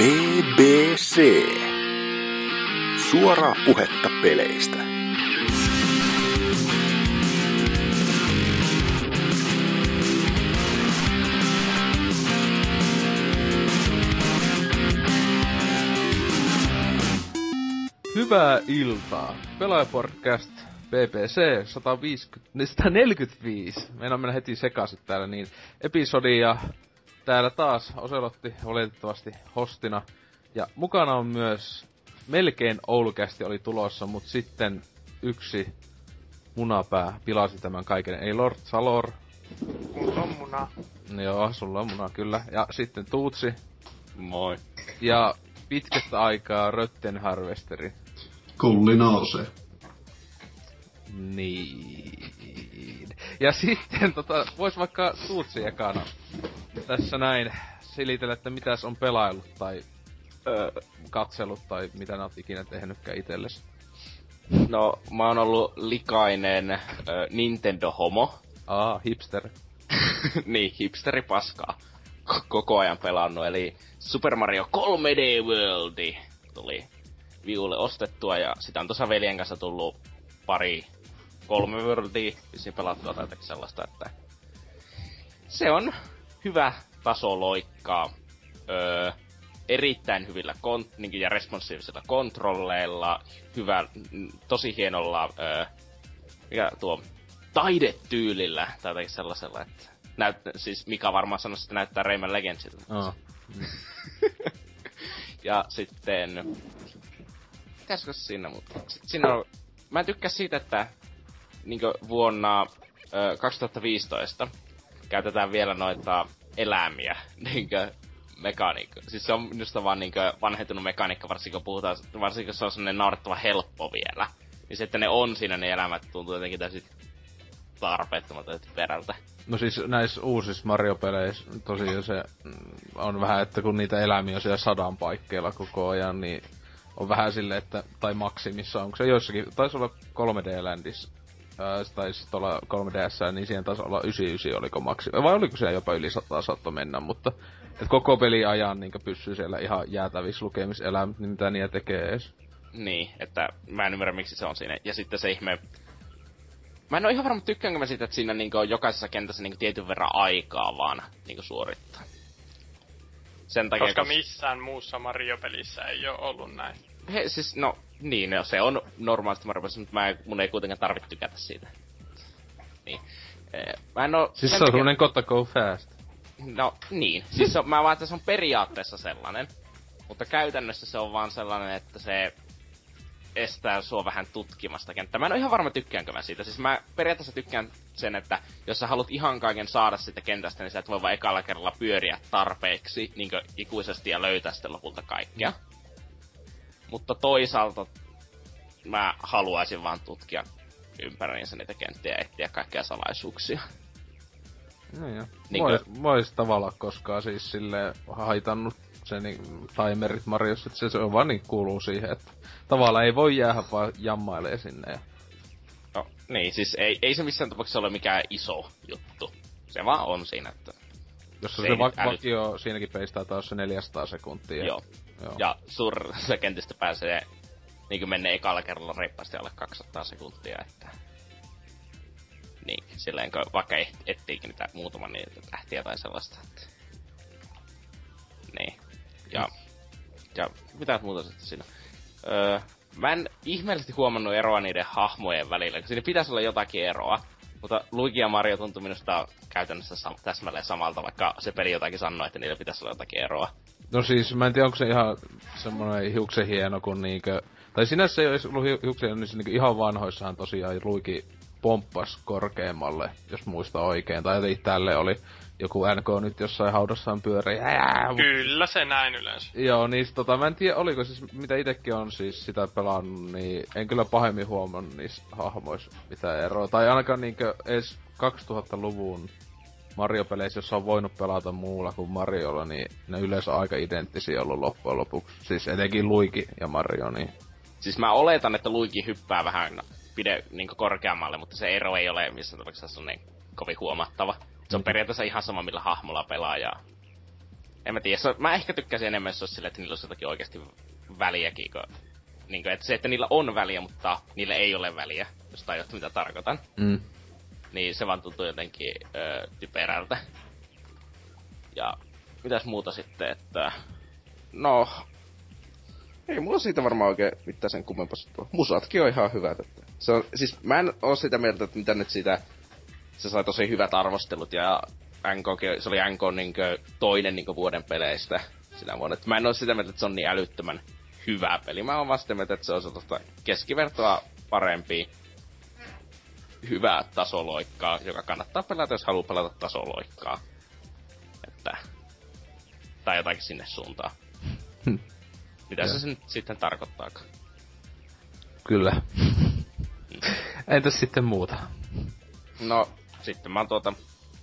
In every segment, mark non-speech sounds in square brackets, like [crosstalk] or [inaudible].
BBC. Suoraa puhetta peleistä. Hyvää iltaa. Pelaajapodcast BBC 150, 145. Meidän mennä heti sekaisin täällä niin episodia. Täällä taas Oselotti valitettavasti hostina. Ja mukana on myös melkein Oulukästi oli tulossa, mutta sitten yksi munapää pilasi tämän kaiken. Ei Lord Salor. Mulla on muna. Joo, sulla on muna kyllä. Ja sitten Tuutsi. Moi. Ja pitkästä aikaa Rötten Harvesteri. Kulli nousee. Niin. Ja sitten tota, vois vaikka Tuutsi ekana tässä näin silitellä, että mitäs on pelaillut tai öö, katsellut tai mitä nää oot ikinä tehnytkään itsellesi. No, mä oon ollut likainen äh, Nintendo-homo. Aa, hipster. [laughs] niin, hipsteri paskaa. K- koko ajan pelannut, eli Super Mario 3D World tuli viulle ostettua, ja sitä on tuossa veljen kanssa tullut pari kolme Worldia vissiin pelattua tai jotakin sellaista, että se on hyvä taso loikkaa. Öö, erittäin hyvillä kont- niin ja responsiivisilla kontrolleilla, hyvä, mm, tosi hienolla öö, mikä tuo taidetyylillä tai jotakin sellaisella, että näyt, siis Mika varmaan sanoi, että näyttää Rayman Legendsilta. [laughs] Aa. Ja sitten... Mitäskö siinä mutta Sitten siinä on... Mä tykkään siitä, että niinkö vuonna ö, 2015 käytetään vielä noita eläimiä [laughs] niinkö mekaniikka. Siis se on minusta vaan niinkö vanhentunut mekaniikka, varsinkin kun puhutaan, varsinkin kun se on sellainen naurettava helppo vielä. Niin se, että ne on siinä ne elämät, tuntuu jotenkin täysin tarpeettomalta perältä. No siis näissä uusissa Mario-peleissä tosiaan se mm, on vähän, että kun niitä eläimiä on siellä sadan paikkeilla koko ajan, niin on vähän sille, että, tai maksimissa, onko se joissakin, taisi olla 3D-ländis, ää, tai sitten olla 3DS, niin siihen taisi olla 99 oliko maksimi, vai oliko siellä jopa yli 100 saatto mennä, mutta et koko peli ajan niin pysyy siellä ihan jäätävissä lukemiselämät, niin mitä niitä tekee edes. Niin, että mä en ymmärrä miksi se on siinä. Ja sitten se ihme... Mä en oo ihan varma tykkäänkö mä siitä, että siinä niinku jokaisessa kentässä niinku tietyn verran aikaa vaan niinku suorittaa. Sen takia, Koska kos- missään muussa Mario-pelissä ei ole ollut näin. He, siis, no, niin, no, se on normaalisti Bros, mutta mä, mun ei kuitenkaan tarvitse tykätä siitä. Niin. Mä en oo... Siis se on takia- semmonen kotta go fast. No niin, siis on, mä vaan, että se on periaatteessa sellainen, mutta käytännössä se on vaan sellainen, että se estää sua vähän tutkimasta kenttää. Mä en ole ihan varma tykkäänkö mä siitä. Siis mä periaatteessa tykkään sen, että jos sä haluat ihan kaiken saada siitä kentästä, niin sä et voi vaan ekalla kerralla pyöriä tarpeeksi niin ikuisesti ja löytää sitten lopulta kaikkea. Mutta toisaalta mä haluaisin vaan tutkia ympäriinsä niitä kenttiä ja etsiä kaikkia salaisuuksia. Niin jo. Niinkö- Vois, vois tavallaan koskaan siis sille haitannut se niin, timerit Mariossa, että se, se on vaan niin kuuluu siihen, että tavallaan ei voi jäädä vaan jammailee sinne. Ja... No niin, siis ei, ei se missään tapauksessa ole mikään iso juttu. Se vaan on siinä, että Jos Se se, va- vakio siinäkin peistää taas se 400 sekuntia. joo. Joo. Ja suurissa kentistä pääsee niin menee ekalla kerralla reippaasti alle 200 sekuntia, että... Niin, silleen kun vaikka et, ettiikin niitä muutaman niitä tähtiä tai sellaista, että... Niin. Ja... Ja mitä muuta sitten siinä? Öö, mä en ihmeellisesti huomannut eroa niiden hahmojen välillä, koska siinä pitäisi olla jotakin eroa. Mutta Luigi ja Mario tuntui minusta käytännössä sam- täsmälleen samalta, vaikka se peli jotakin sanoi, että niillä pitäisi olla jotakin eroa. No siis, mä en tiedä, onko se ihan semmonen hiuksen hieno, kun niinkö... Tai sinänsä se ei olisi ollut hi- hiuksen hieno, niin se niinkö ihan vanhoissahan tosiaan Luigi pomppas korkeammalle, jos muista oikein. Tai jotenkin tälle oli joku NK nyt jossain haudassaan pyörii. Kyllä se näin yleensä. Joo, niin tota, mä en tiedä, oliko siis, mitä itekin on siis sitä pelannut, niin en kyllä pahemmin huomannut niissä hahmoissa mitään eroa. Tai ainakaan niinkö edes 2000-luvun Mario-peleissä, jossa on voinut pelata muulla kuin Mariolla, niin ne yleensä aika identtisiä ollut loppujen lopuksi. Siis etenkin Luigi ja Mario, niin... Siis mä oletan, että Luigi hyppää vähän pide niin korkeammalle, mutta se ero ei ole missään tapauksessa sellainen kovin huomattava. Se on periaatteessa ihan sama, millä hahmolla pelaa ja en mä tiedä, mä ehkä tykkäsin enemmän, jos olisi silleen, että niillä olisi jotakin oikeasti väliäkin, kun, niin kuin, että se, että niillä on väliä, mutta niillä ei ole väliä, jos tajut mitä tarkoitan. Mm. Niin se vaan tuntuu jotenkin ö, typerältä. Ja mitäs muuta sitten, että... No... Ei mulla siitä varmaan oikein mitään sen kummempaa. Musatkin on ihan hyvät, että... Se on, siis mä en oo sitä mieltä, että mitä nyt siitä... Se sai tosi hyvät arvostelut ja NK, se oli NK niinkö toinen niinkö vuoden peleistä sinä vuonna. Et mä en oo sitä mieltä, että se on niin älyttömän hyvä peli. Mä oon vaan sitä mieltä, että se on keskivertoa parempi hyvää tasoloikkaa, joka kannattaa pelata, jos haluaa pelata tasoloikkaa. Että... Tai jotakin sinne suuntaan. Mitä se nyt sitten tarkoittaakaan? Kyllä. Entäs sitten muuta? No, sitten mä oon tuota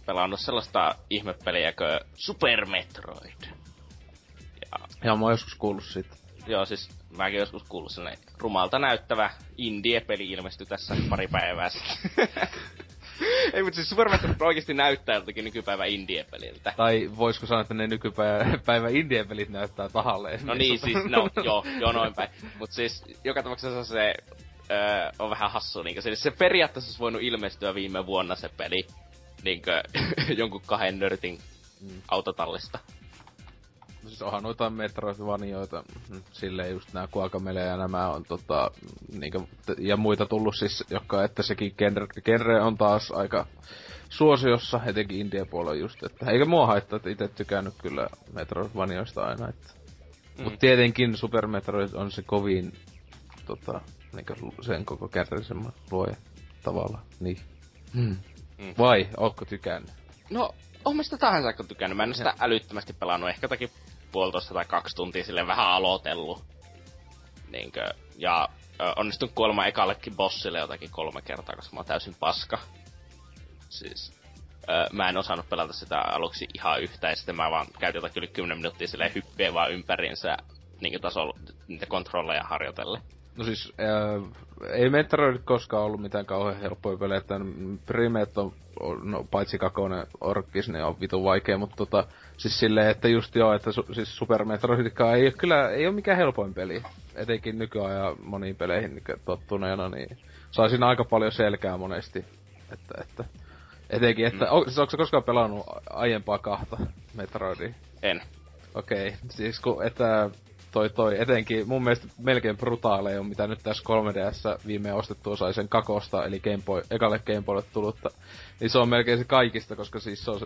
pelannut sellaista ihmepeliä kuin Super Metroid. Ja, Ja mä oon joskus kuullut siitä. joo, siis mäkin joskus kuullut sellainen rumalta näyttävä indie-peli ilmestyi tässä pari päivää sitten. [laughs] Ei, mutta siis Super Metroid oikeasti näyttää joltakin nykypäivän indie-peliltä. Tai voisiko sanoa, että ne nykypäivä indien pelit näyttää tahalleen. No niin, siis, no [laughs] joo, joo noin päin. Mut siis, joka tapauksessa se öö, on vähän hassu, niinkö se, se periaatteessa olisi voinut ilmestyä viime vuonna se peli, niinkö [laughs] jonkun kahden nörtin Mm. autotallista. No siis onhan noita Metroidvanioita, mm, silleen just nää Guacamele ja nämä on tota, niinku, ja muita tullut siis, jotka, että sekin genre, genre on taas aika suosiossa, etenkin Indian puolella just, että eikä mua haittaa, että itse tykännyt kyllä Metroidvanioista aina, että mm. Mut tietenkin Super Metroid on se kovin, tota, niinku sen koko kärrisemman luoja tavalla, niin. Mm. Mm. Vai, ootko tykännyt? No, oon mä sitä tähän saakka tykännyt. Mä en sitä älyttömästi pelannut. Ehkä jotakin puolitoista tai kaksi tuntia silleen vähän aloitellut. Niinkö, ja ö, onnistun kuolemaan ekallekin bossille jotakin kolme kertaa, koska mä oon täysin paska. Siis, ö, mä en osannut pelata sitä aluksi ihan yhtä, ja sitten mä vaan käytin jotakin yli 10 minuuttia silleen hyppien vaan ympäriinsä niinkö tasolla niitä kontrolleja harjoitelle. No siis, ää, ei Metroid koskaan ollut mitään kauhean helppoja pelejä, että Primeet on, on no, paitsi kakonen orkkis, niin on vitu vaikea, mutta tota, siis silleen, että just joo, että su, siis Super Metroidikaan ei ole kyllä, ei ole mikään helpoin peli. Etenkin nykyajan moniin peleihin niin tottuneena, niin saa siinä aika paljon selkää monesti. Että, että etenkin, että, mm. o, siis onko koskaan pelannut aiempaa kahta Metroidia? En. Okei, siis kun, että toi toi etenkin mun mielestä melkein brutaaleja on mitä nyt tässä 3DS viime ostettua sai sen kakosta, eli Game Boy, ekalle Game Boylle tullutta. Niin se on melkein se kaikista, koska siis se on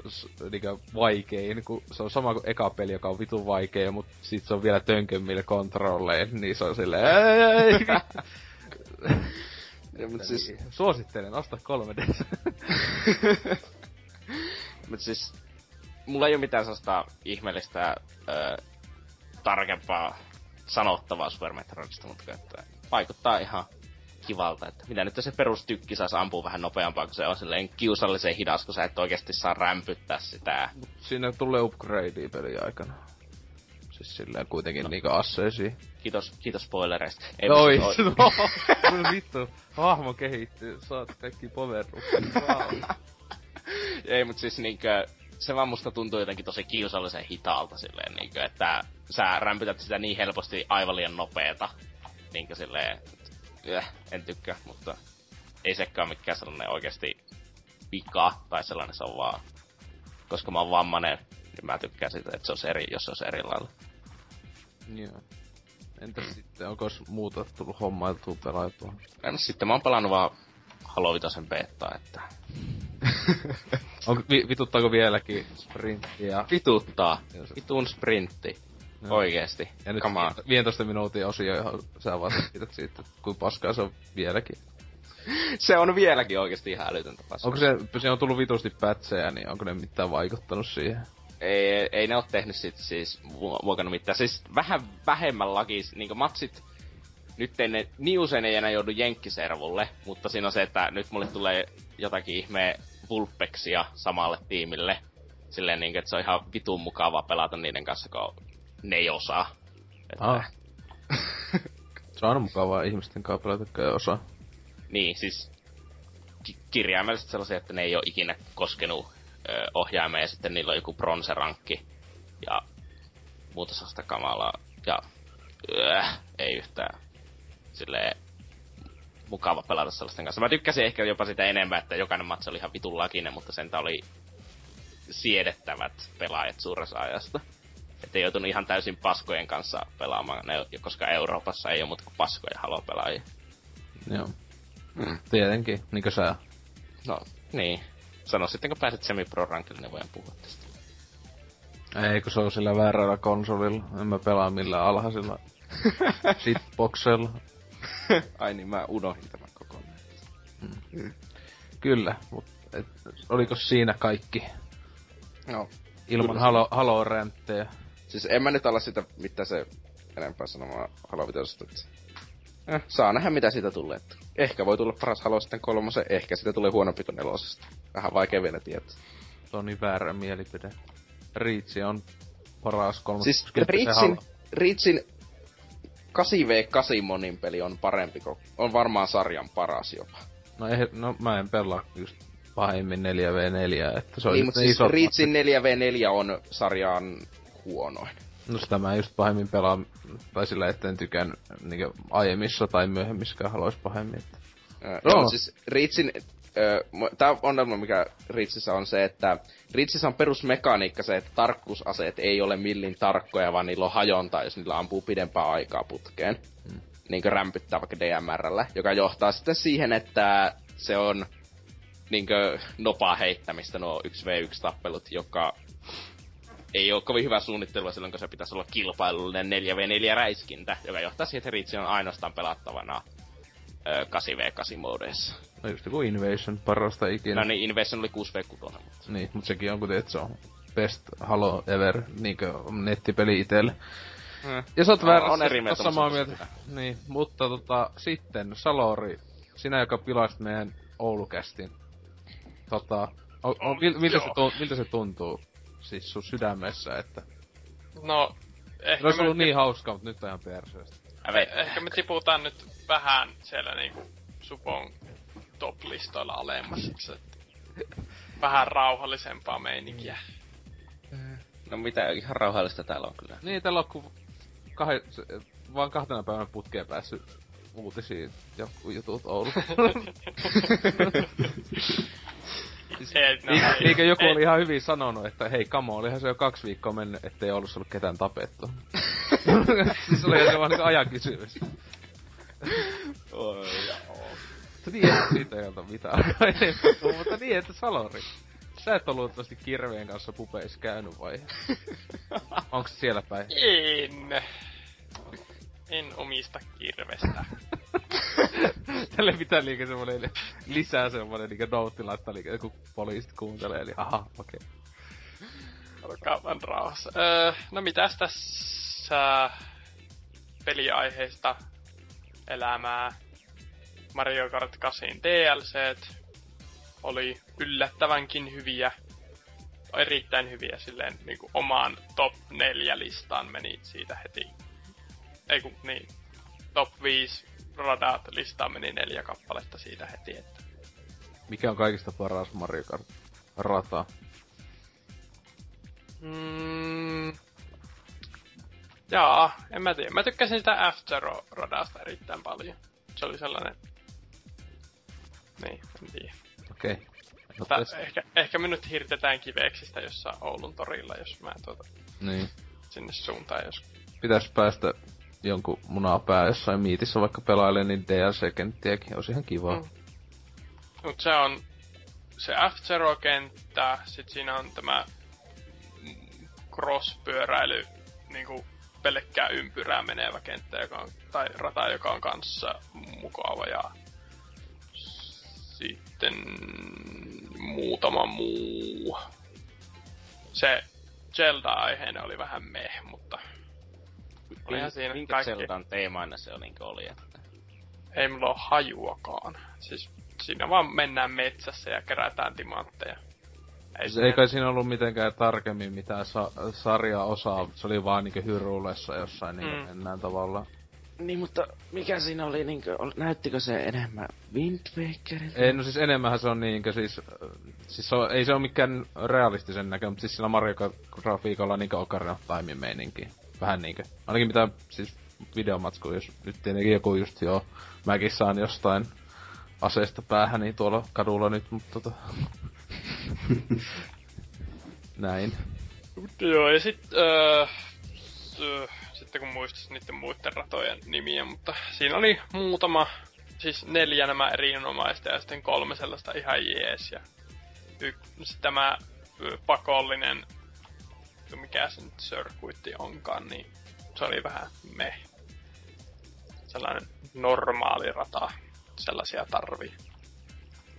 niinkö vaikein, kun se on sama kuin eka peli, joka on vitun vaikea, mutta sit se on vielä tönkemmille kontrollein, niin se on silleen ei, [laughs] ei. Ja, mut siis, Suosittelen, osta 3DS. [laughs] Mut siis, mulla ei ole mitään sellaista ihmeellistä ö, tarkempaa sanottavaa Super Metroidista, mutta että vaikuttaa ihan kivalta, että mitä nyt se perustykki saisi ampua vähän nopeampaa, kun se on silleen kiusallisen hidas, kun sä et oikeasti saa rämpyttää sitä. Siinä tulee upgradea peli aikana. Siis silleen kuitenkin no. niinku asseisiin. Kiitos, kiitos spoilereista. Ei, Oi, mut- no, [laughs] no vittu, hahmo kehittyy, saat kaikki poweruksia. Wow. Ei, mut siis niinkö, se vaan musta tuntuu jotenkin tosi kiusallisen hitaalta silleen niinkö, että sä rämpytät sitä niin helposti aivan liian nopeeta. Niinkö silleen, äh, en tykkää, mutta ei sekään mikään sellainen oikeasti vika tai sellainen se on vaan, koska mä oon vammanen, niin mä tykkään siitä, että se olisi eri, jos se olisi eri lailla. Joo. Entäs sitten, onko muuta tullut hommailtua pelailtua? No, sitten mä oon pelannut vaan Halo Vitosen että [laughs] Onko, vi, vituttaako vieläkin sprinttiä? vituttaa. Vitun sprintti. Joo. Oikeesti. Ja nyt Come on. 15 minuutin osio, johon sä vaan siitä, että kuin paskaa se on vieläkin. [laughs] Se on vieläkin oikeesti ihan älytöntä paskaa. Onko se, se on tullut vitusti pätsejä, niin onko ne mitään vaikuttanut siihen? Ei, ei ne oo tehnyt sit siis mu- muokannut mitään. Siis vähän vähemmän lakis, niinku matsit, nyt ei ne, niin usein ei enää joudu jenkkiservulle, mutta siinä on se, että nyt mulle tulee jotakin ihme vulpeksia samalle tiimille. Silleen niinku, että se on ihan vitun mukavaa pelata niiden kanssa, kun ne ei osaa. Että, Ah. [laughs] Se on mukavaa ihmisten kanssa pelata, jotka ei osaa. Niin, siis ki- kirjaimellisesti sellaisia, että ne ei ole ikinä koskenut ö, ohjaimeen ja sitten niillä on joku bronserankki. Ja muuta sellaista kamalaa. Ja äh, ei yhtään silleen mukava pelata sellaisten kanssa. Mä tykkäsin ehkä jopa sitä enemmän, että jokainen matsi oli ihan vitun lakinen, mutta sentä oli siedettävät pelaajat suuressa ajasta. Että ei joutunut ihan täysin paskojen kanssa pelaamaan, ne, koska Euroopassa ei ole muuta kuin paskoja halopelaajia. Joo. Mm. Tietenkin, niinkö sä? No, niin. Sano sitten, kun pääset semi-pro rankille, niin voidaan puhua tästä. Ei, kun se on sillä väärällä konsolilla. En mä pelaa millään alhaisilla [laughs] shitboxella. [laughs] Ai niin, mä unohdin tämän kokonaan. Kyllä, mut et, oliko siinä kaikki? No. Ilman Kyllä. halo, halo ränttejä. Siis en mä nyt ala sitä, mitä se enempää sanomaan Halo eh, saa nähdä mitä siitä tulee. Ehkä voi tulla paras Halo sitten kolmosen, ehkä siitä tulee huonompi kuin nelosesta. Vähän vaikea vielä tietää. Se on niin väärä mielipide. Riitsi on paras kolmas. Siis halo. Reachin 8v8 monin peli on parempi kuin, on varmaan sarjan paras jopa. No, ei, no mä en pelaa just pahemmin 4v4, että se on niin, mutta siis Reachin 4v4 on sarjan huonoin. No sitä mä just pahemmin pelaan, tai sillä etten tykän niin aiemmissa tai myöhemmissäkään haluais pahemmin. Että. Ö, No. Joo, siis Reachin, tämä ongelma mikä Reachissä on se, että Reachissä on perusmekaniikka se, että tarkkuusaseet ei ole millin tarkkoja, vaan niillä on hajontaa, jos niillä ampuu pidempää aikaa putkeen. Hmm. Niin kuin rämpyttää vaikka DMRllä, joka johtaa sitten siihen, että se on niin nopaa heittämistä nuo 1v1-tappelut, joka ei ole kovin hyvä suunnittelua silloin, kun se pitäisi olla kilpailullinen 4v4-räiskintä, joka johtaa siihen, että Reach on ainoastaan pelattavana ö, 8v8-moodeissa. No just joku Invasion parasta ikinä. Niin. No niin, Invasion oli 6v6, mutta Niin, mut sekin on kuten, että se on best Halo ever niinkö nettipeli itelle. Hmm. Ja sä oot On- väärässä, on eri mieltä, samaa mutta mieltä. Niin, mutta tota, sitten Salori, sinä joka pilasit meidän Oulukästin. Tota, o, o, mil, miltä, se, Joo. tu, miltä se tuntuu siis sun sydämessä, että... No, ehkä Se olisi me, ollut niin hauskaa, mutta nyt on ihan perseestä. Äve, ehkä me tiputaan nyt vähän siellä niinku Supon top-listoilla alemmas. [laughs] Vähän rauhallisempaa meininkiä. no mitä, ihan rauhallista täällä on kyllä. Niin, tällä on ku kahe, se, vaan kahtena päivänä putkeen päässyt uutisiin ja jutut Oulussa. [laughs] Ei, no, joku ei, oli ihan hyvin sanonut, että hei kamo, olihan se jo kaksi viikkoa mennyt, ettei Oulussa ollut ketään tapettu. [laughs] siis oli se vaan niinku ajan kysymys. Mutta niin, että siitä ei olta mitään [laughs] enemmän, mutta niin, että Salori. Sä et ole luultavasti kirveen kanssa pupeissa käynyt vai? [laughs] Onko se siellä päin? En. En omista kirvestä. [laughs] Tälle pitää liikä semmonen lisää semmonen niinku noutti laittaa liikä, kun poliisit kuuntelee, eli aha, okei. Olkaa vaan rauhassa. Öö, no mitäs tässä peliaiheista elämää? Mario Kart 8 DLCt oli yllättävänkin hyviä. Erittäin hyviä silleen niinku omaan top 4 listaan meni siitä heti. Ei kun niin. Top 5 radat listaan meni neljä kappaletta siitä heti, että Mikä on kaikista paras Mario Kart rata? Mm, jaa, en mä tiedä. Mä tykkäsin sitä F-Zero-radasta erittäin paljon. Se oli sellainen... Niin, en tiedä. Okei. Okay. Mutta ehkä, ehkä me nyt hirtetään kiveksistä jossain Oulun torilla, jos mä tuota Niin. sinne suuntaan jos... Pitäis päästä jonkun munapää jossain miitissä vaikka pelailee, niin DLC-kenttiäkin olisi ihan kivaa. Mm. Mut se on se F-Zero-kenttä, sit siinä on tämä cross-pyöräily, niinku pelkkää ympyrää menevä kenttä, joka on, tai rata, joka on kanssa mukava ja sitten muutama muu. Se Zelda-aiheinen oli vähän meh, mutta olihan siinä Minkä kaikki. Zeldan teemaina se oli, niin oli, että... Ei mulla ole hajuakaan. Siis siinä vaan mennään metsässä ja kerätään timantteja. Ei Siis ei kai siinä ollut mitenkään tarkemmin mitään sa- sarjaa osaa, se oli vaan niinku hyrulessa jossain niinku Mm. mennään tavallaan. Niin, mutta mikä siinä oli, niin kuin, näyttikö se enemmän Wind Wakerilta? Ei, no siis enemmänhän se on niinkö siis, siis se on, ei se ole mikään realistisen näkö, mutta siis sillä Mario Kart grafiikalla niinkö Ocarina of Time meininki. vähän niinkö, ainakin mitä siis videomatsku, jos nyt tietenkin joku just joo, mäkin saan jostain aseesta päähän niin tuolla kadulla nyt, mutta tota... [laughs] Näin. Joo, ja sit, öö, öö, sitten kun muistas niiden muiden ratojen nimiä, mutta siinä oli muutama, siis neljä nämä erinomaista ja sitten kolme sellaista ihan jees. Ja y- tämä pakollinen, mikä se nyt sörkuitti onkaan, niin se oli vähän me. Sellainen normaali rata, sellaisia tarvii.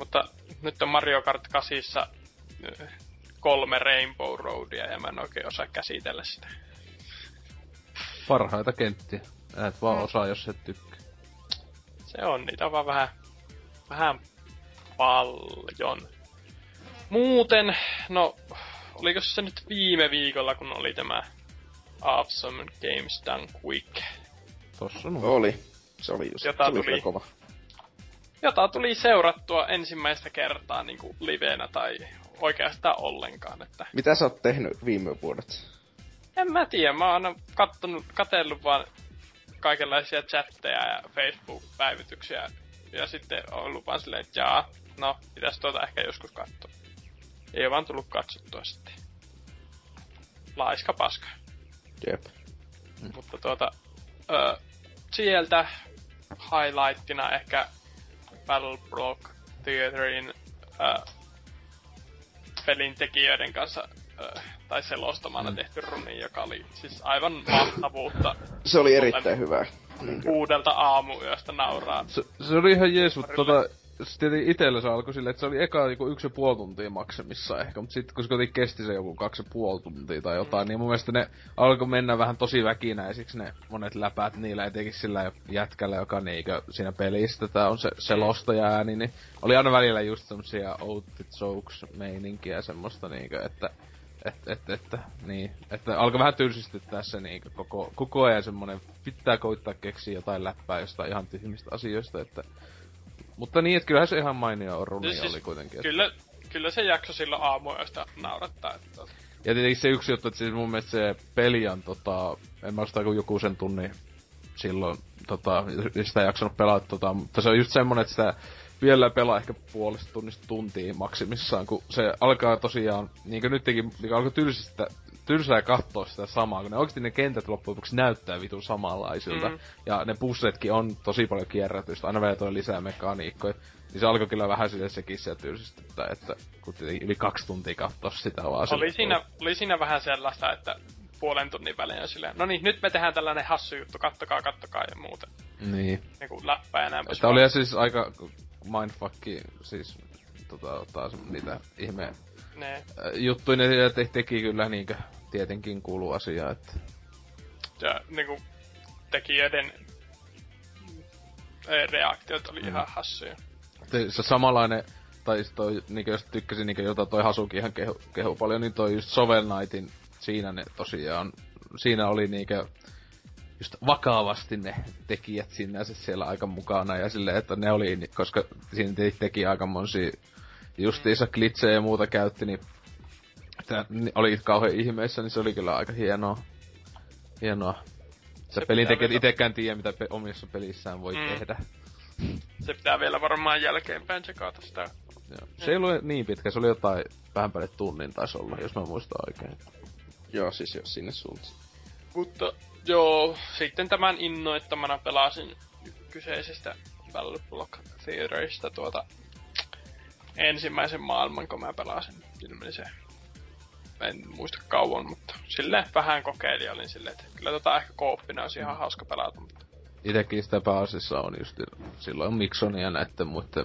Mutta nyt on Mario Kart 8 ö, kolme Rainbow Roadia ja mä en oikein osaa käsitellä sitä. Parhaita kenttiä. Et vaan Mm. osaa, jos et tykkää. Se on, niitä on vaan vähän, vähän paljon. Muuten, no, oliko se nyt viime viikolla, kun oli tämä Awesome Games Done Quick, Tossa on Oli. Se oli just. Jota se oli tuli. kova. Jota tuli seurattua ensimmäistä kertaa niin kuin livenä tai oikeastaan ollenkaan. Että Mitä sä oot tehnyt viime vuodet? en mä tiedä, mä oon kattonut, katellut vaan kaikenlaisia chatteja ja Facebook-päivityksiä. Ja sitten on ollut vaan silleen, että jaa, no, pitäis tuota ehkä joskus katsoa. Ei vaan tullut katsottua sitten. Laiska paska. Jep. Mutta tuota, ö, sieltä highlightina ehkä Battle Block Theaterin ö, pelin tekijöiden kanssa ö, tai selostamana mm. tehty runi, joka oli siis aivan mahtavuutta Se oli erittäin hyvä. Niin. uudelta aamuyöstä nauraa. Se, se oli ihan jees, mutta tota, tietenkin itellä se alkoi silleen, että se oli eka joku yksi ja puoli tuntia maksimissa ehkä, mutta sitten kun se kesti se joku kaksi ja puoli tuntia tai jotain, mm. niin mun mielestä ne alkoi mennä vähän tosi väkinäisiksi ne monet läpäät niillä, etenkin sillä jätkällä, joka niinkö siinä pelissä tää on se selostaja ääni, niin oli aina välillä just semmosia old jokes meininkiä semmoista niinkö, että että, että, että, niin, että alkoi vähän tylsistyttää se niin koko, koko ajan semmonen, pitää koittaa keksiä jotain läppää jostain ihan tyhmistä asioista, että mutta niin, että kyllähän se ihan mainio runi Siis- siis oli kuitenkin. Että, Kyllä, kyllä se jakso silloin aamuyöstä naurattaa. Että, tota, ja tietenkin se yksi juttu, että siis mun mielestä se peli on tota, en mä sitä kuin joku sen tunnin silloin tota, sitä jaksanut pelata, tota, mutta se on just semmonen, että sitä vielä pelaa ehkä puolesta tunnista tuntia maksimissaan, kun se alkaa tosiaan, niin kuin nytkin, niin alkoi tylsistä, tylsää katsoa sitä samaa, kun ne oikeasti ne kentät loppujen lopuksi näyttää vitun samanlaisilta. Mm. Ja ne pussetkin on tosi paljon kierrätystä, aina vielä toi lisää mekaniikkoja. Niin se alkoi kyllä vähän sille sekin siellä tylsistyttää, että kun yli kaksi tuntia katsoa sitä vaan. oli, siinä, oli siinä vähän sellaista, että puolen tunnin välein on silleen, no niin, nyt me tehdään tällainen hassu juttu, kattokaa, kattokaa ja muuta. Niin. Niin kuin läppä ja näin Että oli siis aika mindfucki, siis tota, taas niitä ihme Ne, juttuja, ne te- teki kyllä niinkö tietenkin kuuluu asia, että ja niinku tekijöiden eh, reaktiot oli Mm. ihan hassuja. se samanlainen, tai toi, niinkö jos tykkäsin niinkö jota toi Hasuki ihan kehu, kehu paljon, niin toi just Sovel Knightin, siinä ne tosiaan, siinä oli niinkö just vakavasti ne tekijät sinänsä siellä aika mukana ja silleen, että ne oli, koska siinä te- teki aika monsia justiinsa klitsejä ja muuta käytti, niin että oli kauhean ihmeessä, niin se oli kyllä aika hienoa. Hienoa. Se, Se pelin tekijät vielä- itekään tiedä, mitä pe- omissa pelissään voi Mm. tehdä. Se pitää vielä varmaan jälkeenpäin tsekata sitä. Joo. Se ei ollut niin pitkä, se oli jotain vähän päälle tunnin taisi olla, jos mä muistan oikein. Joo, siis jos sinne suuntaan. Mutta joo, sitten tämän innoittamana pelasin kyseisestä Battle Block tuota ensimmäisen maailman, kun mä pelasin. Ilmeni se. En muista kauan, mutta sille vähän kokeilin olin silleen, että kyllä tota ehkä kooppina olisi ihan hauska pelata, mutta Itekin sitä pääasiassa on just silloin Miksonia näitten muiden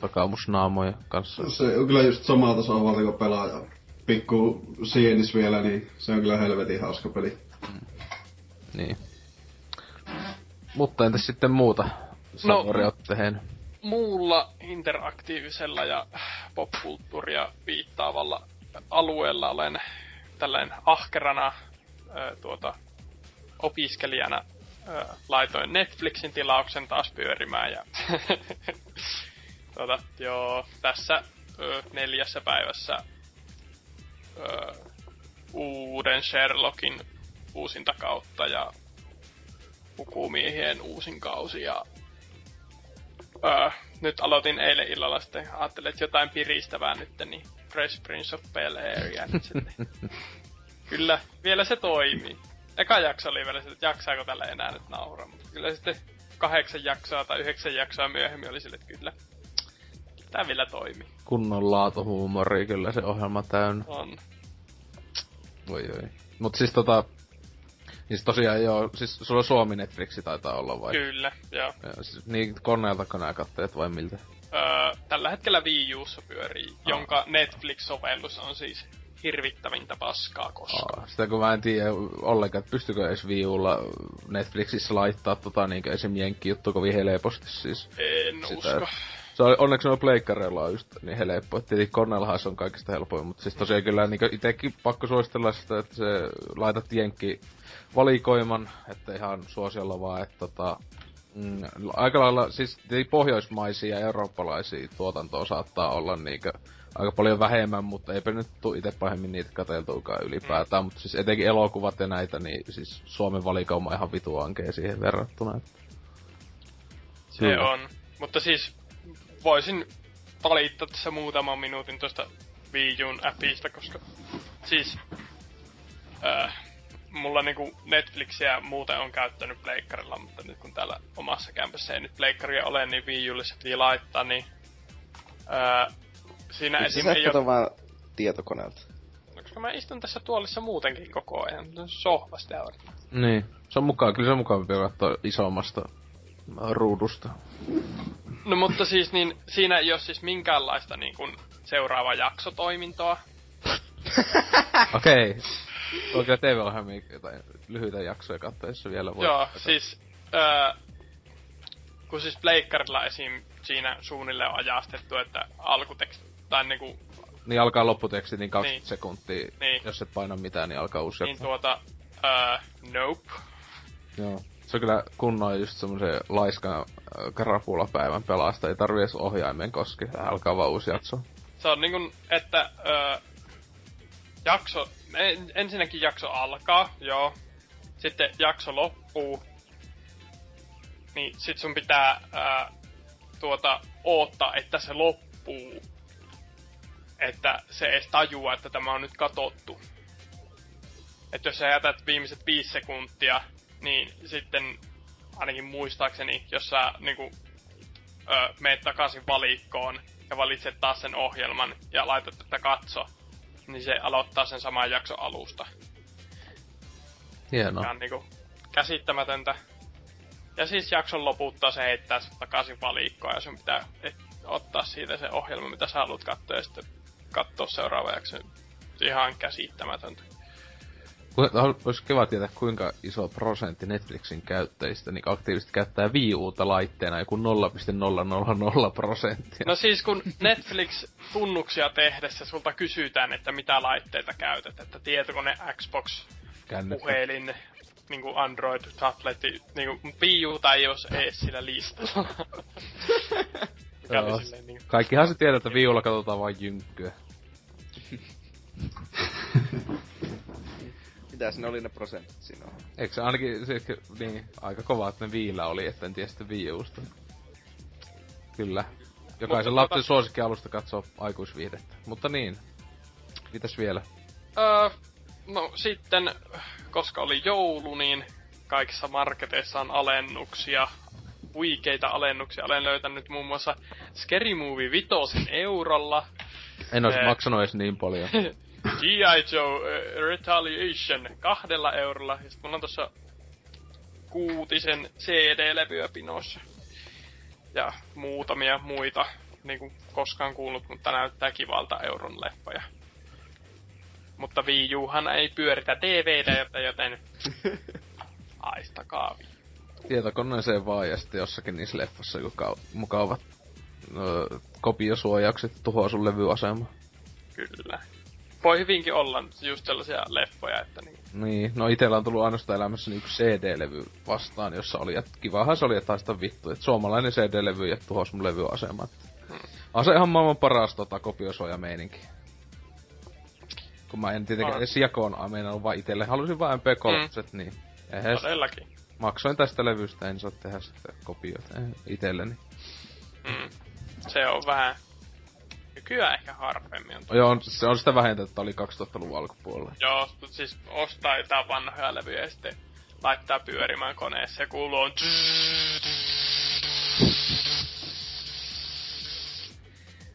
takaumusnaamojen kanssa. Se on kyllä just samaa tasoa valtiko pelaaja. Pikku sienis vielä, niin se on kyllä helvetin hauska peli. Niin. Mutta entäs sitten muuta? No- Savori no, tehnyt. Muulla interaktiivisella ja popkulttuuria viittaavalla alueella olen tällainen ahkerana ö, tuota, opiskelijana ö, laitoin Netflixin tilauksen taas pyörimään ja [laughs] tuota, joo, tässä ö, neljässä päivässä ö, uuden Sherlockin uusinta kautta ja Pukumiehien uusin kausi ja öö, nyt aloitin eilen illalla sitten, ajattelin, että jotain piristävää nyt, niin Fresh Prince of Bel Air nyt sitten. [laughs] Kyllä, vielä se toimii. Eka jakso oli vielä että jaksaako tällä enää nyt nauraa, mutta kyllä sitten kahdeksan jaksoa tai yhdeksän jaksoa myöhemmin oli sille, että kyllä. Tää vielä toimii. Kunnon laatuhuumori kyllä se ohjelma täynnä. On. Voi oi. Mut siis tota... Siis tosiaan joo, siis sulla Suomi Netflixi taitaa olla vai? Kyllä, joo. Ja, siis, niin koneeltako nää katteet vai miltä? Öö, tällä hetkellä Wii Ussa pyörii, oh. jonka Netflix-sovellus on siis hirvittävintä paskaa koskaan. Aa, sitä kun mä en tiedä ollenkaan, että pystykö edes Wii Ulla Netflixissä laittaa tota niinkö esim. jenkki juttu kovin helposti siis. En sitä, usko. Se on, onneksi on pleikkareilla on just niin helppo. Tietenkin koneellahan se on kaikista helpoin, mutta siis tosiaan kyllä niin itekin pakko suositella sitä, että se laitat jenkki valikoiman, että ihan suosiolla vaan, että tota, mm, aika lailla, siis pohjoismaisia ja eurooppalaisia tuotantoa saattaa olla niinkö aika paljon vähemmän, mutta eipä nyt tuu itse pahemmin niitä katseltuukaan ylipäätään, mm. mutta siis etenkin elokuvat ja näitä, niin siis Suomen valikoima ihan vitu ankee siihen verrattuna. Että... Se Kyllä. on. Mutta siis voisin valittaa tässä muutaman minuutin tuosta Wii appista, koska siis äh, mulla niinku Netflixiä muuten on käyttänyt pleikkarilla, mutta nyt kun täällä omassa kämpässä ei nyt pleikkaria ole, niin Wii Ulle se piti laittaa, niin äh, siinä esim. ei ole... vaan tietokoneelta? No, koska mä istun tässä tuolissa muutenkin koko ajan. Sohvasta Niin. Se on mukaan, kyllä se on mukavampi katsoa isommasta ruudusta. No mutta siis niin, siinä ei ole siis minkäänlaista niin kuin seuraava jaksotoimintoa. Okei. okay. Oikein TV-ohjelmia jotain lyhyitä jaksoja katsoessa vielä voi. Joo, katsoa. siis... Öö, kun siis Pleikkarilla esim. siinä suunnilleen on ajastettu, että alkuteksti tai niinku... Niin alkaa lopputeksti niin 20 niin. sekuntia. Niin. Jos et paina mitään, niin alkaa uusi Niin tuota, uh, nope. Joo. Se on kyllä kunnon just semmoisen laiskan karapulapäivän pelasta. Ei tarvi edes ohjaimen koski. Alkaa vaan uusi jakso. Se on niinku, että uh, jakso, en, ensinnäkin jakso alkaa, joo. Sitten jakso loppuu. Niin sit sun pitää uh, tuota, oottaa, että se loppuu että se edes tajua, että tämä on nyt katottu. Että jos sä jätät viimeiset viisi sekuntia, niin sitten ainakin muistaakseni, jos sä niinku, ö, meet takaisin valikkoon ja valitset taas sen ohjelman ja laitat tätä katso, niin se aloittaa sen saman jakson alusta. Hienoa. Ja on niinku käsittämätöntä. Ja siis jakson loputtaa se heittää takaisin valikkoon ja sun pitää et, ottaa siitä se ohjelma, mitä sä haluat katsoa ja sitten katsoa seuraava jakso. Ihan käsittämätöntä. Olisi kiva tietää, kuinka iso prosentti Netflixin käyttäjistä niin aktiivisesti käyttää Wii Uta laitteena, joku 0,000 prosenttia. No siis kun Netflix-tunnuksia tehdessä sulta kysytään, että mitä laitteita käytät, että tietokone, Xbox, Kännykkä. puhelin, niin kuin Android, tabletti, niin kuin Wii Uta ei olisi ees sillä listalla. [laughs] Joo. Silleen, niin... Kaikkihan se tiedät, että viulla katsotaan vain jynkkyä. [laughs] Mitäs ne oli ne prosentit siinä on? Eikö se ainakin se, niin, aika kova, että ne viillä oli, että en tiedä sitten viiusta. Kyllä. Jokaisen lapsen tota... suosikki alusta katsoo aikuisviihdettä. Mutta niin. Mitäs vielä? Öö, no sitten, koska oli joulu, niin kaikissa marketeissa on alennuksia huikeita alennuksia. Olen löytänyt muun muassa Scary Movie 5 eurolla. En olisi eh, maksanut edes niin paljon. [laughs] G.I. Joe uh, Retaliation kahdella eurolla. Ja sitten mulla on tossa kuutisen CD-levyä pinossa. Ja muutamia muita, niinku koskaan kuullut, mutta näyttää kivalta euron leffoja. Mutta Wii Uhan ei pyöritä DVDtä, joten [laughs] aistakaa Wii tietokoneeseen vaan ja sitten jossakin niissä leffossa joku mukavat öö, kopiosuojaukset tuhoaa sun levyasema. Kyllä. Voi hyvinkin olla just sellaisia leffoja, että niin... Niin, no itellä on tullut ainoastaan elämässä yksi CD-levy vastaan, jossa oli, että kivahan se oli, että taista vittu, että suomalainen CD-levy ja tuhosi mun levyasema. Hmm. On se ihan maailman paras tota, kopiosuojameininki. kun mä en tietenkään On. edes jakoon meinannut vaan itelle. Halusin vaan MP3, mm. niin ehes, Todellakin. maksoin tästä levystä, en saa tehdä sitten kopioita eh, itselleni. Mm. Se on vähän... Nykyään ehkä harvemmin on. Joo, on, se on sitä vähintä, että oli 2000-luvun alkupuolella. Joo, mutta siis ostaa jotain vanhoja levyjä ja sitten laittaa pyörimään koneessa ja kuuluu on...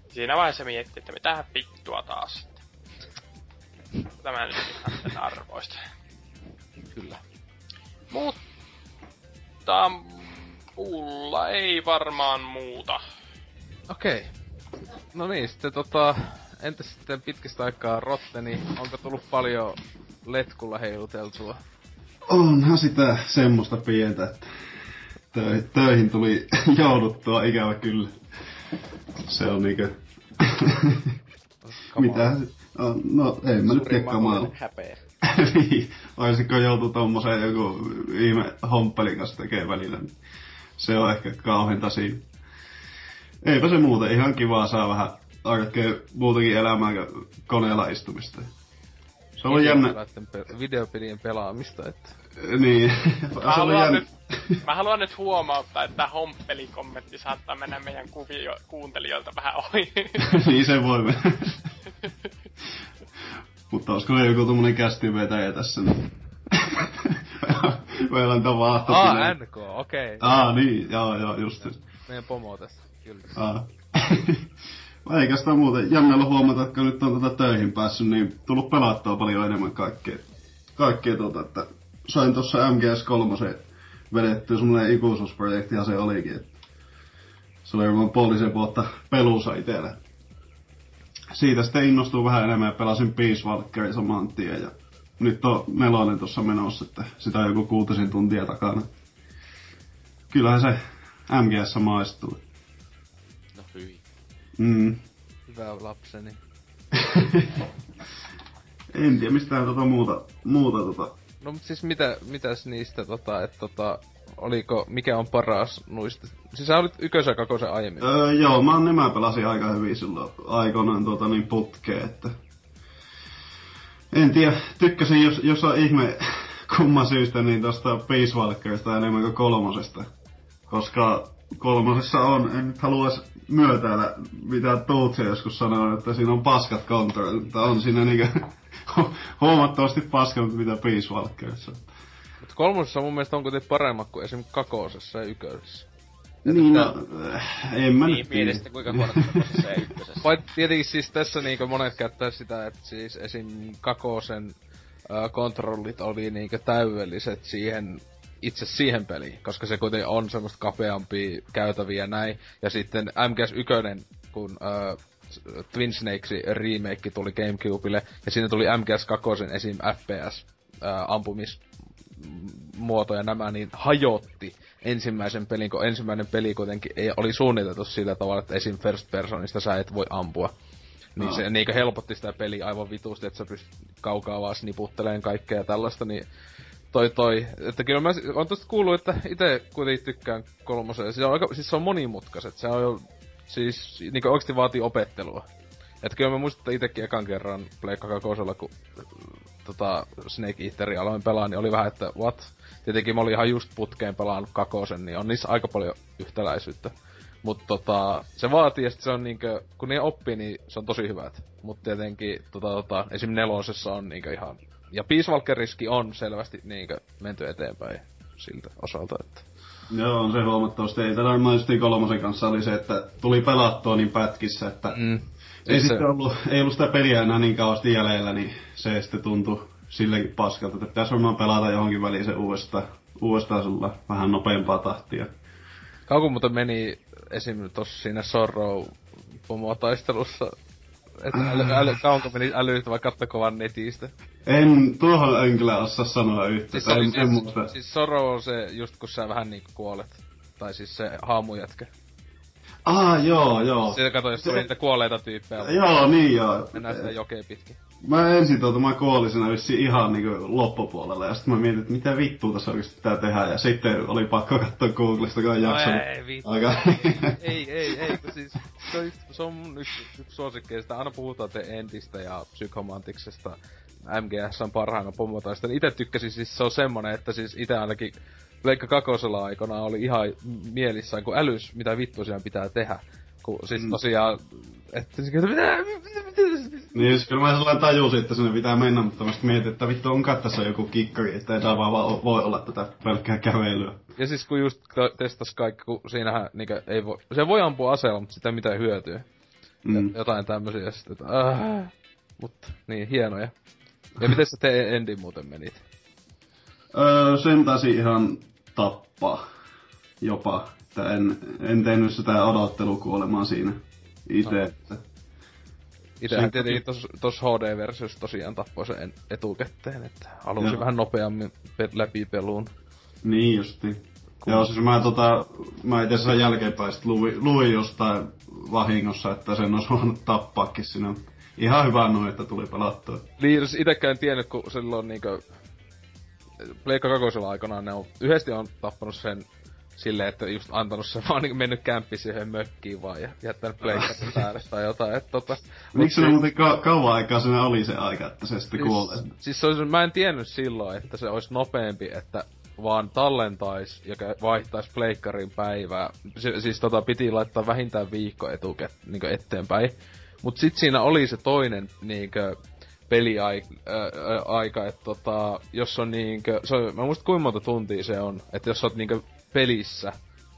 Siinä vaiheessa miettii, että mitähän vittua taas sitten. Tämä nyt ihan sen arvoista. Kyllä. Mutta mulla ei varmaan muuta. Okei. No niin, sitten tota... Entä sitten pitkästä aikaa Rotteni, onko tullut paljon letkulla heiluteltua? Onhan sitä semmoista pientä, että töihin, töihin tuli [laughs] jouduttua ikävä kyllä. Se on niinkö... Mitä? No, no ei mä nyt tiedä kamaa. häpeä. [laughs] niin, olisiko joutu tommoseen joku ihme homppelin kanssa tekee välillä. niin Se on ehkä kauheenta siinä. Eipä se muuten, ihan kivaa saa vähän arkea muutakin elämää kuin koneella istumista. Se on jännä, videopelien pelaamista, että... niin. Mä se on haluan, jännä. nyt, mä haluan nyt huomauttaa, että homppelikommentti saattaa mennä meidän kuvio, kuuntelijoilta vähän ohi. [laughs] niin se voi mennä. Mutta olisiko ne joku tommonen kästi vetäjä tässä? Niin. [laughs] Meillä on tapahtunut. Ah, NK, okei. Okay. Aa, niin, joo, joo, just. just. Meidän pomo tässä, kyllä. Sitä [laughs] muuten jännällä huomata, että nyt on tätä töihin päässyt, niin tullut pelattua paljon enemmän kaikkea. Kaikkea tuota, että sain tuossa MGS3 vedettyä semmonen ikuisuusprojekti ja se olikin. Että se oli varmaan puolisen vuotta pelusa itellä. Siitä sitten innostuu vähän enemmän ja pelasin Peace Walkerin saman tien ja nyt on nelonen tuossa menossa, että sitä on joku kuutisen tuntia takana. Kyllähän se MGS maistuu. Mm. Hyvä lapseni. [laughs] En tiedä mistään tota muuta, muuta tota. No mut siis mitä, mitäs niistä tota, että tota, oliko, mikä on paras nuista? Siis sä olit ykkösen ja kakosen aiemmin. Öö, joo, mä oon nämä pelasin aika hyvin silloin aikoinaan tuota niin putkeen, että... En tiedä, tykkäsin jos, jos on ihme [laughs] kumman syystä niin tosta Peace Walkerista enemmän kuin kolmosesta. Koska kolmosessa on, en nyt haluais myötäillä mitä Tootsia joskus sanoi, että siinä on paskat kontrollit, mutta on siinä niinkö [laughs] huomattavasti paskampi mitä Peace Walkerissa. Mutta kolmosessa mun mielestä on kuitenkin paremmat kuin esim. kakosessa ja ykkösessä. Niin, no, äh, en mä Niin, nyt sitten kuinka huonot se se ykkösessä. Vai tietenkin siis tässä niinku monet käyttää sitä, että siis esim. kakosen äh, kontrollit oli niinku täydelliset siihen itse siihen peliin, koska se kuitenkin on semmoista kapeampia käytäviä näin. Ja sitten MGS1, kun äh, Twin Snakesin remake tuli Gamecubelle, ja siinä tuli MGS2 esim. FPS äh, ampumis muoto ja nämä, niin hajotti ensimmäisen pelin, kun ensimmäinen peli kuitenkin ei, oli suunniteltu sillä tavalla, että esim. first personista sä et voi ampua. Niin Aa. se niinkö helpotti sitä peliä aivan vitusti, että sä pystyt kaukaa vaan sniputteleen kaikkea ja tällaista, niin toi toi. Että kyllä mä on tosta kuullut, että itse kuitenkin tykkään kolmosen. Se on aika, siis se on monimutkaiset. Se on jo, siis niinku oikeesti vaatii opettelua. Että kyllä mä muistan, että itekin ekan kerran Pleikka kakosella, kun tota Snake Eateria aloin pelaa, niin oli vähän, että what? Tietenkin mä olin ihan just putkeen pelaannut kakosen, niin on niissä aika paljon yhtäläisyyttä. Mutta tota, se vaatii, sit se on niinkö, kun ne oppii, niin se on tosi hyvät. Mutta tietenkin, tota, tota, esim. nelosessa on niinkö ihan... Ja Peace Walker-riski on selvästi niinkö menty eteenpäin siltä osalta, että... Joo, on se huomattavasti. Ei tällä varmaan just kolmosen kanssa oli se, että tuli pelattua niin pätkissä, että Mm. ei se- sitten ollut, ei ollut sitä peliä enää niin kauheasti jäljellä, niin se sitten tuntui sillekin paskalta, että pitäisi varmaan pelata johonkin väliin se uudestaan, uudestaan sulla vähän nopeampaa tahtia. Kauko muuten meni esim. tossa siinä Sorrow pomotaistelussa, että äly, äly, kauanko meni älyt vai kattoko vaan netistä? En, tuohon en kyllä osaa sanoa yhtä. Siis, oli, en, en muista. siis, siis Sorrow on se just kun sä vähän niinku kuolet. Tai siis se haamujätkä. Ah, joo, joo. Siitä kato, jos tuli niitä kuolleita tyyppejä. Joo, niin joo. Mennään sitä jokeen pitkin. Mä ensin tuota, siinä vissiin ihan niinku loppupuolella, ja sitten mä mietin, että mitä vittua tässä oikeesti pitää tehdä, ja sitten oli pakko katsoa Googlesta, kun on No ei, vittu. Aika... [laughs] ei, ei, ei, kun siis se on, se on mun yksi, yksi suosikkeista. Aina puhutaan The Endistä ja Psychomantiksesta. MGS on parhaana pomotaista. Itse tykkäsin siis, se on semmonen, että siis itse ainakin Pleikka kakosella aikana oli ihan mielissään, kun älys, mitä vittu siellä pitää tehdä. Kun siis Mm. tosiaan, että Niin, siis kyllä mä sellainen tajusin, että sinne pitää mennä, mutta mä sitten mietin, että vittu onko tässä joku kikkari, että ei tää vaan va- voi olla tätä pelkkää kävelyä. Ja siis kun just te- testas kaikki, kun siinähän niinkö ei voi, se voi ampua aseella, mutta sitä ei mitään hyötyä. Mm. Ja jotain tämmösiä sitten, että äh, mutta niin, hienoja. Ja miten sä te endin muuten menit? Öö, sen taisi ihan tappaa jopa. Että en, en tehnyt sitä odottelukuolemaa siinä itse. No. Että Itsehän Se- tietenkin tos, tos HD-versiossa tosiaan tappoi sen etukäteen, että Joo. vähän nopeammin pe- läpi peluun. Niin justi. Joo, siis mä, tota, mä itse asiassa jälkeenpäin sit luin, luin jostain vahingossa, että sen olisi voinut tappaakin sinne. Ihan hyvä noin, että tuli pelattua. Niin, jos itekään en tiennyt, kun silloin niinkö... Pleikka kakosella aikanaan ne on... Yhdesti on tappanut sen silleen, että just antanut se vaan niinku mennyt kämppi siihen mökkiin vaan ja jättänyt pleikkarin päälle tai jotain, että tota... Miksi se muuten ka- kauan aikaa sinne oli se aika, että se sitten kuolee? Siis, siis se olisi, mä en tiennyt silloin, että se olisi nopeampi, että vaan tallentais ja vaihtais pleikkarin päivää. Si- siis tota piti laittaa vähintään viikko etuket, niin eteenpäin. Mut sit siinä oli se toinen niinkö peliaika, että tota, jos on niinkö, se on, mä muistan kuinka monta tuntia se on, että jos sä oot niinkö pelissä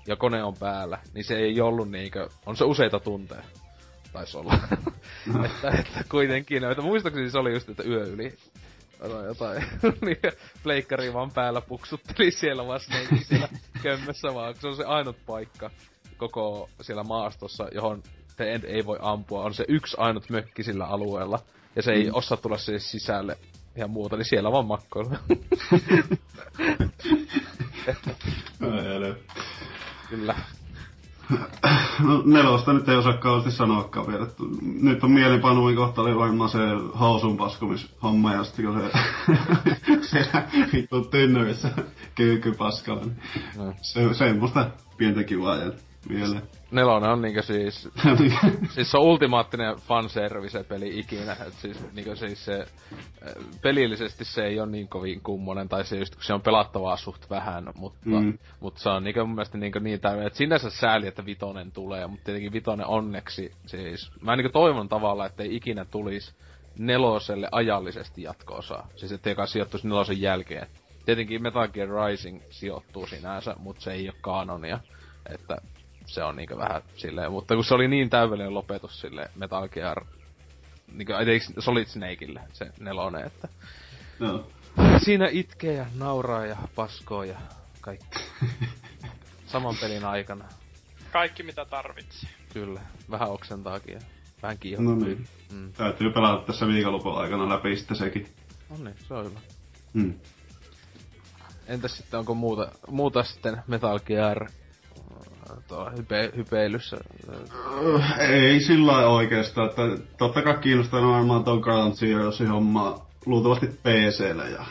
ja kone on päällä, niin se ei ollut niinkö, on se useita tunteja. Taisi olla. [laughs] että, että kuitenkin, että muistaakseni se oli just, että yö yli jotain, jotain [laughs] niin pleikkari vaan päällä puksutteli siellä Snake siellä [laughs] kömmössä vaan, se on se ainut paikka koko siellä maastossa, johon te ei voi ampua, on se yksi ainut mökki sillä alueella, ja se ei osaa tulla siihen sisälle ja muuta, niin siellä vaan makkoilla. [laughs] Kyllä. No, nelosta nyt ei osaa kauheasti sanoakaan vielä. Nyt on mielenpanuin kohta oli varmaan se housun paskumishomma ja sitten kun se [laughs] siellä vittu tynnyrissä kyykky paskalla. Niin No. se, semmoista pientä kivaa jäänyt mieleen. Nelonen on niinkö siis [laughs] Siis se on ultimaattinen fanservice peli ikinä, et siis, niinku siis se, äh, pelillisesti se ei ole niin kovin kummonen, tai se just, kun se on pelattavaa suht vähän, mutta, Mm. mutta se on niinku mun mielestä niinku niin täynnä, että sinänsä sääli, että vitonen tulee, mutta tietenkin vitonen onneksi, siis, mä niinku toivon tavallaan, että ei ikinä tulisi neloselle ajallisesti jatko-osaa, siis että joka sijoittuisi nelosen jälkeen. Tietenkin Metal Gear Rising sijoittuu sinänsä, mutta se ei ole kanonia, että se on niinku vähän silleen, mutta kun se oli niin täydellinen lopetus sille Metal Gear, niinku, eikö Solid Snakeille se nelonen, että Joo. siinä itkee ja nauraa ja paskoo ja kaikki. [laughs] Saman pelin aikana, Kaikki mitä tarvitsee. kyllä. Vähän oksentaakin ja vähän No kiihottaa. niin. Mm. Täytyy pelata tässä viikonlopun aikana läpi sitten sekin. No niin, se on hyvä. Mm. Entäs sitten onko muuta, muuta sitten Metal Gear tuolla hype, hypeilyssä? Ei sillä lailla oikeastaan, että totta kai kiinnostaa varmaan ton Ground Zeroesin homma luultavasti PCllä ja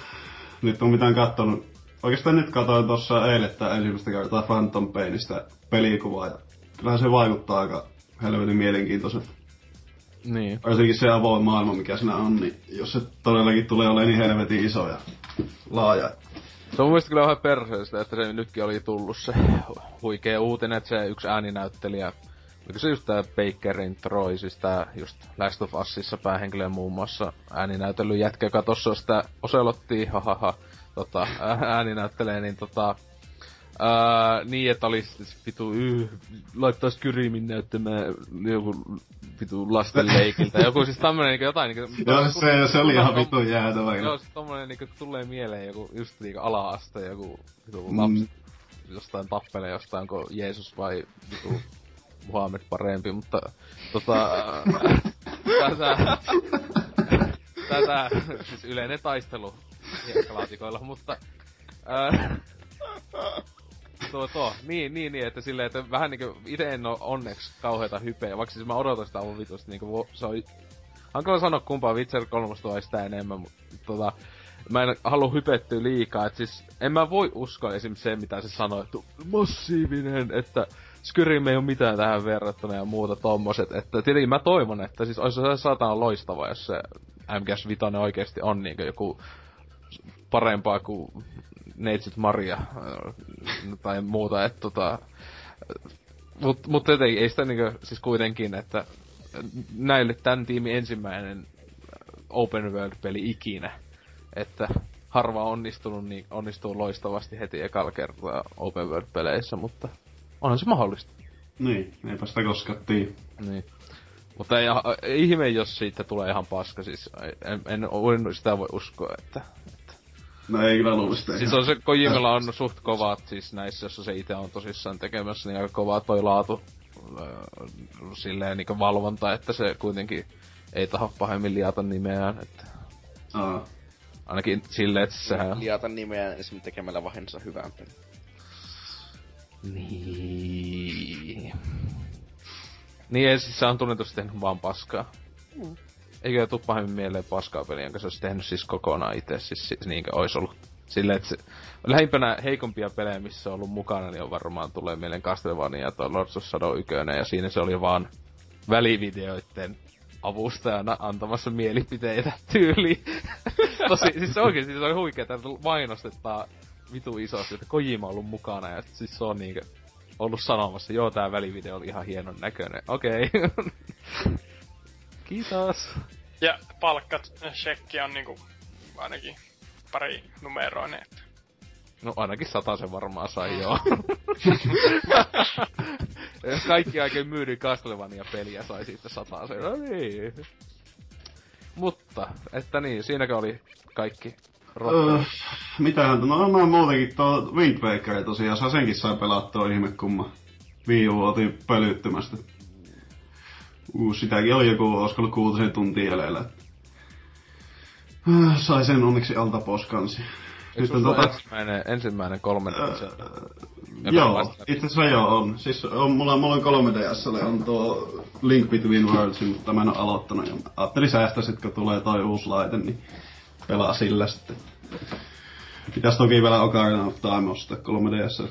nyt on mitään kattonut. Oikeastaan nyt katsoin tuossa eilettä ensimmäistä kertaa Phantom Painista pelikuvaa ja kyllähän se vaikuttaa aika helvetin mielenkiintoiselta. Niin. Varsinkin se avoin maailma, mikä siinä on, niin jos se todellakin tulee olemaan niin helvetin iso ja laaja. Se on mun mielestä kyllä vähän perseestä, että se nytkin oli tullut se huikea uutinen, että se yksi ääninäyttelijä, oliko se just tää Bakerin Troy, siis tää just Last of Usissa päähenkilö muun muassa ääninäytellyt jätkä, joka tossa sitä Oselottia, hahaha, tota, ää- ääninäyttelee, niin tota, Ää, niin, että olisi siis vitu, yh, laittaisi Kyrimin näyttämään joku vitu lasten leikiltä. Joku siis tämmönen niinku jotain niinku... [laughs] Joo, se, se oli ihan vitun jäätävä. Joo, siis tommonen niinku tulee mieleen joku just niinku ala-aste, joku vitu Mm. lapsi jostain tappelee jostain, onko Jeesus vai vitu Muhammed parempi, mutta tota... tätä... tätä, siis yleinen taistelu hiekkalaatikoilla, mutta... Ää, tuo, tuo, niin, niin, niin, että silleen, että vähän niinku, ite en oo onneksi kauheita hypeä, vaikka siis mä odotan sitä aivan vitusti, niinku, se on hankala sanoa kumpaa Witcher 3 vai sitä enemmän, mutta tota, mä en halua hypettyä liikaa, että siis en mä voi uskoa esim. se, mitä se sanoi, että massiivinen, että Skyrim ei ole mitään tähän verrattuna ja muuta tommoset, että tietenkin mä toivon, että siis olisi se satana loistava, jos se MGS Vitoinen oikeesti on niinku joku parempaa kuin Neitsit Maria äh, tai muuta, että tota... Mut, mut ei, ei sitä niinku, siis kuitenkin, että näille tän tiimin ensimmäinen open world-peli ikinä. Että harva onnistunut, niin onnistuu loistavasti heti ekalla kertaa open world-peleissä, mutta onhan se mahdollista. Niin, eipä sitä koskattiin. Niin. Mutta ei, ei ihme, jos siitä tulee ihan paska, siis en, en, en sitä voi uskoa, että... No ei kyllä luulisi Siis on se, Kojimilla on suht kovat, siis näissä, jossa se itse on tosissaan tekemässä, niin aika kovaa toi laatu äh, silleen niin valvonta, että se kuitenkin ei taho pahemmin liata nimeään, että... Aa. Ainakin silleen, että sehän... Liata nimeään esimerkiksi tekemällä vahinsa hyvän pelin. Niin. Niin, ei siis se on tunnetusti tehnyt vaan paskaa. Mm. Eikö tuu pahemmin mieleen paskaa peliä, jonka se olisi tehnyt siis kokonaan itse, siis, niinkö olisi ollut. Silleen, että se, lähimpänä heikompia pelejä, missä on ollut mukana, niin on varmaan tulee mieleen Castlevania tuo Lords of Shadow 1, ja siinä se oli vaan välivideoiden avustajana antamassa mielipiteitä [laughs] tyyli. Tosi, siis oikeesti siis oli huikea, että mainostetaan vitu isosti, että Kojima on ollut mukana ja siis se on niinkö ollut sanomassa, joo tää välivideo oli ihan hienon näköinen. Okei. Okay. [laughs] Kiitos. Ja palkkat, shekki on niinku ainakin pari numeroinen. Että... No ainakin se varmaan sai joo. [laughs] [laughs] Kaikki oikein myydyn Castlevania peliä sai siitä se. No niin. Mutta, että niin, siinäkö oli kaikki Öö, mitähän, no mä muutenkin tuo Wind Waker tosiaan, senkin sai pelattua ihme kumma. Wii U otin pölyttymästä. Sitäkin oli joku, olisiko ollut kuutisen tuntia jäljellä. Öö, sai sen onneksi alta pois kansi. Nyt on tota... ensimmäinen, ensimmäinen 3 d öö, Joo, itse asiassa joo on. Siis on, mulla, mulla on 3 ds on tuo Link Between Worlds, mutta mä en ole aloittanut. Ja ajattelin säästää sit, kun tulee toi uusi laite, niin pelaa sillä sitten. Pitäis toki vielä Ocarina of Time ostaa 3DS.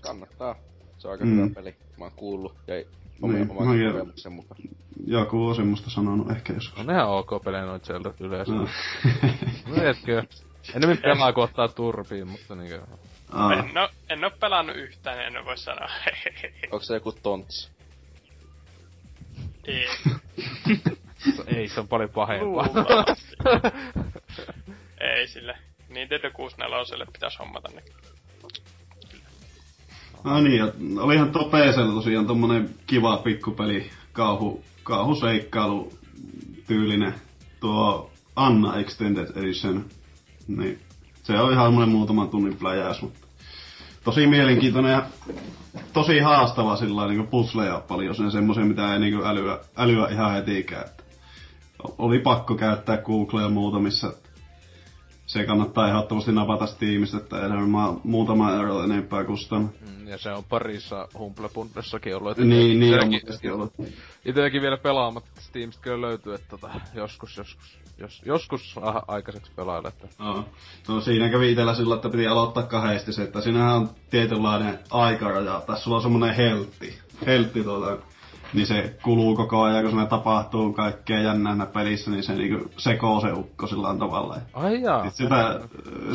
Kannattaa. Se on aika mm. hyvä peli. Mä oon kuullut ja niin, oman no, kokemuksen mukaan. Joku on semmoista sanonut ehkä joskus. No, ihan ok pelejä noit sieltä yleensä. No. Mietkö? Enemmän pelaa kun ottaa turpiin, mutta niinkö... Aa. En, oo, en oo pelannut yhtään, en voi sanoa. [laughs] Onko se joku tonts? Ei. [laughs] Ei, se on paljon pahempaa. [laughs] Ei sille. Nintendo 64 pitäisi hommata ne. No niin, ja olihan tuo PCllä tosiaan tommonen kiva pikkupeli, kauhu, kauhuseikkailu tyylinen, tuo Anna Extended Edition. Niin, se on ihan semmonen muutaman tunnin pläjäys, mutta tosi mielenkiintoinen ja tosi haastava sillä niin puzzleja paljon, sen semmoisen, mitä ei niin älyä, älyä ihan hetikään oli pakko käyttää Googlea muutamissa. Se kannattaa ehdottomasti napata Steamista, että enemmän muutama euro enempää kustan. Mm, ja se on parissa Humplepundessakin ollut. Että niin, niin on ollut. Itselläkin vielä pelaamatta Steamista kyllä löytyy, että tota, joskus, joskus, jos, joskus ah, aikaiseksi pelailla. Että... No, no siinä kävi itellä sillä, että piti aloittaa kahdesti se, että siinähän on tietynlainen aikaraja. Tässä sulla on semmonen heltti. Heltti tuota, niin se kuluu koko ajan, kun siinä tapahtuu kaikkea jännää pelissä, niin se niinku sekoo se ukko sillä tavalla. Ai jaa. Sitä,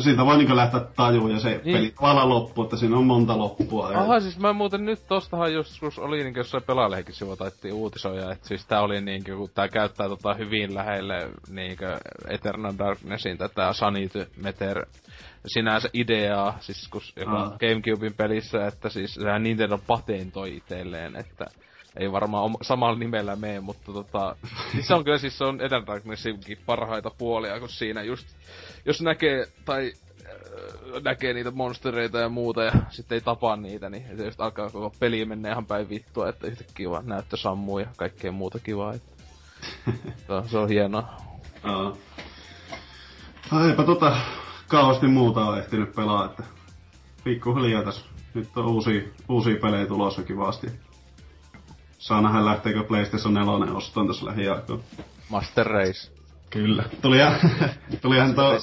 siitä voi niinku lähteä tajuun ja se niin. peli tavallaan loppuu, että siinä on monta loppua. Aha, ja... siis mä muuten nyt tostahan joskus oli niinku jossain pelaalehkin sivu taittiin uutisoja, että siis tää oli niinku, kun tää käyttää tota hyvin lähelle niinku Eternal Darknessin tätä Sanity Meter sinänsä ideaa, siis kun. Gamecubein pelissä, että siis sehän Nintendo patentoi itselleen, että ei varmaan om- samalla nimellä mene, mutta tota, [laughs] se on kyllä siis se on Eternal Darknessinkin parhaita puolia, kun siinä just, jos näkee, tai äh, näkee niitä monstereita ja muuta ja sitten ei tapaa niitä, niin se just alkaa koko peli mennä ihan päin vittua, että yhtäkkiä vaan näyttö sammuu ja kaikkea muuta kivaa. Että... [laughs] se on hienoa. Aa. Eipä tota kauheasti muuta on ehtinyt pelaa, että pikkuhiljaa tässä nyt on uusia, uusia pelejä tulossa kivasti saa nähdä lähteekö PlayStation 4 ostoon tässä lähiaikoina. Master Race. Kyllä. Tulihan, [laughs] tulihan tuo.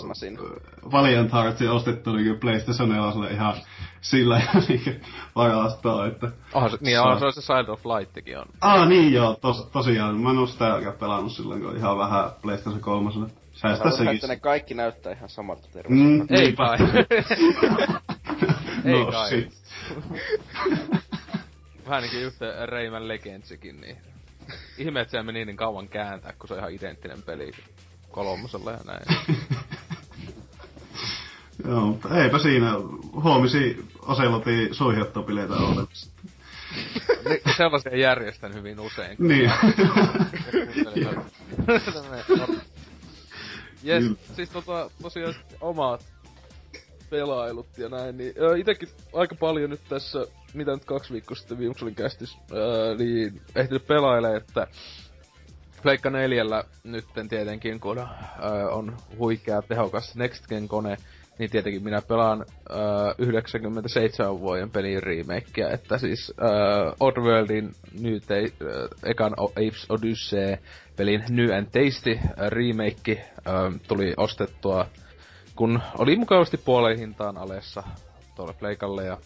Valiant Heartsin ostettu niin PlayStation 4 ihan sillä [laughs] ja niin parastaan, että... Onhan se, niin, Se- onhan se, se Side of Lightikin on. Ah niin joo, tos, tosiaan. Mä en oo sitä pelannut silloin, kun ihan vähän PlayStation 3. Säästä sekin. että ne kaikki näyttää ihan samalta terveys. Mm, Ei kai. [laughs] no, Ei kai. Vähän niinkin yhtä Rayman Legendsikin, niin... Ihme, että se meni niin kauan kääntää, kun se on ihan identtinen peli kolmosella ja näin. [laughs] Joo, mutta eipä siinä. Huomisi Oselotin suihjottopileitä olemassa. Sellaisia järjestän hyvin usein. Niin. [laughs] Jes, siis tota, tosiaan omat pelailut ja näin, niin itekin aika paljon nyt tässä, mitä nyt kaksi viikkoa sitten viimeksi olin kästis, öö, niin ehtinyt pelailee, että Pleikka neljällä nytten tietenkin, kun öö, on huikea tehokas Next Gen kone, niin tietenkin minä pelaan öö, 97 vuoden pelin remakea, että siis öö, Oddworldin nyt ei, ekan O- Apes Odyssey pelin New and Tasty remake öö, tuli ostettua, kun oli mukavasti puoleen hintaan alessa tuolle Pleikalle ja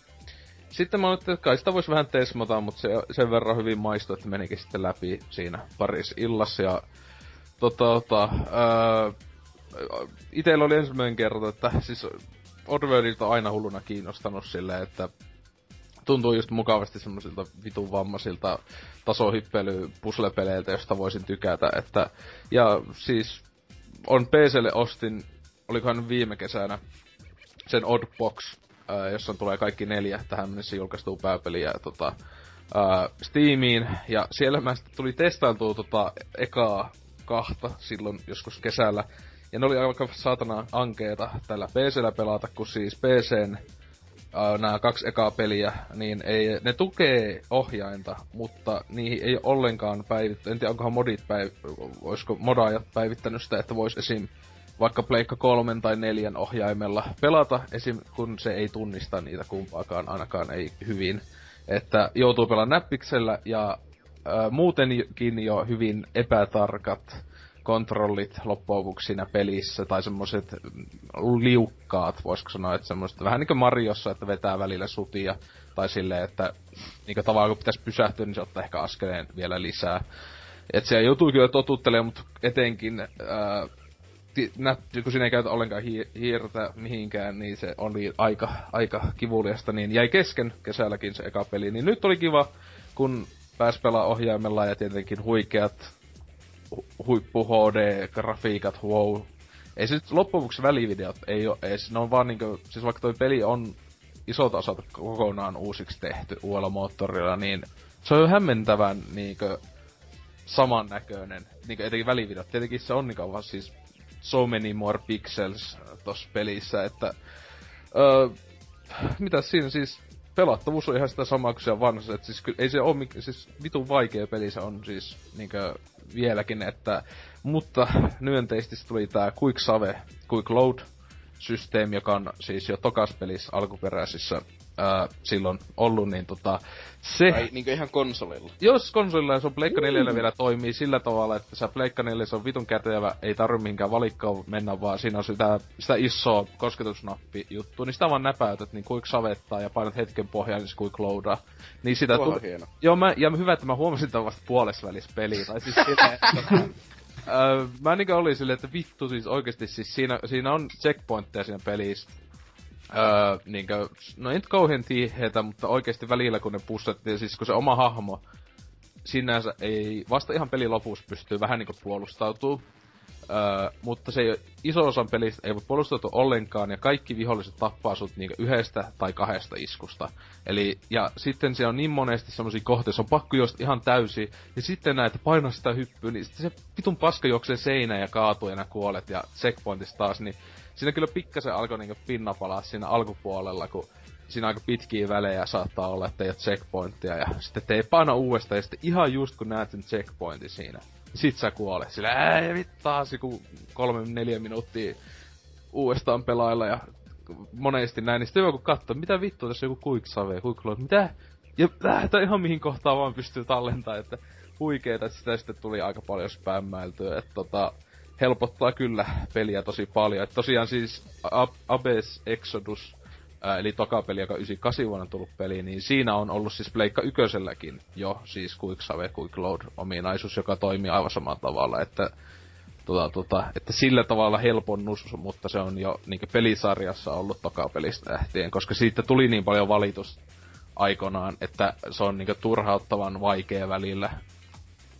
sitten mä ajattelin, että kai sitä voisi vähän tesmata, mutta se sen verran hyvin maistui, että menikin sitten läpi siinä parissa illassa. Ja tota, tota, öö, itellä oli ensimmäinen kerta, että siis Oddworldit on aina hulluna kiinnostanut silleen, että tuntuu just mukavasti semmoisilta vitun vammaisilta tasohyppely puslepeleiltä, josta voisin tykätä, että ja siis on PClle ostin, olikohan viime kesänä sen Oddbox, ää, jossa tulee kaikki neljä tähän mennessä julkaistua pääpeliä tota, ää, Steamiin. Ja siellä mä sitten tuli testailtua tota ekaa kahta silloin joskus kesällä. Ja ne oli aika saatana ankeeta tällä PCllä pelata, kun siis PCn nämä kaksi ekaa peliä, niin ei, ne tukee ohjainta, mutta niihin ei ollenkaan päivitty. En tiedä, onkohan modit päiv... olisiko modaajat päivittänyt sitä, että voisi esim vaikka Pleikka kolmen tai neljän ohjaimella pelata, esim. kun se ei tunnista niitä kumpaakaan, ainakaan ei hyvin. Että joutuu pelaamaan näppiksellä ja ää, muutenkin jo hyvin epätarkat kontrollit loppujen siinä pelissä, tai semmoiset liukkaat, voisiko sanoa, että semmoiset vähän niin kuin Mariossa, että vetää välillä sutia, tai silleen, että niin kuin tavallaan kun pitäisi pysähtyä, niin se ottaa ehkä askeleen vielä lisää. Et siellä joutuu kyllä totuttelemaan, mutta etenkin ää, ti- näppi, kun siinä ei käytä ollenkaan hi- mihinkään, niin se oli aika, aika kivuliasta, niin jäi kesken kesälläkin se eka peli. Niin nyt oli kiva, kun pääsi pelaa ohjaimella ja tietenkin huikeat hu- huippu HD-grafiikat, wow. Ei se loppujen välivideot ei oo ees, ne on vaan niinku, siis vaikka toi peli on isolta osalta kokonaan uusiksi tehty uudella moottorilla, niin se on jo hämmentävän niinkö samannäköinen, niinku etenkin välivideot. Tietenkin se on niinku vaan siis so many more pixels tossa pelissä, että öö, mitä siinä siis pelattavuus on ihan sitä samaa kuin siellä vanhassa, että siis ei se oo mik- siis vitun vaikea peli se on siis niinkö vieläkin, että mutta myönteisesti tuli tää Quick Save, Quick Load systeemi, joka on siis jo tokas pelissä alkuperäisissä ää, silloin ollut, niin tota, se... Tai niinkö ihan konsolilla. Jos konsolilla ja se on Pleikka 4 vielä toimii sillä tavalla, että se Pleikka 4 se on vitun kätevä, ei tarvi mihinkään valikkoon mennä, vaan siinä on sitä, sitä isoa kosketusnappi juttu, niin sitä vaan näpäytät, niin kuinka savettaa ja painat hetken pohjaan, niin se kuinka loadaa. Niin sitä tuli- hieno. Joo, mä, ja hyvä, että mä huomasin tämän vasta puolessa välissä peliä, tai siis [laughs] että, Öö, mä niinkö oli silleen, että vittu siis oikeesti siis siinä, siinä on checkpointteja siinä pelissä. Öö, niinkö, no ei nyt kauhean tiiheitä, mutta oikeesti välillä kun ne pussettiin, siis kun se oma hahmo sinänsä ei, vasta ihan pelin lopussa pystyy vähän niinku puolustautuu. Öö, mutta se ei, iso osa pelistä ei voi puolustautua ollenkaan, ja kaikki viholliset tappaa sut niinku yhdestä tai kahdesta iskusta. Eli, ja sitten se on niin monesti semmosia kohteissa, on pakko juosta ihan täysin, ja sitten näet, että painaa sitä hyppyä, niin sitten se vitun paska juoksee seinään ja kaatuu ja nää kuolet, ja checkpointissa taas, niin siinä kyllä pikkasen alkoi niinku pinna palaa siinä alkupuolella, kun siinä aika pitkiä välejä saattaa olla, että ei ole checkpointtia, ja sitten tee paina uudestaan, ja sitten ihan just kun näet sen checkpointin siinä, niin sit sä kuolet. Sillä ää vittaa, kun kolme, neljä minuuttia uudestaan pelailla, ja monesti näin, niin sitten joku katsoo, mitä vittua tässä joku quick save, quick load, mitä? Ja [laughs] lähtee ihan mihin kohtaan vaan pystyy tallentamaan, että huikeeta, että sitä sitten tuli aika paljon spämmäiltyä, että tota, helpottaa kyllä peliä tosi paljon. Et tosiaan siis Abyss Exodus, ää, eli toka peli, joka 98 vuonna tullut peli, niin siinä on ollut siis Pleikka yköselläkin jo siis Quick Save, Quick Load ominaisuus, joka toimii aivan samalla tavalla, että tota, tota, että sillä tavalla helponnus, mutta se on jo niin pelisarjassa ollut toka pelistä lähtien, koska siitä tuli niin paljon valitus aikanaan, että se on niin turhauttavan vaikea välillä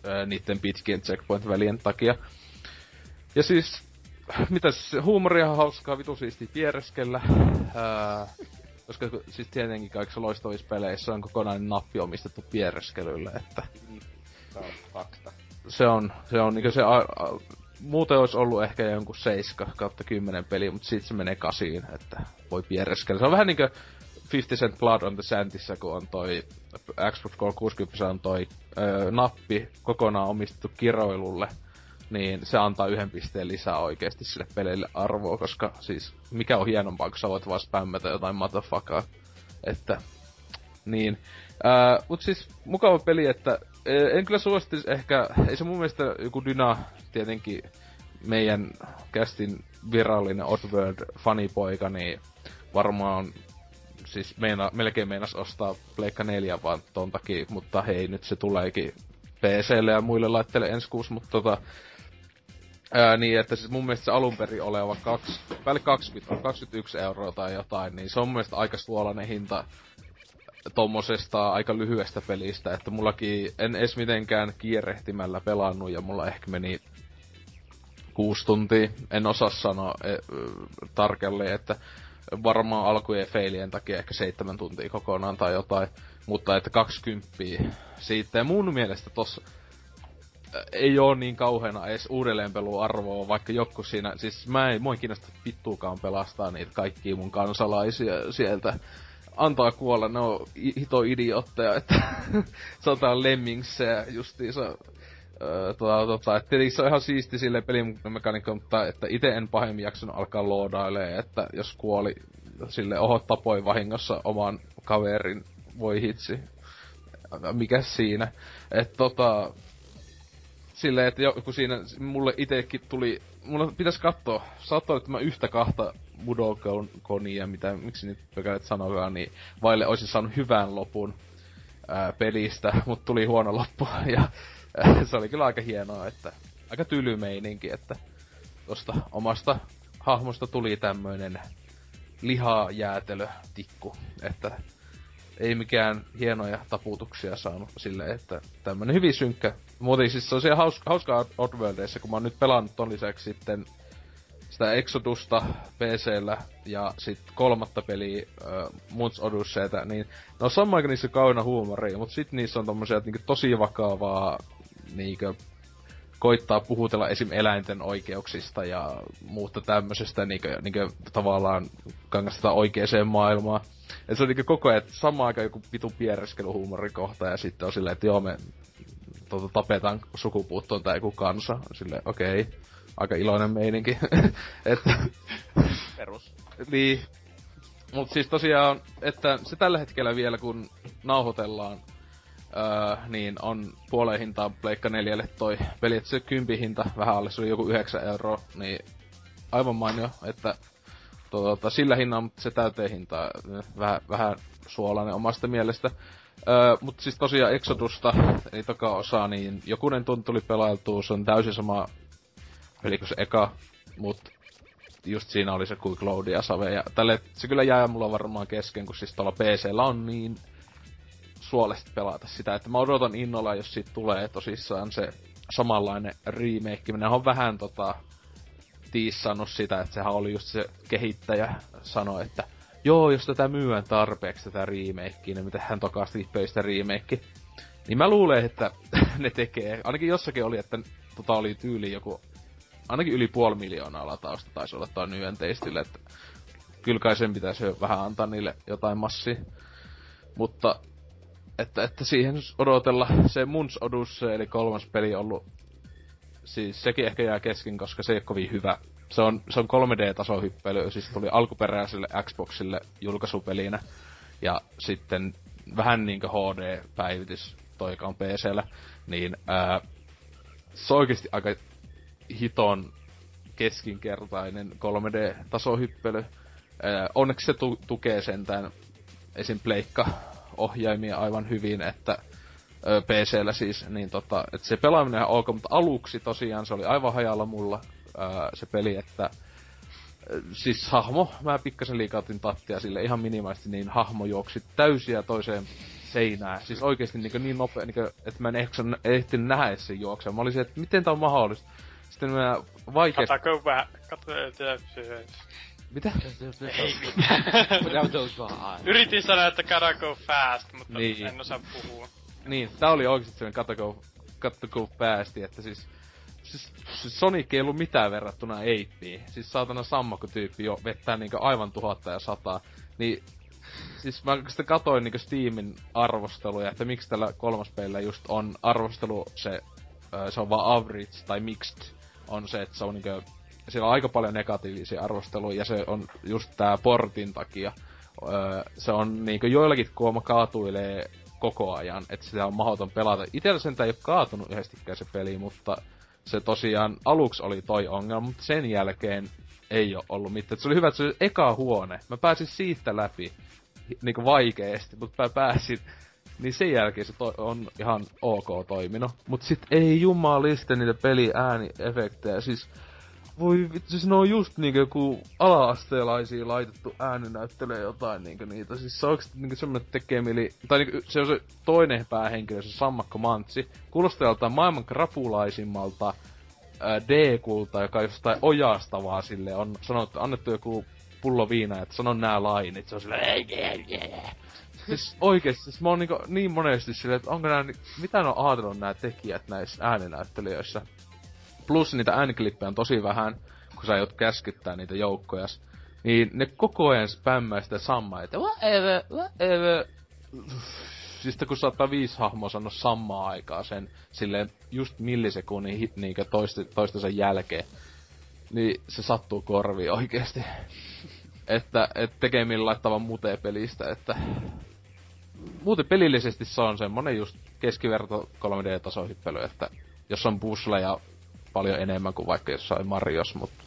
ää, niiden pitkien checkpoint-välien takia. Ja siis, [laughs] mitäs, huumoria on hauskaa, vitu siisti piereskellä. Koska siis tietenkin kaikissa loistavissa peleissä on kokonainen nappi omistettu piereskelylle, että... Se on fakta. Se on, se on niinku se... A, a, muuten olisi ollut ehkä jonkun 7 kautta 10 peli, mutta sitten se menee kasiin, että voi piereskellä. Se on vähän niinku 50 Cent Blood on the Sandissä, kun on toi Xbox 360 on toi ö, nappi kokonaan omistettu kiroilulle – niin se antaa yhden pisteen lisää oikeasti sille pelille arvoa, koska siis mikä on hienompaa, kun sä voit vaan spämmätä jotain motherfuckaa. Että, niin. Ää, mut siis mukava peli, että en kyllä suosittis ehkä, ei se mun mielestä joku Dyna tietenkin meidän kästin virallinen Oddworld fanipoika, niin varmaan siis meina, melkein meinas ostaa Pleikka 4 vaan ton takia, mutta hei, nyt se tuleekin PClle ja muille laitteille ensi kuusi, mutta tota, Ää, niin, että siis mun mielestä se alun perin oleva kaksi, päälle 20, 21 euroa tai jotain, niin se on mun mielestä aika suolainen hinta tommosesta aika lyhyestä pelistä, että mullakin en edes mitenkään kierrehtimällä pelannut ja mulla ehkä meni kuusi tuntia. En osaa sanoa e, tarkalleen, että varmaan alkujen feilien takia ehkä seitsemän tuntia kokonaan tai jotain, mutta että 20 siitä. Ja mun mielestä tossa ei oo niin kauheena edes uudelleenpeluarvoa, vaikka joku siinä, siis mä en, moi kiinnosta vittuukaan pelastaa niitä kaikkia mun kansalaisia sieltä. Antaa kuolla, ne on hito idiootteja, että [laughs] sanotaan lemmingsejä justiinsa. Tota, tota, että se on ihan siisti sille pelimekaniikka, mutta että itse en pahemmin jaksanut alkaa loodailee, että jos kuoli sille oho tapoi vahingossa oman kaverin, voi hitsi. Mikä siinä? Että tota, silleen, että joku siinä mulle itekin tuli, mulla pitäisi katsoa, saattaa että mä yhtä kahta Budokonia, mitä, miksi nyt pökälet sanokaan, niin vaille olisin saanut hyvän lopun ää, pelistä, [laughs] mutta tuli huono loppu, [laughs] ja ää, se oli kyllä aika hienoa, että aika tyly meininki, että tosta omasta hahmosta tuli tämmöinen lihajäätelötikku, että ei hienoja taputuksia saanut silleen, että tämmönen hyvin synkkä. Muuten siis se on siellä hauska, hauskaa Oddworldissa, kun mä oon nyt pelannut ton lisäksi sitten sitä Exodusta PCllä ja sitten kolmatta peliä äh, Muns Odysseytä, niin no samaan aika niissä kauna huumoria, mutta sitten niissä on tommosia niinku tosi vakavaa niinku koittaa puhutella esim. eläinten oikeuksista ja muuta tämmöisestä niinku, niinku tavallaan kangasta oikeeseen maailmaan. Et se on niinku koko ajan, sama aika joku vitu piereskelyhuumorikohta ja sitten on silleen, että joo me tota, tapetaan sukupuuttoon tai joku kansa. Silleen, okei. Okay. Aika iloinen meininki. [laughs] että... Perus. niin. Mut siis tosiaan, että se tällä hetkellä vielä kun nauhoitellaan, öö, niin on puoleen hintaan Pleikka 4 toi peli, että se kympi hinta vähän alle, se oli joku 9 euroa, niin aivan mainio, että tota, sillä hinnalla, mutta se täyteen hinta vähän, vähän suolainen omasta mielestä. Öö, mutta siis tosiaan Exodusta, eli toka osa, niin jokunen tunti tuli pelailtua, se on täysin sama peli kuin se eka, mutta just siinä oli se Quick Load ja Save, ja tälle, se kyllä jää mulla varmaan kesken, kun siis tuolla PCllä on niin suolesti pelata sitä, että mä odotan innolla, jos siitä tulee tosissaan se samanlainen remake. Minä on vähän tota, tiissannut sitä, että sehän oli just se kehittäjä sanoi, että joo, jos tätä myyään tarpeeksi tätä remakea, niin me tehdään tokaasti pöistä remake. Niin mä luulen, että [laughs] ne tekee, ainakin jossakin oli, että tota oli tyyli joku, ainakin yli puoli miljoonaa latausta taisi olla toi New että kyllä kai sen pitäisi vähän antaa niille jotain massia. Mutta että, että siihen odotella se Muns Odyssey, eli kolmas peli ollut siis sekin ehkä jää kesken, koska se ei ole kovin hyvä. Se on, se on 3D-tasohyppely, siis tuli alkuperäiselle Xboxille julkaisupelinä. Ja sitten vähän niinkö HD-päivitys toi, joka on PCllä, niin ää, se on oikeesti aika hiton keskinkertainen 3D-tasohyppely. Ää, onneksi se tu- tukee sentään esim. pleikka-ohjaimia aivan hyvin, että PCllä siis, niin tota, että se pelaaminen on ok, mutta aluksi tosiaan se oli aivan hajalla mulla ää, se peli, että siis hahmo, mä pikkasen liikautin tattia sille ihan minimaisesti, niin hahmo juoksi täysiä toiseen seinään. Siis oikeesti niin, niin nopea, niin kuin, että mä en ehkä ehtinyt nähdä sen juoksen. Mä olisin, että miten tää on mahdollista. Sitten mä vaikeasti... Katako vähän... Kato... Mitä? Yritin sanoa, että gotta go fast, mutta Niin. en osaa puhua. Niin, tää oli oikeesti sellainen katoko, katoko päästi, että siis, siis, siis Sonic ei ollut mitään verrattuna Apeen. Siis saatana sammakko-tyyppi jo vettää niinku aivan tuhatta ja sataa. Niin, siis mä sitten katoin niinku Steamin arvosteluja, että miksi tällä kolmospeillä just on arvostelu se, se on vaan average tai mixed on se, että se on niinku, siellä on aika paljon negatiivisia arvosteluja ja se on just tää portin takia. Se on niinku joillakin kuoma kaatuilee koko ajan, että sitä on mahdoton pelata. Itellä sen ei ole kaatunut yhdestikään se peli, mutta se tosiaan aluksi oli toi ongelma, mutta sen jälkeen ei ole ollut mitään. Se oli hyvä, että se oli eka huone. Mä pääsin siitä läpi niinku vaikeesti, mutta mä pääsin niin sen jälkeen se to- on ihan ok toiminut. Mut sit ei jumaliste niitä peli ääniefektejä. Siis voi vittu, siis ne on just niinku joku ala-asteelaisia laitettu ääni näyttelee jotain niinku niitä. Siis se on niinku semmonen tekee mieli... Tai niinku se on se toinen päähenkilö, se Sammakko Mantsi. Kuulostaa joltain maailman krapulaisimmalta D-kulta, joka jostain ojasta vaan sille on sanottu, annettu joku pullo viinaa, että sano nää lainit. Se on silleen, siis oikeesti, siis mä oon niinku niin monesti silleen, että onko nää, mitä ne on ajatellut nää tekijät näissä ääninäyttelijöissä. Plus niitä ääniklippejä on tosi vähän, kun sä joudut käskyttää niitä joukkoja. Niin ne koko ajan spämmää sitä samaa, että whatever, whatever. Siis kun saattaa viisi hahmoa sanoa samaa aikaa sen silleen just millisekunnin hit niinkö toiste, toistensa jälkeen. Niin se sattuu korviin oikeesti. että et tekemillä laittavan mute-pelistä, että muuten pelillisesti se on semmonen just keskiverto 3D-tasohyppely, että jos on pusleja paljon enemmän kuin vaikka jossain Marios, mutta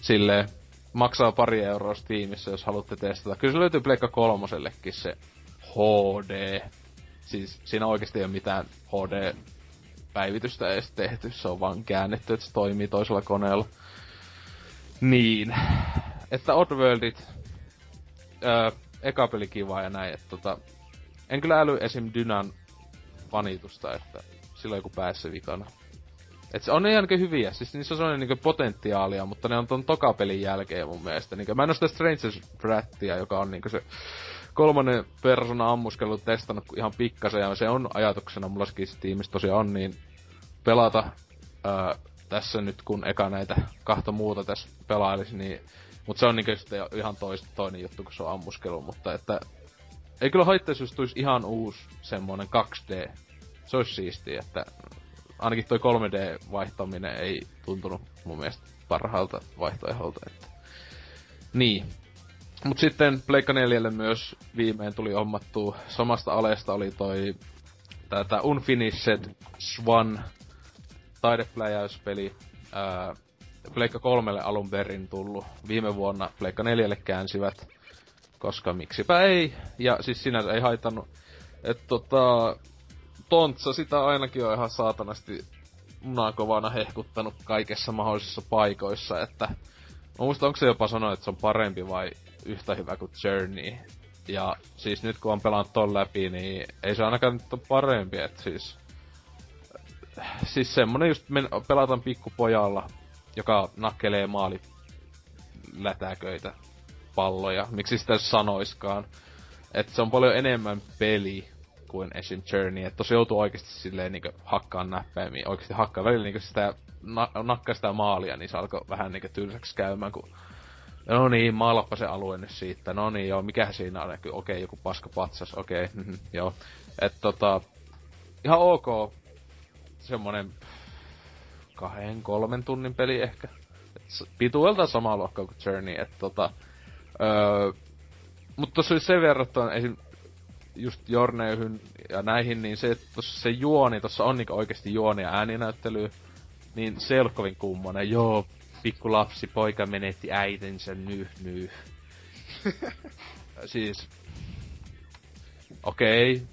silleen maksaa pari euroa Steamissa, jos haluatte testata. Kyllä se löytyy Pleikka kolmosellekin se HD. Siis siinä oikeasti ei ole mitään HD-päivitystä edes tehty, se on vaan käännetty, että se toimii toisella koneella. Niin. Että Oddworldit, öö, eka peli kiva ja näin, että tota, en kyllä äly esim. Dynan vanitusta, että sillä on joku päässä vikana. Et se on ne ainakin hyviä, siis niissä on sellainen niinku potentiaalia, mutta ne on ton tokapelin jälkeen mun mielestä. Niinku, mä en oo sitä Strangers Brattia, joka on niinku se kolmannen persona ammuskelu testannut ihan pikkasen, ja se on ajatuksena mullakin tiimistä tosiaan on, niin pelata ää, tässä nyt, kun eka näitä kahta muuta tässä pelailisi, niin mutta se on niinku sitten ihan tois, toinen juttu, kun se on ammuskelu, mutta että ei kyllä haittaisi, jos tulisi ihan uusi semmonen 2D. Se olisi siistiä, että ainakin toi 3D-vaihtaminen ei tuntunut mun mielestä parhaalta vaihtoeholta, että niin. Mut sitten Pleikka 4 myös viimein tuli hommattua. Samasta alesta oli toi tätä Unfinished Swan taidepläjäyspeli. Pleikka 3 alun perin tullut. Viime vuonna Pleikka 4 käänsivät, koska miksipä ei. Ja siis sinänsä ei haitannut. Et tota, Tontsa sitä ainakin on ihan saatanasti munakovana hehkuttanut kaikessa mahdollisissa paikoissa, että mä muistan, onko se jopa sanonut, että se on parempi vai yhtä hyvä kuin Journey. Ja siis nyt kun on pelannut ton läpi, niin ei se ainakaan nyt ole parempi, että siis... Siis semmonen just men, pelataan pikkupojalla, joka nakkelee maali lätäköitä palloja. Miksi sitä sanoiskaan. Että se on paljon enemmän peli kuin esim. Journey. Että se joutuu oikeasti silleen niinku hakkaan näppäimiä. Oikeasti hakkaa välillä niinku sitä, na, nakkaa sitä maalia, niin se alkoi vähän niinku tylsäksi käymään, kun No niin, maalappa se alue nyt siitä. No niin, joo, mikä siinä on? Okei, okay, joku paska patsas, okei, okay, [laughs] mhm, joo. Et tota, ihan ok. Semmonen kahden, kolmen tunnin peli ehkä. Et pituelta sama luokka kuin Journey, että tota... Öö, mutta tossa oli sen verran, että on esim... just Jorneyhyn ja näihin, niin se, tossa se juoni, tossa on niinku oikeesti juoni ja ääninäyttely, niin se ei kovin kummonen. Joo, pikku lapsi, poika menetti äitinsä, nyh, nyh. [laughs] siis, okei, okay.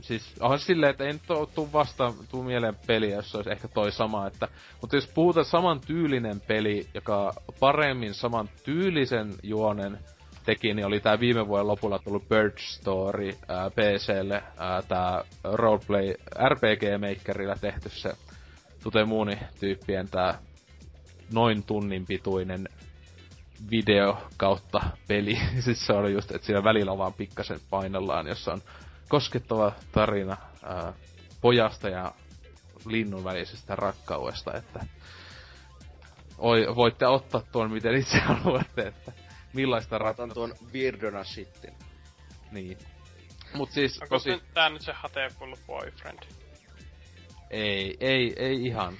siis onhan silleen, että ei nyt tuu vastaan, tuu mieleen peliä, jos olisi ehkä toi sama, että, mutta jos puhutaan saman tyylinen peli, joka paremmin saman tyylisen juonen teki, niin oli tää viime vuoden lopulla tullut Bird Story ää, PClle, tää roleplay RPG Makerilla tehty se Tutemuuni tyyppien tää noin tunnin pituinen video kautta peli. [laughs] siis se oli just, että siinä välillä vaan pikkasen painellaan, jossa on koskettava tarina ää, pojasta ja linnun välisestä rakkaudesta, että oi, voitte ottaa tuon miten itse haluatte, että millaista rakkautta. tuon weirdona sitten. Niin. Mut siis Onko tosi... tää nyt se Hateful Boyfriend? Ei, ei, ei ihan.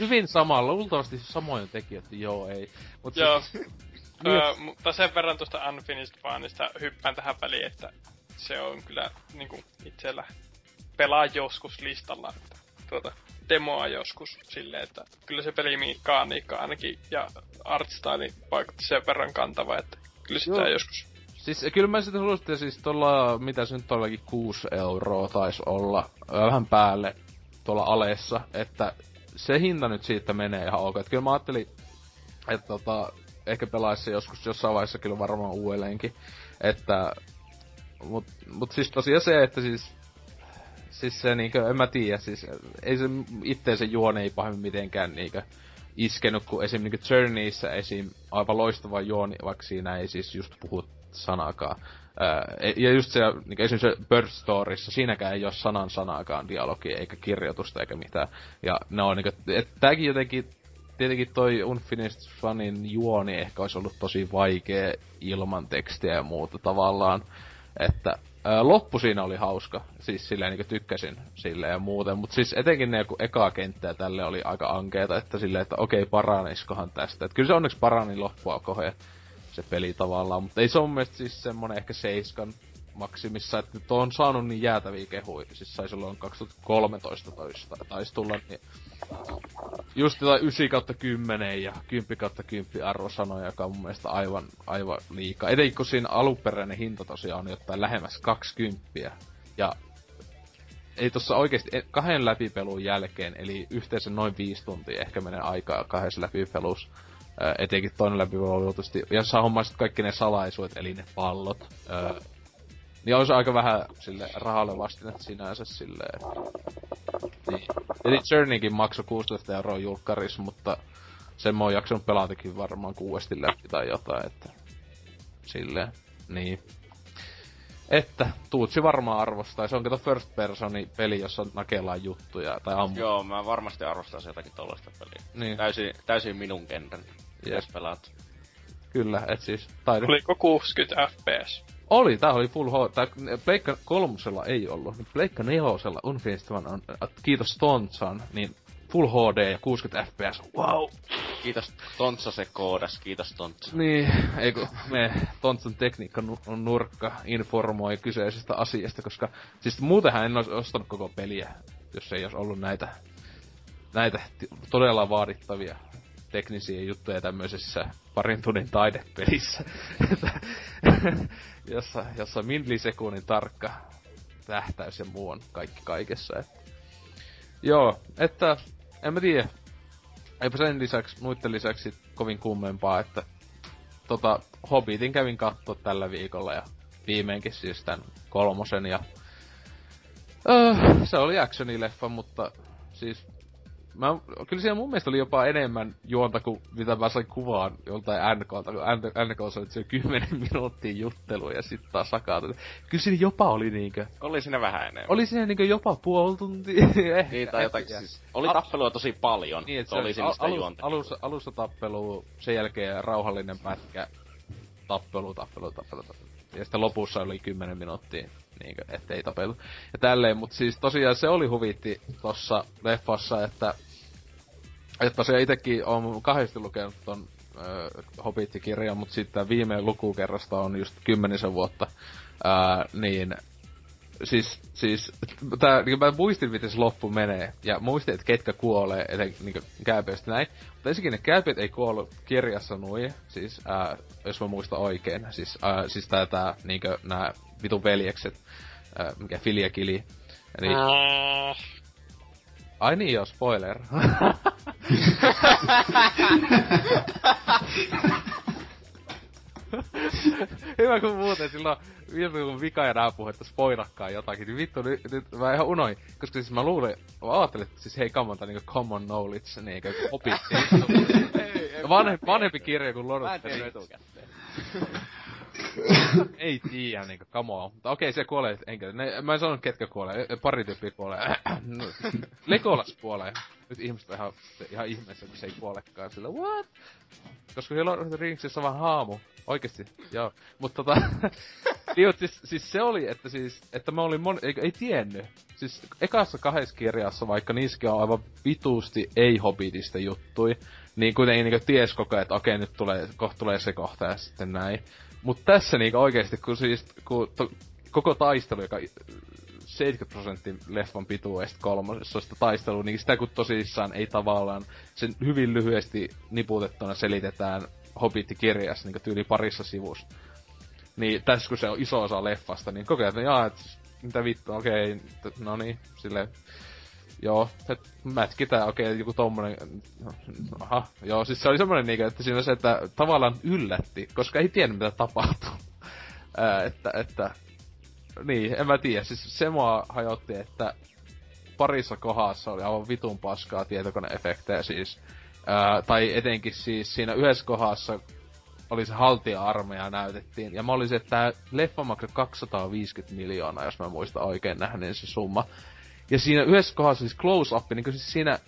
Hyvin samalla, luultavasti samoin tekijät, joo ei. Mut joo. Se, öö, mutta sen verran tuosta Unfinished Fanista hyppään tähän väliin, että se on kyllä niinku itsellä pelaa joskus listalla, että tuota, demoa joskus silleen, että kyllä se pelimekaniikka ainakin ja artstyle vaikutti sen verran kantava, että kyllä sitä Joo. joskus Siis kyllä mä sitten suosittelen siis tuolla, mitä se nyt todellakin 6 euroa taisi olla, vähän päälle tuolla alessa, että se hinta nyt siitä menee ihan ok. Että kyllä mä ajattelin, että tota, ehkä pelaisi joskus jossain vaiheessa kyllä varmaan uudelleenkin. Että, mut, mut siis tosiaan se, että siis siis se niinkö, en mä tiedä, siis ei se itse se juone ei pahemmin mitenkään niinkö iskenyt, kun esim. niinkö Journeyssä esim. aivan loistava juoni, vaikka siinä ei siis just puhu sanakaan. Ja just se, niin esim. se Bird Storyssa, siinäkään ei ole sanan sanaakaan dialogia, eikä kirjoitusta, eikä mitään. Ja ne on niinku, että tääkin jotenkin, tietenkin toi Unfinished Funin juoni ehkä olisi ollut tosi vaikea ilman tekstiä ja muuta tavallaan. Että loppu siinä oli hauska, siis silleen niin tykkäsin sille ja muuten, mutta siis etenkin ne joku eka kenttä tälle oli aika ankeeta, että silleen, että okei paraniskohan tästä. Et kyllä se onneksi parani loppua kohden se peli tavallaan, mutta ei se on mielestä siis semmonen ehkä seiskan maksimissa, että nyt on saanut niin jäätäviä kehuja. Siis sai silloin 2013 toista, taisi tulla niin just jotain 9 kautta 10 ja 10 kautta 10 arvosanoja, joka on mun mielestä aivan, aivan liikaa. Etenkin kun siinä alunperäinen hinta tosiaan on jotain lähemmäs 20. Ja ei tossa oikeesti kahden läpipelun jälkeen, eli yhteensä noin viisi tuntia ehkä menee aikaa kahdessa läpipelussa. Etenkin toinen läpipelu oli tietysti, jos sä hommaisit kaikki ne salaisuudet, eli ne pallot, niin olisi aika vähän sille rahalle vastinet sinänsä silleen. Niin. Eli Journeykin maksoi 16 euroa julkkaris, mutta sen mä oon jaksanut pelatakin varmaan kuuesti läpi tai jotain, että silleen, niin. Että Tuutsi varmaan arvostaa. Se on kato first personi peli, jossa nakellaan juttuja tai ammu. Joo, mä varmasti arvostaisin jotakin tollaista peliä. Niin. Täysin, täysin minun kentän. Yes. pelaat. Kyllä, et siis taidon. Oliko 60 fps? Oli, tää oli Full HD. Tää Pleikka kolmosella ei ollut. Pleikka nelosella Unfinished on, kiitos Tontsan, niin Full HD ja 60 fps. Wow! Kiitos Tontsa se koodas, kiitos Tontsa. Niin, eikö me Tontsan tekniikka on nurkka informoi kyseisestä asiasta, koska siis muutenhan en olisi ostanut koko peliä, jos ei olisi ollut näitä, näitä todella vaadittavia teknisiä juttuja tämmöisessä parin tunnin taidepelissä, [laughs] jossa, jossa millisekunnin tarkka tähtäys ja muu on kaikki kaikessa. Että. Joo, että en mä tiedä. Eipä sen lisäksi, muiden lisäksi kovin kummempaa, että tota, Hobbitin kävin katsoa tällä viikolla ja viimeinkin siis tän kolmosen ja öö, se oli actionileffa, mutta siis mä, kyllä siellä mun mielestä oli jopa enemmän juonta kuin mitä mä sain kuvaan joltain NKlta, kun NK oli se 10 [laughs] minuuttia juttelu ja sitten taas sakaat. Kyllä siinä jopa oli niinkö... Oli siinä vähän enemmän. Oli siinä niinkö jopa puoli tuntia. [laughs] niin, tai jotakin siis. Oli tappelua tosi paljon. Niin, että oli al- alus, alussa, alussa tappelu, sen jälkeen rauhallinen pätkä, tappelu, tappelu, tappelu, tappelu. Ja sitten lopussa oli 10 minuuttia niinkö, ettei tapeltu. Ja tälleen, mutta siis tosiaan se oli huvitti tossa leffassa, että että tosiaan itekin on kahdesti lukenut ton äh, Hobbit-kirjan, mutta sitten viime lukukerrasta on just kymmenisen vuotta, äh, niin siis, siis, tää, niin mä muistin, miten se loppu menee, ja muistin, että ketkä kuolee, eli niin kääpiöistä näin. Mutta ensinnäkin ne kääpiöt ei kuollut kirjassa nui, siis, ää, jos mä muistan oikein. Siis, ää, siis tää, tää niinkö, nää vitun veljekset, ää, mikä Filia Kili. Niin, Mm, ai niin joo, spoiler. [laughs] Hyvä kun muuten silloin viime kun vika ja nää puhui, että spoirakkaan jotakin, niin vittu nyt, nyt mä ihan unoin, koska siis mä luulin, mä ajattelin, että siis hei kammanta niinku common knowledge, niinku opitti. [laughs] Vanhempi, vanhempi kirja kuin Lord of the Rings. [laughs] Ei tiedä niinku, come on. Mutta okei, se kuolee enkä. Ne, mä en sanonut ketkä kuolee, pari tyyppiä kuolee. No, [laughs] Legolas kuolee. Nyt ihmiset on ihan, ihan ihmeessä, kun se ei kuolekaan. Sillä what? Koska siellä on Ringsissä vaan haamu. Oikeesti, joo. Mutta tota... [laughs] niin, mut siis, siis, se oli, että siis, että mä olin mon... ei, ei tiennyt. Siis ekassa kahdessa kirjassa, vaikka niissäkin on aivan vituusti ei-hobitista juttui, niin kuitenkin niinku ties koko ajan, että okei, nyt tulee, kohta tulee se kohta ja sitten näin. Mut tässä niinku oikeesti, kun siis, kun to, koko taistelu, joka 70 prosenttia leffan pituudesta kolmosessa sitä taistelua, niin sitä kun tosissaan ei tavallaan sen hyvin lyhyesti niputettuna selitetään Hobbit-kirjassa niin tyyli parissa sivussa. Niin tässä kun se on iso osa leffasta, niin koko ajan, että jaa, et, mitä vittu, okei, okay, no niin, silleen, joo, että mätkitään, okei, okay, joku tommonen, aha, joo, siis se oli semmonen niinkö, että siinä se, että tavallaan yllätti, koska ei tiennyt mitä tapahtuu. [laughs] Ää, että, että, niin, en mä tiedä, siis se mua hajotti, että parissa kohdassa oli aivan vitun paskaa tietokoneefektejä siis. Ää, tai etenkin siis siinä yhdessä kohdassa oli se haltija-armeija näytettiin. Ja mä olisin, että tää leffa maksoi 250 miljoonaa, jos mä muistan oikein nähneen se summa. Ja siinä yhdessä kohdassa siis close-up, niin kuin siis siinä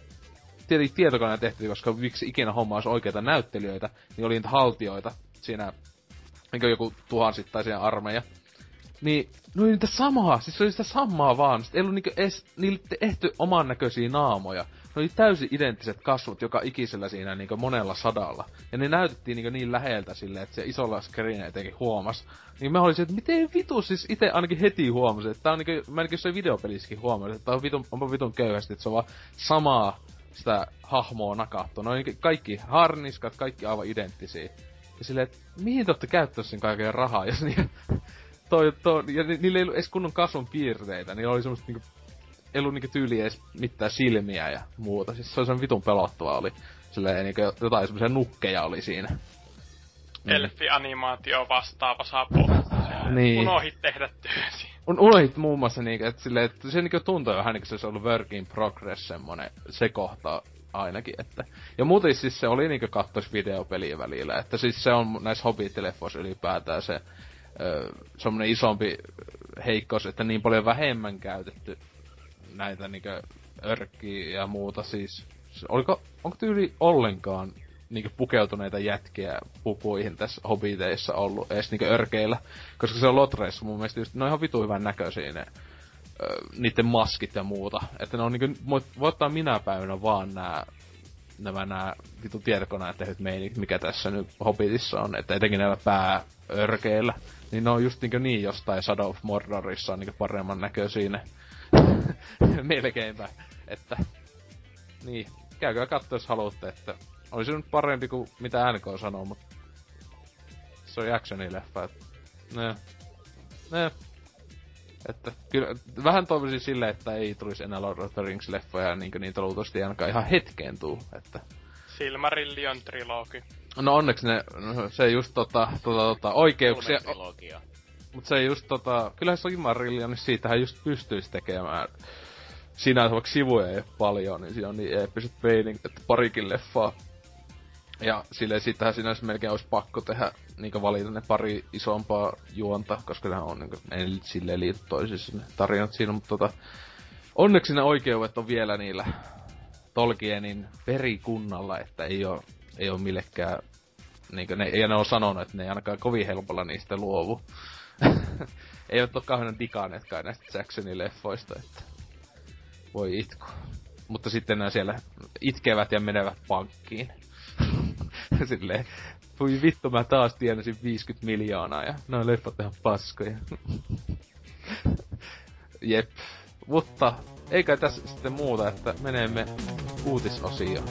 tietenkin tietokoneen tehtiin, koska miksi ikinä homma olisi oikeita näyttelijöitä, niin oli niitä haltioita siinä, niin joku tuhansittaisia armeija. Niin, no niitä samaa, siis se oli sitä samaa vaan. Sitten ei ollut niinku edes, niille tehty oman näköisiä naamoja. Ne oli täysin identtiset kasvot joka ikisellä siinä niinku monella sadalla. Ja ne näytettiin niinku niin läheltä silleen, että se isolla screen etenkin huomas. Niin mä olisin, että miten vitu siis itse ainakin heti huomasin, että tää on niinku, mä ainakin jossain videopelissäkin huomasin, että tää on vitun, onpa vitun köyhästi, että se on vaan samaa sitä hahmoa nakattu. No niin kaikki harniskat, kaikki aivan identtisiä. Ja silleen, että mihin te ootte käyttänyt sen kaiken rahaa, jos niin [laughs] toi, toi, ja ni, niillä ei ollut edes kunnon kasvon piirteitä, niillä oli semmoista niinku, ei ollut niinku tyyliä edes mitään silmiä ja muuta. Siis se oli semmoinen vitun pelottava oli. Silleen niinku jotain semmoisia nukkeja oli siinä. Elfi-animaatio vastaava saapuu. Niin. Unohit tehdä työsi. Un, unohit muun muassa niinku, että silleen, että se niinku tuntui vähän niinku se olisi ollut work in progress semmonen, se kohta ainakin, että. Ja muuten siis se oli niinku kattois videopeliä välillä, että siis se on näissä Hobbit-leffoissa ylipäätään se, ö, semmonen isompi heikkous, että niin paljon vähemmän käytetty näitä niinku örkkiä ja muuta siis. Oliko, onko tyyli ollenkaan niinku pukeutuneita jätkiä pukuihin tässä Hobbiteissa ollut edes niinku örkeillä? Koska se on Lotreissa mun mielestä just, ne on ihan vitu hyvän näköisiä ne niiden maskit ja muuta. Että ne on niinku, voi, ottaa minä päivänä vaan nää nämä nää vitu tietokoneet tehdyt meinit, mikä tässä nyt Hobbitissa on, että etenkin näillä pääörkeillä, niin ne on just niinkö niin jostain Shadow of Mordorissa on niinkö paremman näköisiä ne. [laughs] Melkeinpä, että niin, käykää katsoa jos haluatte, että olisi se nyt parempi kuin mitä NK sanoo, mutta se on actionileffa, että ne, ne, että kyllä, vähän toivoisin silleen, että ei tulisi enää Lord of the Rings-leffoja, niin kuin niitä luultavasti ainakaan ihan hetkeen tuu, että... Silmarillion trilogi. No onneksi ne, no, se just tota, tota, tota oikeuksia, Kolme trilogiaa. Mutta se just tota, kyllähän Silmarillion, niin siitähän just pystyisi tekemään sinänsä vaikka sivuja ei ole paljon, niin siinä on niin eeppiset meining, että parikin leffaa. Ja silleen siitähän sinänsä melkein olisi pakko tehdä, niinku valita ne pari isompaa juonta, koska ne on niinku, ei ne silleen liity toisissa ne tarinat siinä, mutta tota, onneksi ne oikeudet on vielä niillä Tolkienin verikunnalla, että ei oo, ei oo millekään, niinku ne, ja ne on sanonut, että ne ei ainakaan kovin helpolla niistä luovu. [laughs] Eivät oo kauhean digaaneetkaan näistä Jacksonin leffoista, että voi itku. Mutta sitten ne siellä itkevät ja menevät pankkiin. [laughs] Silleen, voi vittu mä taas tienasin 50 miljoonaa ja noin leffat ihan paskoja. [laughs] Jep. Mutta eikä tässä sitten muuta, että menemme uutisosioon.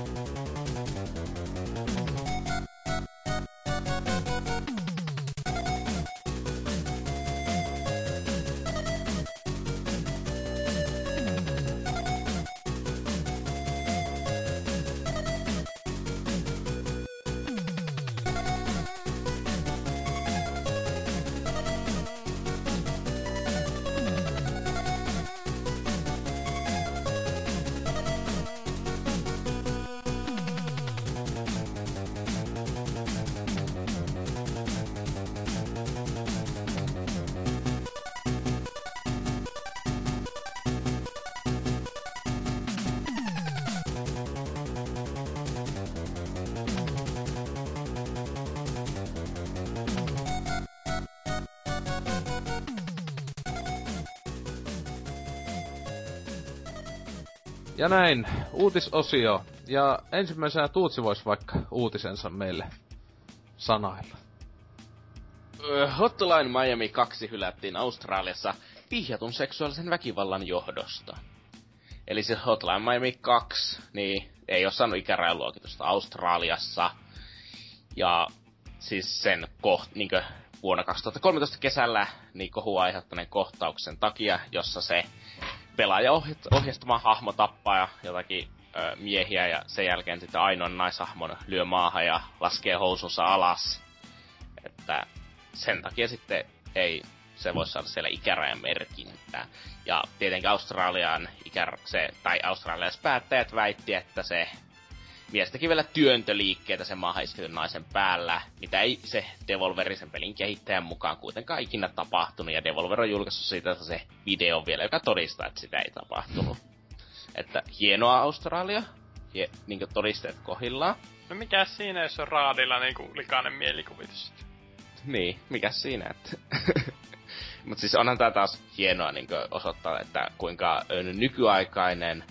Näin, uutisosio. Ja ensimmäisenä Tuutsi voisi vaikka uutisensa meille sanailla. Ö, Hotline Miami 2 hylättiin Australiassa vihjatun seksuaalisen väkivallan johdosta. Eli se Hotline Miami 2, niin ei ole saanut ikärajaluokitusta Australiassa. Ja siis sen koht, niin vuonna 2013 kesällä niin kohua aiheuttaneen kohtauksen takia, jossa se pelaaja ohjastama hahmo tappaa ja jotakin ö, miehiä ja sen jälkeen sitten ainoan naishahmon lyö maahan ja laskee housunsa alas. Että sen takia sitten ei se voi saada siellä ikärajan merkintää. Ja tietenkin Australian ikär, se, tai australialaispäättäjät väitti, että se mies teki vielä työntöliikkeitä sen maahan naisen päällä, mitä ei se Devolverisen pelin kehittäjän mukaan kuitenkaan ikinä tapahtunut, ja Devolver on julkaissut siitä se video vielä, joka todistaa, että sitä ei tapahtunut. Että hienoa Australia, Hie, niin todisteet kohillaan. No mikä siinä, jos on raadilla niinku likainen mielikuvitus? Niin, mikä siinä, että... [laughs] Mutta siis onhan tää taas hienoa niin osoittaa, että kuinka nykyaikainen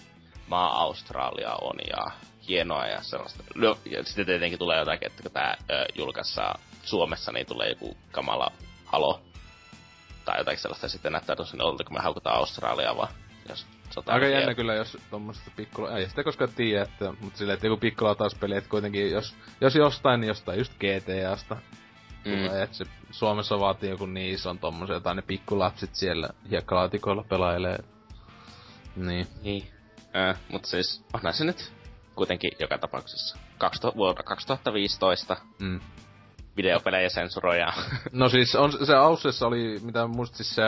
maa Australia on ja hienoa ja sellaista. No, ja sitten tietenkin tulee jotakin, että kun tää ö, julkaissaan Suomessa, niin tulee joku kamala halo tai jotakin sellaista, ja sitten näyttää tosi olta, kun me haukutaan Australiaa vaan. Jos sota Aika jännä kyllä, jos tuommoista pikkulla, ei sitä koskaan tiedä, että, mutta silleen, että joku pikkulla taas peli, että kuitenkin, jos, jos jostain, niin jostain just GTAsta mm. tulee, että se Suomessa vaatii joku niin ison tommosen, jotain ne pikkulapsit siellä hiekkalaatikoilla pelailee. Niin. Niin. Äh, mutta siis onhan se nyt kuitenkin joka tapauksessa. 2000, vuonna 2015 mm. videopelejä sensuroja. [laughs] No siis on, se Aussessa oli, mitä musta siis se,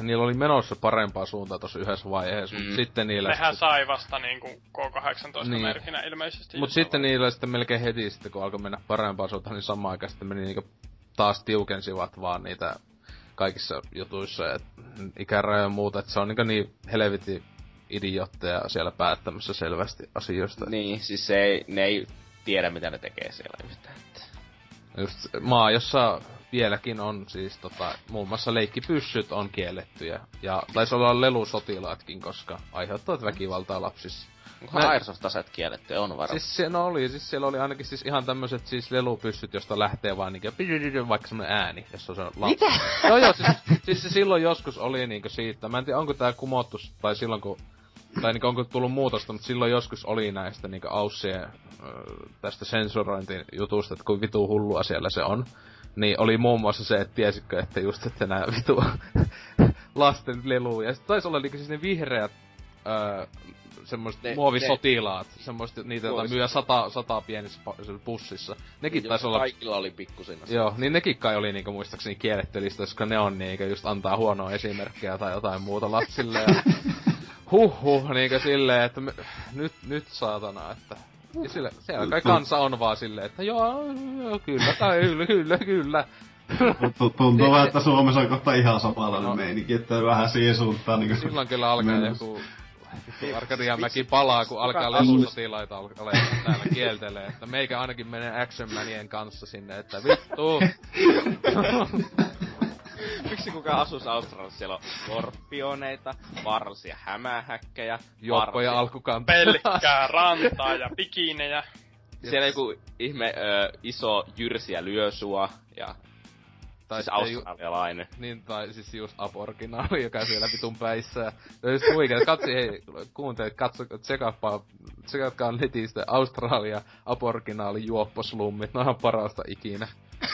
niillä oli menossa parempaa suuntaa tuossa yhdessä vaiheessa, mm. sitten niillä... Nehän sitten... sai vasta niinku K18 niin. merkinä ilmeisesti. Mut sitten niillä sitten melkein heti sitten, kun alkoi mennä parempaa suuntaan, niin samaan aikaan sitten meni niinku taas tiukensivat vaan niitä kaikissa jutuissa ja ikärajoja ja muuta, että se on niinku niin helvetin idiotteja siellä päättämässä selvästi asioista. Niin, siis se ei, ne ei tiedä mitä ne tekee siellä yhtään. Just maa, jossa vieläkin on siis tota, muun muassa leikkipyssyt on kiellettyjä. Ja taisi olla lelusotilaatkin, koska aiheuttavat väkivaltaa lapsissa. Onko Mä... Airsoft-aseet kielletty? On varmaan. Siis se, no oli, siis siellä oli ainakin siis ihan tämmöiset siis lelupyssyt, josta lähtee vaan niinkö vaikka semmonen ääni, jos on se lampu. Mitä? Joo joo, siis, siis se silloin joskus oli niinkö siitä. Mä en tiedä, onko tää kumottu, tai silloin kun tai niinku onko tullut muutosta, mutta silloin joskus oli näistä niinku aussien tästä sensurointijutusta, että kuin vitu hullua siellä se on. Niin oli muun muassa se, että tiesitkö, että just, että nämä vitu [laughs] lasten leluja. Sitten taisi olla niinku siis ne vihreät öö, semmoiset ne, muovisotilaat, ne, semmoiset niitä, joita myy sata, sata pienessä pussissa. Nekin taisi olla... Kaikilla oli pikkusina. Joo, niin nekin kai oli niinku muistaakseni kielletty koska ne on niinku just antaa huonoa esimerkkiä tai jotain muuta lapsille. Ja [laughs] Huhhuh, niinkö silleen, että me, nyt, nyt saatana, että... Ja sille, siellä kai kansa on vaan silleen, että joo, joo kyllä, tai kyllä, kyllä, kyllä. Tuntuu vähän, että Suomessa on kohta ihan samanlainen no. meininki, että vähän siihen suuntaan niin Silloin kyllä alkaa mennessä. joku Arkadianmäki palaa, kun alkaa lelusotilaita alkaa täällä kieltelee, että meikä ainakin menee Action Manien kanssa sinne, että vittu. [laughs] Miksi kukaan asuisi Australiassa? Siellä on skorpioneita, vaarallisia hämähäkkejä, Juoppoja alkukantaa. Pelkkää rantaa ja pikinejä. Siellä joku ihme ö, iso jyrsiä lyösua ja Tai Siis sitten ju- australialainen. Niin, tai siis just aboriginaali, joka siellä vitun päissä. Ja just huikea, katsi, hei, kuuntele, katso, tsekapaa, tsekatkaa netistä Australia aboriginaali juopposlummit, ne on ihan parasta ikinä.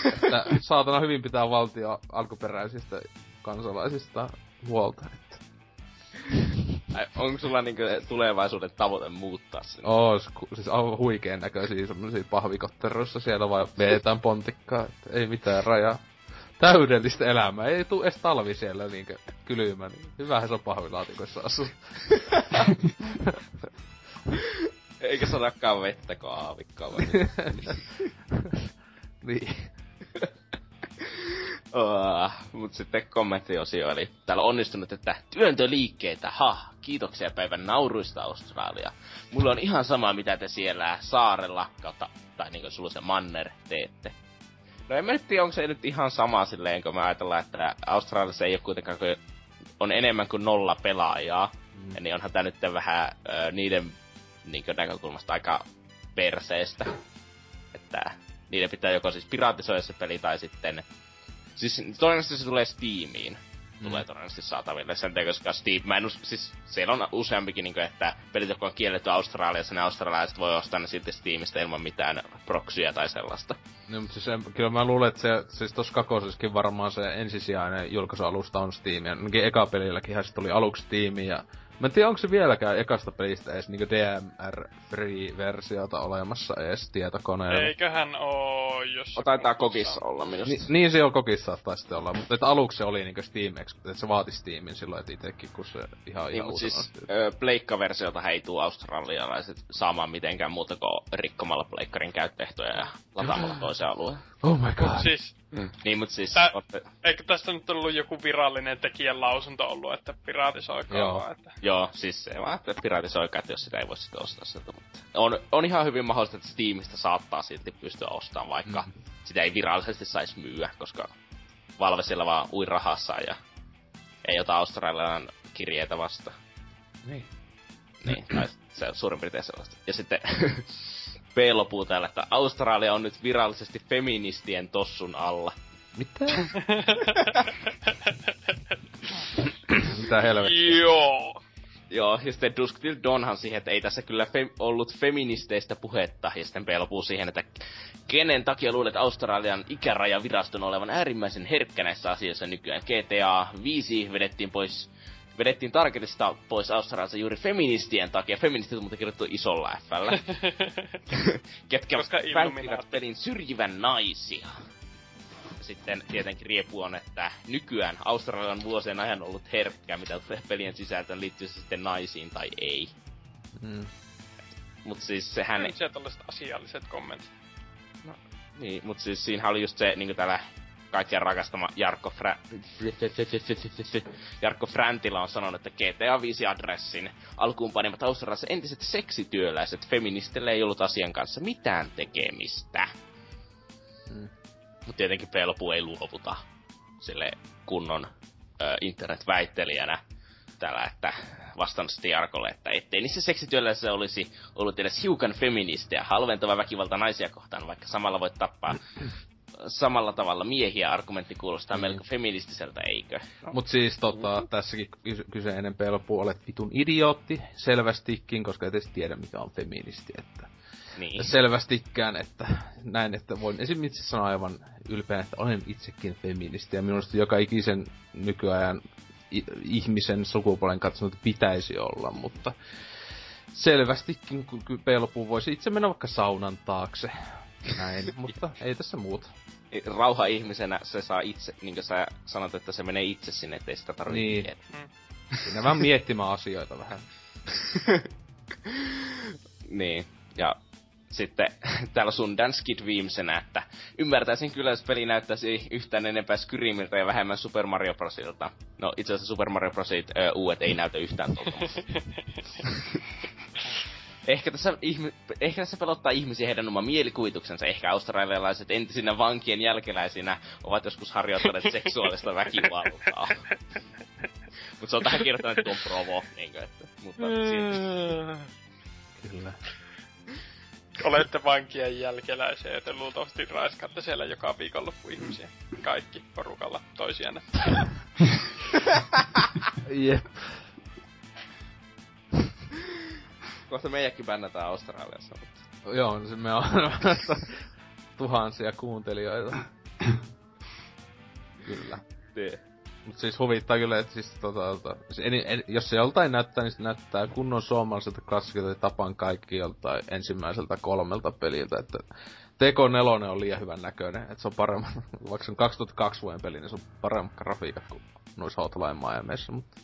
Että saatana hyvin pitää valtio alkuperäisistä kansalaisista huolta. Että. Ai, onko sulla niinku tulevaisuuden tavoite muuttaa sinne? Oos, siis aivan huikeen näköisiä semmosia pahvikotteroissa siellä vaan veetään pontikkaa, että ei mitään rajaa. Täydellistä elämää, ei tuu edes talvi siellä niinkö kylmä, niin hyvähän se on pahvilaatikoissa asuu. Eikä sadakaan vettä kun aavikkoa vai? [laughs] niin. Oh, mut sitten kommenttiosio, eli täällä on onnistunut, että työntöliikkeitä, ha, kiitoksia päivän nauruista Australia. Mulla on ihan sama, mitä te siellä saarella, kautta, tai niinku sulla se manner teette. No en mä nyt tiedä, onko se nyt ihan sama silleen, kun me ajatellaan, että Australiassa ei ole kuitenkaan, kun on enemmän kuin nolla pelaajaa, mm. ja niin onhan tää nyt vähän ö, niiden niin näkökulmasta aika perseestä. Että niiden pitää joko siis piratisoida se peli tai sitten... Siis todennäköisesti se tulee Steamiin. Tulee todennäköisesti saataville sen takia, koska Steam, mä en us, siis siellä on useampikin, niin kuin, että pelit, jotka on kielletty Australiassa, ne australialaiset voi ostaa ne silti Steamista ilman mitään proksyä tai sellaista. No, mutta siis, en- kyllä mä luulen, että se, siis tossa kakosessakin varmaan se ensisijainen julkaisualusta on Steam. Ja eka pelilläkin se tuli aluksi Steam ja Mä en tiedä, onko se vieläkään ekasta pelistä edes niinku DMR-free-versiota olemassa edes tietokoneella. Eiköhän oo, jos... O, taitaa kokissa olla minusta. Ni, niin se on kokissa saattaa sitten olla, mutta että aluksi se oli niinku Steam että se vaati Steamin silloin, että itekin, kun se ihan, Niin, ihan siis ö, pleikkaversiota ei tuu australialaiset saamaan mitenkään muuta kuin rikkomalla pleikkarin käyttöehtoja ja lataamalla toisen alueen. Oh my god. Siis, Niin, mut siis... Tää- Otte, eikö tästä nyt ollut joku virallinen tekijän lausunto ollut, että piraatisoikaa Joo. vaan, että... joo, siis se vaan, että piratisoikaa, että jos sitä ei voi sitten ostaa sieltä. Mutta on, on ihan hyvin mahdollista, että Steamista saattaa silti pystyä ostamaan, vaikka mm. sitä ei virallisesti saisi myyä, koska Valve siellä vaan ui rahassa ja ei ota Australian kirjeitä vasta. Niin. Niin, tai se on suurin piirtein sellaista. Ja sitten [laughs] P lopuu täällä, että Australia on nyt virallisesti feministien tossun alla. Mitä? [laughs] Mitä helvettiä? Joo! Joo, ja sitten Dusk Till Dawnhan siihen, että ei tässä kyllä fe- ollut feministeistä puhetta, ja sitten P lopuu siihen, että kenen takia luulet Australian ikärajaviraston olevan äärimmäisen herkkä näissä asioissa nykyään. GTA 5 vedettiin pois vedettiin targetista pois Australiassa juuri feministien takia. Feministit on muuten kirjoittu isolla Fllä. [laughs] Ketkä Koska välttivät pelin syrjivän naisia. Sitten tietenkin riepu on, että nykyään Australia on vuosien ajan ollut herkkä, mitä pelien sisältöön, liittyy se sitten naisiin tai ei. Mm. Mut siis sehän... Hän... Sieltä tällaiset asialliset kommentit. Niin, mut siis siinä oli just se, niinku täällä kaikkien rakastama Jarkko, Fra- [laughs] Jarkko Frantila on sanonut, että GTA 5 adressin alkuun panivat Australiassa entiset seksityöläiset feministille ei ollut asian kanssa mitään tekemistä. Mm. Mut tietenkin Pelpu ei luovuta sille kunnon ö, internetväittelijänä täällä, että vastannut sitten Jarkolle, että ettei niissä seksityöläisissä olisi ollut edes hiukan feministiä, halventava väkivalta naisia kohtaan, vaikka samalla voit tappaa [clears throat] samalla tavalla miehiä. Argumentti kuulostaa Mm. melko feministiseltä, eikö? Mut siis tota, tässäkin kys- kyseinen pelpu olet vitun idiootti selvästikin, koska et edes tiedä mikä on feministi, että Niin. selvästikään, että näin, että voin esimerkiksi sanoa aivan ylpeänä, että olen itsekin feministi ja minusta joka ikisen nykyajan ihmisen sukupuolen katsonut pitäisi olla, mutta selvästikin kun ky- pelpu voisi itse mennä vaikka saunan taakse. Näin, [laughs] mutta ei tässä muuta. Rauha ihmisenä se saa itse, niin kuin sä sanot, että se menee itse sinne, ettei sitä tarvitse Niin. miettiä. Siinä vaan miettimään asioita vähän. [laughs] Niin, ja sitten [laughs] täällä sun Danskid viimeisenä, että ymmärtäisin kyllä, jos peli näyttäisi yhtään enempää Skyrimiltä ja vähemmän Super Mario Brosilta. No itse asiassa Super Mario Brosit ö, uudet ei näytä yhtään tuolta. Ehkä, tässä ihmi- ehkä tässä pelottaa ihmisiä heidän oma mielikuvituksensa. Ehkä australialaiset entisinä vankien jälkeläisinä ovat joskus harjoittaneet [laughs] seksuaalista väkivaltaa. [laughs] Mutta se on tähän kirjoittanut, että on provo, niin kuin, että, mutta siinä Kyllä. olette vankien jälkeläisiä, joten luultavasti raiskaatte siellä joka viikonloppu ihmisiä. Kaikki porukalla toisianne. [laughs] Jep. Kohta meidänkin bännätään Australiassa, mutta... Joo, se me on tuhansia kuuntelijoita. kyllä. Tee. Mut siis huvittaa kyllä, että siis tota, tota siis en, en, jos se joltain näyttää, niin se näyttää kunnon suomalaiselta klassikilta tapan kaikki joltain ensimmäiseltä kolmelta peliltä, että TK4 on liian hyvän näköinen, että se on paremmin, [laughs] vaikka se on 2002 vuoden peli, niin se on paremmat grafiikat kuin noissa Hotline Miamiissa, mutta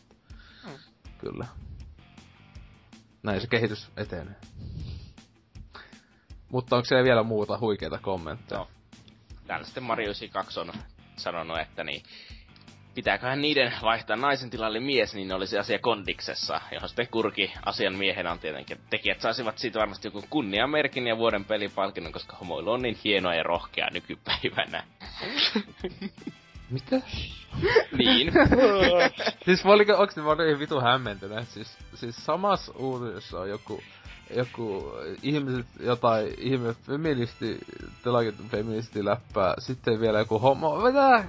Mm. kyllä. Näin se kehitys etenee. Mutta onko siellä vielä muuta huikeita kommentteja? Joo. Täällä sitten Mario 92 on sanonut, että niin, pitääköhän niiden vaihtaa naisen tilalle mies, niin olisi asia kondiksessa, johon sitten Kurki asian miehenä on tietenkin. Tekijät saisivat siitä varmasti joku kunniamerkin ja vuoden pelipalkinnon, koska homoilu on niin hienoa ja rohkeaa nykypäivänä. [laughs] Mitä? [laughs] niin. [laughs] siis mä olin, onks mä olin vitu hämmentynyt. Siis, siis samassa uutisessa on joku, joku ihmiset, jotain ihme feministi, telakin feministi läppää, sitten vielä joku homo, mitä?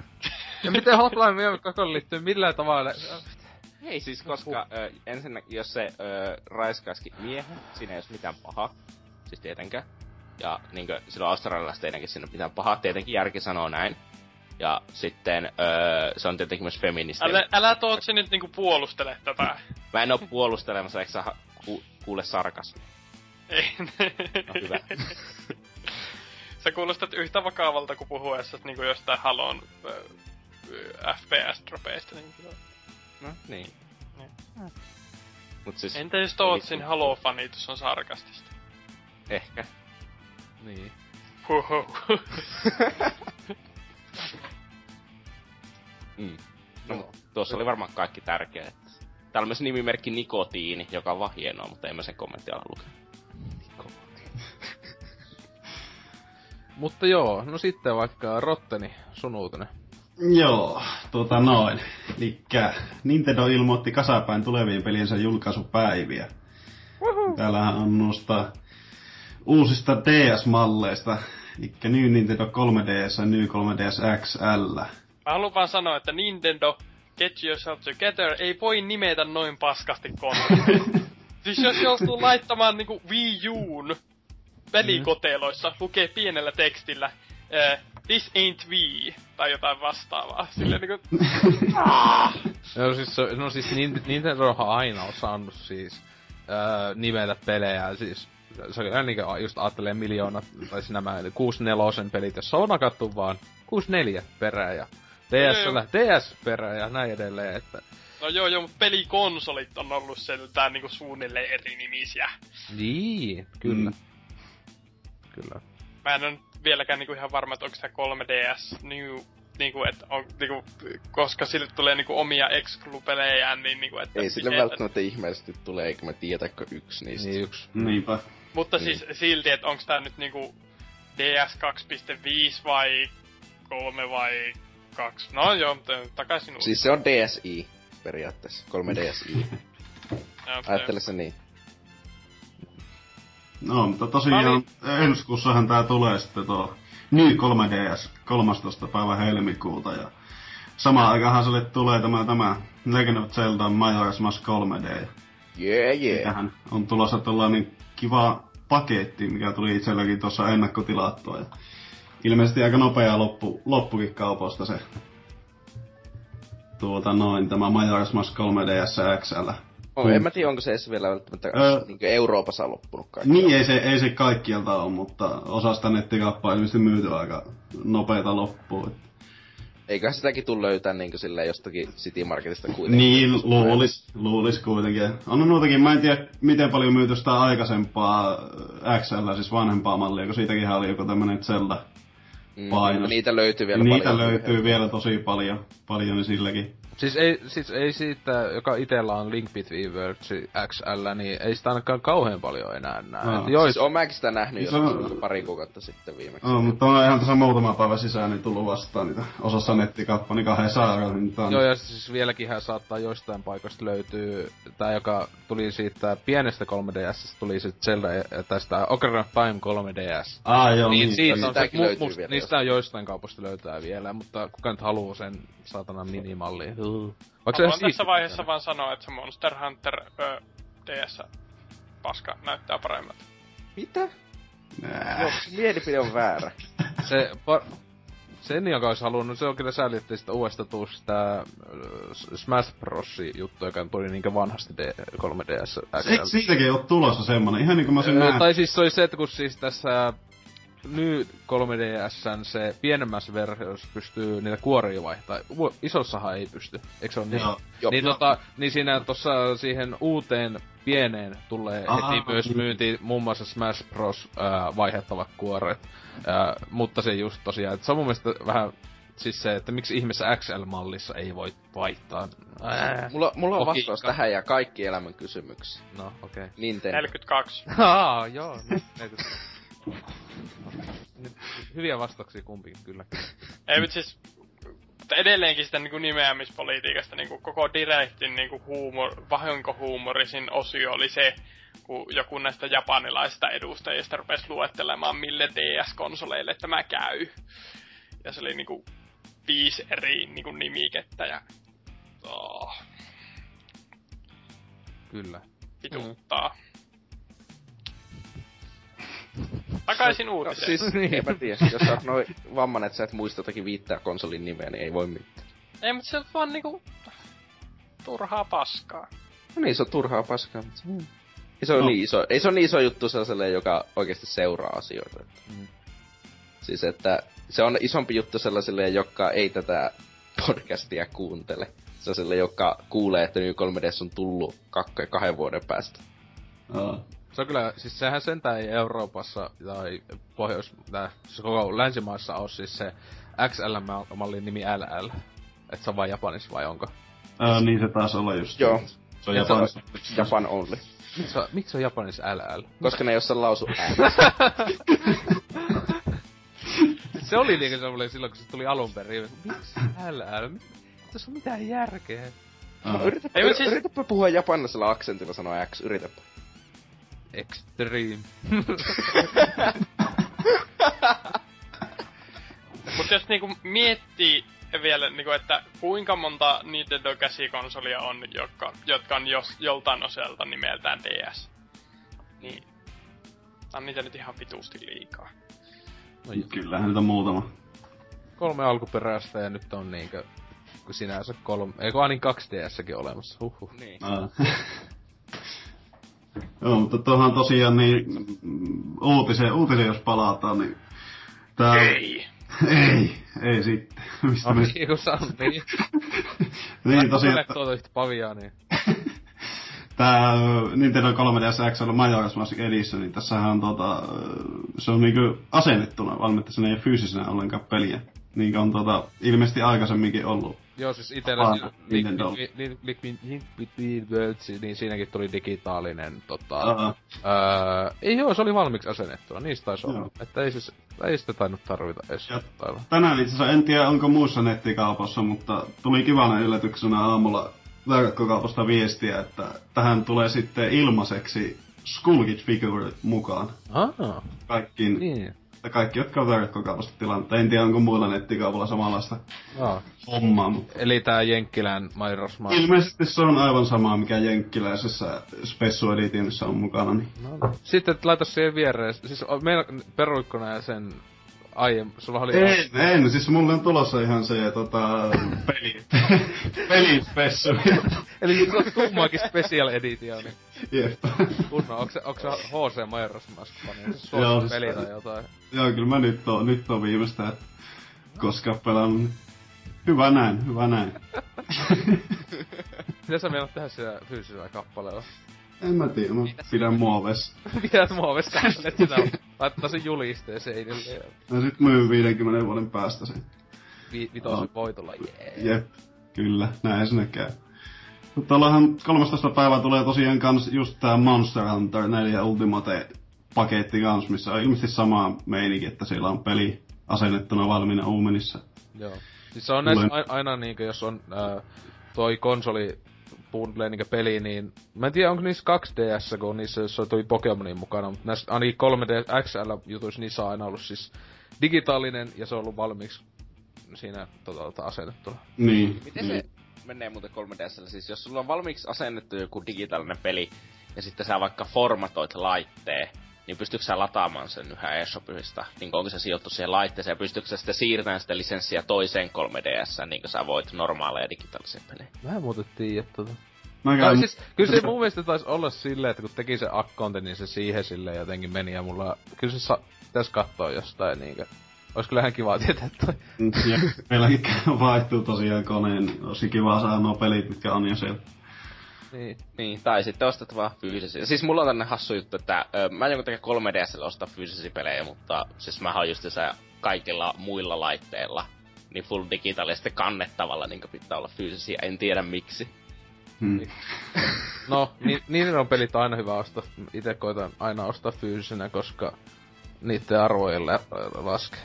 Ja miten [laughs] Hotline Miami koko liittyy millään tavalla? Hei siis, koska ö, ensinnäkin, jos se ö, raiskaisikin miehen, siinä ei olisi mitään pahaa. Siis tietenkään. Ja niinkö, silloin australialaiset ei siinä mitään pahaa. Tietenkin järki sanoo näin. Ja sitten öö, se on tietenkin myös feministi. Älä, älä Tootsi nyt niinku puolustele tätä. Mä en oo puolustelemassa, eikö sä ku- kuule sarkasmi? Ei. No hyvä. [laughs] Sä kuulostat yhtä vakavalta kuin puhuessa niinku jostain Halon FPS-dropeista. Niin kyllä. No niin. Niin. Mut siis Entä jos Tootsin Halo-fanitus on sarkastista? ehkä. Niin. Huhu. [laughs] Mm. No, tuossa oli varmaan kaikki tärkeät. Täällä on myös nimimerkki Nikotiini, joka on vaan hienoa, mutta en mä sen kommenttia ala lukea. Mutta joo, no sitten vaikka Rotteni, sun uutinen. Joo, tuota noin. Elikkä Nintendo ilmoitti kasapäin tulevien peliensä julkaisupäiviä. Täällähän on noista uusista DS-malleista. Elikkä New Nintendo 3DS ja New 3DS XL. Mä haluan vaan sanoa, että Nintendo Get Yourself Together ei voi nimetä noin paskasti konsoleja. [laughs] siis jos joutuu laittamaan niinku Wii Uun pelikoteloissa, lukee pienellä tekstillä uh, This ain't Wii, tai jotain vastaavaa. Silleen niinku, [laughs] No siis, se- no siis Nin- Nintendo on aina osannut siis öö, nimetä pelejä, siis se on ihan niinkö just ajattelee miljoonat, tai siis nämä 64 pelit, jossa on nakattu vaan 64 perään ja DSL, DS perään ja näin edelleen, että no joo joo, mutta pelikonsolit on ollut seltään niinku suunnilleen eri nimisiä. niin, kyllä. Mm. Kyllä. Mä en ole vieläkään niinku ihan varma, että onko se 3DS New niinku, että on, niinku, koska sille tulee niinku omia exclu-pelejä, niin niinku, että... Ei sille välttämättä ihmeellisesti tule, eikä mä tiedäkö yksi niistä. Niin yksi. Niinpä. Mutta Niin. siis silti, että onko tää nyt niinku DS 2.5 vai 3 vai 2? No joo, mutta takaisin uusi. Siis se on DSi periaatteessa. 3 [laughs] DSi. Ajattele se niin. No, mutta tosiaan Mä ensi kuussahan tää tulee sitten tuo New 3DS 13. päivä helmikuuta ja samaan aikaanhan sille tulee tämä, tämä Legend of Zelda Majora's Mask 3D. Yeah, yeah. Tähän on tulossa tällainen kiva paketti, mikä tuli itselläkin tuossa ennakkotilattua. Ja ilmeisesti aika nopea loppu, loppukin kaupoista se tuota noin, tämä Majora's Mask 3DS XL. Oh, en mä tiedä, onko se edes vielä välttämättä Öö. niin Euroopassa loppunut kaikki. Niin, ei se, ei se kaikkialta ole, mutta osasta nettikappaa ilmeisesti myyty aika nopeeta loppuun. Eiköhän sitäkin tule löytää niin silleen jostakin City Marketista kuitenkin. Niin, luulis, luulis kuitenkin. On muutakin, mä en tiedä miten paljon myyty sitä aikaisempaa XL, siis vanhempaa mallia, kun siitäkin oli joku tämmönen Zelda. Mm, painos. Niitä löytyy vielä Niitä paljon. löytyy vielä tosi paljon, paljon niin silläkin. Siis ei, siis ei siitä, joka itellä on Link Between Worlds XL, niin ei sitä ainakaan kauhean paljon enää näe. Et Jois, Siis oon mäkin sitä nähnyt Se joskus on- pari kuukautta sitten viimeksi. No, mutta on ihan tässä muutama päivä sisään niin tullut vastaan niitä osassa nettikauppaa, niin kahden saarella hintaan. Joo, ja siis vieläkin hän saattaa joistain paikoista löytyy, tää joka tuli siitä pienestä 3DS, tuli sit Zelda, tästä Ocarina of Time 3DS. Ah, joo, niin, niin, siitä niin, on se, mu, must, vielä niistä on joistain kaupoista löytää vielä, mutta kuka nyt haluu sen saatanan minimalliin. Uh. Vaikka se Haluan tässä vaiheessa vaan sanoa, että se Monster Hunter ö, DS paska näyttää paremmat. Mitä? Nää. Joo, mielipide on väärä. [laughs] Se, par, sen joka olisi halunnut, se on kyllä sääli, että sitä uudesta tuu sitä Smash Bros. juttu, joka tuli niinkö vanhasti D- 3DS Eikö siitäkin ole tulossa semmonen? Ihan niinku mä sen Öö, näen. tai siis se oli se, että kun siis tässä nyt 3DSn se pienemmässä versiossa pystyy niitä kuoria vaihtaa. Isossahan ei pysty, eikö se ole niin? Joo. Niin, tota, niin siinä tossa siihen uuteen pieneen tulee Aha, heti myös niin. myynti muun muassa Smash Bros. Äh, vaihettavat kuoret. Äh, mutta se just tosiaan, että se on mun mielestä vähän siis se, että miksi ihmeessä XL-mallissa ei voi vaihtaa. Äh. Mulla, mulla on vastaus tähän ja kaikki elämän kysymyksiin. No, okei. Okay. Nintendo. 42. [laughs] Aa, joo. Hyviä vastauksia kumpikin, kyllä. [laughs] Ei, mutta siis mutta edelleenkin sitä niinku nimeämispolitiikasta niinku koko Directin niinku huumor, vahinkohuumorisin osio oli se, kun joku näistä japanilaisista edustajista rupesi luettelemaan, mille DS-konsoleille tämä käy. Ja se oli niinku viisi eri niinku nimikettä ja... Oh, Kyllä. vituttaa. Takaisin No, uutiseen. siis, Niin. en mä tiedä, jos sä oot noin vammanen, että sä et muista jotakin viittää konsolin nimeä, niin ei voi mitään. Ei, mutta se on vaan niinku... Turhaa paskaa. No niin, se on turhaa paskaa, mutta se, ei se on No. niin iso, ei se on niin iso juttu sellaiselle, joka oikeasti seuraa asioita. Mm. Siis, että se on isompi juttu sellaiselle, joka ei tätä podcastia kuuntele. Sellaiselle, joka kuulee, että New 3DS on tullut kakkoja kahden vuoden päästä. Joo. Se on kyllä, siis sehän sentään ei Euroopassa tai Pohjois, tää, siis koko länsimaissa on siis se XL-mallin nimi LL. Et se on vain Japanissa vai onko? Ää, niin se taas olla just. Joo. Se on Japanissa. Japan only. Miksi on- miksi se on Japanissa LL? Koska ne ei osaa lausu. [laughs] Se oli niinkö se oli silloin, kun se tuli alun perin. Miksi LL? Mit- Tässä on mitään järkeä. Aa. Yritäpä, Ei, mut siis- yritäpä puhua japanilaisella aksentilla sanoa X, yritäpä. Extreme. [laughs] Mutta jos niinku miettii vielä, niinku, että kuinka monta Nintendo käsikonsolia on, jotka, jotka on jos, joltain osalta nimeltään DS, niin on niitä nyt ihan vitusti liikaa. No, joo. Kyllähän niitä on muutama. kolme alkuperäistä ja nyt on niinkö kun sinänsä kolme, eikö ainin kaksi DSkin olemassa, huhhuh. Niin. [laughs] Joo, mutta tuohan tosiaan niin mm, uutiseen, uutiseen jos palataan, niin tää... Ei! Ei, ei sitten. [laughs] Mistä me... Niin, [laughs] kun niin, niin tosiaan, että tuota yhtä paviaa, niin [laughs] tää Nintendo 3DS XL Majora's Mask Edition, niin tässähän on tota, se on niinku asennettuna valmiita, se ei ole fyysisenä ollenkaan peliä. Niin on tota, ilmeisesti aikaisemminkin ollut. Joo, siis itellä Ah. Link- Between Worlds, niin siinäkin tuli digitaalinen tota... Öö, ei joo, se oli valmiiksi asennettuna, niistä taisi olla. Että ei siis, ei sitä tainnut tarvita edes. Tänään itse asiassa en tiedä onko muussa nettikaupossa, mutta tuli kivana yllätyksenä aamulla verkkokaupasta viestiä, että tähän tulee sitten ilmaiseksi Skull Figure mukaan. Ah, Kaikkiin, niin. Ja kaikki, jotka on verkkokaupasta tilannetta. En tiedä, onko muilla nettikaupalla samanlaista hommaa, mutta Eli tää Jenkkilän Mairos Mask. ilmeisesti se on aivan sama, mikä jenkkiläisessä Special Editionissa on mukana. Niin. No, Sitten laita siihen viereen, siis meillä peruikkona ja sen aiem, sulla oli... En, en, siis mulle on tulossa ihan se tota, peli, [laughs] pelispessu. Eli se on tummaakin special edition, niin Jep. kunnon, onks se, onks se HC se Joo, siis- peli tai jotain. Joo, kyllä mä nyt oon, nyt oon viimeistä, että koska pelannut. Hyvä näin, hyvä näin. [laughs] Mitä sä meinaat tehdä siellä fyysisellä kappaleella? En mä tiedä, mä pidän muoveissa. Pidät muovessa että sitä laittaa sen julisteen seinille Mä sit myyn 50 vuoden päästä sen. vi- vitosen Oh. voitolla, jee. Jep. Kyllä, näin sinne käy. Mutta ollaanhan 13. päivää tulee tosiaan kans just tää Monster Hunter 4 Ultimate paketti kans, missä on ilmeisesti sama meininki, että siellä on peli asennettuna valmiina Uumenissa. Joo. Siis se on näissä aina niinkö, jos on ää, toi konsoli bundle niinkö peli, niin mä en tiedä onko niissä 2DS, kun niissä jos toi Pokemonin mukana, mutta näissä ainakin 3D XL jutuissa niissä on aina ollut siis digitaalinen ja se on ollut valmiiksi siinä tota, tota asennettuna. Niin. Miten niin. se menee muuten 3DSllä? Siis jos sulla on valmiiksi asennettu joku digitaalinen peli, ja sitten sä vaikka formatoit laitteen, niin pystyykö sä lataamaan sen yhä eShopista? Niin onko se sijoittu siihen laitteeseen, ja pystyykö sä sitten siirtämään sitä lisenssiä toiseen 3DS, niin kuin sä voit normaaleja digitaalisia pelejä? Mä en muuten tiedä tota. Mä käyn, siis, kyllä se mun mielestä taisi olla silleen, että kun teki se accountin, niin se siihen silleen jotenkin meni ja mulla... Kyllä se sa- pitäis kattoo jostain niinkö... Ois kyllä ihan kiva tietää toi. ja meilläkin [laughs] vaihtuu tosiaan koneen. Olisi kiva saada nuo pelit, mitkä on jo siellä. Niin. Niin, tai sitten ostat vaan fyysisiä. Siis mulla on tänne hassu juttu, että ö, mä en joku tekee 3DSllä ostaa fyysisiä pelejä, mutta siis mä oon just kaikilla muilla laitteilla niin full digitaalisesti kannettavalla niin pitää olla fyysisiä, en tiedä miksi. Hmm. [laughs] No, ni- niiden on pelit aina hyvä ostaa. Itse koitan aina ostaa fyysisenä, koska niiden arvo ei lä- laske.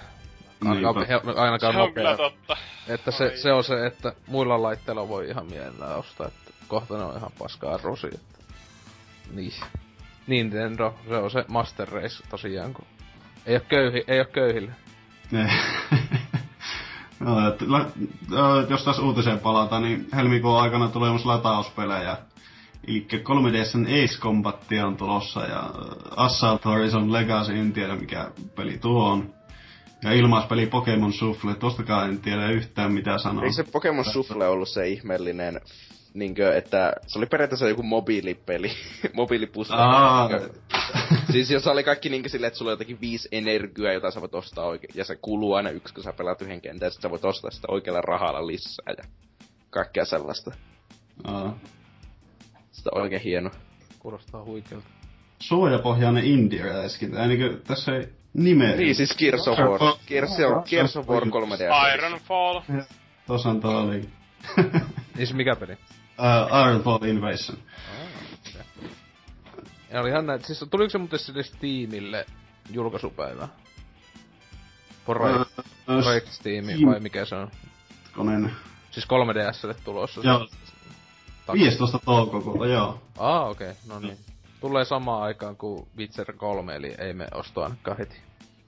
Ainakaan, Niinpä. he, ainakaan Se on kyllä totta. Että se, se on se, että muilla laitteilla voi ihan mielellään ostaa, että kohta ne on ihan paskaa arvosi. Että... Niin. Nintendo, se on se Master Race tosiaan, kun ei oo, köyhi, ei oo köyhille. Ne. [laughs] no, et, la, ö, jos taas uutiseen palataan, niin helmikuun aikana tulee myös latauspelejä. Eli 3DSn Ace Combatia on tulossa ja ö, Assault Horizon Legacy, en tiedä mikä peli tuo on. Ja ilmaispeli Pokemon Shuffle, tostakaan en tiedä yhtään mitä sanoa. Eikö se Pokemon Shuffle ollut se ihmeellinen, niinkö, että se oli periaatteessa joku mobiilipeli, [laughs] mobiilipussi. Aa, siis jos oli kaikki niinkö silleen, että sulla on jotakin viisi energiaa, jota sä voit ostaa oikein, ja se kuluu aina yksi, kun sä pelaat yhden kentän, ja sit sä voit ostaa sitä oikealla rahalla lisää, ja kaikkea sellaista. aa. Sitä on oikein hieno. Kuulostaa huikealta. Suojapohjainen indie-räiskintä. Eli niin tässä ei nimeä. Niin, siis Gears of War. Gears, Gears of War 3D. Ironfall. Tuossa on tuo oli. [laughs] Niin mikä peli? uh, Ironfall Invasion. Ja oli ihan näitä, siis tuliko se muuten sille Steamille julkaisupäivä? Project, Ö, Project Steam, Steam. vai mikä se on? Konen. Siis 3DSlle tulossa. Joo, Tak- 15. toukokuuta, joo. Aa, okei, okay, no niin. Tulee samaan aikaan kuin Witcher 3, eli ei me osto ainakaan heti.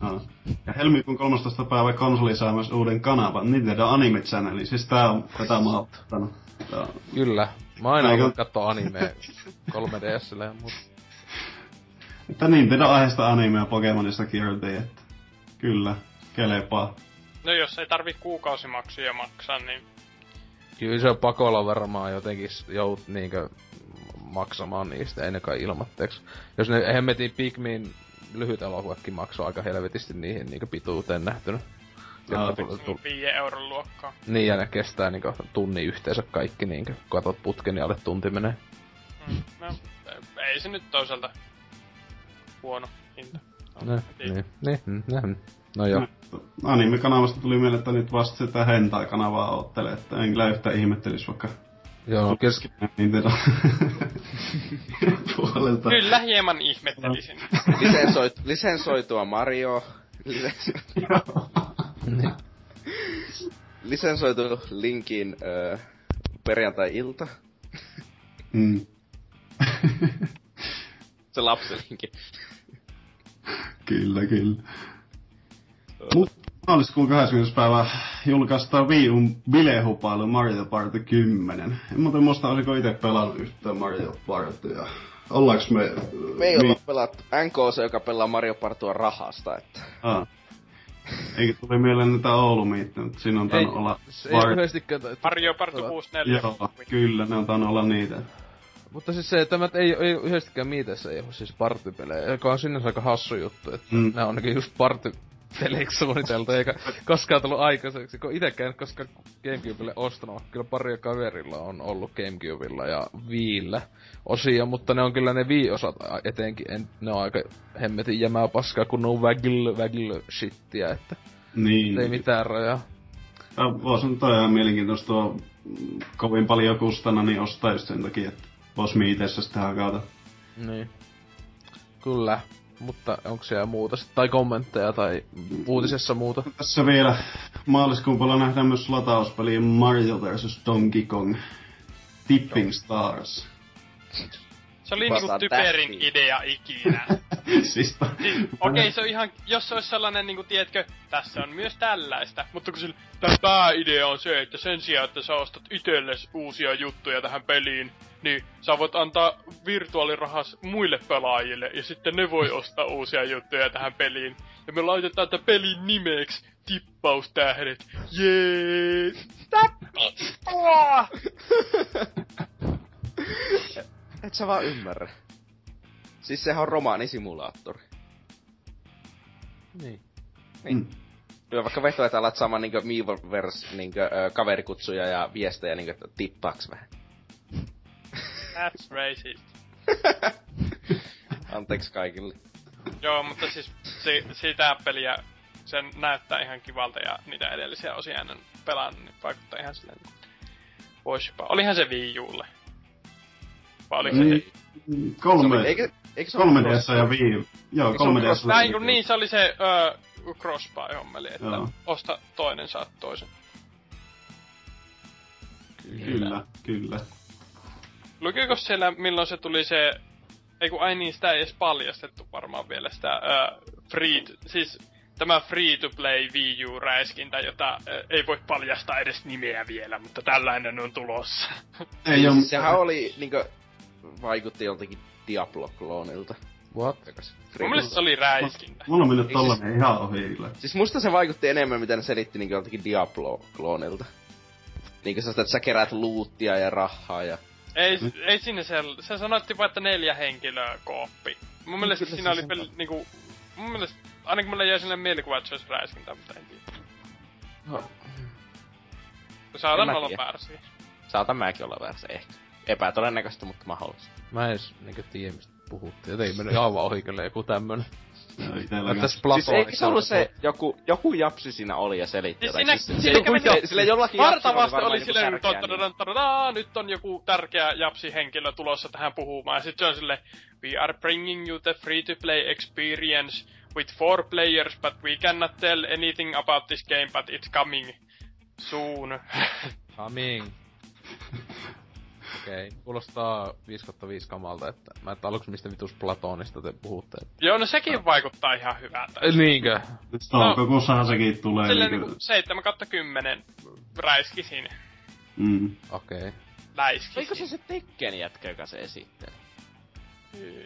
Joo. Ja helmikuun 13. päivä konsoli saa myös uuden kanavan, Nintendo Anime Channel, siis tää on tätä mä oon ottanut. Joo. Kyllä. Mä aina haluan katsoa animea [laughs] 3DSlle, mutta Että Nintendo aiheesta animea Pokemonista kirjoitin, että kyllä, kelepaa. No jos ei tarvi kuukausimaksuja maksaa, niin kyllä se on pakolla varmaan jotenkin jout niinkö maksamaan niistä, ei ne kai ilmatteeksi. Jos ne hemmetin Pikmin lyhyt elokuvatkin maksoi aika helvetisti niihin niinkö pituuteen nähtynä. Jotta tu- tu- 5 euron luokkaa. niin ja ne kestää niinkö tunnin yhteensä kaikki niinkö, kun katot putken niin alle tunti menee. Mm. No, ei se nyt toisaalta huono hinta. Ne, niin, niin, mm. No joo. Anime-kanavasta tuli mieleen, että nyt vasta sitä hentai-kanavaa oottelee, että en kyllä yhtään ihmettelisi vaikka Joo, kes- Nintendo [laughs] puolelta. Kyllä hieman ihmettelisin. Lisensoit, lisensoitua Mario. Lisens, [laughs] lisensoitu Linkin ö, perjantai-ilta. Mm. Se lapselinkin. kyllä, kyllä. Mut maaliskuun 20. päivä julkaistaan Wii U'n bilehupailu Mario Party 10. En muuten muista, olisiko itse pelannut yhtään Mario Partya. Ollaanko me... Me ei olla pelattu NKC, joka pelaa Mario Partua rahasta, että... Ah. Eikä tuli mieleen näitä Oulu mutta siinä on Ei, tainnut olla... se ei Var- yhdestikään... Mario Party 64. Joo, kyllä, ne on tainnut olla niitä. Mutta siis se, että tämä ei, ei yhdestikään miitessä ei ole siis partypelejä, joka on sinänsä aika hassu juttu, että Mm. nämä on ainakin just partypeleiksi suunniteltu, eikä koskaan tullut aikaiseksi, kun itekään en koskaan Gamecubelle ostanut, kyllä pari kaverilla on ollut Gamecubella ja Viillä osia, mutta ne on kyllä ne Wii-osat a- etenkin, en, ne on aika hemmetin jämää paskaa, kun ne on waggle, waggle shittiä, että Niin. ei mitään rajaa. Ja vois nyt ihan mielenkiintoista tuo kovin paljon kustana, niin ostaa just sen takia, että vois miitessä sitten hakata. Niin. Kyllä. Mutta onko siellä muuta tai kommentteja tai uutisessa muuta? Tässä vielä maaliskuun puolella nähdään myös latauspeli Mario vs. Donkey Kong. Tipping Stars. Se oli niinku typerin tähtiin. idea ikinä. [laughs] siis to... Siis, Okei, se on ihan, jos se olisi sellainen niinku, tiedätkö, tässä on myös tällaista. Mutta kun sillä, tää pääidea on se, että sen sijaan, että sä ostat itsellesi uusia juttuja tähän peliin, niin sä voit antaa virtuaalirahas muille pelaajille, ja sitten ne voi ostaa uusia juttuja tähän peliin. Ja me laitetaan tätä pelin nimeksi tippaustähdet. Jee! Vittua! [laughs] Et sä vaan ymmärrä. Siis sehän on romaanisimulaattori. Niin. Niin. Kyllä vaikka vetoa, että alat saamaan niinkö Miiverse niinkö ö, kaverikutsuja ja viestejä niinkö, että tippaaks vähän. That's racist. [laughs] Anteeksi kaikille. Joo, mutta siis si, sitä peliä, sen näyttää ihan kivalta ja niitä edellisiä osia en pelannut, niin vaikuttaa ihan silleen, vois jopa. Olihan se Wii Ulle. Vai oliko se... Niin, kolme, Se eikö, eikö se ollut 3DS ja Wii. Joo, Eikö 3DS. cross- Näin kun niin, se oli se öö, crossbuy-hommeli, että Joo. osta toinen, saat toisen. Kyllä, kyllä. Lukiko siellä, milloin se tuli se... Ei kun, ai niin, sitä ei edes paljastettu varmaan vielä sitä öö, free... Siis tämä free-to-play Wii U-räiskintä, jota ö, ei voi paljastaa edes nimeä vielä, mutta tällainen on tulossa. [laughs] Ei. Siis Sehän oli niinkö, vaikutti joltakin Diablo-kloonilta. What? Mun mielestä se oli räiskintä. Mulla on mennyt Ei tollanen ihan ohi kyllä. Siis musta se vaikutti enemmän, mitä ne selitti niinkö joltakin Diablo-kloonilta. Niinkö sellaista, että sä kerät luuttia ja rahaa ja... Ei, Mm. ei sinne se, se sanottiin vaan, että neljä henkilöä kooppi. Mun mielestä kyllä siinä se oli peli, niinku, mun mielestä, ainakin mulle jäi sinne mielikuva, että se olisi räiskintä, mutta en tiedä. No, Saatan olla väärässä. saatan mäkin olla väärässä ehkä. Epätodennäköistä, mutta mahdollista. Mä en edes niinkö tiedä, mistä puhuttiin. Ei mennyt aivan ohi kyllä joku tämmönen. Itelläkään. tässä Siis eikö se ollut se, joku, joku japsi siinä oli ja selitti Siis jotain? siinä- se, siinä se, kävi sille, sille jollakin varmaan oli joku silleen, särkeä, niin- nyt on joku tärkeä japsi-henkilö tulossa tähän puhumaan. Ja sitten se on silleen, we are bringing you the free-to-play experience with four players, but we cannot tell anything about this game, but it's coming soon. Coming. [laughs] Okei, okay. kuulostaa 5 5 kamalta, että mä et aluksi mistä vitus Platonista te puhutte. Että... Joo, no sekin vaikuttaa ihan hyvältä. Eh, Niinkö? Nyt toukokuussahan sekin tulee. Silleen niinku- niinku 7 kautta 10 räiskisin. Mm. Okei. Okay. Oliko Läiskisin. se se Tekken jätkä, joka se esitteli?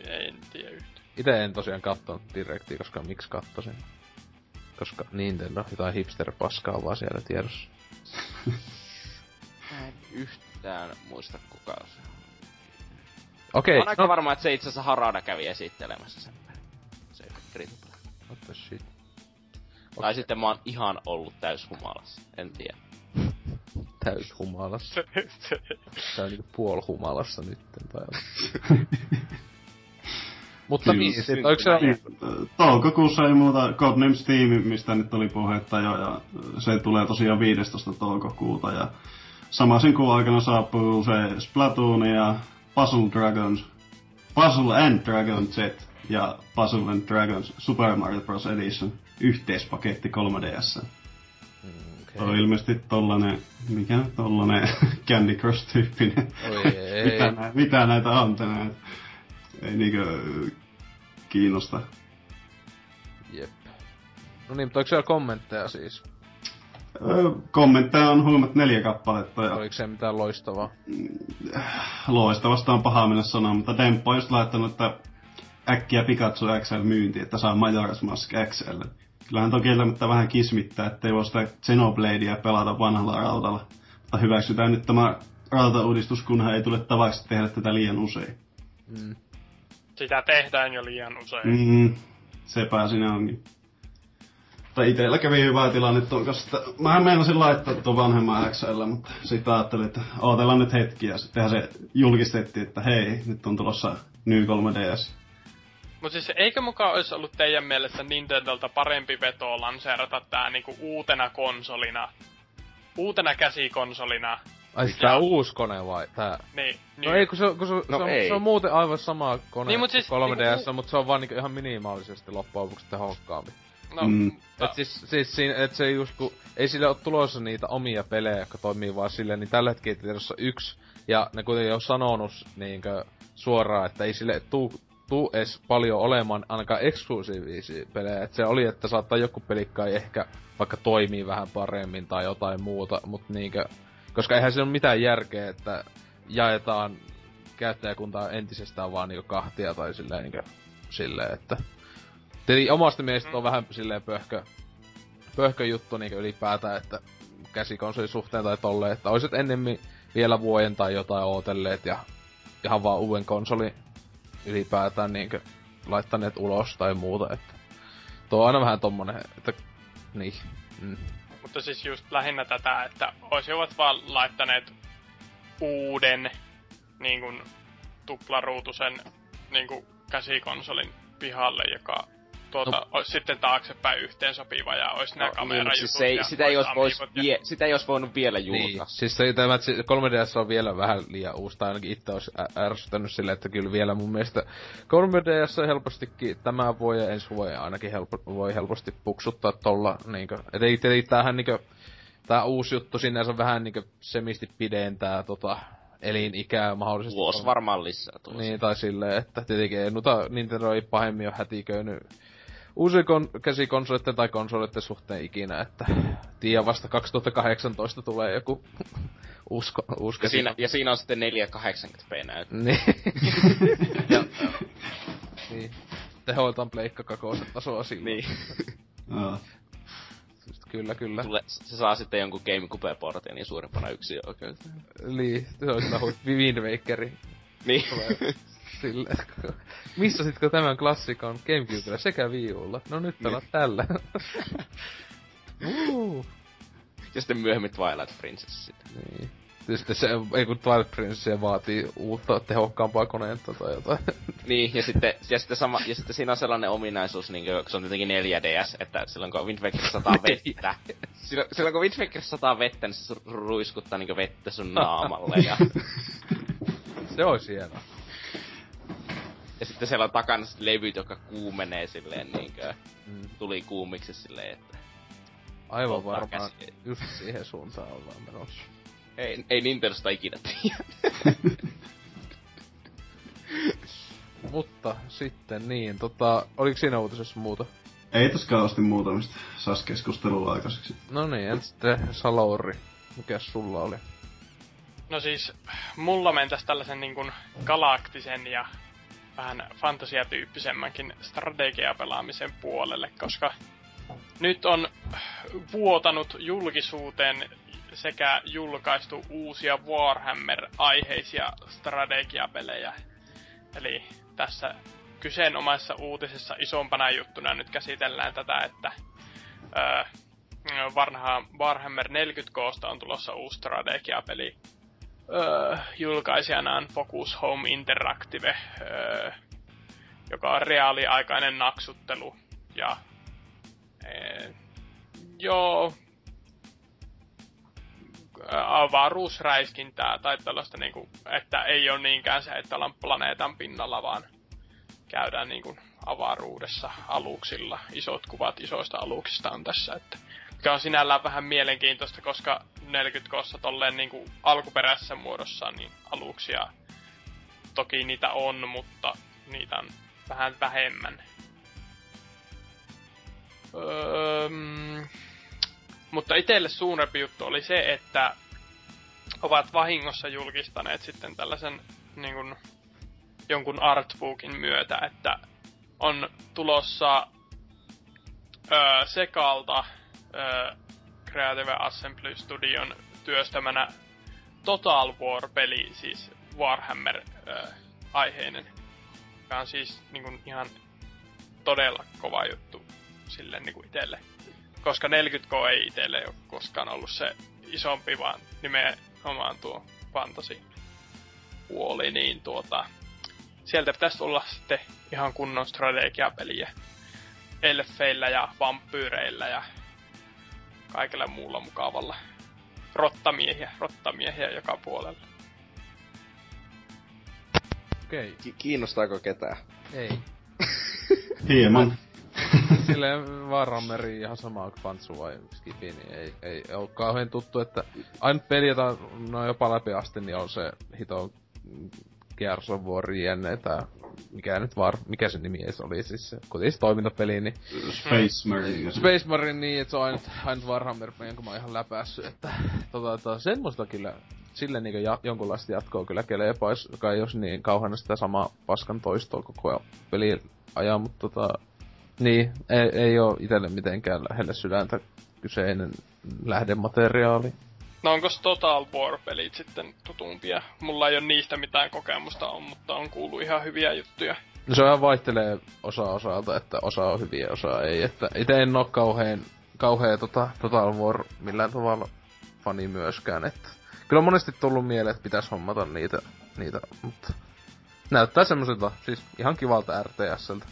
En tiedä yhtään. Ite en tosiaan kattonut direktiä, koska miksi kattosin? Koska Nintendo, jotain hipster-paskaa vaan siellä tiedossa. Mä en yhtään muista kuka se on. Okei, On aika no, varma, että se itse asiassa Harada kävi esittelemässä sen pelin. Se Greenplay. what the shit. Tai sitten mä oon ihan ollut täys humalassa. En tiedä. [laughs] Täys humalassa. [laughs] Tää on niinku puol humalassa nytten tai [laughs] Mutta Kyllä. niin, sit oiks se... Niin, toukokuussa ei muuta Codenames Steam, mistä nyt oli puhetta jo, ja se tulee tosiaan 15. toukokuuta, ja samaisen kuun aikana saapuu se Splatoon ja Puzzle Dragons, Puzzle and Dragon Z ja Puzzle and Dragons Super Mario Bros. Edition yhteispaketti 3DS. Okay. On ilmeisesti tollanen, mikä nyt tollanen [laughs] Candy Crush-tyyppinen. [laughs] Mitä, nä, mitä näitä on tänään? Ei niinkö kiinnosta. Jep. No niin, mutta oiks siellä kommentteja siis? Kommentteja on huimat neljä kappaletta ja Oliko se mitään loistavaa? loistavasta on paha mennä sanoa, mutta Demppo on just laittanut, että äkkiä Pikachu XL myynti, että saa Majora's Mask XL. Kyllähän toki elämättä vähän kismittää, ettei voi sitä Xenobladea pelata vanhalla rautalla. Mutta hyväksytään nyt tämä rautauudistus, kunhan ei tule tavaksi tehdä tätä liian usein. Mm. Sitä tehdään jo liian usein. Mm, sepä siinä onkin. Tai itellä kävi hyvä tilanne tuon kanssa, että mä meinasin laittaa tuon vanhemman XL, mutta sitten ajattelin, että ootellaan nyt hetki ja sittenhän se julkistettiin, että hei, nyt on tulossa New 3DS. Mut siis eikö mukaan olisi ollut teidän mielestä Nintendolta parempi veto lanseerata tää niinku uutena konsolina uutena käsikonsolina. Ai siis tää uusi kone vai tää? Niin, No ei, kun se, kun se, No se, on, ei. se on muuten aivan sama kone Niin, mut kuin siis 3DS, niinku- mutta se on vaan niinku ihan minimaalisesti loppujen lopuksi tehokkaampi. No, Mm. Et siis, siis siinä, et se just kun, ei sille ole tulossa niitä omia pelejä, jotka toimii vaan silleen, niin tällä hetkellä tiedossa yksi, ja ne kuitenkin on sanonut niinkö suoraan, että ei sille tuu, tuu edes paljon olemaan ainakaan eksklusiivisia pelejä. Et se oli, että saattaa joku pelikka ei ehkä vaikka toimii vähän paremmin tai jotain muuta, mutta niinkö, koska eihän se ole mitään järkeä, että jaetaan käyttäjäkuntaa entisestään vaan niinku kahtia tai silleen niinkö, silleen, että Tietenkin omasta mielestä on vähän silleen pöhkö, pöhkö juttu niin ylipäätään, että käsikonsolin suhteen tai tolleen, että olisit ennemmin vielä vuoden tai jotain ootelleet ja ihan vaan uuden konsolin ylipäätään niin laittaneet ulos tai muuta, että tuo on aina vähän tommonen, että niin. Mm. mutta siis just lähinnä tätä, että olisivat vaan laittaneet uuden niin kuin, tuplaruutusen niin kuin, käsikonsolin pihalle, joka tuota, No. olisi sitten taaksepäin yhteen sopiva ja olisi nämä No, niin, kamerajutut mutta siis ei, sitä, ei olisi vois, vie, sitä ei olisi voinut vielä Niin, julkaista. siis se, tämä, että se 3DS on vielä vähän liian uusi, tai ainakin itse olisi ärsyttänyt silleen, että kyllä vielä mun mielestä 3DS on helpostikin tämä voi ja ensi vuoden ainakin helpo, voi helposti puksuttaa tolla, niinkö, et ei, ei tämähän niinkö, tää uusi juttu sinänsä vähän niinkö semisti pidentää tota elinikää mahdollisesti. Vuosi varmaan lisää tuossa. Niin, tai silleen, että tietenkin ei noita Nintendo ei pahemmin ole hätiköinyt uusien kon- käsikonsoleiden tai konsoleiden suhteen ikinä, että tiedä vasta 2018 tulee joku uusi, ko- uusi Ja siinä, ja siinä on sitten 480p näyttö. Niin. [laughs] ja, niin. Tehoiltaan pleikka kakoiset tasoa silloin. Niin. Joo. Just, kyllä, kyllä. Tule, se saa sitten jonkun GameCube-portin niin suurimpana yksi oikein. Niin, se on kyllä hui- Wind Wakeri. Niin. Sille. [laughs] Missä sitkö tämän klassikon Gamecubella sekä Wii Ulla? No nyt pelaat tällä. [laughs] uh, ja sitten myöhemmin Twilight Princess sitten. niin. Tietysti se, ei kun Twilight Princess vaatii uutta tehokkaampaa koneetta tai jotain. [laughs] Niin, ja sitten, ja sitten, sama, ja sitten siinä on sellainen ominaisuus, niin kuin, se on tietenkin 4DS, että silloin kun Wind Waker sataa vettä, silloin, silloin kun Wind Waker sataa vettä, niin se ruiskuttaa niin vettä sun naamalle. Ja, se olisi hienoa. Ja sitten siellä on takana sit levyt, jotka kuumenee silleen niin kuin, Mm. tuli kuumiksi silleen, että Aivan varmaan just siihen suuntaan ollaan menossa. ei, ei Nintendosta ikinä tiedä. [laughs] Mutta sitten niin, tota, oliko siinä uutisessa muuta? Ei tässä kauheasti muuta, mistä saisi keskustelua aikaiseksi. No niin, entä sitten Salauri? Mikäs sulla oli? No siis, mulla mentäs tällaisen niin kuin galaktisen ja vähän fantasiatyyppisemmänkin strategiapelaamisen puolelle, koska nyt on vuotanut julkisuuteen sekä julkaistu uusia Warhammer-aiheisia strategiapelejä. Eli tässä kyseenomaisessa uutisessa isompana juttuna nyt käsitellään tätä, että öö, Warhammer 40Ksta on tulossa uusi strategiapeli öö, julkaisijanaan Focus Home Interactive, öö, joka on reaaliaikainen naksuttelu. Ja ee, joo, avaruusräiskintää tai tällaista, niinku, että ei ole niinkään se, että ollaan planeetan pinnalla, vaan käydään niinku avaruudessa aluksilla. Isot kuvat isoista aluksista on tässä, että mikä on sinällään vähän mielenkiintoista, koska 40 kossa tolleen niinku alkuperäisessä muodossa niin aluksia toki niitä on, mutta niitä on vähän vähemmän. Öö, mutta itselle suurempi juttu oli se, että ovat vahingossa julkistaneet sitten tällaisen niin kuin, jonkun artbookin myötä, että on tulossa öö, Sekalta öö, Creative Assembly Studion työstämänä Total War-peli, siis Warhammer-aiheinen. Joka on siis niin kuin, ihan todella kova juttu sille niin kuin itselle. Koska 40K ei itselle ole koskaan ollut se isompi, vaan nimenomaan tuo fantasi puoli, niin tuota, sieltä pitäisi tulla sitten ihan kunnon strategiapeliä elfeillä ja vampyyreillä ja kaikella muulla mukavalla. rottamiehiä, rottamiehiä joka puolella. Okei, okay. Ki- kiinnostaako ketään? ei. [laughs] Hieman. [laughs] Silleen Warhammeri ihan sama kuin Pantsu vai Skifi, niin ei, ei oo kauhean tuttu, että ainut peli, jota no jopa läpi asti, niin on se hito Gears of War jenne, tää mikä nyt var, mikä se nimi edes oli siis kuitenkin se toimintapeli, niin Space Marine. Space Marine niin, että se on ainut, ainut Warhammer, jonka mä oon ihan läpässyt, että tota, tota, semmoista kyllä sille niin ja, jonkunlaista jatkoa kyllä kelepais, joka ei jos niin kauhean sitä samaa paskan toistoa koko ajan peli ajaa, mutta tota, niin, ei, ei oo itelle mitenkään lähelle sydäntä kyseinen lähdemateriaali. No onko Total War-pelit sitten tutumpia? Mulla ei ole niistä mitään kokemusta on, mutta on kuullut ihan hyviä juttuja. No se vähän vaihtelee osa osalta, että osa on hyviä, osa ei. Että itse en oo kauhean, kauhean tota, Total War millään tavalla fani myöskään. Että kyllä on monesti tullut mieleen, että pitäisi hommata niitä, niitä mutta näyttää semmoiselta, siis ihan kivalta RTSltä.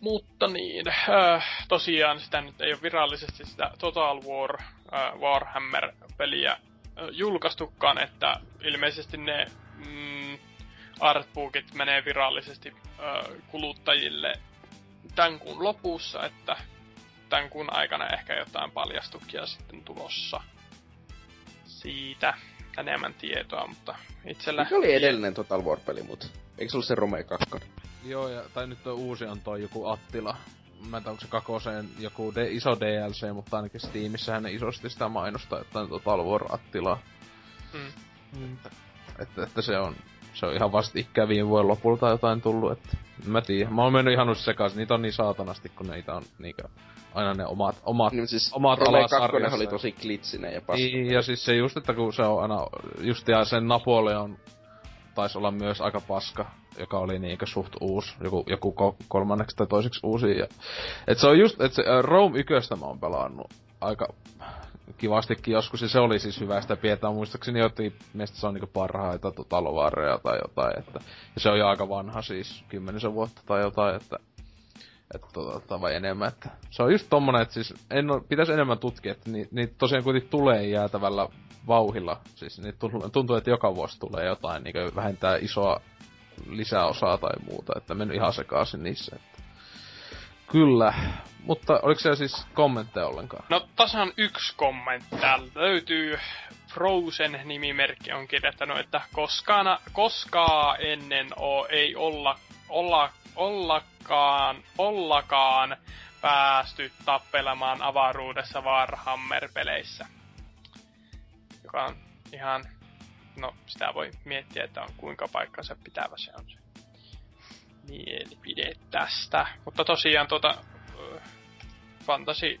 Mutta niin, äh, tosiaan sitä nyt ei ole virallisesti sitä Total War äh, Warhammer-peliä äh, julkaistukaan, että ilmeisesti ne mm, artbookit menee virallisesti äh, kuluttajille tämän kuun lopussa, että tämän kuun aikana ehkä jotain paljastukia sitten tulossa siitä enemmän tietoa, mutta itsellä... Mikä oli edellinen Total War-peli, mut? Eikö se ollut se Rome 2? Joo, ja, tai nyt on uusi on toi joku Attila. Mä en tiedä, onko se kakoseen joku de- iso DLC, mutta ainakin Steamissähän ne isosti sitä mainostaa, että on Total War Attila. Mm. Että, että se on se on ihan vastikään viime vuoden lopulta jotain tullut, että mä tiedä. Mä oon mennyt ihan sekaisin, niitä on niin saatanasti, kun niitä on niinkö aina ne omat, omat, Niin, siis omat Rome 2 alasarjassa. oli tosi klitsinen ja paska. Niin, ja siis se just, että kun se on aina, just ja sen Napoleon taisi olla myös aika paska, joka oli niinkö suht uusi, joku, joku ko- kolmanneksi tai toiseksi uusi. Ja, et se on just, että se äh, Rome 1 mä oon pelannut aika kivastikin joskus, ja se oli siis hyvä sitä pidetään muistaakseni jotenkin, meistä se on niinku parhaita talovareja tai jotain, että, ja se on jo aika vanha siis, kymmenisen vuotta tai jotain, että että tota, vai enemmän, että se on just tommonen, että siis en oo, pitäisi enemmän tutkia, että ni, niitä tosiaan kuitenkin tulee jäätävällä vauhilla, siis niitä tuntuu, että joka vuosi tulee jotain, niin vähentää isoa lisäosaa tai muuta, että mennyt ihan sekaisin niissä, että Kyllä, mutta oliko siellä siis kommentteja ollenkaan? No tasan yksi kommentti täältä löytyy. Frozen-nimimerkki on kirjoittanut, että koskaan, koskaan ennen o, ei olla, olla, ollakaan, ollakaan päästy tappelemaan avaruudessa Warhammer-peleissä. Joka on ihan, no sitä voi miettiä, että on kuinka paikkansa pitävä se on se mielipide tästä. Mutta tosiaan tuota, fantasi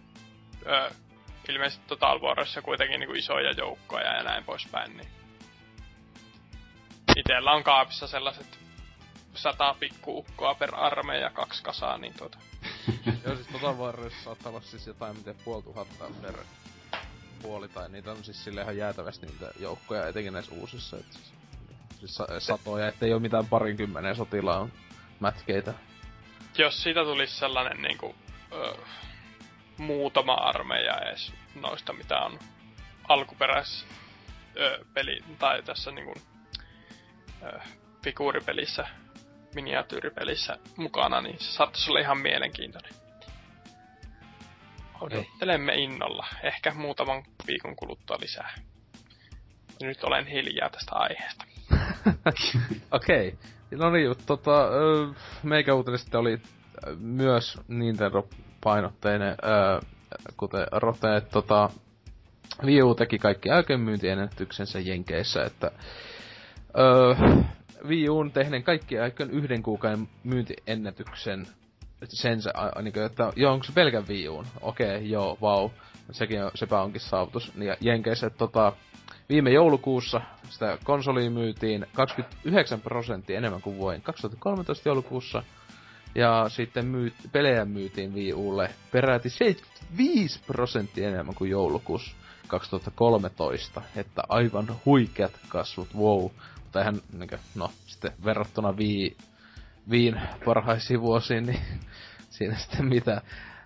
ilmeisesti Total Warissa kuitenkin niinku isoja joukkoja ja näin poispäin, niin itellä on kaapissa sellaiset sata pikkuukkoa per armeija, kaksi kasaa, niin tuota. [laughs] Joo, siis Total Warissa saattaa olla siis jotain, miten puoli tuhatta per puoli, tai niitä on siis sille ihan jäätävästi niitä joukkoja, etenkin näissä uusissa, että siis, siis sa- satoja, ettei oo mitään parinkymmenen sotilaan mätkeitä. Jos siitä tulisi sellainen niinku, ö, muutama armeija edes noista, mitä on alkuperäis ö, peli, tai tässä niinku, ö, figuuripelissä, miniatyyripelissä mukana, niin se saattaisi olla ihan mielenkiintoinen. Odottelemme innolla. Ehkä muutaman viikon kuluttua lisää. Ja nyt olen hiljaa tästä aiheesta. [laughs] Okei. Okay. No niin, tota, meikä uutinen sitten oli myös Nintendo-painotteinen, kuten Rote, että tota, Wii U teki kaikki äykönmyyntiennätyksensä Jenkeissä, että ö, Wii Uun tehneen kaikki aikojen yhden kuukauden myyntiennätyksen sen se, niin kuin, että joo, onko se pelkän Wii Uun? Okei, okay, joo, vau. Sekin on, sepä onkin saavutus. Ja Jenkeissä, että tota, viime joulukuussa sitä konsolia myytiin 29 prosenttia enemmän kuin vuoden 2013 joulukuussa. Ja sitten myy, pelejä myytiin Wii Ulle peräti 75 prosenttia enemmän kuin joulukuussa 2013. Että aivan huikeat kasvut, wow. Mutta eihän, no, sitten verrattuna Wii, Viin parhaisiin vuosiin, niin [laughs] siinä sitten mitä.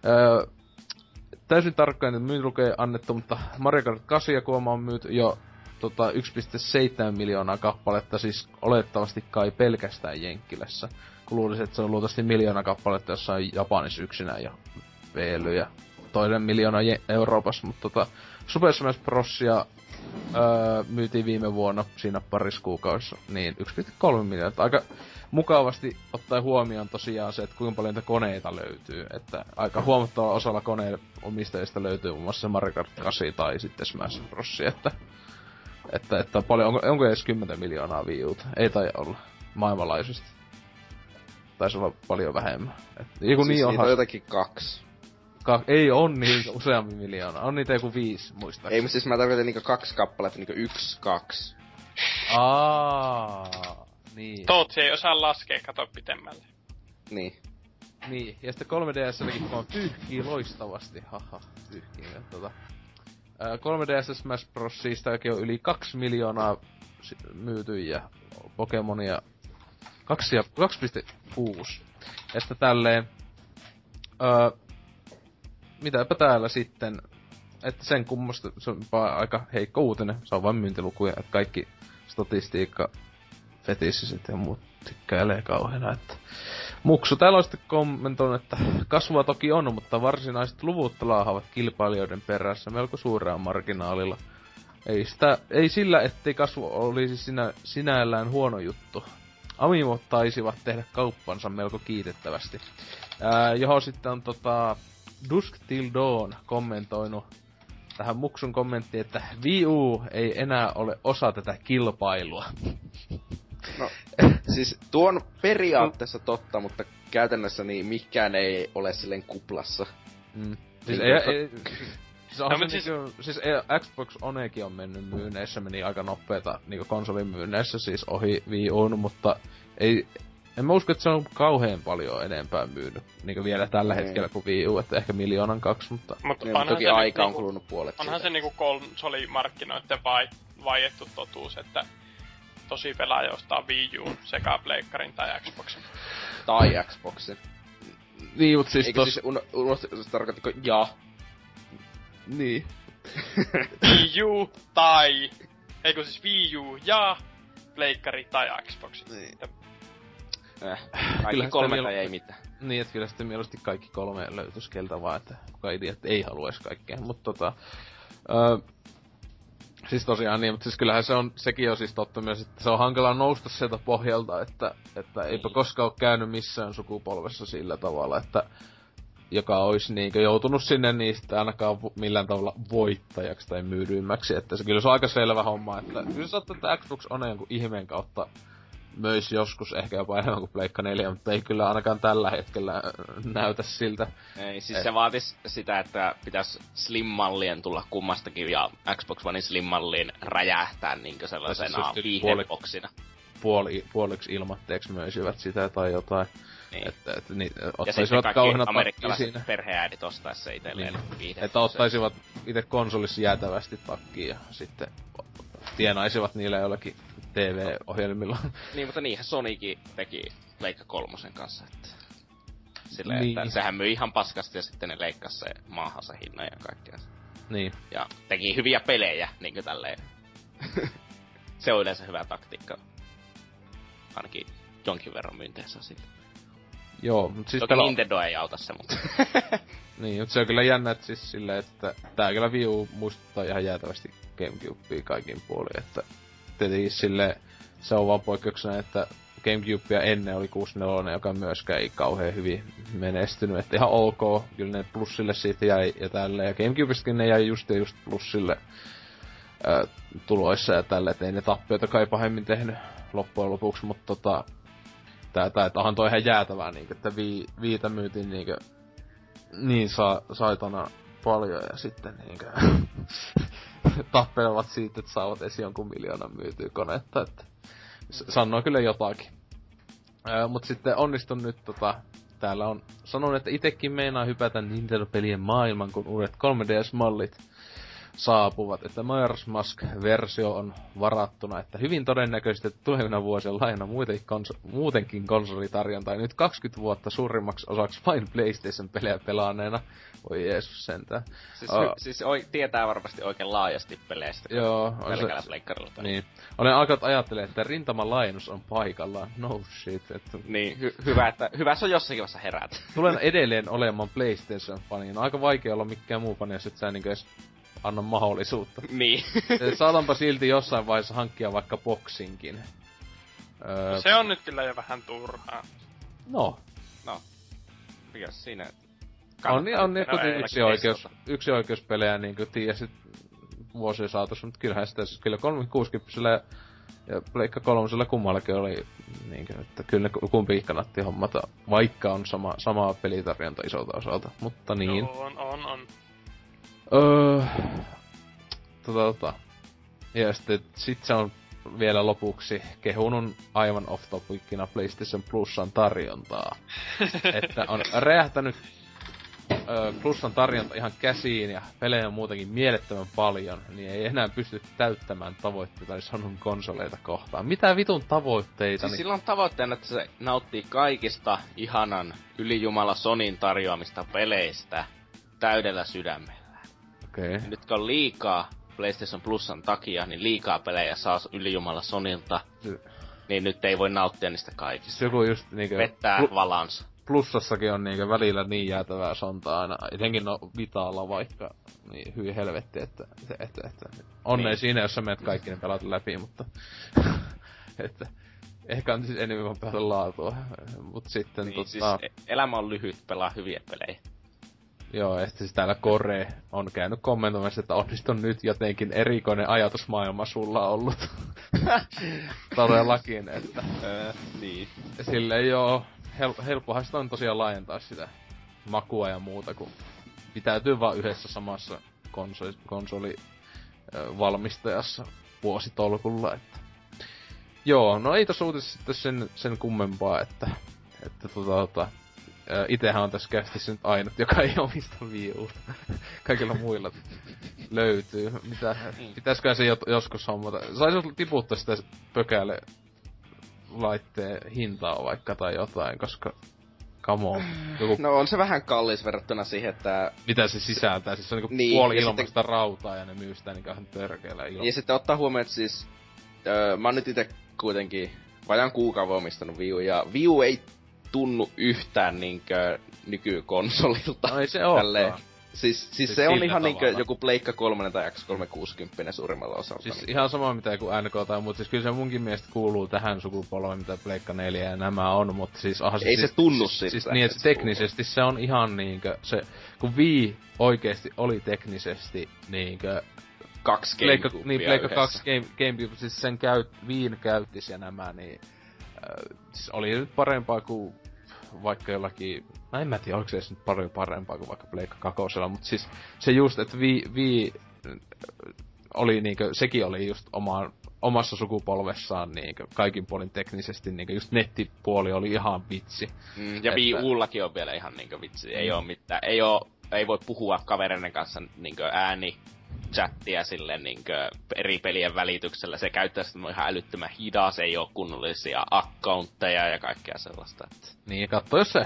Öö, täysin tarkkaan, että myy lukee annettu, mutta Mario Kart 8 ja kuoma on myyty jo tota, 1,7 miljoonaa kappaletta, siis olettavasti kai pelkästään Jenkkilässä. Kun luulisin, että se on luultavasti miljoona kappaletta jossain Japanissa yksinään ja veely ja toinen miljoona je- Euroopassa, mutta tota, Super Smash Brosia öö, myytiin viime vuonna siinä parissa kuukaudessa, niin 1,3 miljoonaa. Aika mukavasti ottaen huomioon tosiaan se, että kuinka paljon koneita löytyy. Että aika huomattava osalla koneen omistajista löytyy muun muassa Mario Kart 8 tai sitten Smash Bros. Että, että, että paljon, onko, onko edes 10 miljoonaa Wii Uta? Ei tai olla maailmanlaajuisesti. Taisi olla paljon vähemmän. Et, joku siis niin niitä onhan, on jotakin kaksi. ka, ei on niin [laughs] useampi miljoonaa. On niitä joku viisi, muistaakseni. Ei, mutta siis mä tarkoitan niinku kaksi kappaletta, niinku yksi, kaksi. Aa, niin. Tootsi ei osaa laskea, kato pitemmälle. Niin. Niin, ja sitten 3DSlläkin kun on pyyhkii loistavasti, haha, pyyhkii. Ja, tota, ää, 3DS Smash Brosistakin on yli 2 miljoonaa si- myyty ja Pokemonia 2 ja- 2,6. Ja sitten tälleen, ää, mitäpä täällä sitten, että sen kummasta se on aika heikko uutinen, se on vain myyntilukuja, että kaikki statistiikka fetissiset ja muut tykkäilee kauheena, että Muksu täällä on sitten kommentoinut, että kasvua toki on, mutta varsinaiset luvut laahavat kilpailijoiden perässä melko suurella marginaalilla. Ei, sitä, ei sillä, ettei kasvu olisi sinä, sinällään huono juttu. Amimot taisivat tehdä kauppansa melko kiitettävästi. Ää, johon sitten on tota, Dusk Till Dawn kommentoinut tähän Muksun kommenttiin, että Wii U ei enää ole osa tätä kilpailua. No, siis tuo on periaatteessa totta, mutta käytännössä niin mikään ei ole silleen kuplassa. Mm. Siis, ei, ei, siis, on No, se siis- niinku, siis ei, Xbox Onekin on mennyt myynneissä, meni aika nopeeta niinku konsolin myynneissä siis ohi Wii Uun, mutta ei, en mä usko, että se on kauhean paljon enempää myynyt niinku vielä tällä Niin. hetkellä kuin Wii U, että ehkä miljoonan kaksi, mutta Mut Niin, mutta toki se aika nyt on niinku- kulunut puolet Onhan siitä. se niinku konsolimarkkinoiden vai, vaiettu totuus, että tosi pelaaja ostaa Wii U sekä Pleikkarin tai Xboxin. Tai Xboxin. niin, mut siis Eikö tos, siis, un, unohti, tarkoittiko ja? Niin. [laughs] Wii U tai... Eikö siis Wii U ja Pleikkari tai Xbox. Niin. Että Äh, kaikki sitä kolme miel- tai ei mitään. Niin, että kyllä sitten mieluusti kaikki kolme löytyisi keltä vaan, että kuka idiot ei haluaisi kaikkea. Mutta tota, öö, siis tosiaan niin, mutta siis kyllähän se on, sekin on siis totta myös, että se on hankala nousta sieltä pohjalta, että, että eipä koskaan ole käynyt missään sukupolvessa sillä tavalla, että joka olisi niinkö joutunut sinne niistä ainakaan millään tavalla voittajaksi tai myydyimmäksi, että se kyllä se on aika selvä homma, että kyllä se ottaa, että Xbox on jonkun ihmeen kautta möis joskus ehkä jopa enemmän kuin Pleikka 4, mutta ei kyllä ainakaan tällä hetkellä äh, näytä siltä. Niin, Ei, siis Et- se vaatis sitä, että pitäisi Slim-mallien tulla kummastakin ja Xbox Onein Slim-malliin räjähtää niinkö sellaisena yli viihdeboksina. Puoli, puoliksi ilmatteeksi möisivät sitä tai jotain. Niin. Että, että niin, ottaisivat takkiin amerikkalaiset siinä. perheäidit se itselleen Niin. viihde. Että ottaisivat itse konsolissa jäätävästi takkiin ja sitten tienaisivat niillä jollakin TV-ohjelmilla. Niin, mutta niinhän Sonikin teki Leikka kolmosen kanssa, että... Silleen, Niin. että sehän myi ihan paskasti ja sitten ne leikkasi se maahansa hinnan ja kaikkea. niin. Ja teki hyviä pelejä, niinkö tälleen. [laughs] se on yleensä hyvä taktiikka. Ainakin jonkin verran myynteensä sitten. Joo, mutta siis Toki pela- Nintendo ei auta se, mutta... [laughs] Niin, mutta se on kyllä jännä, että siis silleen, että tää kyllä Wii U muistuttaa ihan jäätävästi Gamecubea kaikin puolin, että tietenkin sille se on vaan poikkeuksena, että Gamecubea ennen oli 64, joka myöskään ei kauhean hyvin menestynyt, että ihan ok, kyllä ne plussille siitä jäi ja tälleen, ja Gamecubestäkin ne jäi just ja just plussille ää, tuloissa ja tälle, että ei ne tappioita kai pahemmin tehnyt loppujen lopuksi, mutta tota, tää, tää, että onhan toi ihan jäätävää, niin, että vii, viitä myytiin niin niin sa, saitana paljon ja sitten niinkö [laughs] tappelevat siitä, että saavat edes jonkun miljoonan myytyä konetta, että sanoo kyllä jotakin. Öö, mut sitten onnistun nyt tota, täällä on sanonut, että itekin meinaa hypätä Nintendo-pelien maailman, kun uudet 3DS-mallit saapuvat, että Majora's Mask-versio on varattuna, että hyvin todennäköisesti että tulevina vuosina laina muutenkin, konso- muutenkin konsolitarjontaa. Nyt 20 vuotta suurimmaksi osaksi vain PlayStation-pelejä pelaaneena. Voi Jeesus sentään. Siis, hy, siis oi, tietää varmasti oikein laajasti peleistä. Joo, on se, pleikkarilla. niin. Olen alkanut ajattelemaan, että rintamalaajennus on paikallaan. No shit. Että Niin, hy, hyvä, että hyvä se on jossakin vaiheessa herät. tulen edelleen olemaan PlayStation-fani. On aika vaikea olla mikään muu fani, jos et sä niinku edes anna mahdollisuutta. [laughs] niin. Saatanpa silti jossain vaiheessa hankkia vaikka boksinkin. Öö, Se on nyt kyllä jo vähän turhaa. no, no, mikä siinä? on, niin- on niin, No yksi oikeus, yksi oikeuspelejä niinku tiesit vuosien saatossa, mutta kyllähän sitä siis kyllä 360 ja, ja Pleikka kolmosella kummallakin oli niinkö, että kyllä ne kumpikin kannatti hommata, vaikka on sama, sama pelitarjonta isolta osalta, mutta niin. Joo, on, on, on. Öö, tota, tota. Ja sitten sit se on vielä lopuksi kehunut aivan off topicina PlayStation Plusan tarjontaa. [laughs] että on räjähtänyt öö, Plusan tarjonta ihan käsiin ja pelejä on muutenkin mielettömän paljon, niin ei enää pysty täyttämään tavoitteita Sonun konsoleita kohtaan. Mitä vitun tavoitteita? Siis niin... sillä on tavoitteena, että se nauttii kaikista ihanan ylijumala Sonin tarjoamista peleistä täydellä sydämellä. Okei. Ja nyt kun on liikaa PlayStation Plusan takia, niin liikaa pelejä saa ylijumala Sonilta, Se- niin nyt ei voi nauttia niistä kaikista. Se joku just niinkö... Vettää Plu- valans. plussassakin on niinkö välillä niin jäätävää sontaa aina, etenkin no Vitaalla vaikka, niin hyvin helvetti, että, että, että, että onnea Niin. siinä, jos sä menet kaikki ne pelat läpi, mutta [laughs] että ehkä on siis enemmän pelata laatua, mut sitten Niin, tota, siis elämä on lyhyt, pelaa hyviä pelejä. Joo, että siis täällä Kore on käynyt kommentoimassa, että onnistunut nyt jotenkin erikoinen ajatusmaailma sulla ollut. [laughs] Todellakin, että Öö, niin. Silleen joo, hel- helppohan sitä on tosiaan laajentaa sitä makua ja muuta, kun pitäytyy vaan yhdessä samassa konsoli, konsoli ö, valmistajassa vuositolkulla, että... Joo, no ei tossa uutisessa sitten sen, sen kummempaa, että, että tota, tota, itehän on tässä kästissä nyt ainut, joka ei omista Wii Uta. [laughs] Kaikilla muilla löytyy. Mitä, pitäisikö se jo, joskus hommata? Saisi tiputtaa sitä pökälle laitteen hintaa vaikka tai jotain, koska come on. Joku, No on se vähän kallis verrattuna siihen, että... mitä se sisältää? Siis se on niinku Niin, puoli ilmaista sitten- rautaa ja ne myy sitä niinku ihan törkeellä ilman. Ja sitten ottaa huomioon, että siis... Öö, mä oon nyt ite kuitenkin vajaan kuukauden omistanut Wii U, ja Wii U ei tunnu yhtään niinkö nykykonsolilta. No ei se oo. Siis, siis, Siis se on ihan niinkö joku Pleikka 3 tai X360 suurimmalla osalta. Siis niin. ihan sama mitä kuin NK tai mut siis kyllä se munkin mielestä kuuluu tähän sukupolveen, mitä Pleikka 4 ja nämä on, mutta siis onhan se Ei siis, se tunnu siis, siltä, siis niin, että se teknisesti se on ihan niinkö, se, kun Wii oikeesti oli teknisesti niinkö kaksi Pleikka, niin, Pleikka yhdessä. 2 Game, Gamecube, siis sen käyt, Viin käyttis ja nämä, niin äh, siis oli nyt parempaa kuin vaikka jollakin, no en mä tiedä, oliko se edes nyt paljon parempaa kuin vaikka Pleikka 2, mutta siis se just, että Wii, Wii äh, oli niinkö, sekin oli just omaan, omassa sukupolvessaan niinkö, kaikin puolin teknisesti niinkö, just nettipuoli oli ihan vitsi. Mm, ja Wii Ullakin on vielä ihan niinkö vitsi. Ei oo mitään, ei oo, ei voi puhua kavereiden kanssa niinkö ääni chattia sille niinkö eri pelien välityksellä. Se käyttää sitä ihan älyttömän hidas, ei oo kunnollisia accountteja ja kaikkea sellaista. Että. Niin, ja katso, jos se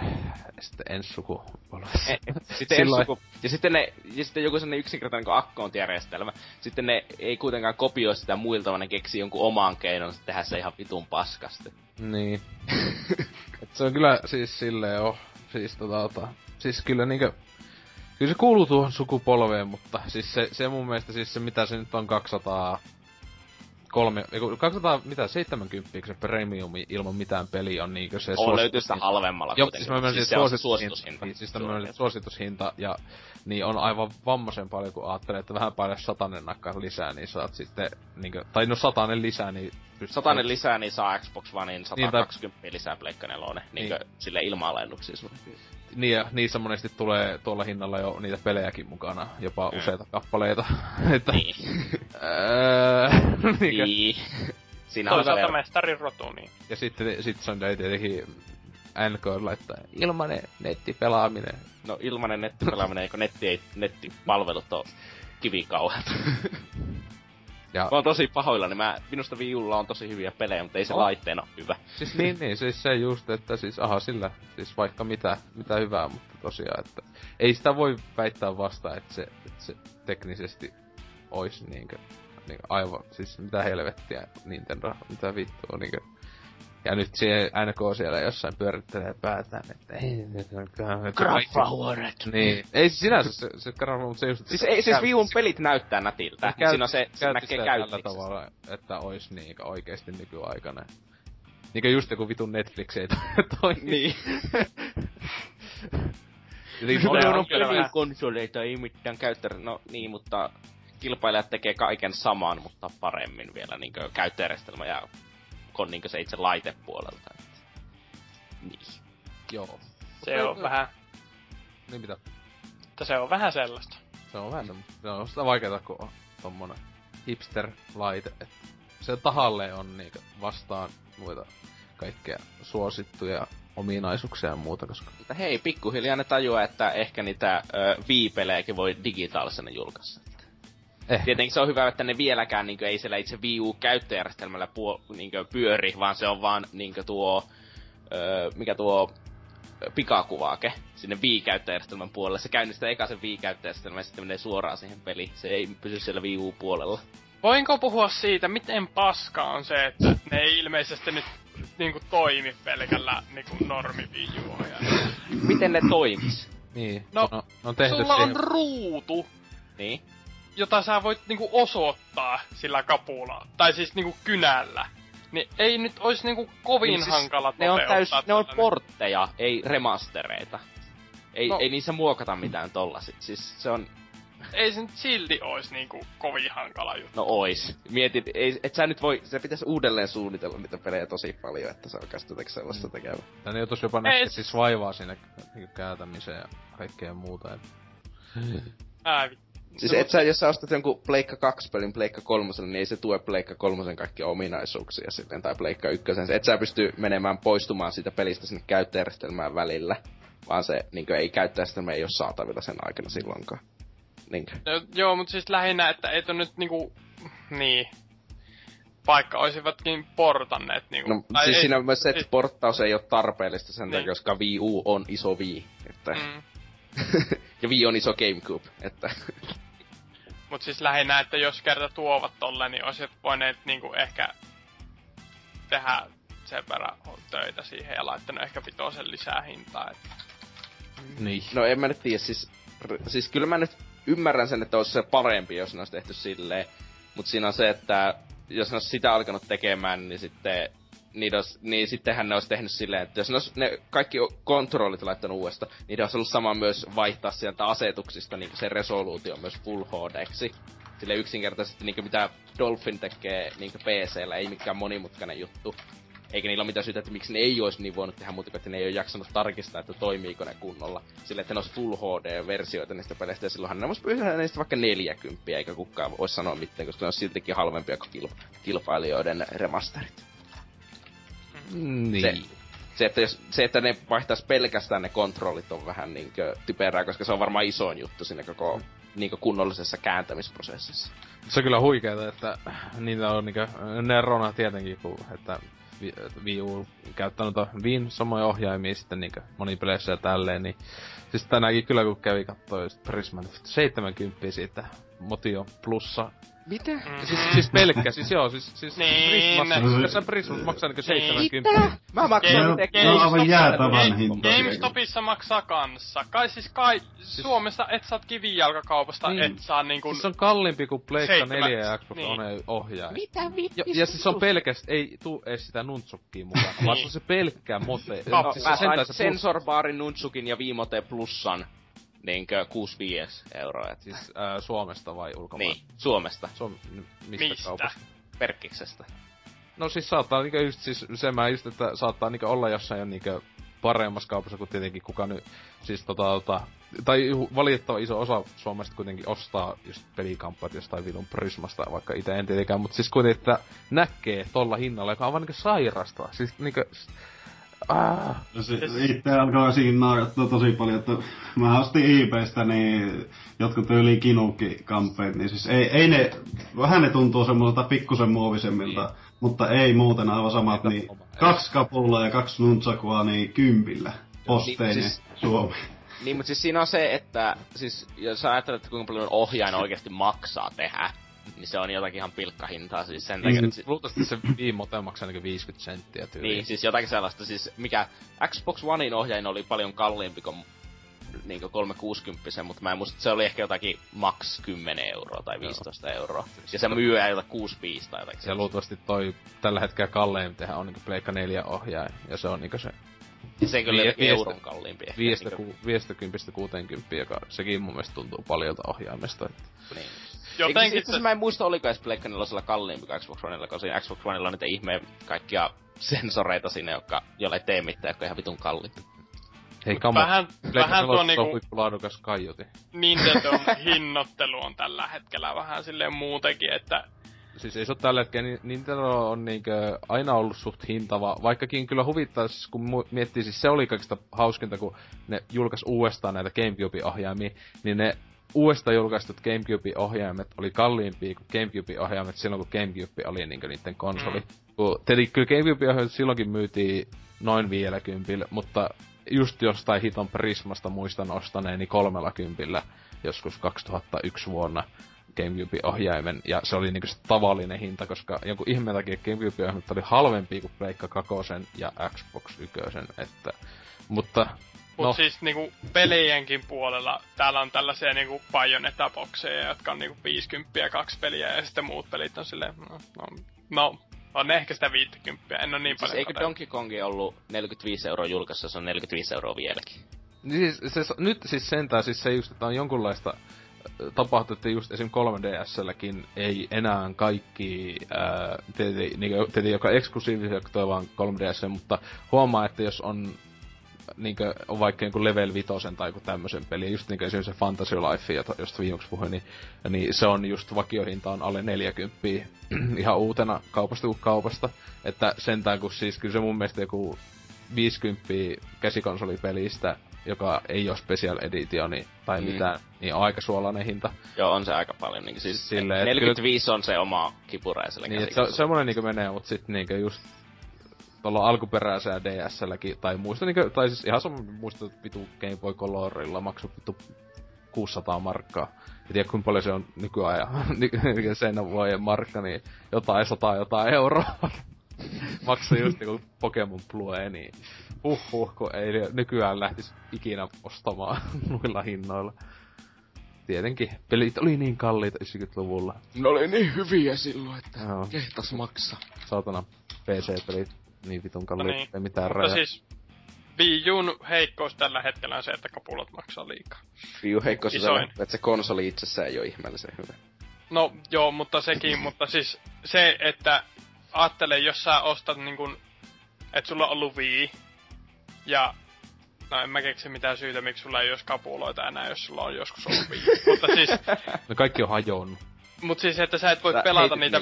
sitten ensi sukupolvessa. E- [laughs] Sitten Sillä ensi suku- ja sitten, ne, ja sitten joku sellainen yksinkertainen kuin account-järjestelmä. Sitten ne ei kuitenkaan kopioi sitä muilta, vaan ne keksii jonkun oman keinon tehdä se ihan vitun paskasti. Niin. [laughs] Et se on kyllä siis silleen oh, siis tota siis kyllä niinkö, kyllä se kuuluu tuohon sukupolveen, mutta siis se, se mun mielestä siis se mitä se nyt on 200 kolme, eiku, 200, mitä, 70 se premiumi ilman mitään peliä on niinkö se On löytyy sitä halvemmalla Joo, siis mä se että on se suositushinta. suositushinta. Niin, siis tämmönen suositushinta, ja niin on aivan vammaisen paljon, kun ajattelee, että vähän paljon satanen nakkaa lisää, niin saat sitten, niinkö, tai no satanen lisää, niin pystyt... Satanen lisää, niin saa Xbox Onein Niin, tai- 120 lisää Pleikka 4, niin. sille ilma-alennuksia. Niin ja niissä monesti tulee tuolla hinnalla jo niitä pelejäkin mukana, jopa Mm. useita kappaleita. [laughs] että, Niin. Öö, [laughs] niin. Siinä on Toisaalta mestarin rotu, niin. Ja sitten sit se on tietenkin NK laittaa ilmanen nettipelaaminen. No ilmanen nettipelaaminen, eikö netti ei, nettipalvelut on kivikauhealta. [laughs] Ja, mä oon tosi pahoillani, mä, minusta Wii Ulla on tosi hyviä pelejä, mutta ei se On. laitteena ole hyvä. siis niin, niin, siis se just, että siis aha sillä, siis vaikka mitä, mitä hyvää, mutta tosiaan, että ei sitä voi väittää vasta, että se, että se teknisesti ois niinkö, niin aivan, siis mitä helvettiä Nintendo, mitä vittua niinkö. Ja nyt se NK siellä jossain pyörittelee päätään, että ei, Graffahuonet! Niin, ei siis sinänsä se, se graffa, mutta se just... Siis, ei, siis Wii Uun pelit näyttää nätiltä. Käyt- Siinä on se, se käytti näkee sitä tällä tavalla, että ois niinkö oikeesti nykyaikana. Niinkö just joku vitun Netflix ei [laughs] toimi. Niin. [laughs] Jotenkin on on konsoleita, ei mitään käyttö... No niin, mutta kilpailijat tekee kaiken saman, mutta paremmin vielä niin käyttöjärjestelmä ja kon niin se itse laitepuolelta. Et. Niin. Joo. Se on vähän, Niin mitä? että se on vähän sellaista. Se on vähän semmoista. Se on sitä vaikeeta, kun on tommonen hipster-laite. Et se tahalleen on niinkö vastaan muita kaikkea suosittuja ominaisuuksia ja muuta, koska... Mutta hei, pikkuhiljaa ne tajuaa, että ehkä niitä ö, Wii-pelejäkin voi digitaalisena julkaista. Eh. Tietenkin se on hyvä, että ne vieläkään niin ei siellä itse Wii U-käyttöjärjestelmällä puo, niin pyöri, vaan se on vaan niin tuo, ö, mikä tuo pikakuvaake sinne Wii-käyttöjärjestelmän puolelle. Se käynnistää eka sen Wii-käyttöjärjestelmän ja sitten menee suoraan siihen peliin. Se ei pysy siellä Wii U-puolella. Voinko puhua siitä, miten paska on se, että ne ei ilmeisesti nyt niinku toimi pelkällä niinku normiviijuohjaajalla. Miten ne toimis? Niin, No, no, on tehty Sulla on siihen... ruutu, Niin? Jota sä voit niinku osoittaa sillä kapulalla, tai siis niinku kynällä. Niin ei nyt olisi niinku kovin Niin siis hankala Ne on, täys, ne on portteja, ei remastereita. Ei, No. ei niissä muokata mitään tollasit. Siis se on, Ei se nyt silti olisi niinku kovin hankala juttu. no ois. Mietit, ei, et sä nyt voi, se pitäisi uudelleen suunnitella niitä pelejä tosi paljon, että se alkaisi jotenkin sellaista tekemään. Ja ne joutuis jopa s- siis vaivaa siinä niinku kääntämiseen ja kaikkea muuta. Et... Siis no, et sä, jos sä ostat jonkun Pleikka 2 pelin Pleikka 3, niin ei se tue Pleikka 3 kaikkia ominaisuuksia sitten, tai Pleikka 1. Et sä pysty menemään poistumaan siitä pelistä sinne käyttöjärjestelmään välillä, vaan se niin ei käyttöjärjestelmä ei ole saatavilla sen aikana silloinkaan. Niinkö? No, joo, mutta siis lähinnä, että ei nyt niinku... Niin. Vaikka olisivatkin portanneet niinku... No, tai siis ei- siinä on myös se, että ei- porttaus ei ole tarpeellista sen Niin. takia, koska Wii U on iso Wii. Että, Mm. [laughs] ja Wii on iso GameCube. Että, Mut siis lähinnä, että jos kerta tuovat tolle, niin olisi voineet niinku ehkä tehdä sen verran töitä siihen ja laittanut ehkä pitoisen lisää hintaa. Että... Niin. no en mä nyt tiedä, siis, r- siis kyllä mä nyt ymmärrän sen, että olisi se parempi, jos ne olisi tehty silleen. Mutta siinä on se, että jos ne olisi sitä alkanut tekemään, niin sitten niitä olisi, niin sittenhän ne olisi tehnyt silleen, että jos ne, olisi, ne kaikki kontrollit laittanut uudesta, niin olisi ollut sama myös vaihtaa sieltä asetuksista niin se resoluutio myös Full HDksi. Sille yksinkertaisesti niin mitä Dolphin tekee niin PCllä, ei mikään monimutkainen juttu. Eikä niillä ole mitään syytä, että miksi ne ei olisi niin voinut tehdä, mutta että ne ei ole jaksanut tarkistaa, että toimiiko ne kunnolla. Sille, että ne olisi Full HD-versioita niistä peleistä, ja silloinhan ne voisi pyytää niistä vaikka 40, eikä kukaan voi sanoa mitään, koska ne on siltikin halvempia kuin kilpa- kilpailijoiden remasterit. Niin. Se, se, että jos, se, että ne vaihtaisi pelkästään ne kontrollit on vähän niinkö typerää, koska se on varmaan isoin juttu siinä koko niinkö kunnollisessa kääntämisprosessissa. Se on kyllä huikeeta, että niitä on niinkö nerona tietenkin, kun, että Wii U käyttää noita Viin samoja ohjaimia sitten niinkö monipeleissä ja tälleen, niin siis tänäänkin kyllä kun kävi kattoo just Prisman 70 siitä Motio Plussa. Mitä? Mm. Siis, siis pelkkä, siis joo, siis, siis Niin. Prismassa, tässä Prismassa maksaa niinkö Niin. 70. Mä maksan Game- tekee. Se on aivan jäätävän Game- hinta. GameStopissa maksaa kanssa. Kai siis kai Suomessa et saa kivijalkakaupasta, Niin. et saa niinku... Siis se on kalliimpi kuin Pleikka Seitsemän. 4 ja Xbox Niin. One ohjaaja. Mitä Ja, ja siis se on pelkästään, ei tuu edes sitä nuntsukkiä mukaan, vaan se on se pelkkää mote. No, No, siis mä sain sensorbaarin, nunchukin ja Viimote Plussan niinkö 65 euroa. Et, Siis ää, Suomesta vai ulkomailta? niin, Suomesta, Suom... mistä, Mistä? kaupasta? Perkkiksestä. No siis saattaa niinkö just siis se mä just, että saattaa niinkö olla jossain jo niinkö paremmassa kaupassa kuin tietenkin kuka nyt, siis tota, tota tai valitettava iso osa Suomesta kuitenkin ostaa just pelikamppat jostain vitun Prismasta, vaikka itse en tietenkään, mutta siis kuitenkin, että näkee tolla hinnalla, joka on vaan niinkö sairasta. Siis niinkö, Ah. Se, itse alkoi siinä naurattua tosi paljon, että mä ostin eBaystä niin jotkut yli kinukki kampeet, niin siis ei, ei ne, vähän ne tuntuu semmoiselta pikkusen muovisemmilta, niin. mutta ei muuten aivan samat, niin kaksi kapulla ja kaksi nuntsakua niin kympillä posteinen niin, siis, Suomeen. Niin, mutta siis siinä on se, että siis jos sä ajattelet, että kuinka paljon ohjain oikeasti maksaa tehdä, niin se on jotakin ihan pilkkahintaa siis sen takia, että... Luultavasti se viimote maksaa ainakin 50 senttiä tyyliin. Niin, siis jotakin sellaista, siis mikä Xbox Onein ohjain oli paljon kalliimpi kuin niin 360, mutta mä en muista, että se oli ehkä jotakin maks 10 euroa tai 15 Joo. euroa. Ja se myy jotain 65 tai jotakin. Ja luultavasti toi tällä hetkellä kallein tehdä on niinku Pleikka 4 ohjaaja, ja se on niinku se ja se kyllä vie, euron kalliimpi ehkä. 50 60, joka sekin mun mielestä tuntuu paljolta ohjaimesta. Että... Niin. Jotenkin... Itse mä en muista, oliko edes Pleikka 4 kalliimpi kuin Xbox Oneilla, koska siinä Xbox Oneilla on niitä ihmeen kaikkia sensoreita sinne, jotka, jolle tee mitään, jotka on ihan vitun kalliita. Hei, kamo. Vähän, vähän tuo niinku... laadukas kaiuti. Nintendo [laughs] hinnoittelu on tällä hetkellä vähän silleen muutenkin, että siis ei se ole tällä hetkellä, niin Nintendo on niinkö aina ollut suht hintava, vaikkakin kyllä huvittais, kun miettii, siis se oli kaikista hauskinta, kun ne julkaisi uudestaan näitä Gamecube-ohjaimia, niin ne uudestaan julkaistut Gamecube-ohjaimet oli kalliimpia kuin Gamecube-ohjaimet silloin, kun Gamecube oli niinkö niiden konsoli. Mm. Kun, kyllä Gamecube-ohjaimet silloinkin myytiin noin vielä kympillä, mutta just jostain hiton Prismasta muistan ostaneeni kolmella kympillä joskus 2001 vuonna. Gamecube-ohjaimen, ja se oli niinku se tavallinen hinta, koska jonkun ihmeen takia Gamecube-ohjaimet oli halvempi kuin Pleikka 2 ja Xbox 1, että... Mutta Mut no. siis niinku pelienkin puolella täällä on tällaisia niinku Bayonetta-bokseja, jotka on niinku 50 kaksi peliä ja sitten muut pelit on silleen, no, no, no on ehkä sitä 50, en ole niin siis paljon eikö Donkey Kongi ollut 45 euroa julkaisussa, se on 45 euroa vieläkin? Niin siis, se, nyt siis sentään siis se just, että on jonkunlaista tapahtui, että just esim. 3DSlläkin ei enää kaikki, ää, tietenkin, niin, tietenkin joka eksklusiivisia vaan 3DS, mutta huomaa, että jos on niinkö, on vaikka joku level vitosen tai joku tämmöisen peli, just niinkö esimerkiksi se Fantasy Life, josta viimeksi puhuin, niin, niin, se on just vakiohinta on alle 40 [clears throat] ihan uutena kaupasta kuin kaupasta. Että sentään kun siis kyllä se mun mielestä joku 50 käsikonsolipelistä joka ei ole special editioni tai mm. mitään, niin on aika suolainen hinta. Joo, on se aika paljon. Niin siis Silleen, 45 kyllä... on se oma kipureiselle niin, se, semmoinen niin menee, mutta sitten niin just tuolla alkuperäisellä DSlläkin, tai muista, niin, tai siis ihan sama muista, että vitu Game Boy Colorilla maksoi vitu 600 markkaa. Ja tiedä kuinka paljon se on nykyajan, [laughs] sen vuoden markka, niin jotain sata jotain euroa. [laughs] Maksoi just niinku Pokemon Blue, niin Huhhuh, kun ei nykyään lähtis ikinä ostamaan [laughs] noilla hinnoilla. Tietenkin, pelit oli niin kalliita 90-luvulla. Ne oli niin hyviä silloin, että Joo. kehtas maksaa. Saatana PC-pelit niin vitun kalliita, no niin. ei mitään Mutta siis Wii Uun heikkous tällä hetkellä on se, että kapulat maksaa liikaa. Wii U heikkous on se, että se konsoli itsessään ei ole ihmeellisen hyvä. No joo, mutta sekin, [clears throat] mutta siis se, että ajattele, jos sä ostat niin kun, että sulla on ollut Wii, ja No en mä keksi mitään syytä, miksi sulla ei olisi kapuloita enää, jos sulla on joskus ollut Wii. Mutta siis... [laughs] No kaikki on hajonnut. Mut siis, että sä et voi sä pelata niitä...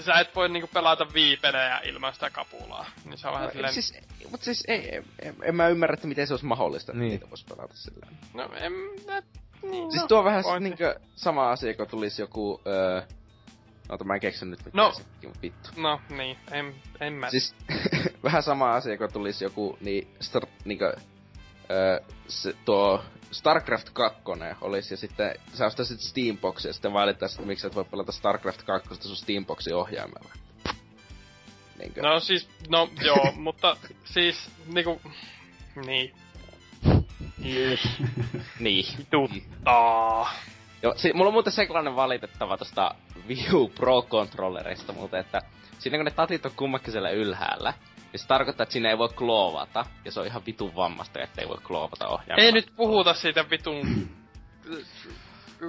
Sä et voi niinku pelata Wii-pelejä ilman sitä kapulaa. Niin se on vähän no, silleen... Siis, mut siis ei, en, en, mä ymmärrä, että miten se olisi mahdollista, niin. niitä vois pelata sillä No en... Mä, niin, siis no, tuo on vähän niinku sama asia, kun tulisi joku... Öö, Ota, mä en keksi nyt mitään no, sekin, vittu. No, niin, en, en mä. Siis, [laughs] vähän sama asia, kun tulisi joku, niin, star, niinkö, öö, se, tuo StarCraft 2 olisi, ja sitten sä ostaisit Steamboxia, ja sitten valittaisiin, että miksi et voi pelata StarCraft 2 sun Steamboxin ohjaimella. Niinkö? No siis, no joo, [laughs] mutta siis, niinku, niin. [laughs] niin. Vituttaa. Joo, si- mulla on muuten sellainen valitettava tosta Wii U Pro-controllerista muuten, että siinä kun ne tatit on kummakin siellä ylhäällä, niin se tarkoittaa, että siinä ei voi kloovata, ja se on ihan vitun vammasta, että ei voi kloovata ohjaamalla. Ei nyt puhuta siitä vitun...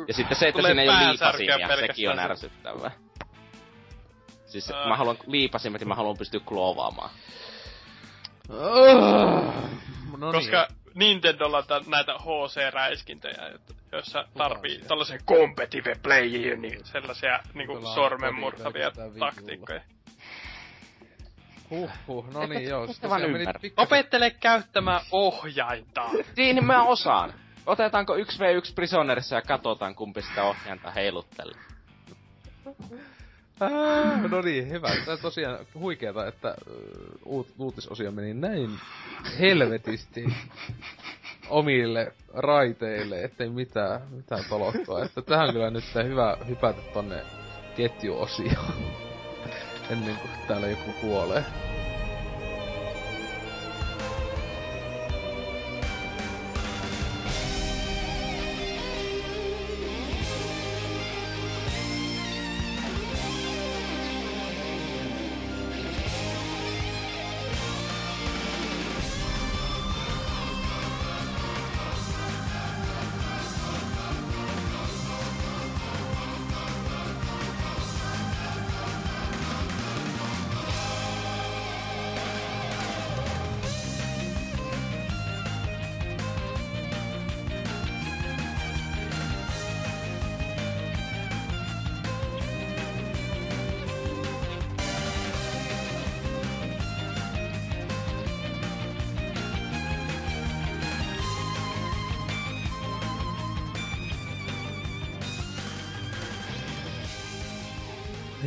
ja sitten se, että siinä ei ole liipasimia, sekin on ärsyttävää. Siis uh. mä haluan liipasimet ja mä haluan pystyä kloovaamaan. Uh. No niin. Koska Nintendolla t- näitä HC-räiskintöjä, joissa tarvii tällaisen competitive playia, niin sellaisia niinku sormenmurtavia taktiikkoja. Huhhuh, no niin joo. ette vaan ymmärrä. Opettele käyttämään ohjainta. Niin mä osaan. Otetaanko 1v1 Prisonerissa ja katsotaan kumpi sitä ohjainta heiluttelee. Ah, no niin, hyvä. Tämä tosiaan huikeeta, että uh, uutisosio meni näin helvetisti omille raiteille, ettei mitään, mitään tolottua. Että tähän kyllä nyt hyvä hypätä tonne ketjuosioon ennen kuin täällä joku kuolee.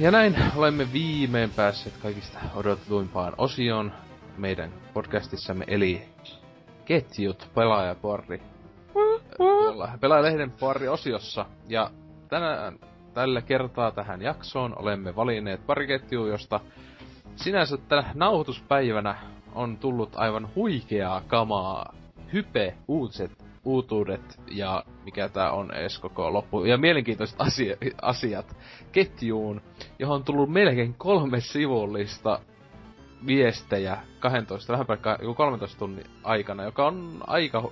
Ja näin olemme viimein päässeet kaikista odotetuimpaan osioon meidän podcastissamme, eli ketjut pelaajaporri. Pelaajalehden porri-osiossa. Ja tänään tällä kertaa tähän jaksoon olemme valinneet pari ketjua, josta sinänsä tänä nauhoituspäivänä on tullut aivan huikeaa kamaa. Hype, uutiset, uutuudet ja mikä tää on edes koko loppu. Ja mielenkiintoiset asia, asiat ketjuun, johon on tullut melkein kolme sivullista viestejä 12, vähän päälle 13 tunnin aikana, joka on aika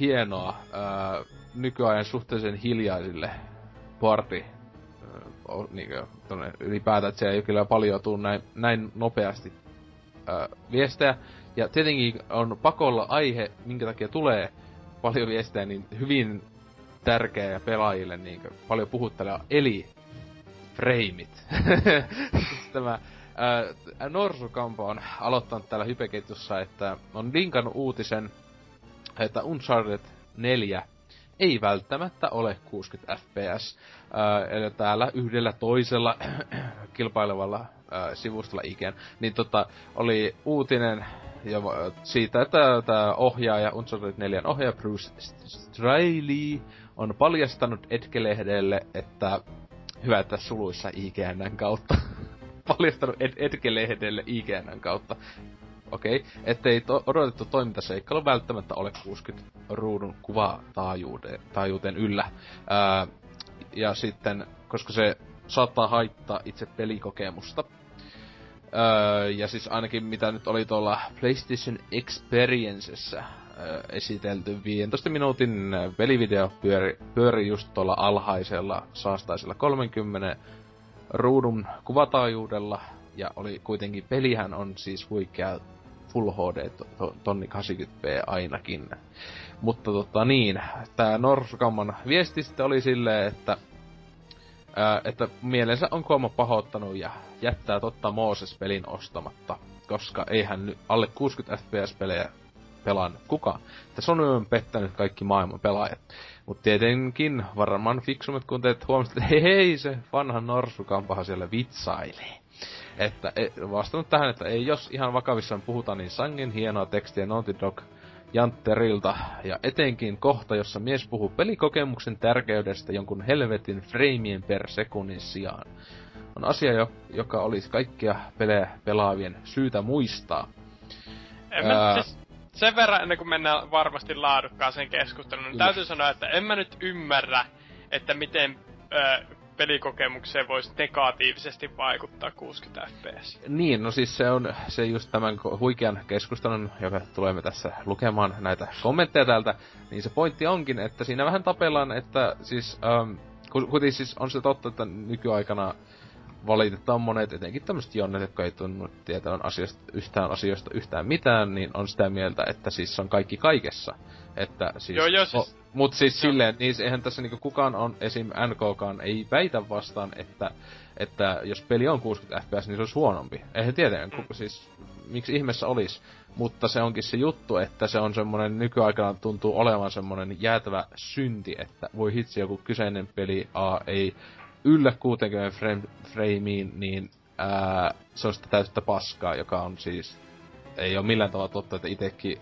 hienoa ää, nykyajan suhteellisen hiljaisille party niin ylipäätään, että siellä ei kyllä paljon tuu näin, näin nopeasti ää, viestejä. Ja tietenkin on pakolla aihe, minkä takia tulee paljon viestejä, niin hyvin tärkeä ja pelaajille niin paljon puhutteleva, eli freimit. [laughs] Tämä ää, Norsukampo on aloittanut täällä hypeketjussa, että on linkannut uutisen, että Uncharted 4 ei välttämättä ole 60 fps. Ää, eli täällä yhdellä toisella [clears throat] kilpailevalla ää, sivustolla ikään, niin tota, oli uutinen ja siitä, että tämä ohjaaja, Uncharted 4 ohjaaja Bruce Straley on paljastanut Edge-lehdelle, että hyvä, että suluissa IGNn kautta. [laughs] paljastanut Ed- Edge-lehdelle IGNn kautta. Okei, okay. ettei to- odotettu toimintaseikkailu välttämättä ole 60 ruudun kuvataajuuteen yllä. Ää, ja sitten, koska se saattaa haittaa itse pelikokemusta, Öö, ja siis ainakin mitä nyt oli tuolla PlayStation Experiencessä öö, esitelty 15 minuutin pelivideo pyöri, pyöri just tuolla alhaisella saastaisella 30 ruudun kuvataajuudella. Ja oli kuitenkin, pelihän on siis huikea Full HD, to, to, tonni 80p ainakin. Mutta tota niin, tää Norsukamman viesti sitten oli silleen, että ää, että mielensä on Kooma pahoittanut ja jättää totta Mooses-pelin ostamatta, koska eihän nyt alle 60 FPS-pelejä pelaan kukaan. Että Sony on pettänyt kaikki maailman pelaajat. Mutta tietenkin varmaan fiksummat kun teet huomasitte, että hei, hei se vanha norsukampahan siellä vitsailee. Että e, vastannut tähän, että ei jos ihan vakavissaan puhutaan, niin sangen hienoa tekstiä Naughty Dog Jantterilta, ja etenkin kohta, jossa mies puhuu pelikokemuksen tärkeydestä jonkun helvetin freimien per sekunnin sijaan. On asia, jo, joka olisi kaikkia pelejä pelaavien syytä muistaa. En mä, siis sen verran, ennen kuin mennään varmasti laadukkaaseen keskusteluun, niin täytyy sanoa, että en mä nyt ymmärrä, että miten ö, pelikokemukseen voisi negatiivisesti vaikuttaa 60 fps. Niin, no siis se on se just tämän huikean keskustelun, joka tulemme tässä lukemaan näitä kommentteja täältä, niin se pointti onkin, että siinä vähän tapellaan, että siis, ähm, kuten siis on se totta, että nykyaikana valitetaan monet, etenkin tämmöiset jonnet, jotka ei tunnu tietävän asioista, yhtään asioista yhtään mitään, niin on sitä mieltä, että siis on kaikki kaikessa. Että siis... Joo, joo, siis Mut siis silleen, niin eihän tässä niinku kukaan on, esim. NKkaan ei väitä vastaan, että, että jos peli on 60 fps, niin se olisi huonompi. Eihän tietenkään, mm. siis miksi ihmeessä olisi. Mutta se onkin se juttu, että se on semmonen nykyaikana tuntuu olevan semmonen jäätävä synti, että voi hitsi joku kyseinen peli A ei yllä 60 frame, frameen, niin ää, se on sitä täyttä paskaa, joka on siis ei ole millään tavalla totta, että itekin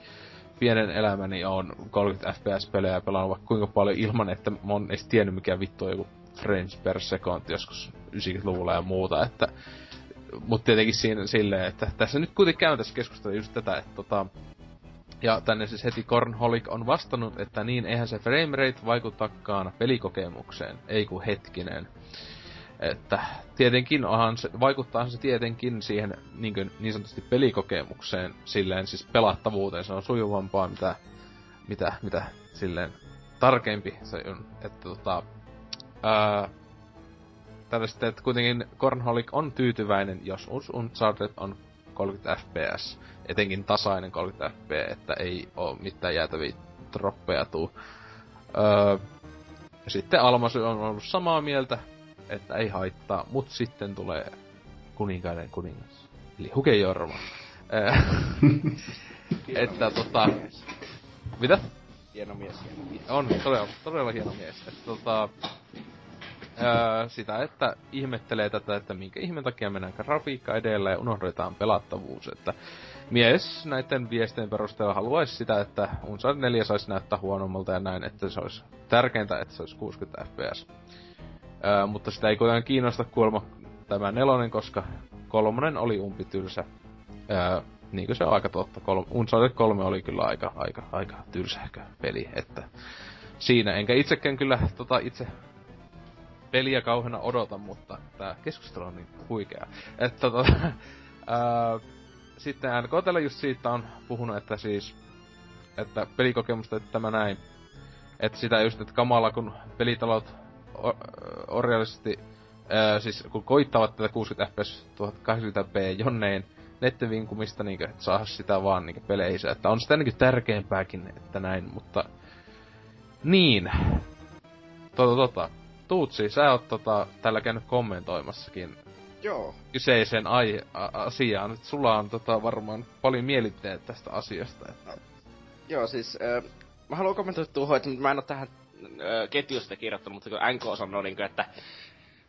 pienen elämäni on 30 FPS-pelejä pelannut vaikka kuinka paljon ilman, että mä oon edes tiennyt mikä vittu on joku frames per second joskus 90-luvulla ja muuta, että mutta tietenkin siinä silleen, että tässä nyt kuitenkin käyn tässä keskustelua just tätä, että tota, ja tänne siis heti Cornholic on vastannut, että niin eihän se framerate vaikutakaan pelikokemukseen, ei kun hetkinen. Että tietenkin onhan se, vaikuttaa se tietenkin siihen niin, kuin, niin sanotusti pelikokemukseen, silleen siis pelattavuuteen, se on sujuvampaa, mitä, mitä, mitä silleen tarkempi se on, että tota, ää, tällaista, että kuitenkin Cornholic on tyytyväinen, jos Uncharted on 30 fps, etenkin tasainen 30 fps, että ei oo mitään jäätäviä troppeja tuu. Öö, ja sitten Almasy on ollut samaa mieltä, että ei haittaa, mut sitten tulee kuninkaiden kuningas. Eli Hukejorma. [laughs] että tota... Mitä? Hieno mies, hieno mies. On, todella, todella hieno mies. Että tota... Öö, sitä, että ihmettelee tätä, että minkä ihmeen takia mennään grafiikka edellä ja unohdetaan pelattavuus, että mies näiden viestien perusteella haluaisi sitä, että Uncharted 4 saisi näyttää huonommalta ja näin, että se olisi tärkeintä, että se olisi 60 fps. Öö, mutta sitä ei kuitenkaan kiinnosta kuulemma tämä nelonen, koska kolmonen oli umpitylsä. Öö, niin kuin se on aika totta. Kol- Uncharted 3 oli kyllä aika, aika, aika tylsähkö peli, että siinä. Enkä itsekään kyllä tota, itse peliä kauheena odota, mutta tää keskustelu on niin huikea. Että tota, [laughs] öö, sitten NKTllä just siitä on puhunut, että siis, että pelikokemusta, että tämä näin, että sitä just, että kamala kun pelitalot orjallisesti, ää, siis kun koittavat tätä 60 fps 1080p jonneen nettivinkumista, niin että saa sitä vaan niin peleissä. Että on sitä niin tärkeämpääkin, että näin, mutta... Niin. Tota, tota. Tuutsi, sä oot tota, tällä käynyt kommentoimassakin Joo. kyseisen ai- a- asiaan. Sulla on tota, varmaan paljon mielipiteet tästä asiasta. Että... Joo, siis äh, mä haluan kommentoida tuohon, että mä en oo tähän ketjusta kirjoittanut, mutta kun NK sanoi, niin kuin, että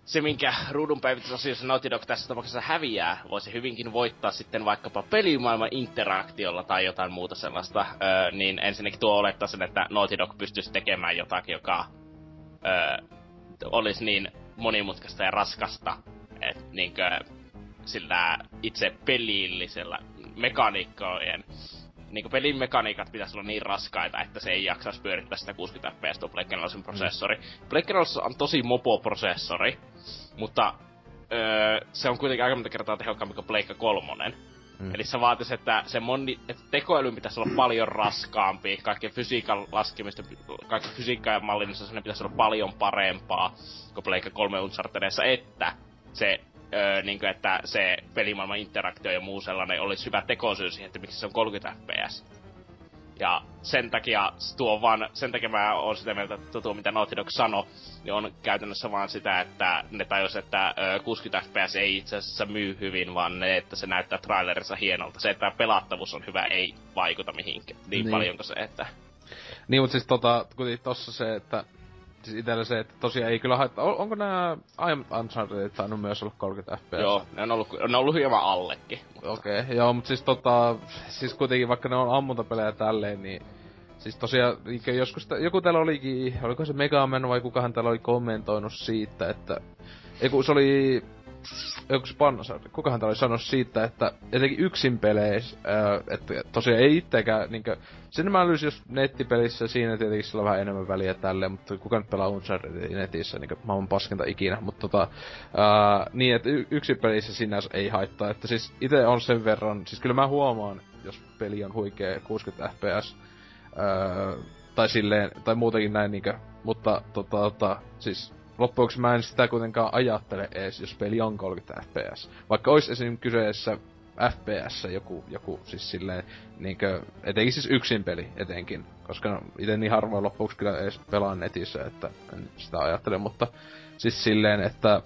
se, minkä ruudunpäivitysasioissa Naughty Dog tässä tapauksessa häviää, voisi hyvinkin voittaa sitten vaikkapa pelimaailman interaktiolla tai jotain muuta sellaista, öö, niin ensinnäkin tuo olettaa sen, että Naughty Dog pystyisi tekemään jotakin, joka öö, olisi niin monimutkaista ja raskasta, että niinkö, sillä itse pelillisellä mekaniikkojen niin pelin mekaniikat pitäisi olla niin raskaita, että se ei jaksaisi pyörittää sitä 60 fps tuo Black prosessori. Mm. Black on tosi mopo-prosessori, mutta öö, se on kuitenkin aika monta kertaa tehokkaampi kuin Black 3. Mm. Eli se vaatisi, että se moni, että tekoälyn pitäisi olla paljon raskaampi, kaikki fysiikan laskemista, kaikki fysiikka ja mallinnissa sen pitäisi olla paljon parempaa kuin Pleikka 3 Unchartedessa, että se öö, niin kuin, että se pelimaailman interaktio ja muu sellainen olisi hyvä tekosyy siihen, että miksi se on 30 fps. Ja sen takia tuo vaan, sen takia mä oon sitä mieltä, että tuo mitä Naughty Dog sanoi, niin on käytännössä vaan sitä, että ne tajus, että 60 fps ei itse asiassa myy hyvin, vaan ne, että se näyttää trailerissa hienolta. Se, että pelattavuus on hyvä, ei vaikuta mihinkään niin, niin. paljon kuin se, että... Niin, mutta siis tota, kuitenkin tossa se, että siis itellä se, että tosiaan ei kyllä haittaa. On, onko nämä aiemmat Uncharted tainnut myös olla 30 fps? Joo, ne on ollut, ne on ollut hieman allekin. Okei, okay, joo, mutta siis tota, siis kuitenkin vaikka ne on ammuntapelejä tälleen, niin Siis tosiaan, joskus, joku täällä olikin, oliko se Megaman vai kukahan täällä oli kommentoinut siitä, että... Eiku, se oli joku Spannosa, kukahan täällä oli sanonut siitä, että etenkin yksin peleissä, että tosiaan ei itsekään, niinkö, sen mä löysin jos nettipelissä, siinä tietenkin sillä on vähän enemmän väliä tälle, mutta kuka nyt pelaa Uncharted netissä, niinkö maailman paskinta ikinä, mutta tota, ää, niin, että y- yksin pelissä sinänsä ei haittaa, että siis itse on sen verran, siis kyllä mä huomaan, jos peli on huikea 60 fps, ää, tai silleen, tai muutenkin näin niinkö, mutta tota, tota, siis loppujen mä en sitä kuitenkaan ajattele edes, jos peli on 30 fps. Vaikka olisi esim. kyseessä FPS joku, joku siis silleen, niinkö, etenkin siis yksin peli etenkin, koska no, itse niin harvoin loppuksi kyllä edes pelaan netissä, että en sitä ajattele, mutta siis silleen, että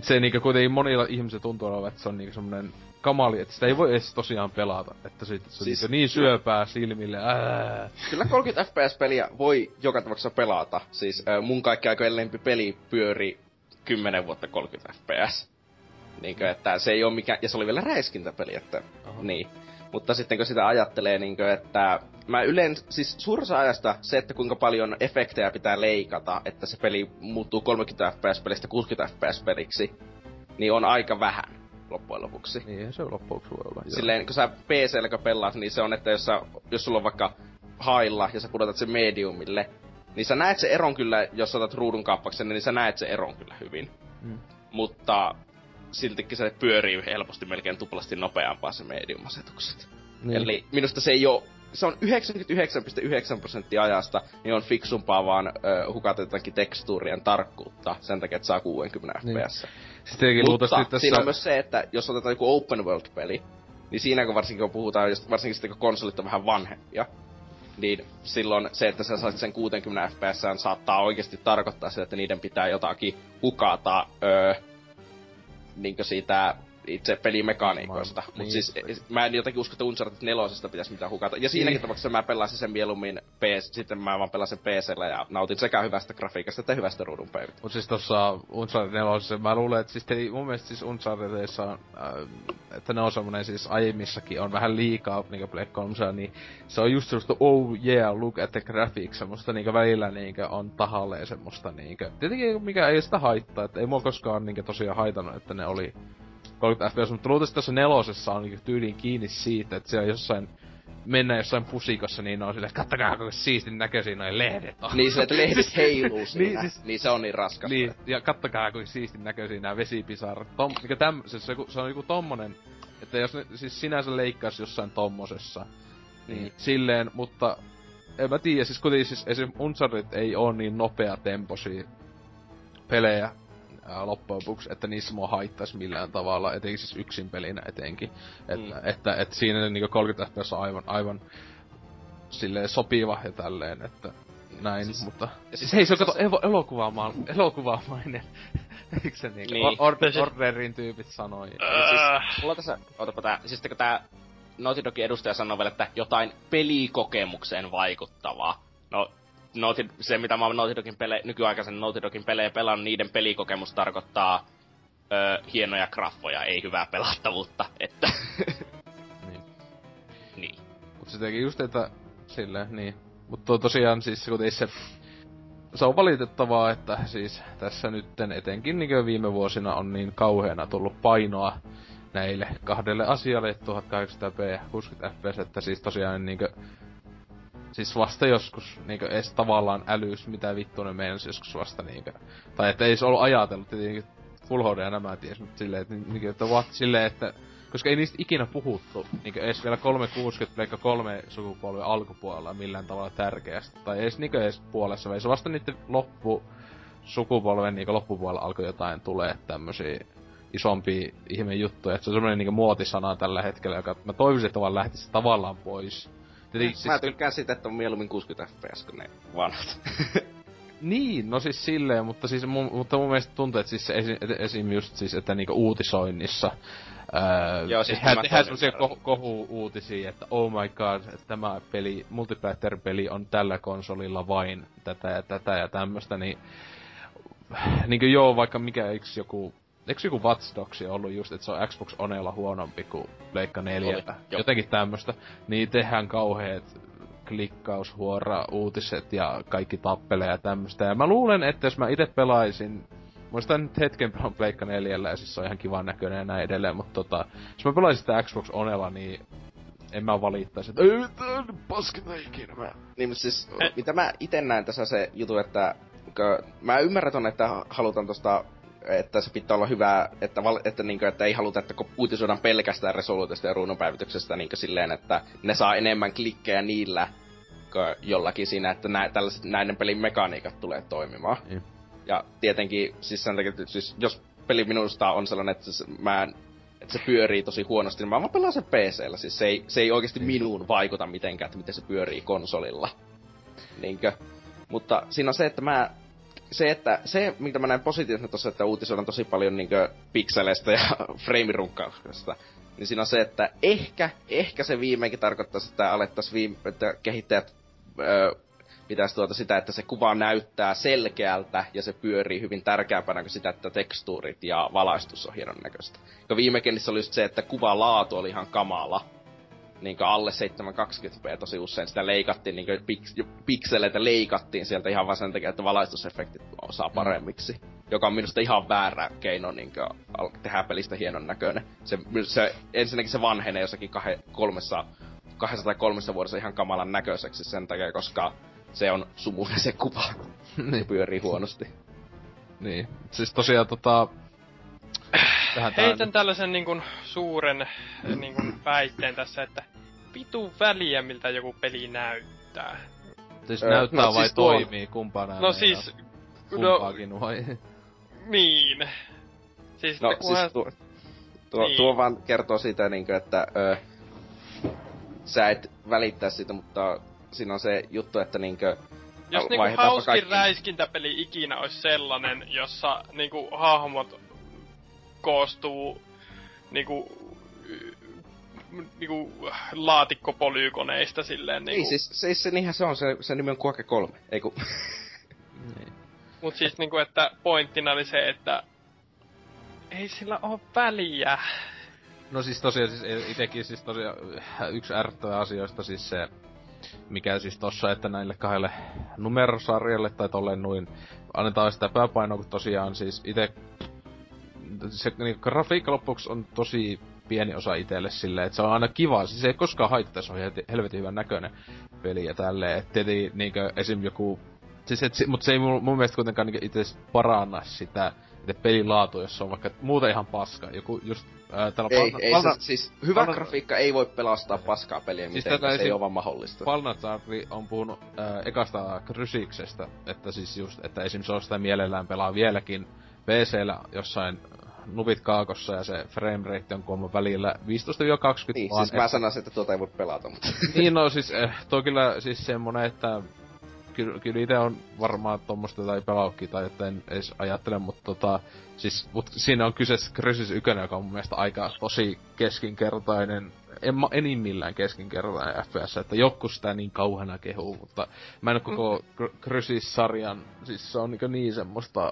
se niinkö kuitenkin monilla ihmisillä tuntuu olevan, että se on niinkö semmonen kamali, että sitä ei voi edes tosiaan pelata. Että se, se siis, niin, niin syöpää silmille. Ää. Kyllä 30 FPS-peliä voi joka tapauksessa pelata. Siis äh, mun kaikki aikojen lempi peli pyöri 10 vuotta 30 FPS. Niinkö, että se ei ole mikään, ja se oli vielä räiskintäpeli, että Oho. niin. Mutta sitten kun sitä ajattelee, niinkö, että mä yleensä, siis suurissa ajasta se, että kuinka paljon efektejä pitää leikata, että se peli muuttuu 30 FPS-pelistä 60 FPS-peliksi, niin on aika vähän loppujen lopuksi. Niin, se on loppuksi voi olla. Silleen, kun sä pc pelaat, niin se on, että jos, sä, jos sulla on vaikka hailla ja sä pudotat sen mediumille, niin sä näet se eron kyllä, jos otat ruudun kappaksen, niin sä näet se eron kyllä hyvin. Hmm. Mutta siltikin se pyörii helposti melkein tuplasti nopeampaa se medium-asetukset. Niin. Eli minusta se ei oo se on 99,9 prosenttia ajasta, niin on fiksumpaa vaan ö, hukata jotakin tekstuurien tarkkuutta sen takia, että saa 60 niin. fps. Mutta tässä... siinä on myös se, että jos otetaan joku open world-peli, niin siinä kun varsinkin kun puhutaan, varsinkin sitten kun konsolit on vähän vanhempia, niin silloin se, että sä saat sen 60 fps saattaa oikeasti tarkoittaa sitä, että niiden pitää jotakin hukata öö, niin siitä itse pelimekaniikoista. Mutta niin. siis mä en jotenkin usko, että Uncharted 4 pitäisi mitään hukata. Ja siinäkin niin. tapauksessa mä pelasin sen mieluummin PS, sitten mä vaan pelasin PCllä ja nautin sekä hyvästä grafiikasta että hyvästä ruudun päivitä. Mut siis tossa Uncharted 4 mä luulen, että siis te, mun mielestä siis Unchartedissa on, äh, että ne on semmonen siis aiemmissakin on vähän liikaa niinku Black 3, niin se on just semmoista oh yeah, look at the graphics, semmoista niinku välillä niinku on tahalleen semmoista niinku. Tietenkin mikä ei sitä haittaa, että ei mua koskaan niinku tosiaan haitannut, että ne oli 30 fps, mutta luultavasti tässä nelosessa on niinku tyyliin kiinni siitä, että siellä jossain mennä jossain pusikossa, niin on silleen, kattakaa kuinka siistin näköisiä noin lehdet on. Niin se, että lehdet [laughs] heiluu [laughs] siinä. niin, siis, niin se on niin raskas. Niin, ja kattakaa kuinka siistin näköisiä nämä vesipisarat. Tom, mikä täm, se, se, se, on joku tommonen, että jos ne siis sinänsä leikkaisi jossain tommosessa, niin mm. silleen, mutta en mä tiedä, siis kuitenkin siis esim. Uncharted ei oo niin nopea temposia pelejä, ää, loppujen lopuksi, että niissä mua haittaisi millään tavalla, etenkin siis yksin pelinä etenkin. Et, mm. Että, että, että siinä niinku 30 fps on aivan, aivan silleen sopiva ja tälleen, että näin, siis, mutta... Ja siis hei, se on kato evo, elokuvaamaan, elokuvaamainen. [laughs] Eikö se niinku? Niin. Or, or, orderin tyypit sanoi. Uh. Siis, mulla tässä, ootapa tää, siis kun tää Naughty Dogin edustaja sanoi vielä, että jotain pelikokemukseen vaikuttavaa. No, Naughty, se mitä mä oon Naughty Dogin pele, nykyaikaisen Naughty Dogin pelejä pelannut, niiden pelikokemus tarkoittaa ö, hienoja graffoja, ei hyvää pelattavuutta, että... [laughs] niin. niin. Mut se teki just, että silleen, niin. Mutta tosiaan siis kun se se on valitettavaa, että siis tässä nytten etenkin niin viime vuosina on niin kauheana tullut painoa näille kahdelle asialle 1800p 60 fps, että siis tosiaan niinkö siis vasta joskus niinkö edes tavallaan älys, mitä vittu ne meinas joskus vasta niinkö. Tai että ei se ollut ajatellut, tietenkin Full HD ja nämä ties, mutta silleen, että, niinkö, että what, silleen, että koska ei niistä ikinä puhuttu, niinkö edes vielä 360 pleikka kolme sukupolven alkupuolella millään tavalla tärkeästi. Tai edes niinkö edes puolessa välissä. Vasta niiden loppu sukupolven niinkö loppupuolella alkoi jotain tulee tämmösiä isompia ihme juttuja. Että se on semmoinen niinkö muotisana tällä hetkellä, joka mä toivoisin, että vaan lähtisi tavallaan pois Eli siis... Mä tykkään sitä, että on mieluummin 60 fps kuin ne vanhat. [laughs] niin, no siis silleen, mutta siis mun, mutta mun mielestä tuntuu, että siis esim, esim just siis, että niinku uutisoinnissa Öö, Joo, siis tehdään, tehdään semmosia ko- kohu-uutisia, että oh my god, että tämä peli, multiplayer-peli on tällä konsolilla vain tätä ja tätä ja tämmöstä, niin niinku joo, vaikka mikä yksi joku Eikö joku Watch Dogs ollut just, että se on Xbox Onella huonompi kuin Pleikka 4? Jotenkin tämmöstä. Niin tehdään kauheet klikkaushuora uutiset ja kaikki tappelee ja tämmöstä. Ja mä luulen, että jos mä itse pelaisin Muistan nyt hetken pelan Pleikka 4 ja siis se on ihan kivan näköinen ja näin edelleen, mutta tota, jos mä pelaisin sitä Xbox Onella, niin en mä valittaisi, että ei tää on paskina ikinä. Mä... Niin, mutta siis, eh. mitä mä ite näen tässä se jutu, että mä ymmärrän ton, että halutaan tosta että se pitää olla hyvä, että, val, että, niin kuin, että ei haluta, että uutisoidaan pelkästään resoluutista ja ruunonpäivityksestä niin silleen, että ne saa enemmän klikkejä niillä jollakin siinä, että nä, tällaiset, näiden pelin mekaniikat tulee toimimaan. Mm. Ja tietenkin, siis sen takia, siis jos peli minusta on sellainen, että siis mä että se pyörii tosi huonosti, niin mä vaan pelaan sen PCllä. Siis se ei, se ei oikeasti minuun vaikuta mitenkään, että miten se pyörii konsolilla. Niinkö? Mutta siinä on se, että mä se, että se, mitä mä näen positiivisena tuossa, että uutisoidaan tosi paljon niinkö pikseleistä ja [laughs] freimirunkkauksesta, niin siinä on se, että ehkä, ehkä se viimeinkin tarkoittaisi, että alettaisiin viime, että kehittäjät öö, pitäisi tuota sitä, että se kuva näyttää selkeältä ja se pyörii hyvin tärkeämpänä kuin sitä, että tekstuurit ja valaistus on hienon näköistä. Ja viime kennissä oli just se, että kuvalaatu oli ihan kamala. Niin alle 720p tosi usein sitä leikattiin, niin pik- pikseleitä leikattiin sieltä ihan vaan sen takia, että valaistusefektit saa paremmiksi. Mm. Joka on minusta ihan väärä keino niin tehdä pelistä hienon näköinen. Se, se, ensinnäkin se vanhenee jossakin kahe, kolmessa, kahdessa tai kolmessa vuodessa ihan kamalan näköiseksi sen takia, koska se on sumuinen se kuva. niin. [laughs] pyörii huonosti. Niin. Siis tosiaan tota... Heitän tämän... tällaisen niin kuin, suuren niin kuin, väitteen tässä, että pitu väliä, miltä joku peli näyttää. Siis öö, näyttää no, vai siis toimii, tuo... kumpaa No siis... Kumpaakin no, vai? Niin. Siis, no, siis tuo, tuo, niin. tuo vaan kertoo siitä, niin kuin, että öö, sä et välittää siitä, mutta siinä on se juttu, että niinkö... Jos niinku hauskin kaikki... räiskintäpeli ikinä olisi sellainen, jossa niinku hahmot koostuu niinku niinku laatikkopolyykoneista silleen niinku... Niin, siis, siis se, niinhän se on, se, se nimi on Quake 3, ei ku... niin. Mut siis niinku, että pointtina oli se, että ei sillä oo väliä. No siis tosiaan, siis itekin siis tosiaan yksi ärsyttävä asioista siis se, mikä siis tossa, että näille kahdelle numerosarjalle tai tolleen noin annetaan sitä pääpainoa, kun tosiaan siis itse se niin, grafiikka loppuksi on tosi pieni osa itselle silleen, että se on aina kiva, siis ei koskaan haittaa, se on helvetin hyvän näköinen peli ja tälleen, että tietenkin niinkö esim. joku Siis et, mutta se ei mun, mun mielestä kuitenkaan niinku itse paranna sitä itse pelilaatua, jos se on vaikka muuten ihan paska. Joku just ää, täällä ei, ei palna, se, siis hyvä palna, grafiikka ei voi pelastaa paskaa peliä siis mitenkään, se ei ole vaan mahdollista. Palnazari on puhunut ää, ekasta Krysiksestä, että siis just, että esim. se on sitä mielellään pelaa vieläkin PCllä jossain nupit kaakossa ja se frame rate on kuulemma välillä. 15-20 Niin, vaan, siis mä sanoisin, että tuota ei voi pelata, mutta... niin, no siis, eh, toi kyllä siis semmonen, että kyllä, kyllä itse on varmaan tuommoista tai pelaukki tai että en edes ajattele, mutta tota, siis, mut siinä on kyseessä Crysis 1, joka on mun mielestä aika tosi keskinkertainen, en, enimmillään keskinkertainen FPS, että joku sitä niin kauhana kehuu, mutta mä en ole koko Crysis-sarjan, siis se on niin, niin semmoista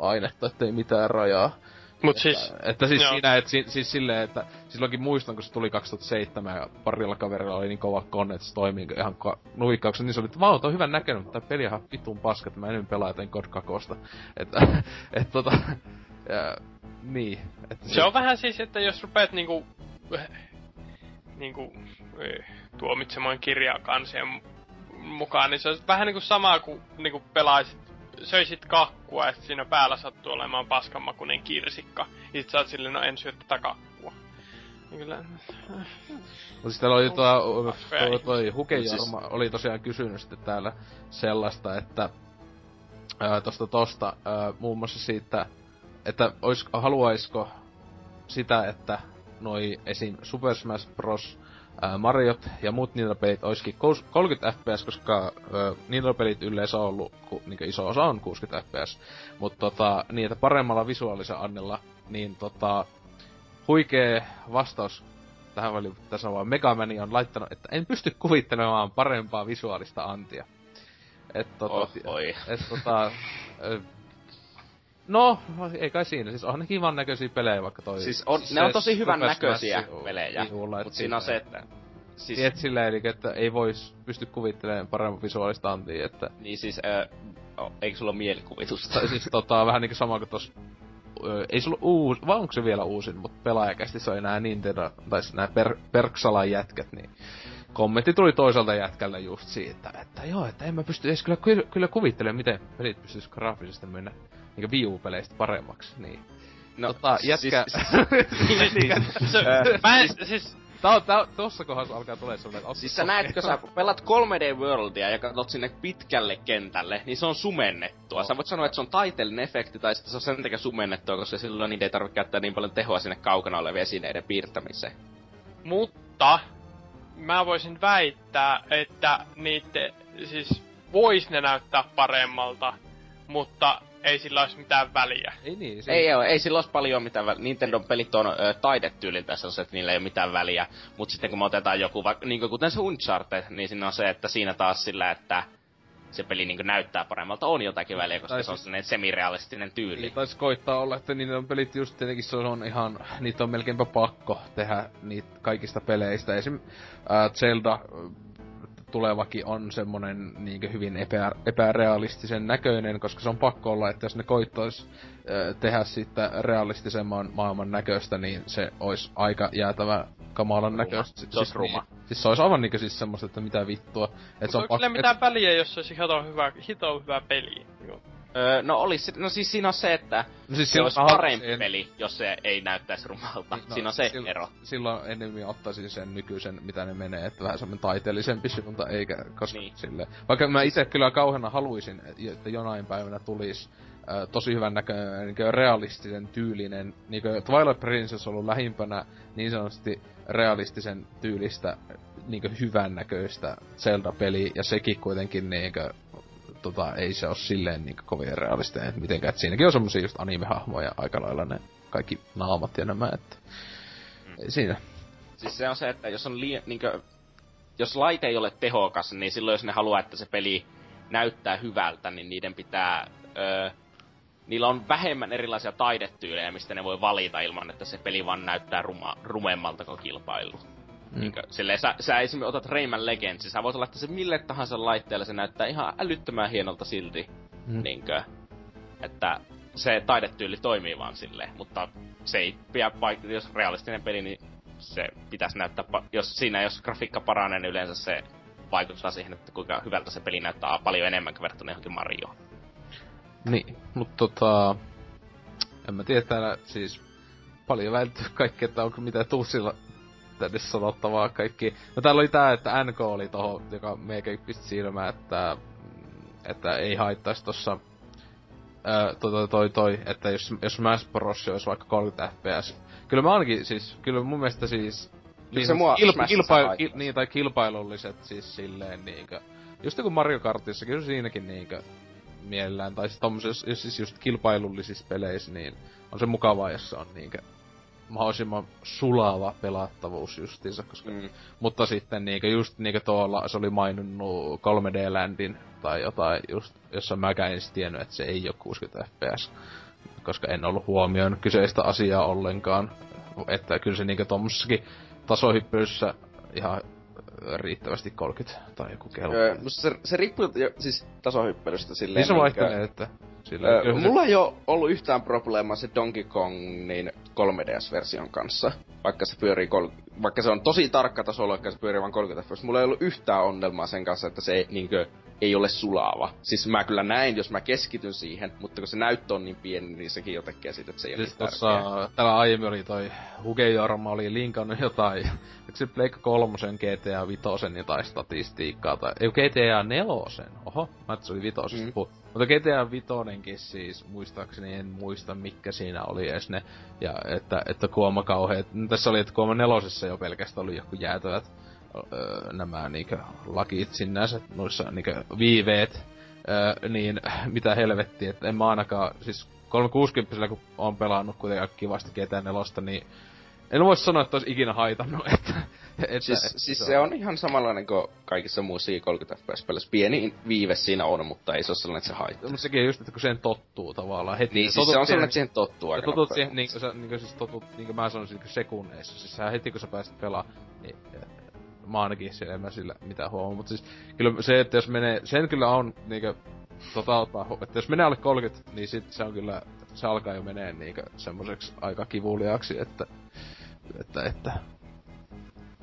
nukutusainetta, ettei mitään rajaa. Mut että, siis... Että siis joo. siinä, että si, siis silleen, että silloinkin muistan, kun se tuli 2007 ja parilla kaverilla oli niin kova konne, että se toimii ihan ka- nuikkauksen, niin se oli, että vau, on hyvän näköinen, mutta peli on vitun paska, että mä en pelaa joten God Kakosta. Että, [laughs] et tota, ja, niin. Että se, se on vähän siis, että jos rupeat niinku, niinku tuomitsemaan kirjaa kansien mukaan, niin se on vähän niinku samaa kuin niinku pelaisit söisit kakkua ja siinä päällä sattuu olemaan paskanmakunen kirsikka. Ja sit sä oot silleen, no en syö tätä kakkua. Niin kyllä... Mutta siis täällä oli tuo, tuo, toi Hukejarma siis... oli tosiaan kysynyt sitten täällä sellaista, että ää, tosta tosta ää, muun muassa siitä, että ois, haluaisiko sitä, että noi esim. Super Smash Bros ää, Mariot ja muut Nintendo-pelit olisikin 30 fps, koska Nintendo-pelit yleensä on ollut, ku, niin iso osa on 60 fps. Mutta tota, niin, että paremmalla visuaalisen annella, niin tota, huikee vastaus tähän väliin tässä on vaan Megamani on laittanut, että en pysty kuvittelemaan parempaa visuaalista antia. Et tota, oh, et tota, [laughs] No, ei kai siinä. Siis on ne kivan näköisiä pelejä, vaikka toi... Siis on, ne on tosi hyvän näköisiä pelejä, mutta siinä on se, että... Siis... Tiet silleen, eli että ei vois pysty kuvittelemaan paremmin visuaalista antia, että... Niin siis, äh, oh, eikö sulla ole mielikuvitusta? Siis tota, vähän niinku sama kuin tos... Ö, ei sulla uusi, vai onko se vielä uusin, mutta pelaajakästi se oli nää Nintendo, tai nää per, Perksalan jätkät, niin kommentti tuli toiselta jätkällä just siitä, että joo, että en mä pysty edes kyllä, kyllä, kyllä kuvittelemaan, miten pelit pystyis graafisesti mennä niinku Wii U-peleistä paremmaksi, niin. No, tota, jätkä... Siis, [laughs] [laughs] siis, mä en, siis, tää on, tää, tossa kohdassa alkaa tulee semmonen, että Siis sä näet, kun sä pelat 3D Worldia ja katsot sinne pitkälle kentälle, niin se on sumennettua. Sä voit sanoa, että se on taiteellinen efekti, tai sitten se on sen takia sumennettua, koska silloin niitä ei tarvitse käyttää niin paljon tehoa sinne kaukana olevien esineiden piirtämiseen. Mutta mä voisin väittää, että niitä siis vois ne näyttää paremmalta, mutta ei sillä olisi mitään väliä. Ei niin, se... Ei oo, ei sillä olisi paljon mitään väliä. Nintendon pelit on ö, taidetyyliltä sellaiset, että niillä ei ole mitään väliä. Mutta sitten kun me otetaan joku, vaikka niin kuten se Uncharted, niin siinä on se, että siinä taas sillä, että se peli niin näyttää paremmalta, on jotakin väliä, koska Tai se on siis- sellainen semirealistinen tyyli. Niin taisi koittaa olla, että niitä on pelit just tietenkin se on ihan, niitä on melkeinpä pakko tehdä niitä kaikista peleistä. Esim. Äh, Zelda tulevakin on semmonen niinkö hyvin epä, epärealistisen näköinen, koska se on pakko olla, että jos ne koittais äh, tehdä siitä realistisemman maailman näköistä, niin se olisi aika jäätävä kamalan näköistä. Se olisi ruma. Niin, siis se olisi aivan niinkö siis semmoista, että mitä vittua. Et Se onko sillä mitään väliä, jos se olisi hito hyvä, hito hyvä peli? Joo. Öö, no olis, no siis siinä on se, että No siis se olisi parempi halusin- peli, jos se ei näyttäisi rumalta. Niin, no, siinä on se sil- ero. Silloin enemmän ottaisin sen nykyisen, mitä ne menee, että vähän semmonen taiteellisempi suunta, eikä koska Niin. sille. Vaikka mä itse kyllä kauheena haluaisin, että jonain päivänä tulisi äh, tosi hyvän näköinen, niin realistisen tyylinen, niin kuin Twilight Princess on ollut lähimpänä niin sanotusti realistisen tyylistä, niin hyvän näköistä Zelda-peliä, ja sekin kuitenkin niin kuin, tota, ei se ole silleen niin kovin realistinen, että mitenkään, että siinäkin on semmosia just anime-hahmoja aika lailla ne kaikki naamat ja nämä, että ei siinä. Siis se on se, että jos on liian, niinkö, jos laite ei ole tehokas, niin silloin jos ne haluaa, että se peli näyttää hyvältä, niin niiden pitää, öö, niillä on vähemmän erilaisia taidetyylejä, mistä ne voi valita ilman, että se peli vaan näyttää ruma, rumemmalta kuin kilpailu. Mm. Niinkö, silleen, sä, sä esimerkiksi otat Rayman Legends, sä voit laittaa se mille tahansa laitteelle, se näyttää ihan älyttömän hienolta silti. Mm. Mm. Niinkö, että se taidetyyli toimii vaan silleen, mutta se ei pidä paik- jos realistinen peli, niin se pitäisi näyttää, pa- jos siinä jos grafiikka paranee, niin yleensä se vaikuttaa siihen, että kuinka hyvältä se peli näyttää paljon enemmän kuin verrattuna johonkin Marioon. Niin, mutta tota... En mä tiedä täällä siis paljon välttyy kaikki, että onko mitä tuusilla tänne sanottavaa kaikki. No täällä oli tää, että NK oli toho, joka meikä pisti silmään, että, että ei haittaisi tossa Öö, toi, toi, toi, toi, että jos, jos Smash Bros. olisi vaikka 30 fps. Kyllä mä ainakin siis, kyllä mun mielestä siis... Kyllä se mua kilpa, kilpa, kil, niin, tai kilpailulliset siis silleen niinkö... Just joku Mario Kartissa, kyllä siinäkin niinkö mielellään, tai siis tommosessa, jos siis just kilpailullisissa peleissä, niin on se mukavaa, jos se on niinkö mahdollisimman sulava pelattavuus justiinsa, koska... Mm. Mutta sitten niinkö just niinkö tuolla se oli maininnut 3D-ländin tai jotain just, jossa mäkään en tiennyt, että se ei ole 60 fps. Koska en ollut huomioinut kyseistä asiaa ollenkaan. Että kyllä se niinkö tommossakin tasohyppelyssä ihan riittävästi 30 tai joku kello. Öö, musta se, se riippuu jo, siis tasohyppelystä silleen. niin se vaihtelee, että sillä Öö, kyllä se- mulla ei oo ollut yhtään probleemaa se Donkey Kong niin 3DS-version kanssa. Vaikka se pyörii vaikka se on tosi tarkka taso, vaikka se pyörii vain 30 fps. Mulla ei ollut yhtään ongelmaa sen kanssa, että se ei, niinkö, ei ole sulava. Siis mä kyllä näin, jos mä keskityn siihen, mutta kun se näyttö on niin pieni, niin sekin jo tekee siitä, että se ei ole Siis tärkeää. tossa, täällä aiemmin oli toi Hugejorma oli linkannut jotain, [laughs] eikö se Pleikka kolmosen GTA vitosen jotain statistiikkaa, tai ei GTA nelosen, oho, mä se oli vitosesta Mm. Mutta GTA vitonenkin siis, muistaakseni en muista mikä siinä oli edes ne, ja että, että kuoma kauheet, no tässä oli, että kuoma nelosessa jo pelkästään oli joku jäätävät öö, nämä niinkö lakit sinänsä, noissa niinkö viiveet, öö, niin [laughs] mitä helvettiä, että en mä ainakaan, siis 360 kun on pelannut kuitenkin kivasti GTA 4, niin en voi sanoa, että olisi ikinä haitannut, [laughs] että... että Siis, että siis se on ihan samanlainen kuin kaikissa muissa 30 fps peleissä. Pieni viive siinä on, mutta ei se ole sellainen, että se haittaa. Mutta sekin just, että kun sen tottuu tavallaan heti. Niin, siis se on sellainen, että siihen tottuu aika totut siihen, niin sä, niin kuin siis totut, niin kuin mä sanoisin, niin sekunneissa. Siis sä heti kun sä pääset pelaa, niin eh, mä ainakin siellä en mä sillä mitään huomaa. Mutta siis kyllä se, että jos menee, sen kyllä on niinkö, tota ottaa, että jos menee alle 30, niin sit se on kyllä, se alkaa jo menee niinkö semmoiseksi aika kivuliaaksi, että, että, että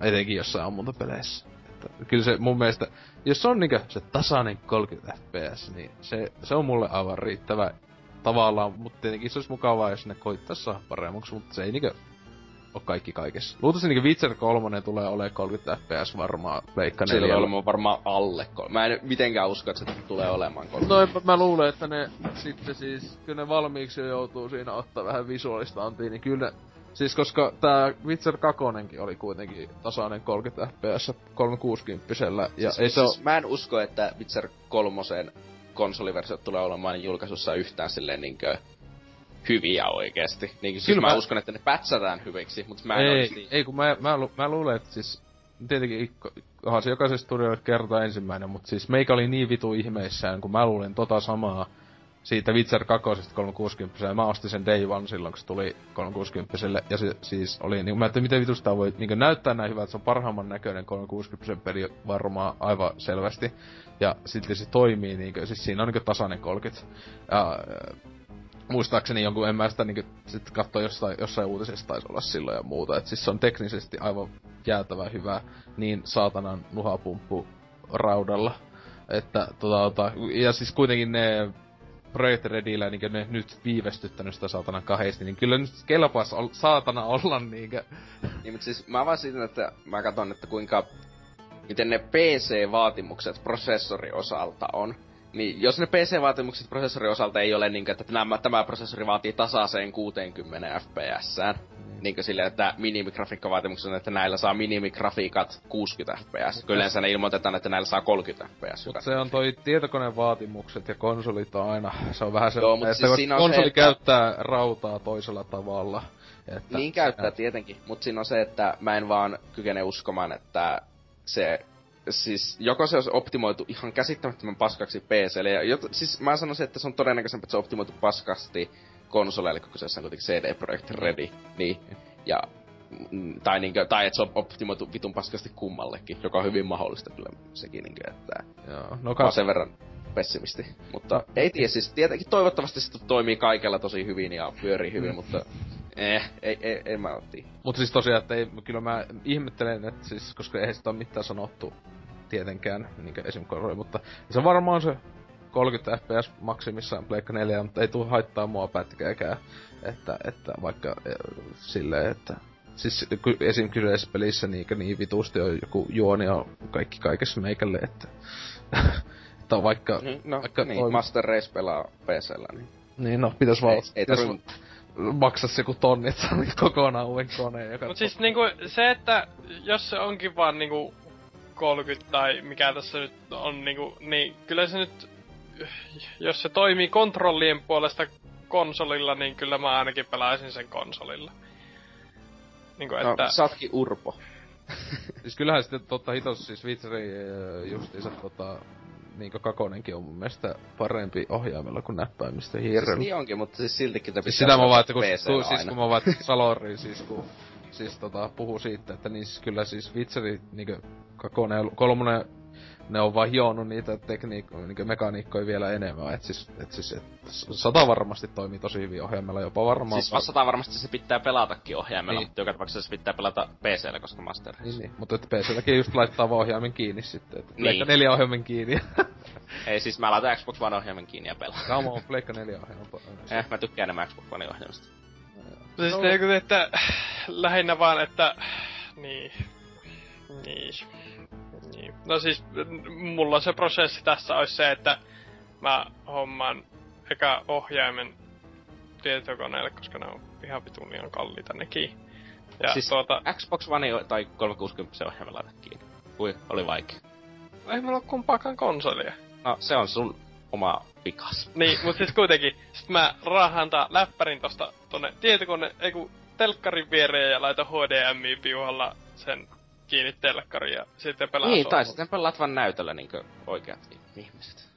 etenkin jossain ammuntapeleissä. Että kyllä se mun mielestä, jos on niinkö se tasainen 30 fps, niin se, se on mulle aivan riittävä tavallaan, mutta tietenkin se olisi mukavaa, jos ne koittaisi saada paremmaksi, mutta se ei niinkö ole kaikki kaikessa. Luultavasti niinku Witcher 3 tulee olemaan 30 fps varmaan Pleikka Se 4. tulee olemaan varmaan alle. kol- Mä en mitenkään usko, että se tulee olemaan kolme. No mä, luulen, että ne sitten siis, kyllä ne valmiiksi jo joutuu siinä ottaa vähän visuaalista antia, niin kyllä ne, siis koska tää Witcher 2 oli kuitenkin tasainen 30 fps 360 ja siis, ei se oo, siis mä en usko, että Witcher 3 konsoliversiot tulee olemaan julkaisussa yhtään silleen niinkö hyviä oikeesti. Niin, siis Kyllä mä, mä- uskon, että ne pätsätään hyviksi, mutta mä en ei, oikeesti... ei kun mä, mä, lu, mä luulen, että siis tietenkin onhan se jokaisessa studiolle kerta ensimmäinen, mutta siis meikä oli niin vitu ihmeissään, kun mä luulin tota samaa siitä Witcher 2 360 ja mä ostin sen Day One silloin, kun se tuli 360 ja se siis oli niin mä ajattelin, miten vitusta voi niin näyttää näin hyvältä, se on parhaimman näköinen 360 peli varmaan aivan selvästi. Ja sitten se toimii niin siis siinä on niin tasainen 30. Ja äh, muistaakseni jonkun, en mä sitä niinku sit katsoa jossain, jossain uutisessa taisi olla silloin ja muuta. Et siis se on teknisesti aivan jäätävän hyvä niin saatanan nuhapumppu raudalla. Että tota, tota, ja siis kuitenkin ne Project Redillä niin ne nyt viivästyttänyt sitä saatana kahdesti, niin kyllä nyt kelpaas ol, saatana olla niinkö... Niin, mutta siis mä vaan siitä, että mä katson, että kuinka... Miten ne PC-vaatimukset prosessori osalta on. Niin jos ne PC-vaatimukset prosessorin osalta ei ole niinkö, että nämä, tämä prosessori vaatii tasaiseen 60 fps, niinkö silleen, että minimigrafiikkavaatimukset on, että näillä saa minimigrafiikat 60 fps. Kyllä yleensä ne ilmoitetaan, että näillä saa 30 fps. Mut se on toi tietokoneen vaatimukset ja konsolit on aina, se on vähän se, Joo, mut että siis konsoli se, että- käyttää rautaa toisella tavalla. Että, Niin käyttää tietenkin, mutta siinä on se, että mä en vaan kykene uskomaan, että se siis joko se olisi optimoitu ihan käsittämättömän paskaksi PClle, ja jot, siis mä sanoisin, että se on todennäköisempi, että se on optimoitu paskasti konsoleille, kun kyseessä on kuitenkin CD Projekt Ready, niin, ja mm, tai, niinkö, tai että se on optimoitu vitun paskasti kummallekin, joka on hyvin mahdollista kyllä sekin, niinkö, että Joo, no kas, sen verran pessimisti. Mutta ei tiedä, siis tietenkin toivottavasti se toimii kaikella tosi hyvin ja pyörii hyvin, mutta eh, ei, ei, ei mä otti. Mut siis tosiaan, että ei, kyllä mä ihmettelen, että siis, koska eihän sitä ole mitään sanottu tietenkään, niinkö esim. koroi, mutta se varmaan se 30 fps maksimissaan Pleikka 4, mutta ei tuu haittaa mua pätkääkään, että, että vaikka eh, silleen, että Siis esim. kyseisessä pelissä niinkö niin vitusti on joku juoni ja kaikki kaikessa meikälle, että, [laughs] että on vaikka, No, vaikka niin, toi- Master Race pelaa PCllä, niin niin no, pitäis vaan, ei, ei pitäis se joku tonni, että saa kokonaan uuden koneen. Joka Mut siis niinku se, että jos se onkin vaan niinku 30 tai mikä tässä nyt on niinku, niin kyllä se nyt, jos se toimii kontrollien puolesta konsolilla, niin kyllä mä ainakin pelaisin sen konsolilla. Niinku No, että, sä ootkin urpo. [laughs] Siis kyllähän sitten totta hitos siis Witcheri äh, justiinsa tota niinkö kakonenkin on mun mielestä parempi ohjaimella kuin näppäimistä Siis hirveän. niin onkin, mutta siis siltikin te siis sitä mä vaan, että kun, tu, siis kun mä vaan Salori siis kun siis tota puhuu siitä, että niin siis kyllä siis Witcheri niinkö kakonen ja kolmonen ne on vaan hionut niitä tekniikkoja, niinkö mekaniikkoja vielä enemmän, et siis, et siis et sata varmasti toimii tosi hyvin ohjaimella, jopa varmaan. Siis vastataan varmasti se pitää pelatakin ohjaimella, Niin. mutta joka tapauksessa se pitää pelata PCllä, koska Master Race. Niin, niin. Mutta että PClläkin just laittaa vaan ohjaimen kiinni sitten. Että Niin. Neljä ohjaimen kiinni. [laughs] Ei siis mä laitan Xbox One ohjaimen kiinni ja pelaan. Come on, Pleikka neljä ohjaimen. [laughs] Eh, mä tykkään enemmän Xbox One ohjaimesta. siis niinku, että lähinnä vaan, että niin, niin, niin. No siis mulla se prosessi tässä olisi se, että mä hommaan eka ohjaimen tietokoneelle, koska ne on ihan vitun liian kalliita nekin. Ja Siis- tuota, Xbox One tai 360 ohjaimen laitat kiinni. Ui, oli vaikea. ei mulla ole kumpaakaan konsolia. No, se on sun oma vikas. Niin, mut siis kuitenkin, sit mä raahaan tää läppärin tosta tonne tietokone, ei kun telkkarin viereen ja laitan HDMI-piuhalla sen kiinni telkkariin ja sitten pelaan Niin, tai sitten pelaat vaan näytöllä niinkö oikeat ihmiset.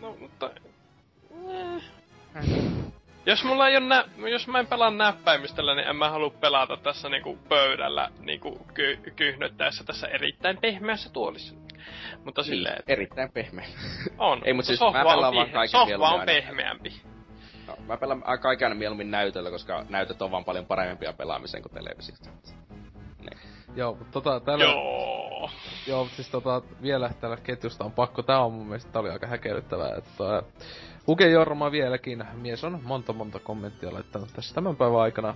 No, mutta... Eh. Jos mulla ei nä- jos mä en pelaa näppäimistöllä, niin en mä halua pelata tässä niinku pöydällä niinku ky- kyhnöttäessä tässä erittäin pehmeässä tuolissa. Mutta silleen, Niin, erittäin pehmeä. on. ei, mut siis sohva mä pelaan on, vaan kaiken sohva on pehmeämpi. No, mä pelaan aika aina mieluummin näytöllä, koska näytöt on vaan paljon parempia pelaamiseen kuin televisiosta. Joo, mutta tota, täällä... Joo. Joo, mutta siis tota, vielä täällä ketjusta on pakko, tää on mun mielestä, tää oli aika häkellyttävää, että tota, Uke Jorma vieläkin, mies on monta monta kommenttia laittanut tässä tämän päivän aikana.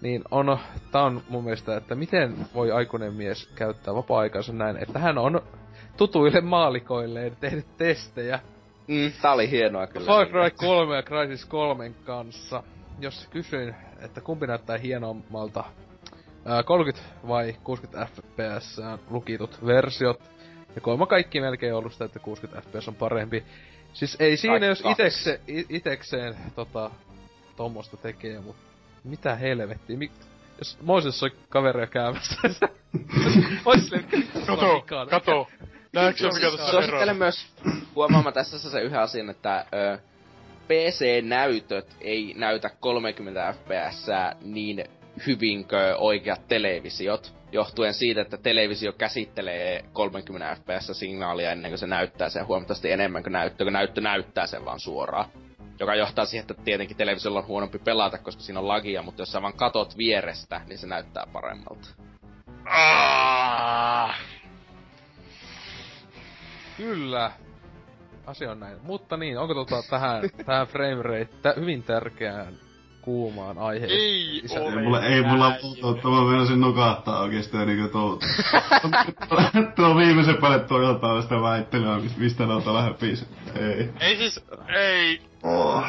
niin on, tää on mun mielestä, että miten voi aikuinen mies käyttää vapaa-aikansa näin, että hän on tutuille maalikoille tehnyt testejä Mm, tää oli hienoa kyllä. Far Cry 3 ja Crysis 3 kanssa. Jos kysyin, että kumpi näyttää hienommalta, 30 vai 60 fps lukitut versiot, ja kolma kaikki melkein ollut sitä, että 60 fps on parempi. Siis ei siinä, jos itekse, itekseen tota, tommosta tekee, mut mitä helvettiä, Mik, jos Moises on kaveria käymässä, ois silleen, Kato, kato. Näetkö mikä tässä on ero? Suosittelen myös huomaamaan tässä se yhden asian, että ö, PC-näytöt ei näytä 30 fps niin hyvin kuin oikeat televisiot, johtuen siitä, että televisio käsittelee 30 fps-signaalia ennen kuin se näyttää sen huomattavasti enemmän kuin näyttö, kun näyttö näyttää sen vaan suoraan. Joka johtaa siihen, että tietenkin televisiolla on huonompi pelata, koska siinä on lagia, mutta jos sä vaan katot vierestä, niin se näyttää paremmalta. Ah. Kyllä. Asia on näin. Mutta niin, onko tota tähän, tähän frame rate, hyvin tärkeään kuumaan aiheeseen? Ei Isä- ole Ei mulla, ei mulla muuta, mä meinasin nukahtaa oikeesti niinku tuo... [laughs] tuo viimeisen päälle tuo jotain sitä väittelyä, mis- mistä ne on tällä biisi. Ei. Ei siis, ei. Oh.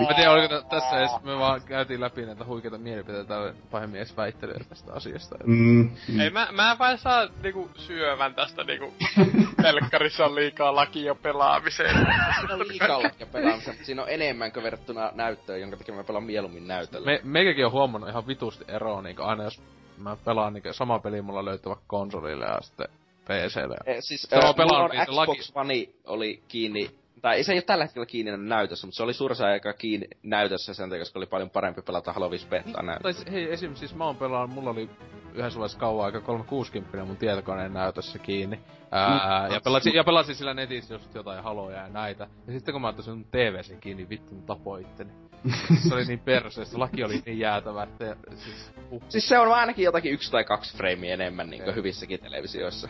Mä tiedän, oliko tä- tässä edes, me vaan käytiin läpi näitä huikeita mielipiteitä tai pahemmin edes väittelyä tästä asiasta. Mm, mm. Ei, mä, mä en vain saa niinku syövän tästä niinku [laughs] telkkarissa on liikaa lakia pelaamiseen. Siinä on liikaa lakkia pelaamista, mutta siinä on enemmän kuin verrattuna näyttöön, jonka takia mä pelaan mieluummin näytöllä. Me, meikäkin on huomannut ihan vitusti eroa, niin aina jos mä pelaan niin sama peli mulla löytyy vaikka konsolille ja sitten PClle. Eh, siis Se on äh, on Xbox One oli kiinni, tai se ei ole tällä hetkellä kiinni näytössä, mutta se oli suurin osa aikaa kiinni näytössä sen takia, koska oli paljon parempi pelata Halo 5 betaa Tai näytössä. s- hei, esim. siis mä oon pelannut, mulla oli yhdessä vaiheessa kauan aika 360 mun tietokoneen näytössä kiinni. Ää, ja, pelasin, ja pelasin sillä netissä just jotain haloja ja näitä. Ja sitten kun mä ottaisin mun TVC kiinni, vittu mä tapoin itteni. [laughs] se oli niin perseestä, laki oli niin jäätävä, että siis, uh, Siis se on ainakin jotakin yksi tai kaksi freimiä enemmän niin hyvissäkin televisioissa.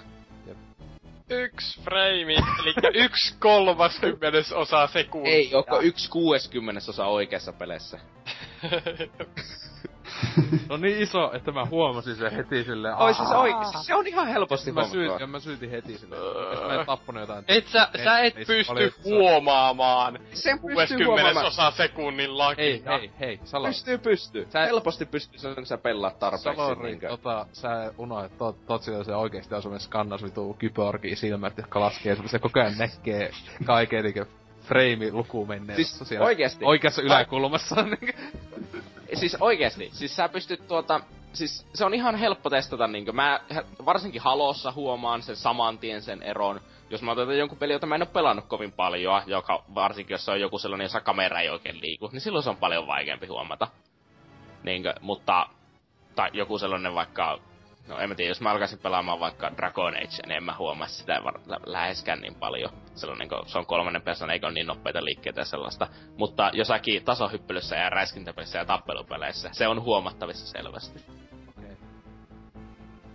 Yksi frame, eli yksi kolmaskymmenes osa sekuntia. Ei, onko yksi kuudeskymmenesosa oikeassa peleissä? [laughs] se on niin iso, että mä huomasin sen heti silleen. Oi siis "Aa." oikeesti, se on ihan helposti Mä syytin, ja mä syytin heti silleen, että mä en tappanut jotain. Et sä, sä et pysty valitettavasti. huomaamaan Sen pystyy 60 huomaamaan. osa sekunnin lakia. Hei, hei, hei, Salo. Pystyy, pystyy. Sä- Helposti pystyy sen, kun sä pelaat tarpeeksi. Salori, tota, sä unohdit, tot, tot sillä se oikeesti asuminen skannas vitu kyborgia silmät, jotka laskee, sun se koko ajan näkee kaiken niinkö frame luku menee. Siis siellä oikeesti? Oikeassa yläkulmassa. Siis oikeesti, siis sä pystyt tuota, siis se on ihan helppo testata niinkö, mä varsinkin Halossa huomaan sen saman tien sen eron, jos mä otan jonkun peli, jota mä en oo pelannut kovin paljon, joka varsinkin jos se on joku sellainen, jossa kamera ei oikein liiku, niin silloin se on paljon vaikeampi huomata. Niinkö, mutta, tai joku sellainen vaikka, no en mä tiedä, jos mä alkaisin pelaamaan vaikka Dragon Age, niin en mä huomaa sitä var- lä- läheskään niin paljon. Sellainen, kun se on kolmannen persoonan, eikä ole niin nopeita liikkeitä ja sellaista. Mutta jossakin tasohyppelyssä ja räiskintäpelissä ja tappelupeleissä, se on huomattavissa selvästi.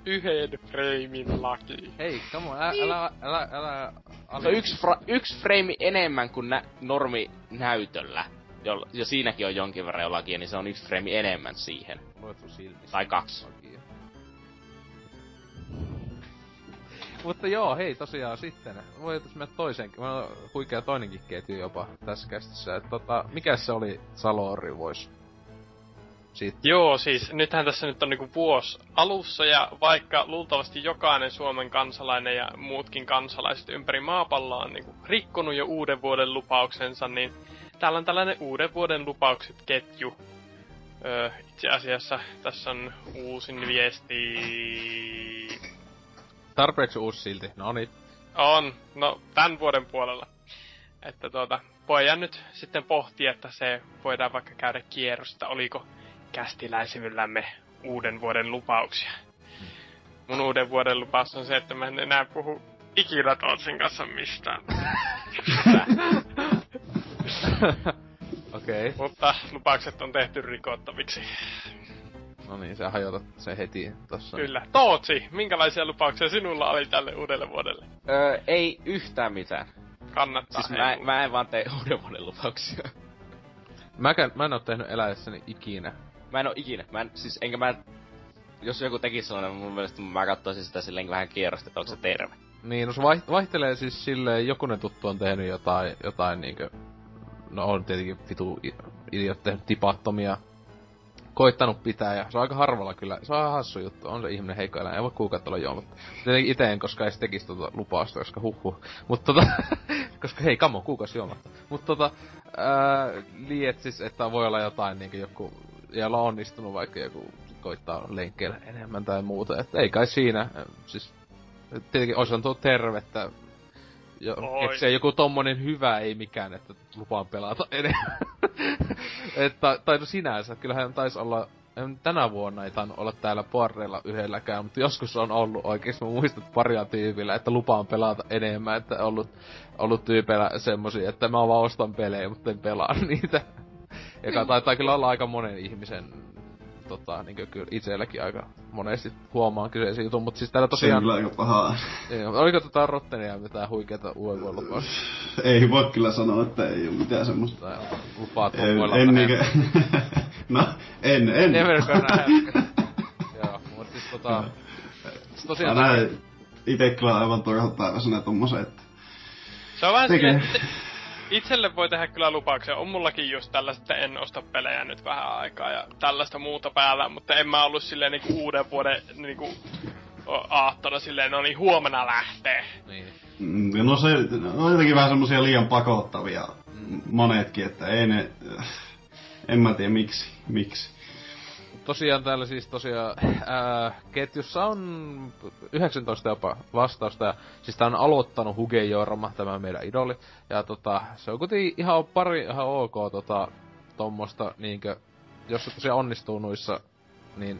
Yhden framein laki. Hei, come on, älä, älä, älä, älä, Se on yksi, fra- yksi frame enemmän kuin nä- normi näytöllä. Jo, ja siinäkin on jonkin verran jollakin, niin se on yksi frame enemmän siihen. Luet sun silmissä. Tai kaksi. Lakia. Mutta joo, hei tosiaan sitten. Voitais mennä on huikea toinenkin ketju jopa tässä kästissä. Et tota, mikä se oli Salori vois? Siitä. Joo, siis nythän tässä nyt on niinku vuosi alussa ja vaikka luultavasti jokainen Suomen kansalainen ja muutkin kansalaiset ympäri maapalloa on niinku rikkonut jo uuden vuoden lupauksensa, niin täällä on tällainen uuden vuoden lupaukset ketju. Öö, itse asiassa tässä on uusin viesti. Tarpeeksi uusi silti. No niin. On, no tämän vuoden puolella. Että tuota, voidaan nyt sitten pohtia, että se voidaan vaikka käydä kierrosta, oliko kästiläisimyllämme uuden vuoden lupauksia. Mun uuden vuoden lupaus on se, että mä en enää puhu ikinä Tootsin kanssa mistään. [laughs] Okei. Okay. Mutta lupaukset on tehty rikottaviksi. No niin, sä hajotat sen heti tossa. Kyllä. Tootsi, minkälaisia lupauksia sinulla oli tälle uudelle vuodelle? Öö, ei yhtään mitään. Kannattaa. Siis mä, mä en vaan tee uuden vuoden lupauksia. Mäkään, mä en oo tehnyt eläessäni ikinä mä en oo ikinä, mä en, siis enkä mä, jos joku tekisi sellainen, mun mielestä mä katsoisin sitä silleen vähän kierrosta, että onko se terve. Niin, no se vai- vaihtelee siis silleen, jokunen tuttu on tehnyt jotain, jotain niinkö, no on tietenkin vitu idiot tehnyt tipattomia, koittanut pitää ja se on aika harvalla kyllä, se on hassu juttu, on se ihminen heikko eläin, ei voi kuukautta olla juomatta. Tietenkin ite en koskaan edes tekisi tota lupausta, koska huhhuh. Mut tota, [laughs] koska hei, kamo, kuukausi juomatta. Mut tota, ää, liet siis, että voi olla jotain niinkö joku, jolla on onnistunut vaikka joku koittaa lenkkeillä enemmän tai muuta, että ei kai siinä, äh, siis tietenkin olisi tuo tervettä. Jo, keksiä joku tommonen hyvä, ei mikään, että lupaan pelata enemmän. [laughs] että, tai no sinänsä, kyllähän taisi olla, en, tänä vuonna ei tainnut olla täällä Poirreilla yhdelläkään, mutta joskus on ollut oikeesti, mä muistan paria tyypillä, että lupaan pelata enemmän, että ollut, ollut tyypeillä semmosia, että mä vaan ostan pelejä, mutta en pelaa [laughs] niitä. Joka taitaa kyllä olla aika monen ihmisen tota, niin kyllä itselläkin aika monesti huomaan kyseisen jutun, mutta siis täällä Se on tosiaan... kyllä aika pahaa. Joo, Oliko tota Rottenia mitään huikeeta uevoa lupausta? Ei voi kyllä sanoa, että ei oo mitään semmoista. Tai lupaat En, voilla en niinkö... no, en, en. Never gonna happen. Joo, mutta siis tota... siis Mä tosiaan... näen ite kyllä aivan toivopäiväisenä tommosen, että Se on vähän silleen, että itselle voi tehdä kyllä lupauksia. On mullakin just tällaista, että en osta pelejä nyt vähän aikaa ja tällaista muuta päällä, mutta en mä ollut silleen niinku uuden vuoden niinku aattona silleen, no niin huomenna lähtee. Niin. Mm, No se on jotenkin vähän semmosia liian pakottavia monetkin, että ei ne... En mä tiedä miksi. Miksi. Tosiaan täällä siis tosiaan ää, ketjussa on 19 jopa vastausta. Siis tää on aloittanut Huge Jorma, tämä meidän idoli. Ja tota, se on kuitenkin ihan pari ihan ok tota, tommosta niinkö, jos se tosiaan onnistuu noissa, niin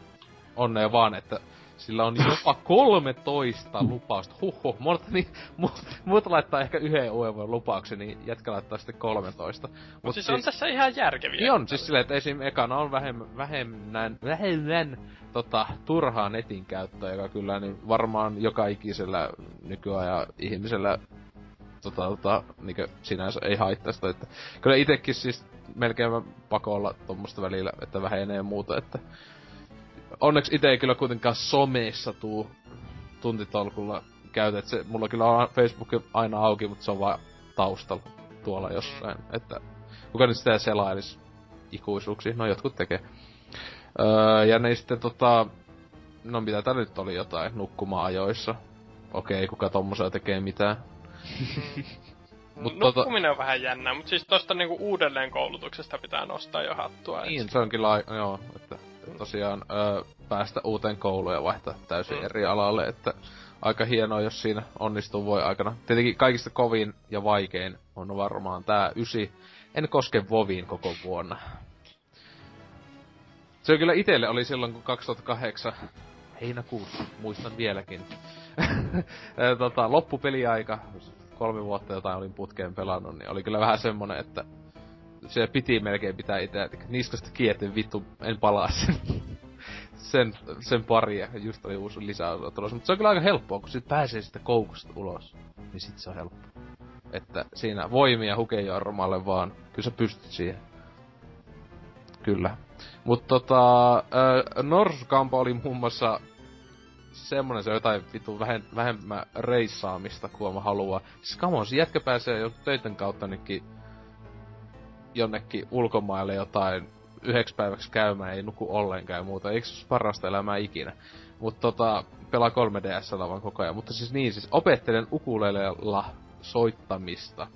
onnea vaan, että sillä on jopa 13 lupausta. Huhhuh, muuta, niin, mu- muuta laittaa ehkä yhden uuden lupauksen, niin jätkä laittaa sitten 13. Mutta siis, on tässä ihan järkeviä. niin on, siis silleen, että esim. ekana on vähemmän, vähemmän, vähemmän tota, turhaa netin käyttöä, joka kyllä niin varmaan joka ikisellä nykyajan ihmisellä tota, tota, niinkö sinänsä ei haittaa sitä, että kyllä itekin siis melkein pakolla tuommoista välillä, että vähenee ja muuta, että onneksi ite ei kyllä kuitenkaan someissa tuu tuntitolkulla käytä, se, mulla kyllä on Facebook aina auki, mutta se on vaan taustalla tuolla jossain, että kuka nyt sitä selailis ikuisuuksiin, no jotkut tekee. Öö, ja ne sitten tota, no mitä tää nyt oli jotain, nukkuma ajoissa. Okei, kuka tommosella tekee mitään. [laughs] Mut tota- Nukkuminen on vähän jännää, mutta siis tosta niinku uudelleen koulutuksesta pitää nostaa jo hattua. Niin, se on kyllä, joo, että tosiaan öö, päästä uuteen kouluun ja vaihtaa täysin Mm. eri alalle, että aika hienoa, jos siinä onnistuu voi aikana. Tietenkin kaikista kovin ja vaikein on varmaan tää ysi. En koske Voviin koko vuonna. Se on kyllä itelle oli silloin, kun 2008 heinäkuussa, muistan vieläkin. [laughs] Tota, loppupeliaika, kolme vuotta jotain olin putkeen pelannut, niin oli kyllä vähän semmonen, että se piti melkein pitää itse niskasta kieten vittu, en palaa sen. sen, sen pari ja just oli uusi lisäosa tulossa. Mutta se on kyllä aika helppoa, kun sit pääsee sitten koukusta ulos. Niin sit se on helppo. Että siinä voimia hukejormalle vaan. Kyllä sä pystyt siihen. Kyllä. Mutta tota, äh, Norskampo oli muun muassa semmonen se on jotain vitu vähen, vähemmän reissaamista, kuin mä haluaa. Siis come on, jätkä pääsee jo töiden kautta nytkin jonnekin ulkomaille jotain yhdeksi päiväksi käymään, ei nuku ollenkaan ja muuta. Eikö se parasta elämää ikinä? Mutta tota, pelaa 3DS vaan koko ajan. Mutta siis niin, siis opettelen ukulelella soittamista.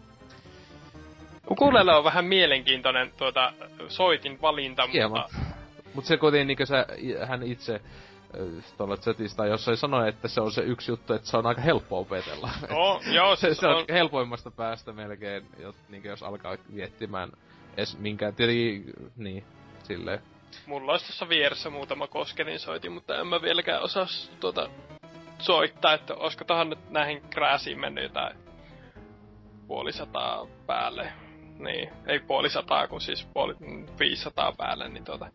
Ukulele on vähän mielenkiintoinen tuota, soitin valinta, Hieman. mutta Mut se kuitenkin niinkö se, hän itse äh, tuolla chatista tai jossain sanoi, että se on se yksi juttu, että se on aika helppo opetella. no, joo, [laughs] se, siis se on on, helpoimmasta päästä melkein, jos, niinkö jos alkaa miettimään edes minkään, tietenkin, niin, silleen. mulla olisi tuossa vieressä muutama koskelin soitin, mutta en mä vieläkään osaa tuota, soittaa, että olisiko tähän nyt näihin krääsiin mennyt jotain puolisataa päälle. Niin, ei puolisataa, kun siis puoli, mm, 500 päälle, niin tuota,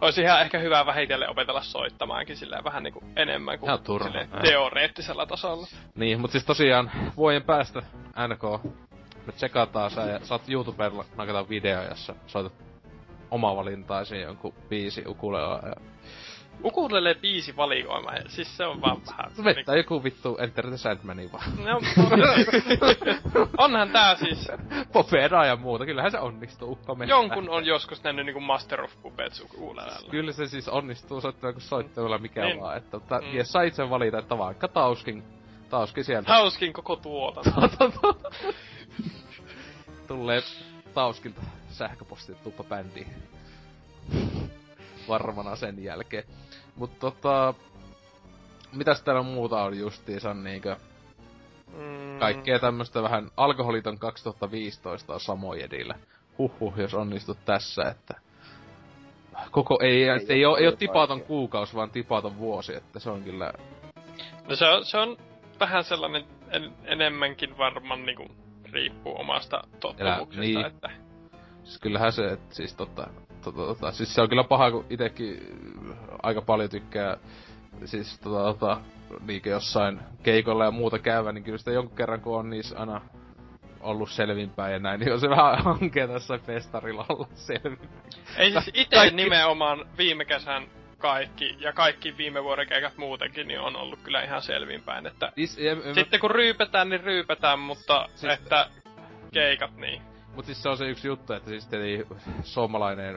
olisi ihan ehkä hyvä vähitellen opetella soittamaankin silleen vähän niinku enemmän kuin turha. silleen teoreettisella tasolla. Niin, mutta siis tosiaan vuoden päästä NK, me tsekataan sä ja saat YouTubella nakata video, jossa soitat omavalintaisen jonkun biisi ukulella. Ja... Ukulele biisi valikoima, siis se on vaan vähän... Se vettää joku vittu Enter the Sandmanin vaan. No, on, onhan tää siis... Popera ja muuta, kyllähän se onnistuu. Ukko Jonkun on joskus nähnyt niinku Master of Puppets ukulelella. Kyllä se siis onnistuu soittaa kun soittamalla mikä niin. vaan. Että, että Mm. mm. sä itse valita, että vaikka Tauskin, Tauskin sieltä Hauskin koko tuotanto. Tulee Tauskilta sähköpostit tuppa bändiin. Varmana sen jälkeen. Mut tota... Mitäs täällä muuta on justiinsa niinkö? Mm. Kaikkea tämmöstä vähän alkoholiton 2015 on Samojedillä. Huhhuh, jos onnistut tässä, että... Koko, ei, ei, ei, ei, oo, ei oo tipaton vaikea. kuukausi, vaan tipaton vuosi, että se on kyllä... No se on, se on vähän sellainen en, enemmänkin varmaan niinku riippuu omasta tottumuksesta, niin. että... Siis kyllähän se, että siis tota, tota, tota, siis se on kyllä paha, kun itekin aika paljon tykkää siis tota, tota, niinkö jossain keikolla ja muuta käyvä, niin kyllä sitä jonkun kerran kun on niissä aina ollut selvinpäin ja näin, niin on se vähän hankea tässä festarilla olla selvinpäin. Ei siis itse nimenomaan viime kesän kaikki, ja kaikki viime vuoden keikat muutenkin, niin on ollut kyllä ihan selvinpäin, että Siis, en, en, sitten kun ryypätään, niin ryypätään, mutta Siis- siis... että keikat niin. Mut siis se on se yksi juttu, että siis tietenkin suomalainen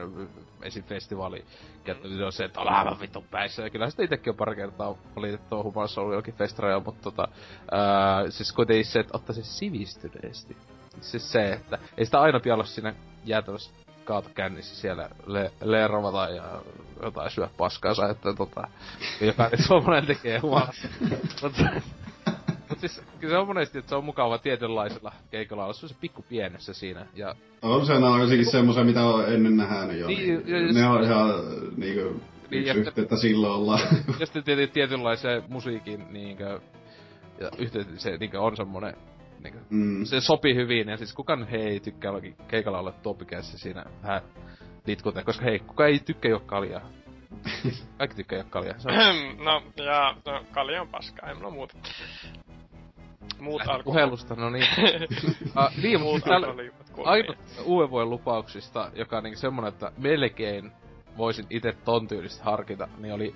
esim. festivaali käyttäminen on se, että on aivan vitun päissä. Ja kyllä sitä itekin on pari kertaa valitettua humalassa ollut jollakin festareilla, mutta tota, ää, siis kuitenkin se, että ottaa se sivistyneesti. Siis se, että ei sitä aina pidä olla siinä jäätävässä kaatokännissä siellä le- lervata ja jotain syö paskansa, että tota, jokainen [laughs] suomalainen tekee humalassa. Mutta Mut siis kyllä se on monesti, että se on mukava tietynlaisella keikolla olla se pikku pienessä siinä. Ja On se, ne on jotenkin semmoisia, mitä on ennen nähnyt jo. Niin, Niin, ja- ne on ihan niinku Niin, yksi yhteyttä silloin ollaan. ja sitten tietenkin tietynlaisen musiikin niinkö, ja yhteyttä se niinkö on semmonen niinkö, mm. se sopii hyvin, ja siis kukaan hei ei tykkää keikalla olla topikässä siinä vähän litkuteen, koska hei, kuka ei tykkää juo kaljaa. [laughs] Kaikki tykkää juo kaljaa. Se on no, ja no, kalja on paskaa, ei mulla muuta. Muut alkoholit. puhelusta, no niin. [laughs] uh, niin, Muut kuuluu ainut uuden vuoden lupauksista, joka on niinku semmonen, että melkein voisin itse ton tyylistä harkita, niin oli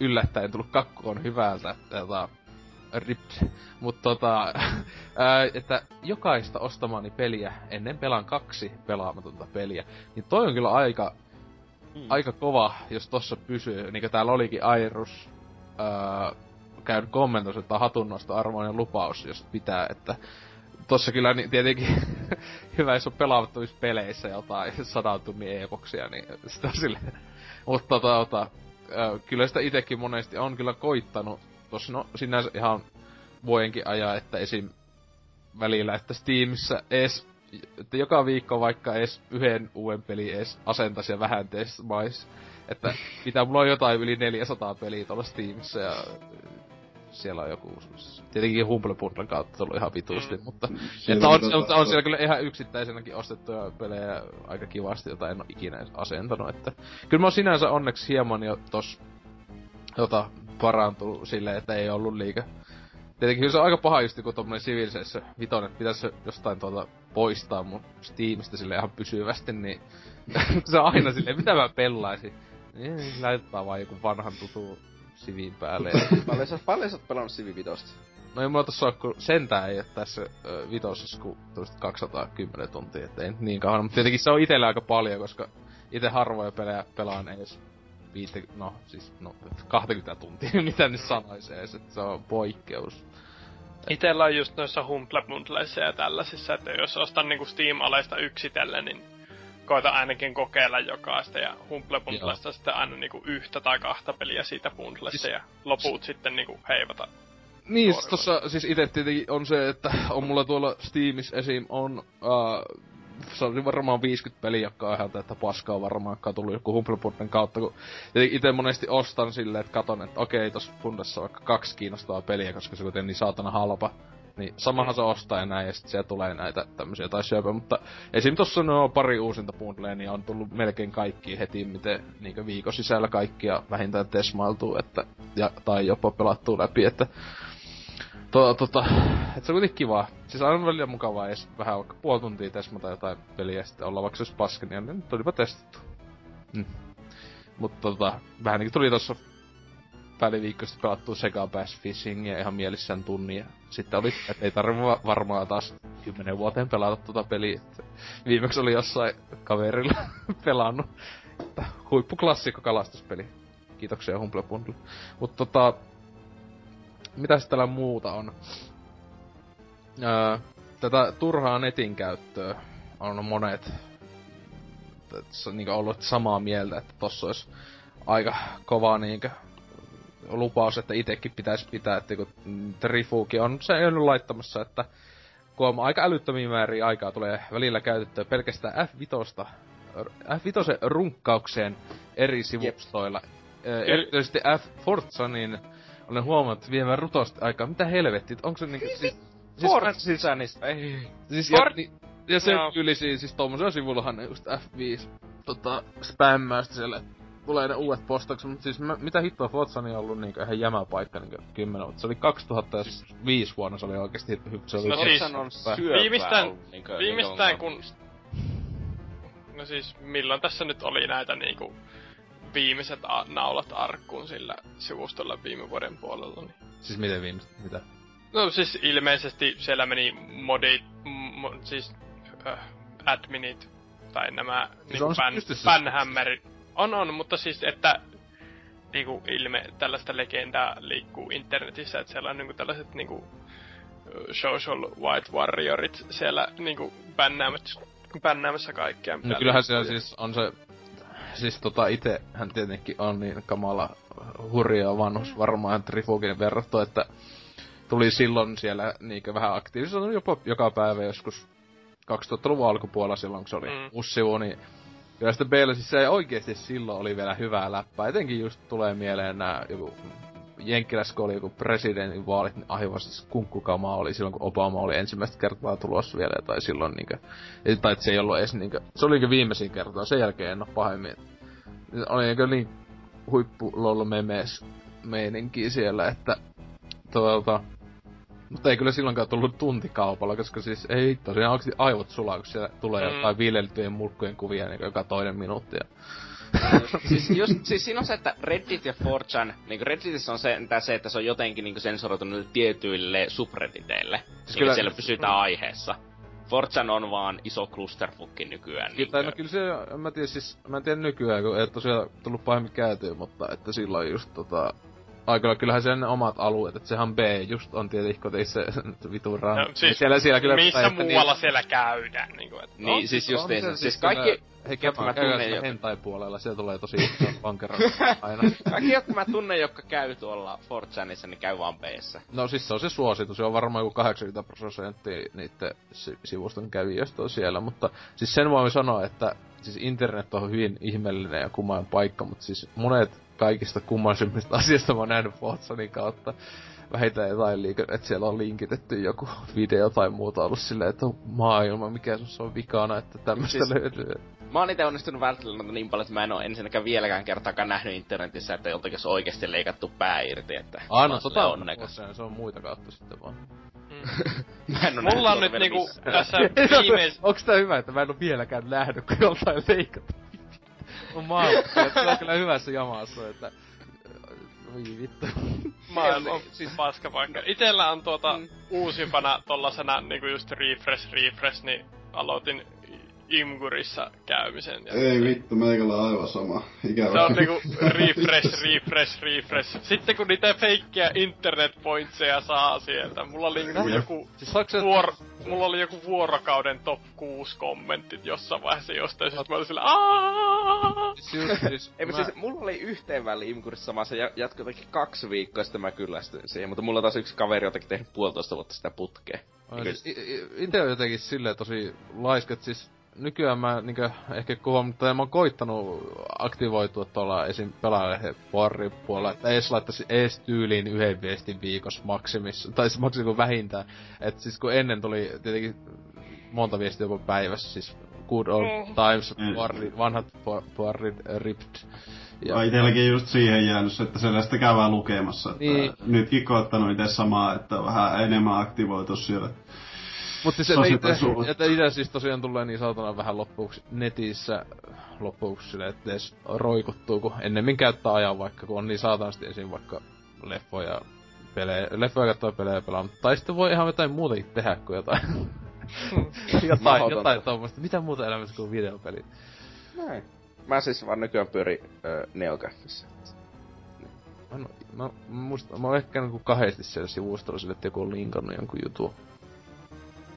yllättäen tullut kakkoon hyvältä, tota, rips. Mut tota, [laughs] ää, että jokaista ostamani peliä ennen pelaan kaksi pelaamatonta peliä, niin toi on kyllä aika, Mm. aika kova, jos tossa pysyy. Niinku täällä olikin Airus, ää, käynyt kommentoissa, että on hatunnosto arvoinen lupaus, jos pitää, että tossa kyllä niin tietenkin [laughs] hyvä, jos on pelaamattomissa peleissä jotain sadan tunnin epoksia, niin sitä on silleen. [laughs] Mutta tota, tota, kyllä sitä itekin monesti on kyllä koittanut. Tossa no sinänsä ihan vuodenkin ajaa, että esim. välillä, että Steamissa ees, että joka viikko vaikka ees yhden uuden pelin ees asentaisi ja vähän testmais. Että [laughs] mitä mulla on jotain yli 400 peliä tuolla Steamissa ja siellä on joku, tietenkin Humble Bundlen kautta tullut ihan vitusti, Mm. mutta Siellä että on, tota- on, on, siellä kyllä ihan yksittäisenäkin ostettuja pelejä aika kivasti, jota en ole ikinä edes asentanut, että kyllä mä oon sinänsä onneksi hieman jo tos jota parantunut silleen, että ei ollut liikä. Tietenkin kyllä se on aika paha just kun tommonen Civilization vitonen, että pitäisi jostain tuolta poistaa mun Steamista sille ihan pysyvästi, niin [laughs] se on aina silleen, mitä mä pelaisin. Niin, laitetaan vaan joku vanhan tutu sivin päälle. [laughs] Paljon sä, paljon sä oot pelannut Civi Vitosta? No ei mulla tossa kun sentään ei oo tässä ö, vitosessa kuin tuosta 210 tuntia, et ei nyt niin kauan. Mutta tietenkin se on itellä aika paljon, koska itse harvoja pelejä pelaan edes viite, no siis no 20 tuntia, [laughs] mitä nyt sanois edes, että se on poikkeus. Itellä on just noissa Humble Bundleissa ja tällaisissa, että jos ostan niinku Steam-aleista yksitellen, niin koitan ainakin kokeilla jokaista ja Humble Bundleista sitten aina niinku yhtä tai kahta peliä siitä bundlesta Siis- ja loput sitten niinku heivata. Niin, Suorilla. siis tossa siis ite tietenkin on se, että on mulla tuolla Steamissa esim. on uh, se oli varmaan 50 peliä, jotka on ihan paskaa varmaan, jotka on tullut joku Humblebundlen kautta, kun itse monesti ostan silleen, että katon, että okei, tossa Bundessa on vaikka kaksi kiinnostavaa peliä, koska se kuitenkin niin saatana halpa. Niin samahan se ostaa näin, ja sit siellä tulee näitä tämmösiä tai syöpä, mutta esim. tossa on pari uusinta bundlea, niin on tullut melkein kaikki heti, miten niinkö viikon sisällä kaikkia vähintään tesmailtuu, että, ja, tai jopa pelattuu läpi, että To, tota, et se on kuitenkin kiva. Siis aina välillä mukavaa edes vähän vaikka puoli tuntia tesmata jotain peliä ja sitten olla vaikka se olisi paska, niin nyt olipa testattu. Mm. Mutta tota, vähän niinku tuli tossa väliviikko sitten pelattu Sega Bass Fishingia ihan mielissään tunnin. Ja sitten oli, että ei tarvi varmaan taas kymmenen vuoteen pelata tuota peliä. Et viimeksi oli jossain kaverilla [laughs] pelannut. Huippuklassikko kalastuspeli. Kiitoksia Humble Bundle. Mutta tota, mitä täällä muuta on? Öö, tätä turhaa netin käyttöä on monet niin ollut samaa mieltä, että tossa olisi aika kova niinkö lupaus, että itekin pitäisi pitää, että kun Trifuki on se on laittamassa, että kun on aika älyttömiä määriä aikaa tulee välillä käytettyä pelkästään F5, F5 runkkaukseen eri sivustoilla. Yep. Erityisesti F Forza, niin olen huomannut, että viemään rutosti aikaa. Mitä helvettiä, onko se niinku... Siis, siis, Forza, siis, ei. Siis, ja, niin, ja se no. yli siis, siis tommosella sivullahan just F5 tota, spämmäystä siellä tulee ne uudet postaukset, mutta siis mä, mitä hittoa Forzani on ollut niinku ihan jämä paikka niinku kymmenen vuotta. Se oli 2005 vuonna, se oli oikeesti hy- se oli... No siis, on viimeistään, niinku, viimeistään kun... No siis, milloin tässä nyt oli näitä niinku viimeiset a- naulat arkkuun sillä sivustolla viime vuoden puolella, niin... Siis miten viimeiset? Mitä? No siis ilmeisesti siellä meni modit, mo, siis äh, adminit, tai nämä siis niinku ban, banhammerit, on, on, mutta siis, että niinku ilme, tällaista legendaa liikkuu internetissä, että siellä on niinku tällaiset niinku social white warriorit siellä niinku bännäämässä, bännäämässä kaikkea. No kyllähän siellä siis on se, siis tota ite hän tietenkin on niin kamala hurja vanhus varmaan Trifugin verrattu, että tuli silloin siellä niinkö vähän aktiivisesti jopa joka päivä joskus 2000-luvun alkupuolella silloin, kun se oli mm. ussivu, niin Kyllä sitten Balesissa ei oikeesti silloin oli vielä hyvää läppää. Etenkin just tulee mieleen nää joku Jenkkiläs, kun oli joku presidentin vaalit, niin aivan siis kunkkukama oli silloin, kun Obama oli ensimmäistä kertaa tulossa vielä, tai silloin niinkö, tai että se ei ollut edes niinkö, se oli viimeisin kertaa, sen jälkeen en oo pahemmin. Oli niinkö niin huippu lollo memes meininki siellä, että tuota, mutta ei kyllä silloinkaan tullut tuntikaupalla, koska siis ei tosiaan oikeasti aivot sulaa, kun siellä tulee mm. jotain viljeltyjen mulkkujen kuvia niin joka toinen minuutti. Ja... siis, [laughs] just, siis siinä on se, että Reddit ja 4chan, niin Redditissä on se, se, että se on jotenkin niin sensoroitu tietyille subredditeille. Siis kyllä, siellä pysytään aiheessa. 4chan on vaan iso clusterfucki nykyään. Kyllä, niin no kyllä se, en mä tiedä siis, mä en tiedä nykyään, kun ei tosiaan tullut pahemmin käytyä, mutta että silloin just tota, Aikalla kyllähän sen omat alueet, että sehän B just on tietenkin se [laughs] vitun ran. No, siis, siellä, siellä kyllä missä pitää, muualla niin... siellä käydään, niin kuin, että... Niin, siis just niin, siis, siis kaikki... Mä tunnen, jo... hentai puolella, siellä tulee tosi iso [laughs] vankero aina. kaikki, jotka mä tunnen, jotka käy tuolla 4chanissa, niin käy vaan b No siis se on se suositus, se on varmaan joku 80 prosenttia niitten sivuston kävijöistä on siellä, mutta siis sen voin sanoa, että siis internet on hyvin ihmeellinen ja kumman paikka, mutta siis monet kaikista kummallisimmista [laughs] asioista mä oon nähnyt Forzanin kautta vähintään jotain liike, että siellä on linkitetty joku video tai muuta ollut silleen, että maailma, mikä se on vikana, että tämmöistä siis, löytyy. Mä oon itse onnistunut välttelemään niin paljon, että mä en oo ensinnäkään vieläkään kertaakaan nähnyt internetissä, että joltakin on oikeasti leikattu pää irti, että no tota on se on muita kautta sitten vaan. Mm. [laughs] Mulla on nyt niinku tässä [laughs] viimeis... Onks tää hyvä, että mä en oo vieläkään nähnyt, kun joltain leikattu? On maailma. se on kyllä hyvässä jamassa, että... Voi vittu. Maailma on siis paska paikka. Itellä on tuota mm. uusimpana tollasena niinku just refresh, refresh, niin aloitin Imgurissa käymisen. Ja Ei vittu, meikällä on aivan sama. Ikävä. Se on niinku refresh, refresh, refresh. Sitten kun niitä feikkiä internet pointseja saa sieltä, mulla oli niinku joku siis vuor... Mulla oli joku vuorokauden top 6 kommentit jossain vaiheessa jostain, sit mä olin sillä siis, siis, Ei, mä... siis mulla oli yhteen väliin Imgurissa sama, se jatkoi jotenkin kaksi viikkoa, sitten mä kyllästyin siihen, mutta mulla taas yksi kaveri jotenkin tehnyt puolitoista vuotta sitä putkea. Siis, Inte on jotenkin silleen tosi laiskat, siis nykyään mä niinkö ehkä huomannut, että mä oon koittanut aktivoitua tuolla esim. pelaajalle puolella, että ees laittaisi ees tyyliin yhden viestin viikossa maksimissa, tai siis maksimissa vähintään. että siis kun ennen tuli tietenkin monta viestiä jopa päivässä, siis good old Mm. times, Mm. vanhat äh, ripped. Ja itselläkin just siihen jäänyt että sellaista käy vaan lukemassa. Että Niin. Nytkin koottanut itse samaa, että vähän enemmän aktivoitu siellä. Mutta se Tosi itse, sulla. että itse siis tosiaan tulee niin saatana vähän loppuksi netissä loppuksi silleen, että edes roikuttuu, kun ennemmin käyttää ajan vaikka, kun on niin saatanasti esim. vaikka leffoja, pelejä, leffoja katsoo pelejä pelaa, tai sitten voi ihan jotain muutakin tehdä kuin jotain. [laughs] jotain, jotain tommoista. Mitä muuta elämässä kuin videopeli? Näin. Mä siis vaan nykyään pyörin ö, Neogaffissa. Mä, mä, mä, muista, mä oon ehkä niinku kahdesti siellä sivustolla sille, että joku on linkannut jonkun jutun.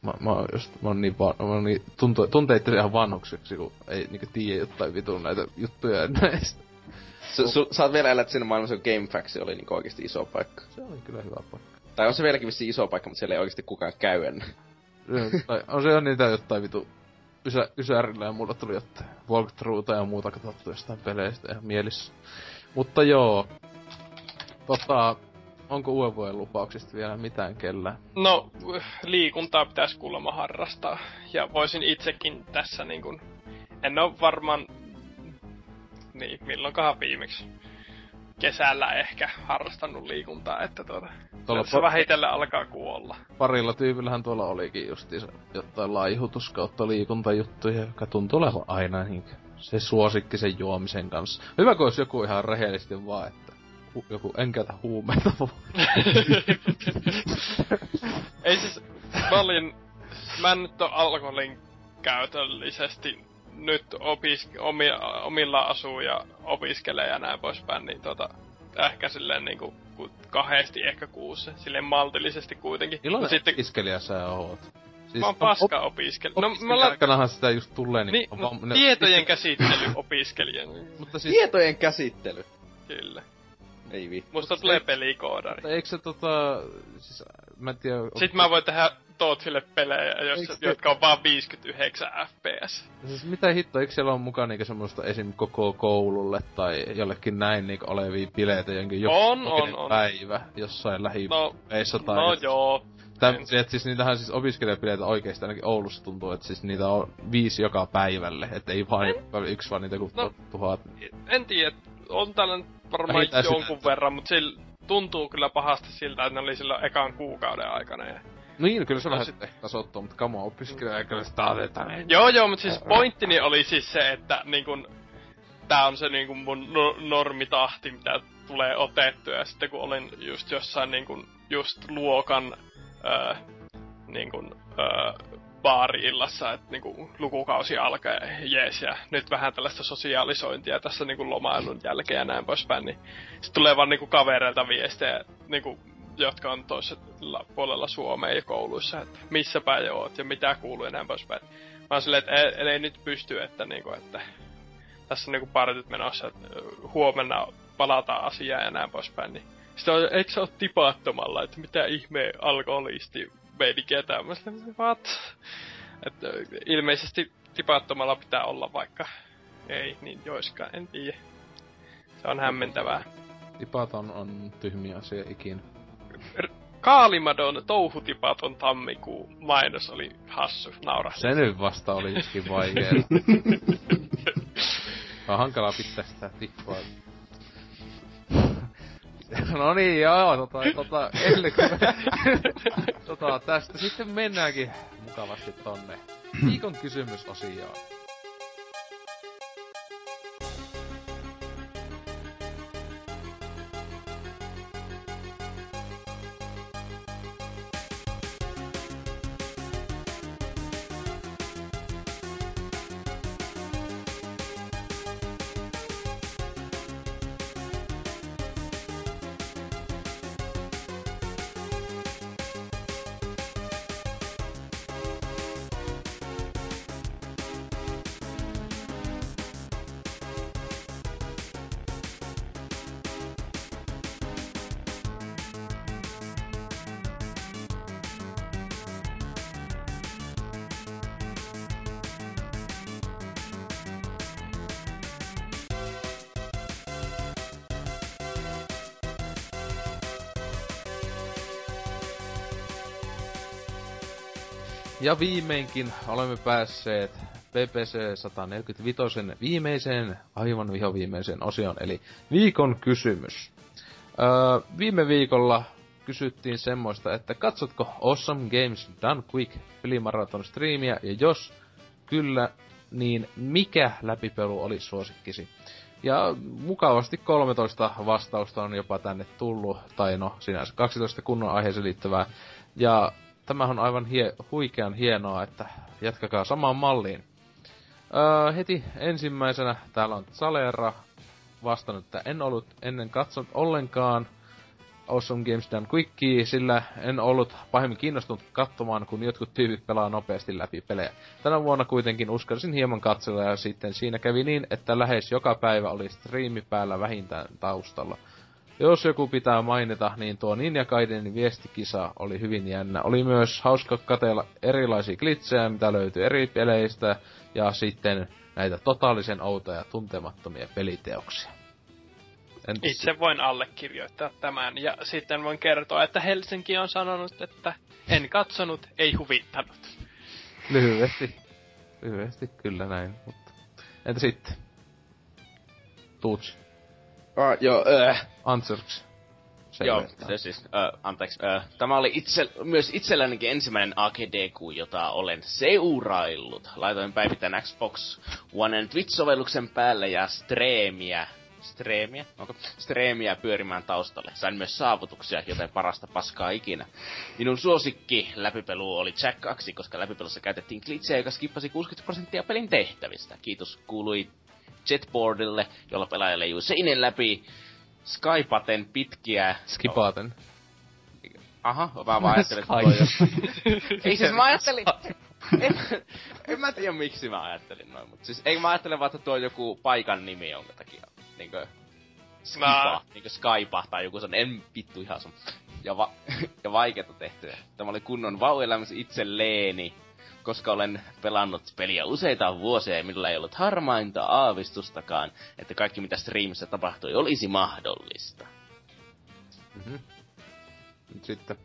Mä, mä oon just, mä oon niin, va, mä oon niin tuntuu, tuntee itse ihan vanhukseksi, kun ei niinku tiedä jotain vitun näitä juttuja näistä. S- su- sä oot vielä elät siinä maailmassa, kun GameFAQs oli niinku oikeesti iso paikka. Se oli kyllä hyvä paikka. Tai on se vieläkin vissi iso paikka, mutta siellä ei oikeesti kukaan käy ennen. tai on se niitä jotain vitu ysä, ysärillä ja mulla tuli jotain walkthroughta ja muuta katsottu jostain peleistä ja mielissä. Mutta joo. Tota, onko uuden vuoden lupauksista vielä mitään kellään? No, liikuntaa pitäisi kuulemma harrastaa. Ja voisin itsekin tässä niin kuin... En ole varmaan... Niin, milloinkohan viimeksi kesällä ehkä harrastanut liikuntaa, että tuota, Tuolla se vähitellen alkaa kuolla. parilla tyypillähän tuolla olikin justiinsa jotain laihutus kautta liikuntajuttuja, joka tuntuu olevan aina niin se suosikki sen juomisen kanssa. Hyvä, kun olisi joku ihan rehellisesti vaan, että hu- joku en käytä huumeita. [laughs] Ei siis, mä olin, mä en nyt ole alkoholin käytöllisesti nyt opisk, omi, omilla asuu ja opiskelee ja näin poispäin, niin tota, ehkä silleen niinku ku- kahdesti ehkä kuussa, silleen maltillisesti kuitenkin. Milloin Mut sitten, opiskelija sä oot? Siis mä oon paska opiskelija. No, mä la- sitä just tulee, niin, niin, vaan- ne- tietojen käsittely opiskelijan, Mutta siis, Tietojen käsittely. kyllä. Ei vittu. Musta tulee pelikoodari. mutta eikö se tota, siis, mä en tiedä... Sitten mä voin tehdä Tootsille pelejä, jos, Eikö se- jotka on vaan 59 fps. Siis mitä hittoa, eikö siellä ole mukaan niinku semmoista esim. koko koululle tai jollekin näin niinku olevia bileitä jonkin joku On, on, on. päivä jossain lähi No, tai... no joo. Että siis niitähän siis opiskelijapileitä oikeesti ainakin Oulussa tuntuu, että siis niitä on viisi joka päivälle, että ei vaan yksi vaan niitä kuin no. tuhat. En tiedä, on täällä nyt varmaan Vähintään jonkun sitä. verran, mutta sillä tuntuu kyllä pahasti siltä, että ne oli silloin ekan kuukauden aikana. Ja... Niin, kyllä se vähän sit- sit... tasottuu, mutta kamo opiskelija eikä sitä. Joo joo, mutta siis pointtini oli siis se, että niin kun, tää on se niin kun mun no- normitahti, mitä tulee otettua. Ja sitten kun olin just jossain niin kun, just luokan öö, niin kun, öö, baari-illassa, että niin kun, lukukausi alkaa ja jees, ja nyt vähän tällaista sosiaalisointia tässä niin kun, lomailun jälkeen ja näin poispäin, niin sitten tulee vaan niin kun, kavereilta viestejä, niin kun, jotka on toisella puolella Suomea ja kouluissa, että missä päin oot ja mitä kuuluu ja näin poispäin. Mä oon silleen, että ei, ei nyt pysty, että, niinku, että tässä on niinku partit menossa, että huomenna palataan asiaan ja näin poispäin. Niin. Sitten on, eikö se ole tipaattomalla, että mitä ihme alkoholisti meininkiä tämmöistä. What? Että ilmeisesti tipaattomalla pitää olla vaikka ei niin joiskaan, en tiedä. Se on hämmentävää. Tipaton on tyhmiä asia ikinä. Kaalimadon touhutipaton tammikuu mainos oli hassu, naura. Se nyt vasta oli [laughs] vaikea. on hankala pitää sitä tippua. [laughs] No niin, joo, tota, tota, ennen kuin me, [laughs] tota, tästä sitten mennäänkin mukavasti tonne viikon kysymysosioon. Ja viimeinkin olemme päässeet PPC 145 viimeiseen, aivan vihoviimeiseen osioon, eli viikon kysymys. Öö, viime viikolla kysyttiin semmoista, että katsotko Awesome Games Done Quick pelimaraton striimiä, ja jos kyllä, niin mikä läpipelu oli suosikkisi? Ja mukavasti 13 vastausta on jopa tänne tullut, tai no sinänsä 12 kunnon aiheeseen liittyvää. Ja tämä on aivan hie- huikean hienoa, että jatkakaa samaan malliin. Öö, heti ensimmäisenä täällä on Salera vastannut, että en ollut ennen katsonut ollenkaan Awesome Games Done Quickie, sillä en ollut pahemmin kiinnostunut katsomaan, kun jotkut tyypit pelaa nopeasti läpi pelejä. Tänä vuonna kuitenkin uskalsin hieman katsella ja sitten siinä kävi niin, että lähes joka päivä oli striimi päällä vähintään taustalla. Jos joku pitää mainita, niin tuo Ninja Gaidenin viestikisa oli hyvin jännä. Oli myös hauska katella erilaisia glitsejä, mitä löytyi eri peleistä, ja sitten näitä totaalisen outoja tuntemattomia peliteoksia. Entäs Itse voin allekirjoittaa tämän, ja sitten voin kertoa, että Helsinki on sanonut, että en katsonut, ei huvittanut. Lyhyesti. Lyhyesti, kyllä näin. Mutta... Entä sitten? Tuutsi. Ah, joo, äh. Answers. Joo, se siis, äh, anteeksi. Äh, tämä oli itse, myös itsellänikin ensimmäinen AGDQ, jota olen seuraillut. Laitoin päivittäin Xbox One Twitch-sovelluksen päälle ja streamiä streamiä, onko streamiä pyörimään taustalle. Sain myös saavutuksia, joten parasta paskaa ikinä. Minun suosikki läpipelu oli Jack 2, koska läpipelussa käytettiin glitchejä, joka skippasi 60 prosenttia pelin tehtävistä. Kiitos kuului jetboardille, jolla pelaaja leijui seinen läpi Skypaten pitkiä... Skipaten. Aha, mä vaan [laughs] ajattelin, että toi Ei siis mä ajattelin... en, en mä tiedä miksi mä ajattelin noin, mutta siis ei mä ajattele vaan, että tuo on joku paikan nimi jonka takia niinkö Skipa, nah. niinkö Skypa tai joku sen en vittu ihan sun. Ja, va- [laughs] ja vaikeeta tehtyä. Tämä oli kunnon vauelämässä itselleeni, koska olen pelannut peliä useita vuosia ja minulla ei ollut harmainta aavistustakaan, että kaikki mitä striimissä tapahtui olisi mahdollista. Mm-hmm. sitten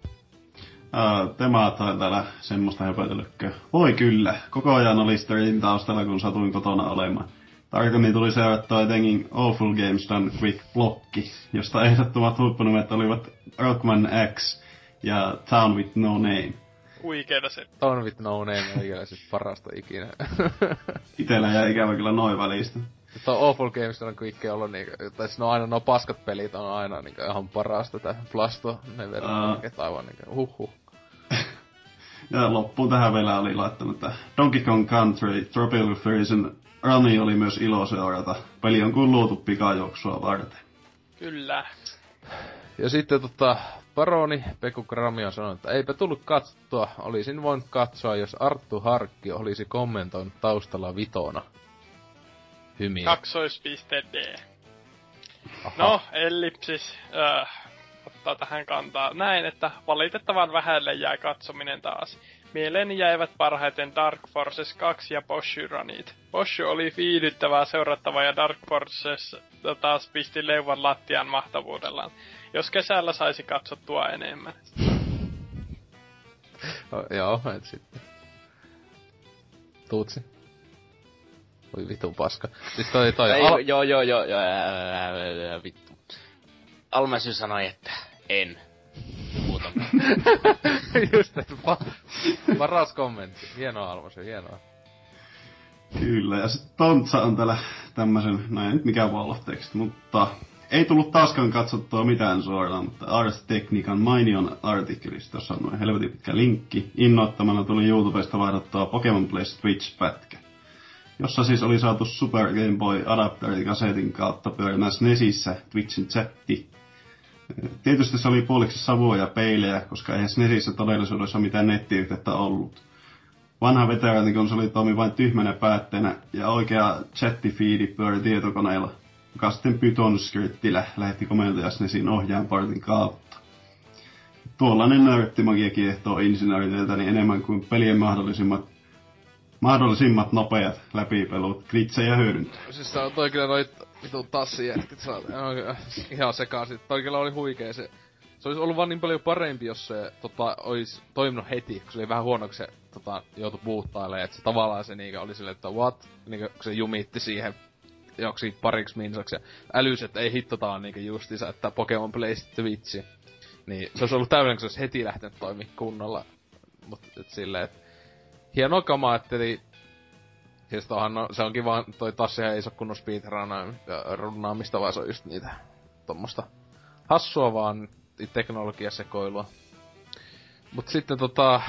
Uh, Tema tai täällä semmoista höpötelykköä. Voi kyllä, koko ajan oli streamin taustalla, kun satuin kotona olemaan. Tarkemmin tuli seurattua etenkin Awful Games Done Quick blokki, josta ehdottomat huippunumet olivat Rockman X ja Town with No Name. Huikeeta se. Town with No Name on ikinä siis parasta ikinä. [laughs] Itellä jäi ikävä kyllä noin välistä. Tuo Awful Games on ollut niinku, tai siis no aina no paskat pelit on aina niinku ihan parasta tää Blasto, ne verran, uh. aivan niinku huhhuh. [laughs] ja loppuun tähän vielä oli laittanut että Donkey Kong Country Tropical Freeze Rami oli myös ilo seurata. Peli on kuin luotu pikajuoksua varten. Kyllä. Ja sitten tota, Paroni Peku Krami on sanonut, että eipä tullut katsottua. Olisin voinut katsoa, jos Arttu Harkki olisi kommentoinut taustalla vitona. Hymiä. Kaksoispiste D. Aha. No, ellipsis äh, ottaa tähän kantaa näin, että valitettavan vähälle jää katsominen taas. Mieleeni jäivät parhaiten Dark Forces 2 ja Boshu Runit. Boshu oli viihdyttävää seurattava ja Dark Forces taas pisti leuvan lattian mahtavuudellaan. Jos kesällä saisi katsottua enemmän. No, joo, et sitten. Tuutsi. Voi vitun paska. Siis toi, toi... Ei, al- joo, joo, joo, joo, ää, ää, ää, vittu. Almasy sanoi, että en [laughs] Just, että pa- paras kommentti. Hienoa Almasi, hienoa. Kyllä, ja sitten Tontsa on täällä tämmösen, no ei nyt mikään text, mutta ei tullut taaskaan katsottua mitään suoraan, mutta Ars Technican mainion artikkelista, jossa on helvetin pitkä linkki. Innoittamana tuli YouTubesta vaihdattua Pokemon Play Twitch-pätkä, jossa siis oli saatu Super Game Boy adapterin kasetin kautta pyörimään Nesissä Twitchin chatti Tietysti se oli puoliksi savua ja peilejä, koska eihän SNESissä todellisuudessa mitään nettiyhteyttä ollut. Vanha veteraanikonsoli toimi vain tyhmänä päätteenä ja oikea chattifiidi pyöri tietokoneella, joka sitten Python scriptillä lähetti komentoja SNESin ohjaanportin kautta. Tuollainen nörttimagia kiehtoo insinööriteiltäni enemmän kuin pelien mahdollisimmat mahdollisimmat nopeat läpipelut glitsejä hyödyntää. Siis on toi kyllä noit vitun tassijätkät, sä oot ihan sekaisin. Toi kyllä oli huikee se se olisi ollut vaan niin paljon parempi, jos se tota, olisi toiminut heti, kun se oli vähän huono, kun se tota, joutui puuttailemaan, että se tavallaan se niinkö oli silleen, että what, niinkö, kun se jumitti siihen joksi pariksi minsaksi ja että ei hitto, tää on niinkö justiinsa, että Pokemon Plays Twitchi. Niin se olisi ollut täydellinen, kun se olisi heti lähtenyt toimia kunnolla. Mut et silleen, että hienoa kamaa, että eli Siis tohan, no, se onkin vaan, toi Tassihan ei se kunnon speedrunnaamista, vaan se on just niitä tommosta hassua vaan teknologiasekoilua. Mut sitten tota,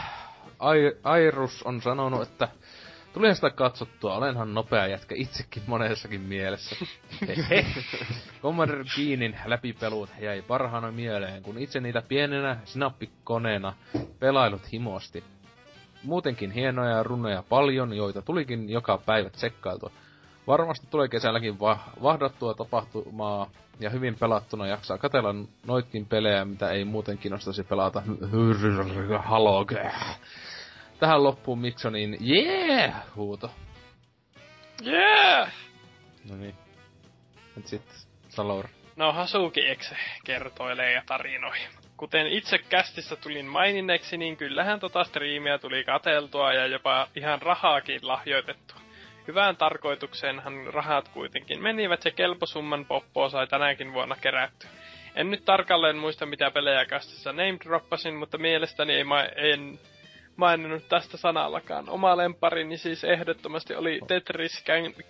Airus on sanonut, että Tulihan sitä katsottua, olenhan nopea jätkä itsekin monessakin mielessä. Commander Keenin läpipelut jäi parhaana mieleen, kun itse niitä pienenä snappikoneena pelailut himosti. Muutenkin hienoja runoja paljon, joita tulikin joka päivä tsekkailtua. Varmasti tulee kesälläkin va- vahdattua tapahtumaa ja hyvin pelattuna jaksaa katella noitkin pelejä, mitä ei muuten kiinnostaisi pelata. Tähän loppuun Miksonin yeah huuto. Yeah! No niin. Nyt sitten Salor. No Hasuki Exe kertoilee ja tarinoi. Kuten itse kästissä tulin maininneeksi, niin kyllähän tota striimiä tuli kateltua ja jopa ihan rahaakin lahjoitettua. Hyvään tarkoitukseenhan rahat kuitenkin menivät ja kelposumman poppoa sai tänäkin vuonna kerätty. En nyt tarkalleen muista mitä pelejä kästissä name droppasin, mutta mielestäni ei ma- en maininnut tästä sanallakaan. Oma lemparini siis ehdottomasti oli Tetris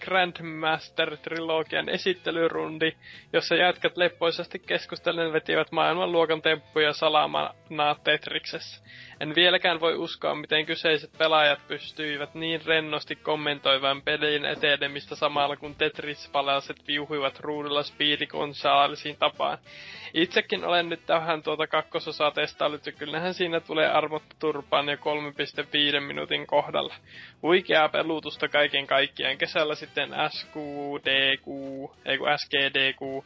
Grandmaster-trilogian esittelyrundi, jossa jätkät leppoisasti keskustellen vetivät maailmanluokan temppuja salamana Tetriksessä. En vieläkään voi uskoa, miten kyseiset pelaajat pystyivät niin rennosti kommentoivan pelin etenemistä samalla kun Tetris-palaset viuhuivat ruudulla Speedy Gonzalesin tapaan. Itsekin olen nyt tähän tuota kakkososaa testaillut ja kyllähän siinä tulee armot turpaan jo 3,5 minuutin kohdalla. Huikeaa pelutusta kaiken kaikkiaan. Kesällä sitten SQDQ, ei kun SGDQ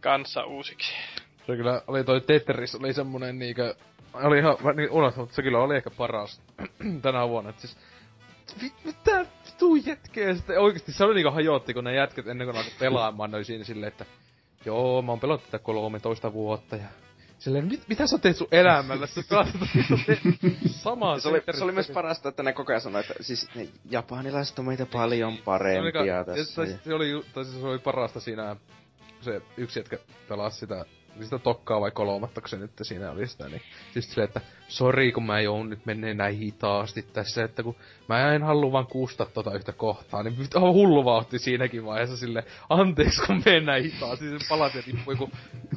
kanssa uusiksi. Se kyllä oli toi Tetris, oli semmonen niinkö oli ihan niin unohtunut, mutta se kyllä oli ehkä paras [clears throat] tänä vuonna. Et siis, mitä vitu jätkeä sitten oikeesti se oli niinku hajotti, kun ne jätket ennen kuin alkoi pelaamaan, ne oli siinä silleen, että joo, mä oon pelannut tätä 13 vuotta ja Silleen, mit, mitä sä teet sun elämällä? Sä samaa se, oli, se oli myös parasta, että ne koko ajan sanoi, että siis ne japanilaiset on meitä paljon parempia se tässä. Se, se, oli, tai siis se oli parasta siinä, se yksi jätkä pelasi sitä sitä tokkaa vai kolmatta, kun se nyt siinä oli sitä, niin siis se, että sori kun mä joudun nyt menee näin hitaasti tässä, että kun mä en halua vaan kuusta tota yhtä kohtaa, niin on hullu vauhti siinäkin vaiheessa sille, anteeksi kun menen näin hitaasti, palat ja tippuu joku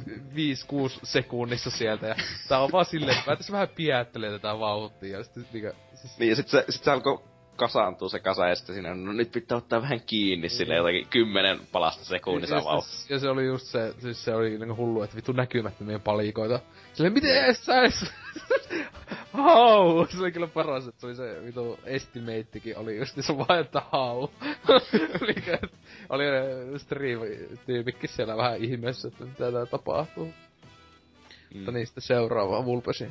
5-6 sekunnissa sieltä, ja tää on vaan silleen, että mä tässä vähän piättelee tätä vauhtia, ja sitten mikä... Siis... Niin, ja sit se, sit se alkoi kasaantuu se kasa ja sitten siinä, no nyt pitää ottaa vähän kiinni mm. sille jotakin kymmenen palasta sekunnissa ja, vaan. Ja se oli just se, siis se oli niinku hullu, että vittu näkymättömiä palikoita. Sille miten sä edes... [laughs] hau! Se oli kyllä paras, että se oli se vitu estimatekin oli just se vaan, että hau. [laughs] oli, oli stream-tyypikki siellä vähän ihmeessä, että mitä tää tapahtuu. Mm. Mutta niistä seuraava Vulpesi.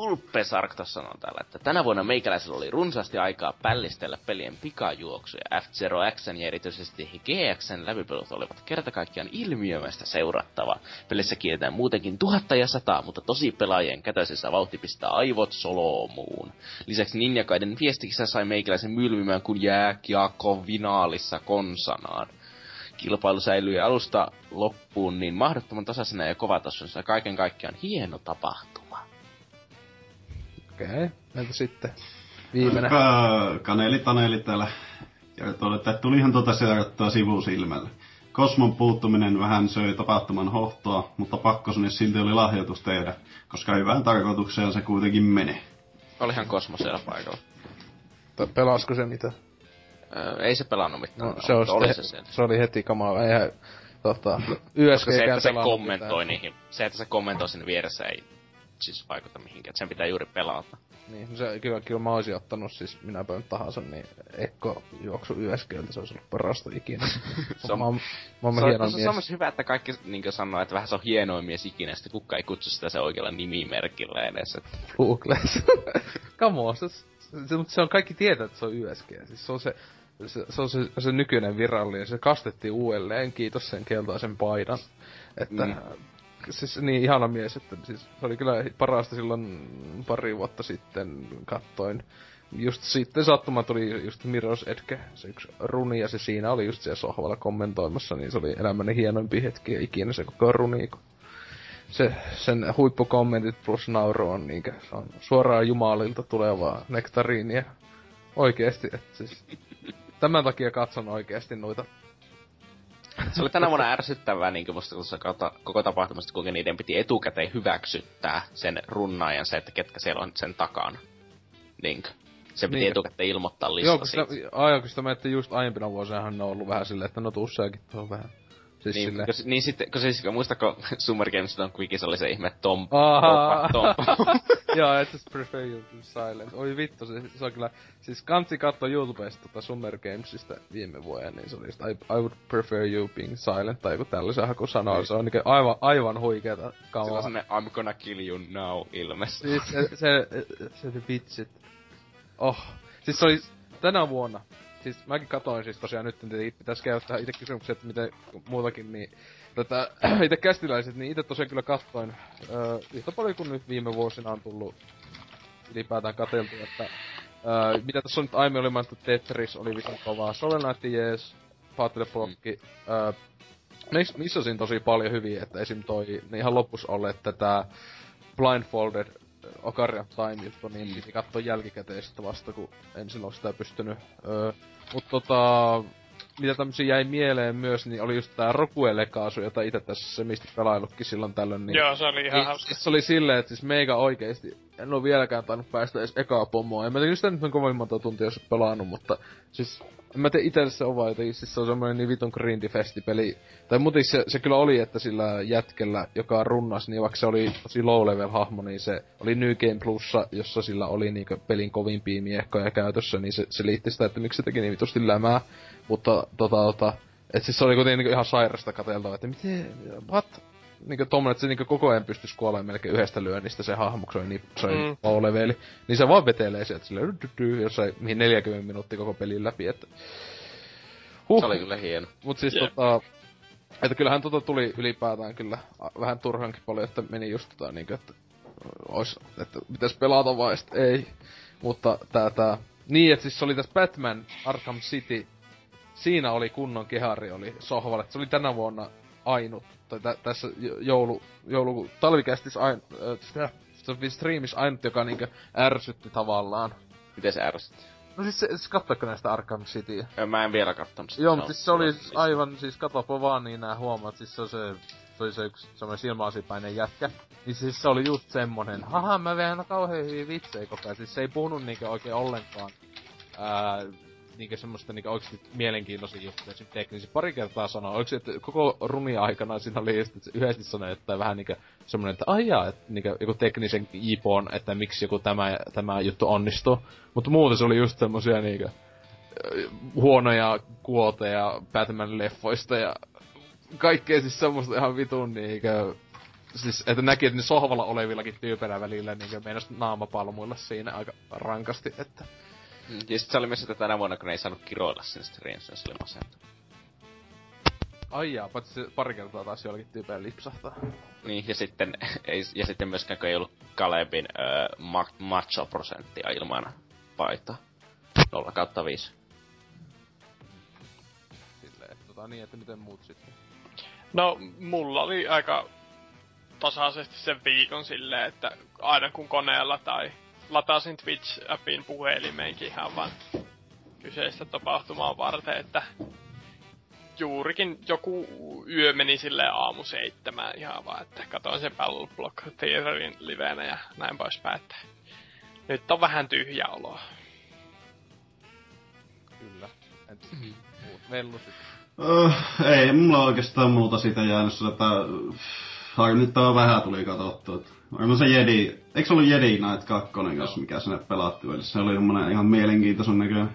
Ulppesark tuossa sanoo täällä, että tänä vuonna meikäläisellä oli runsaasti aikaa pällistellä pelien pikajuoksuja. F-Zero X ja erityisesti GXn läpipelut olivat kerta kaikkiaan ilmiömäistä seurattava. Pelissä kielletään muutenkin tuhatta ja sataa, mutta tosi pelaajien kätöisessä vauhti pistää aivot soloomuun. Lisäksi Ninjakaiden viestikissä sai meikäläisen mylvimään kuin jääkiekko vinaalissa konsanaan kilpailu säilyi alusta loppuun niin mahdottoman tasaisena ja kovatasoisena kaiken kaikkiaan hieno tapahtuma. Okei, okay. entä sitten? Viimeinen. Ka- kaneli Taneli täällä kertoo, että tulihan tuota seurattua sivusilmällä. Kosmon puuttuminen vähän söi tapahtuman hohtoa, mutta pakko sinne silti oli lahjoitus tehdä, koska hyvään tarkoitukseen se kuitenkin menee. Olihan Kosmo siellä paikalla. Pelasko se mitä? Öö, ei se pelannut mitään. No, se, oli se, se, se, oli heti kamala. Eihän, tota, Koska se, että se kommentoi mitään. niihin, se, että se kommentoi sinne vieressä ei siis vaikuta mihinkään, sen pitää juuri pelata. Niin, se, kyllä, kyllä mä oisin ottanut siis minä päivän tahansa, niin Ekko juoksu YSGltä, se olisi ollut parasta ikinä. [laughs] se on, mä, mä se, hieno se, mies. Se on hyvä, että kaikki niin sanoo, että vähän se on hienoin mies ikinä, sitten kukaan ei kutsu sitä se oikealla nimimerkillä edes. Että... [laughs] Come on, se, se, mutta se on kaikki tietää, että se on YSG. Siis se on se, se, se on se, se nykyinen virallinen, se kastettiin uudelleen, kiitos sen keltaisen paidan. Että mm siis niin ihana mies, että siis se oli kyllä parasta silloin pari vuotta sitten kattoin. Just sitten sattuma tuli just Mirror's Edge, se yksi runi, ja se siinä oli just siellä sohvalla kommentoimassa, niin se oli elämäni hienoimpi hetki ikinä se koko runi, kun se, sen huippukommentit plus nauru on niinkö, se on suoraan Jumalilta tulevaa nektariinia. Oikeesti, että siis tämän takia katson oikeesti noita se oli tänä vuonna ärsyttävää niin musta tuossa koko tapahtumasta, kuinka niiden piti etukäteen hyväksyttää sen runnaajan se, että ketkä siellä on sen takana. Niin. Se piti niin. etukäteen ilmoittaa lista Joo, kun sitä, ajan, kun sitä että just aiempina vuosina ne on ollut vähän silleen, että no tuu tuohon vähän Siis niin, sille... Kos, niin sitten, kun siis, muistako [laughs] Summer Games on Quickies oli se ihme Tom, [laughs] Joo, I just prefer you to silent. Oi vittu, se, se on kyllä, siis kansi katsoa YouTubesta tota Summer Gamesista viime vuoden, niin se oli just, I, I would prefer you being silent, tai joku tällaisen haku sanoo, niin. se on niinku aivan, aivan huikeeta kamaa. Se on sellainen I'm gonna kill you now ilme. Siis se, se, se, se, se vitsit. Oh, siis se oli tänä vuonna, siis mäkin katoin siis tosiaan nyt, että pitäisi käyttää itse että miten muutakin, niin tätä [clears throat] itse kästiläiset, niin itse tosiaan kyllä katsoin öö, yhtä paljon kuin nyt viime vuosina on tullut ylipäätään kateltu, että öö, mitä tässä on nyt aiemmin oli mainittu, Tetris oli vitun kovaa, Shovel Knight jees, Fatal Blocki, öö, missä siinä tosi paljon hyviä, että esim. toi, ne ihan loppus olleet tätä Blindfolded Ocarina of Time juttu, niin mm. piti katsoa jälkikäteen sitten vasta, kun en silloin sitä pystynyt. Öö, mut tota, mitä tämmösiä jäi mieleen myös, niin oli just tää Rokue Lekaasu, jota itse tässä se mistä pelailutkin silloin tällöin. Niin, Joo, se oli ihan niin, hauska. Se oli silleen, että siis meikä oikeesti, en oo vieläkään tainnut päästä edes ekaa pomoa. En mä tiedä, sitä nyt kovin monta tuntia jos pelannut, mutta siis mä tiedä itse se on vai jotenkin, siis se on semmoinen niin vitun grindifestipeli. Tai muuten se, se, kyllä oli, että sillä jätkellä, joka runnas, niin vaikka se oli tosi low level hahmo, niin se oli New Game Plussa, jossa sillä oli niinku pelin kovimpia miekkoja käytössä, niin se, se liitti sitä, että miksi se teki niin vitusti lämää. Mutta tota, tota, et siis se oli kuitenkin niinku ihan sairasta katseltava, että miten, what? Niinku tommonen, että se niinku koko ajan pystyisi kuolemaan melkein yhdestä lyönnistä se hahmo, kun se on niin, se on mm. leveli. Niin se vaan vetelee sieltä silleen, jossain mihin 40 minuuttia koko pelin läpi, että... Huh. Se oli kyllä hieno. Mut siis yeah. tota... Että kyllähän tota tuli ylipäätään kyllä vähän turhankin paljon, että meni just tota niinkö, että ois, että pitäis pelata vai sit ei. Mutta tää tää... Niin, että siis se oli tässä Batman Arkham City. Siinä oli kunnon kehari, oli sohvalle. Se oli tänä vuonna ainut tai tä, tässä joulu, joulu talvikästis ain, äh, streamis ainut, joka niinkö ärsytti tavallaan. Miten se ärsytti? No siis, siis katsoiko näistä Arkham City? Mä en vielä kattonut sitä. Joo, mutta siis se oli siis aivan, siis katsopa vaan niin nää huomaat, siis se on se, se oli se yksi semmoinen silmäasipäinen jätkä. Niin siis se oli just semmonen, haha mä veän kauhean hyviä vitsejä koko ajan. Siis se ei puhunut niinkö oikein ollenkaan ää, niinkö semmoista niinkö oikeesti mielenkiintoisia juttuja sit teknisesti. Pari kertaa sanoi, oliko se, että koko runia aikana siinä oli just, että yhdesti sanoi, että vähän niinkö semmonen, että aijaa, että niinkö joku teknisen jipon, että miksi joku tämä, tämä juttu onnistuu. Mutta muuten se oli just semmosia niinkö huonoja kuoteja Batman-leffoista ja kaikkea siis semmoista ihan vitun niinkö siis, että näki, että ne sohvalla olevillakin tyypeillä välillä niin meinas naamapalmuilla siinä aika rankasti, että Mm, ja sit se oli myös, että tänä vuonna, kun ne ei saanut kiroilla sen streamissa, se oli masentunut. Ai jaa, paitsi se pari kertaa taas jollakin tyypeillä lipsahtaa. Niin, ja sitten, [laughs] ei, ja sitten myöskään, kun ei ollut Kalebin öö, ma- macho-prosenttia ilman paita. 0 kautta 5. Silleen, tota niin, että miten muut sitten? No, mulla oli aika tasaisesti sen viikon silleen, että aina kun koneella tai latasin Twitch-appin puhelimeenkin ihan vaan kyseistä tapahtumaa varten, että juurikin joku yö meni sille aamu seitsemään ihan vaan, että katoin sen Battle Block Theorin livenä ja näin poispäin, että nyt on vähän tyhjä olo. Kyllä. Mm. Uh, ei, mulla on oikeastaan muuta sitä jäänyt, että Ai nyt tää vähän tuli katsottu. Onko se Jedi, eikö se ollut Jedi Knight 2, jos mikä sinne pelattu, eli se oli semmonen ihan mielenkiintoisen näköinen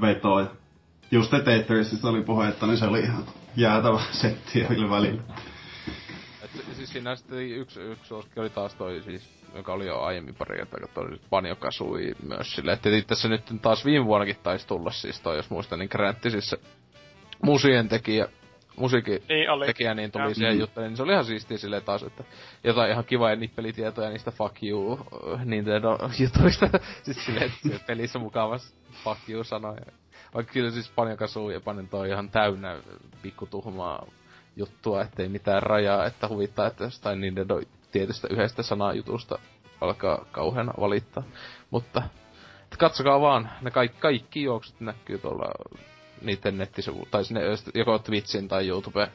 veto. Ja just Tetherisistä oli puhetta, niin se oli ihan jäätävä [laughs] setti kyllä välillä. Et, siis siinä sitten yksi, yksi suosikki oli taas toi siis, joka oli jo aiemmin pari kertaa, kun toi Banjo Kazooie myös silleen, että tässä nyt taas viime vuonnakin taisi tulla siis toi, jos muistan, niin Granttisissa musien tekijä musiikin Niin oli. tekijä, niin tuli Joo. siihen juttelemaan, niin se oli ihan siistiä silleen taas, että jotain ihan kivoja nippelitietoja niistä fuck you äh, Nintendo jutuista. [laughs] Sitten silleen, että pelissä mukavas fuck you sanoja. Vaikka kyllä siis Panjo Kazooie ja Panen toi ihan täynnä pikkutuhmaa juttua, ettei mitään rajaa, että huvittaa, että jostain Nintendo tietystä yhdestä sanajutusta alkaa kauheana valittaa. Mutta katsokaa vaan, ne kaikki, kaikki juoksut näkyy tuolla niiden nettisivu, tai sinne joko Twitchin tai YouTube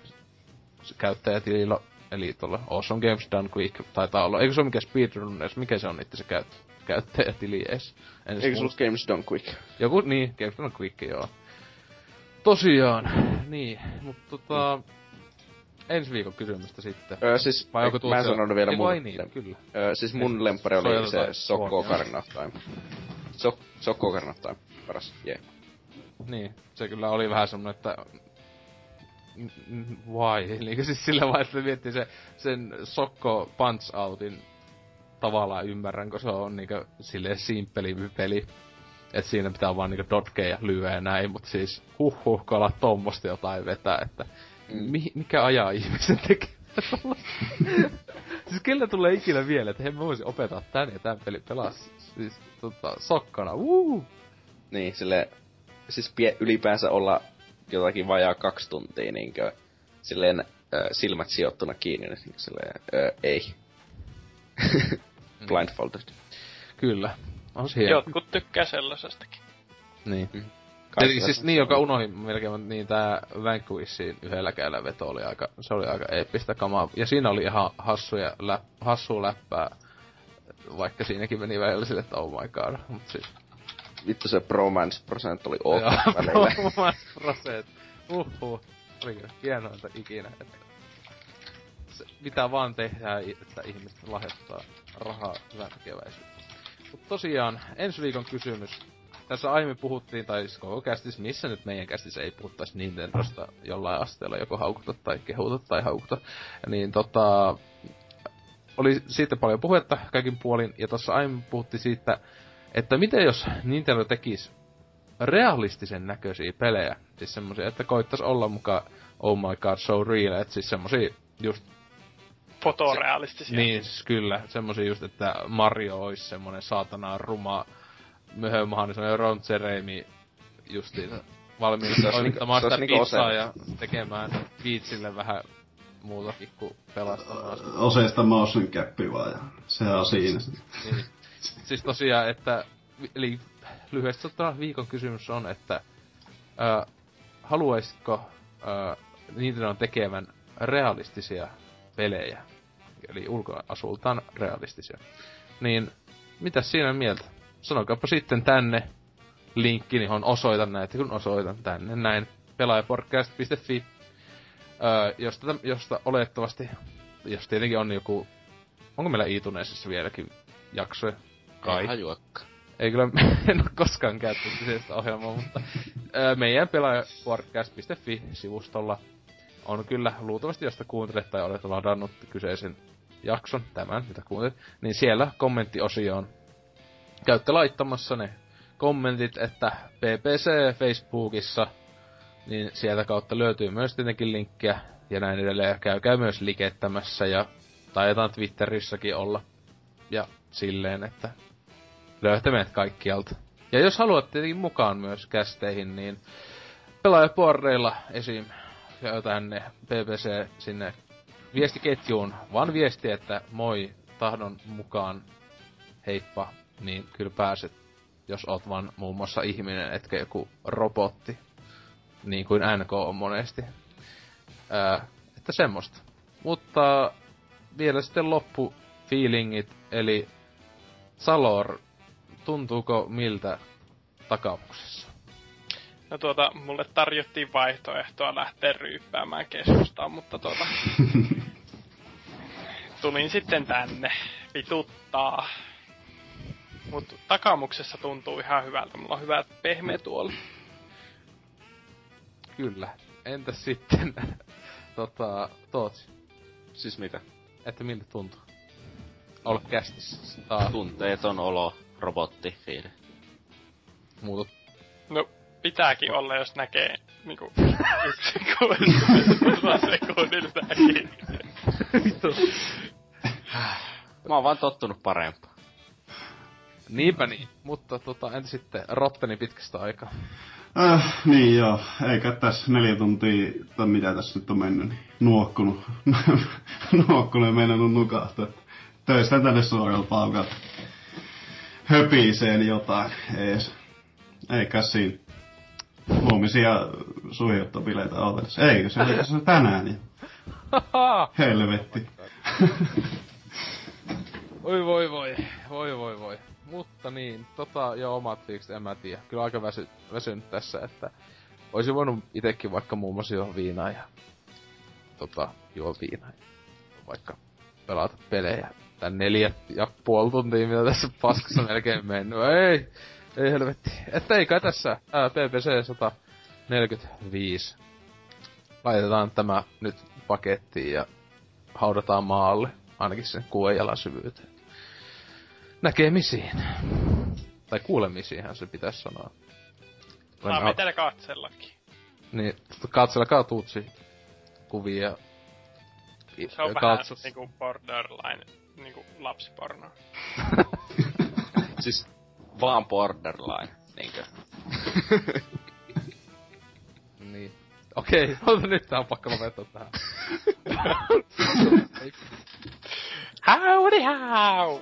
käyttäjätilillä, eli tuolla Awesome Games Done Quick taitaa olla. Eikö se ole mikä speedrunners, mikä se on niitä se käyt, käyttäjätili edes? En Eikö se ollut Games Done Quick? Joku, niin, Games Done Quick, joo. Tosiaan, niin, mutta tota... Ensi viikon kysymystä sitten. Öö, siis, Vai onko mä en sanonut vielä mun... vai niin, kyllä. Öö, siis mun lemppari oli se Sokko. Sok, Sokko Time. Paras, jee. Niin, se kyllä oli vähän semmonen, että... Why? [laughs] Eli siis sillä vaiheessa miettii se, sen Sokko Punch Outin tavallaan ymmärrän, kun se on niinkö silleen simpelimpi peli. Et siinä pitää vaan niinku dodgeja ja lyöä ja näin, mut siis huh huh, kun alat tommosta jotain vetää, että Mm. mi, mikä ajaa ihmisen tekemään tollasta? [laughs] siis kellä tulee ikinä vielä, että hei mä voisin opettaa tän ja tän pelin pelaa siis tota, sokkona, uh! Niin, sille siis pie, ylipäänsä olla jotakin vajaa kaksi tuntia niinkö silleen ö, silmät sijoittuna kiinni, niin silleen, ö, ei. Blindfolded. Kyllä. On se. Jotkut tykkää sellaisestakin. Niin. Mm. Eli siis niin, joka unohdin melkein, mutta niin tää Vanquishin yhdellä kädellä veto oli aika, se oli aika eeppistä kamaa. Ja siinä oli ihan hassuja, lä, hassua läppää, vaikka siinäkin meni välillä sille, että oh my god. Mut siis, Vittu se bromance prosent oli ok välillä. proset. Uhuh. Oli kyllä hienointa ikinä. Että se, mitä vaan tehdään, että ihmiset lahjoittaa rahaa hyvän tekeväisyyteen. Mutta tosiaan, ensi viikon kysymys. Tässä aiemmin puhuttiin, tai siis koko kästis, missä nyt meidän kästissä ei puhuttaisi Nintendosta jollain asteella, joko haukuta tai kehuta tai haukuta. Niin tota, oli siitä paljon puhetta kaikin puolin, ja tuossa aiemmin puhuttiin siitä, että miten jos Nintendo tekisi realistisen näköisiä pelejä, siis semmosia, että koittais olla mukaan oh my god, so real, että siis semmosia just Fotorealistisia. niin, siis kyllä. Semmosia just, että Mario olisi semmonen saatana ruma möhömahan, niin semmonen Ron Jeremy justiinsa valmiina toimittamaan sitä niinku pizzaa ja tekemään Beatsille vähän muutakin kuin pelastamaan. Oseista motion cappi vaan ja sehän on siinä. Niin. Siis tosiaan, että, eli lyhyesti sanottuna viikon kysymys on, että ää, haluaisitko ää, Nintendon tekevän realistisia pelejä, eli ulkoasultaan realistisia, niin mitä siinä mieltä? Sanokaapa sitten tänne linkki, johon osoitan näitä, kun osoitan tänne näin pelaajapodcast.fi, ää, josta, josta olettavasti, jos tietenkin on joku, onko meillä iTunesissa vieläkin jaksoja? Kai. Hajuakka. Ei kyllä, [laughs] en ole koskaan käyttänyt kyseistä ohjelmaa, mutta ää, meidän pelaajapodcast.fi-sivustolla on kyllä luultavasti, josta kuuntelet tai olet ladannut kyseisen jakson, tämän, mitä kuuntelet, niin siellä kommenttiosioon käytte laittamassa ne kommentit, että PPC Facebookissa, niin sieltä kautta löytyy myös tietenkin linkkiä ja näin edelleen. Ja käykää myös likettämässä ja taidetaan Twitterissäkin olla. Ja silleen, että löydätte meidät kaikkialta. Ja jos haluat tietenkin mukaan myös kästeihin, niin pelaajapuoreilla esim. tänne PPC sinne viestiketjuun, vaan viesti, että moi, tahdon mukaan, heippa, niin kyllä pääset, jos oot vaan muun muassa ihminen, etkä joku robotti, niin kuin NK on monesti. Ää, että semmoista. Mutta vielä sitten loppufiilingit, eli Salor, tuntuuko miltä takamuksessa? No tuota, mulle tarjottiin vaihtoehtoa lähteä ryyppäämään keskustaan, mutta tuota... [laughs] tulin sitten tänne. Vituttaa. Mut takamuksessa tuntuu ihan hyvältä. Mulla on hyvä pehmeä tuoli. Kyllä. Entäs sitten, [laughs] tota, Tootsi, Siis mitä? että miltä tuntuu? Olla kästissä. Tunteeton olo, robotti, fiili. muutut. No, pitääkin olla, jos näkee niinku [laughs] yksi sekunnin väliin. Mä oon vaan tottunut parempaan. Niinpä niin, mutta tota, entä sitten Rotteni pitkästä aikaa? Äh, niin joo, eikä tässä neljä tuntia, tai mitä tässä nyt on mennyt, niin nuokkunut. [laughs] nuokkunut ja meinannut nukahtaa. Töistä tänne suoralla palkalta. Höpiseen jotain, ees. Eikä siinä huomisia suihjottopileitä odotellessa. Eikö se, se on tänään niin? [laughs] Helvetti. Oi voi voi, voi voi voi. Mutta niin, tota jo omat fiilikset, en mä tiedä. Kyllä aika väsy, väsynyt tässä, että olisin voinut itekin vaikka muun muassa juo viinaa ja tota, juo viinaa ja vaikka pelata pelejä. Tän neljä ja puoli tuntia, mitä tässä paskassa melkein mennyt. Ei, ei helvetti. Että ei kai tässä ää, PPC 145. Laitetaan tämä nyt pakettiin ja haudataan maalle. Ainakin sen kuuden jalan syvyyteen näkemisiin. Tai kuulemisiinhan se pitäisi sanoa. Saa Voin teillä katsellakin. Niin, katselkaa Tutsi kuvia. Se on vähän niinku borderline, niinku lapsiporno. [laughs] siis vaan borderline, niinkö? [laughs] niin. Okei, okay, nyt tää on pakko lopettaa tähän. [laughs] Howdy how!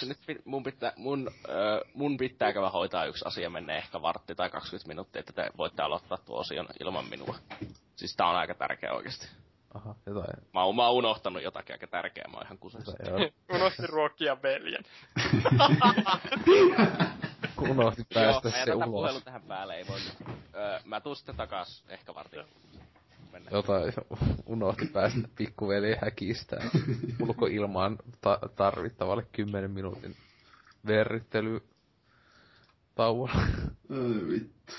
Pojat, nyt mun pitää, mun, ö, mun pitää käydä hoitaa yksi asia, menee ehkä vartti tai 20 minuuttia, että te voitte aloittaa tuo osion ilman minua. Siis tää on aika tärkeä oikeesti. Aha, jotain. Mä oon, mä oon unohtanut jotakin aika tärkeää, mä oon ihan kusessa. [laughs] Unohti ruokkia veljen. [laughs] Unohti päästä Joo, se ulos. puhelu tähän päälle, ei voi Öö, mä tuun sitten takas ehkä vartin. Mennään. Jotain [laughs] unohti päästä pikkuveli häkistä ulkoilmaan ta- tarvittavalle 10 minuutin verrittely tauolla. Ai vittu.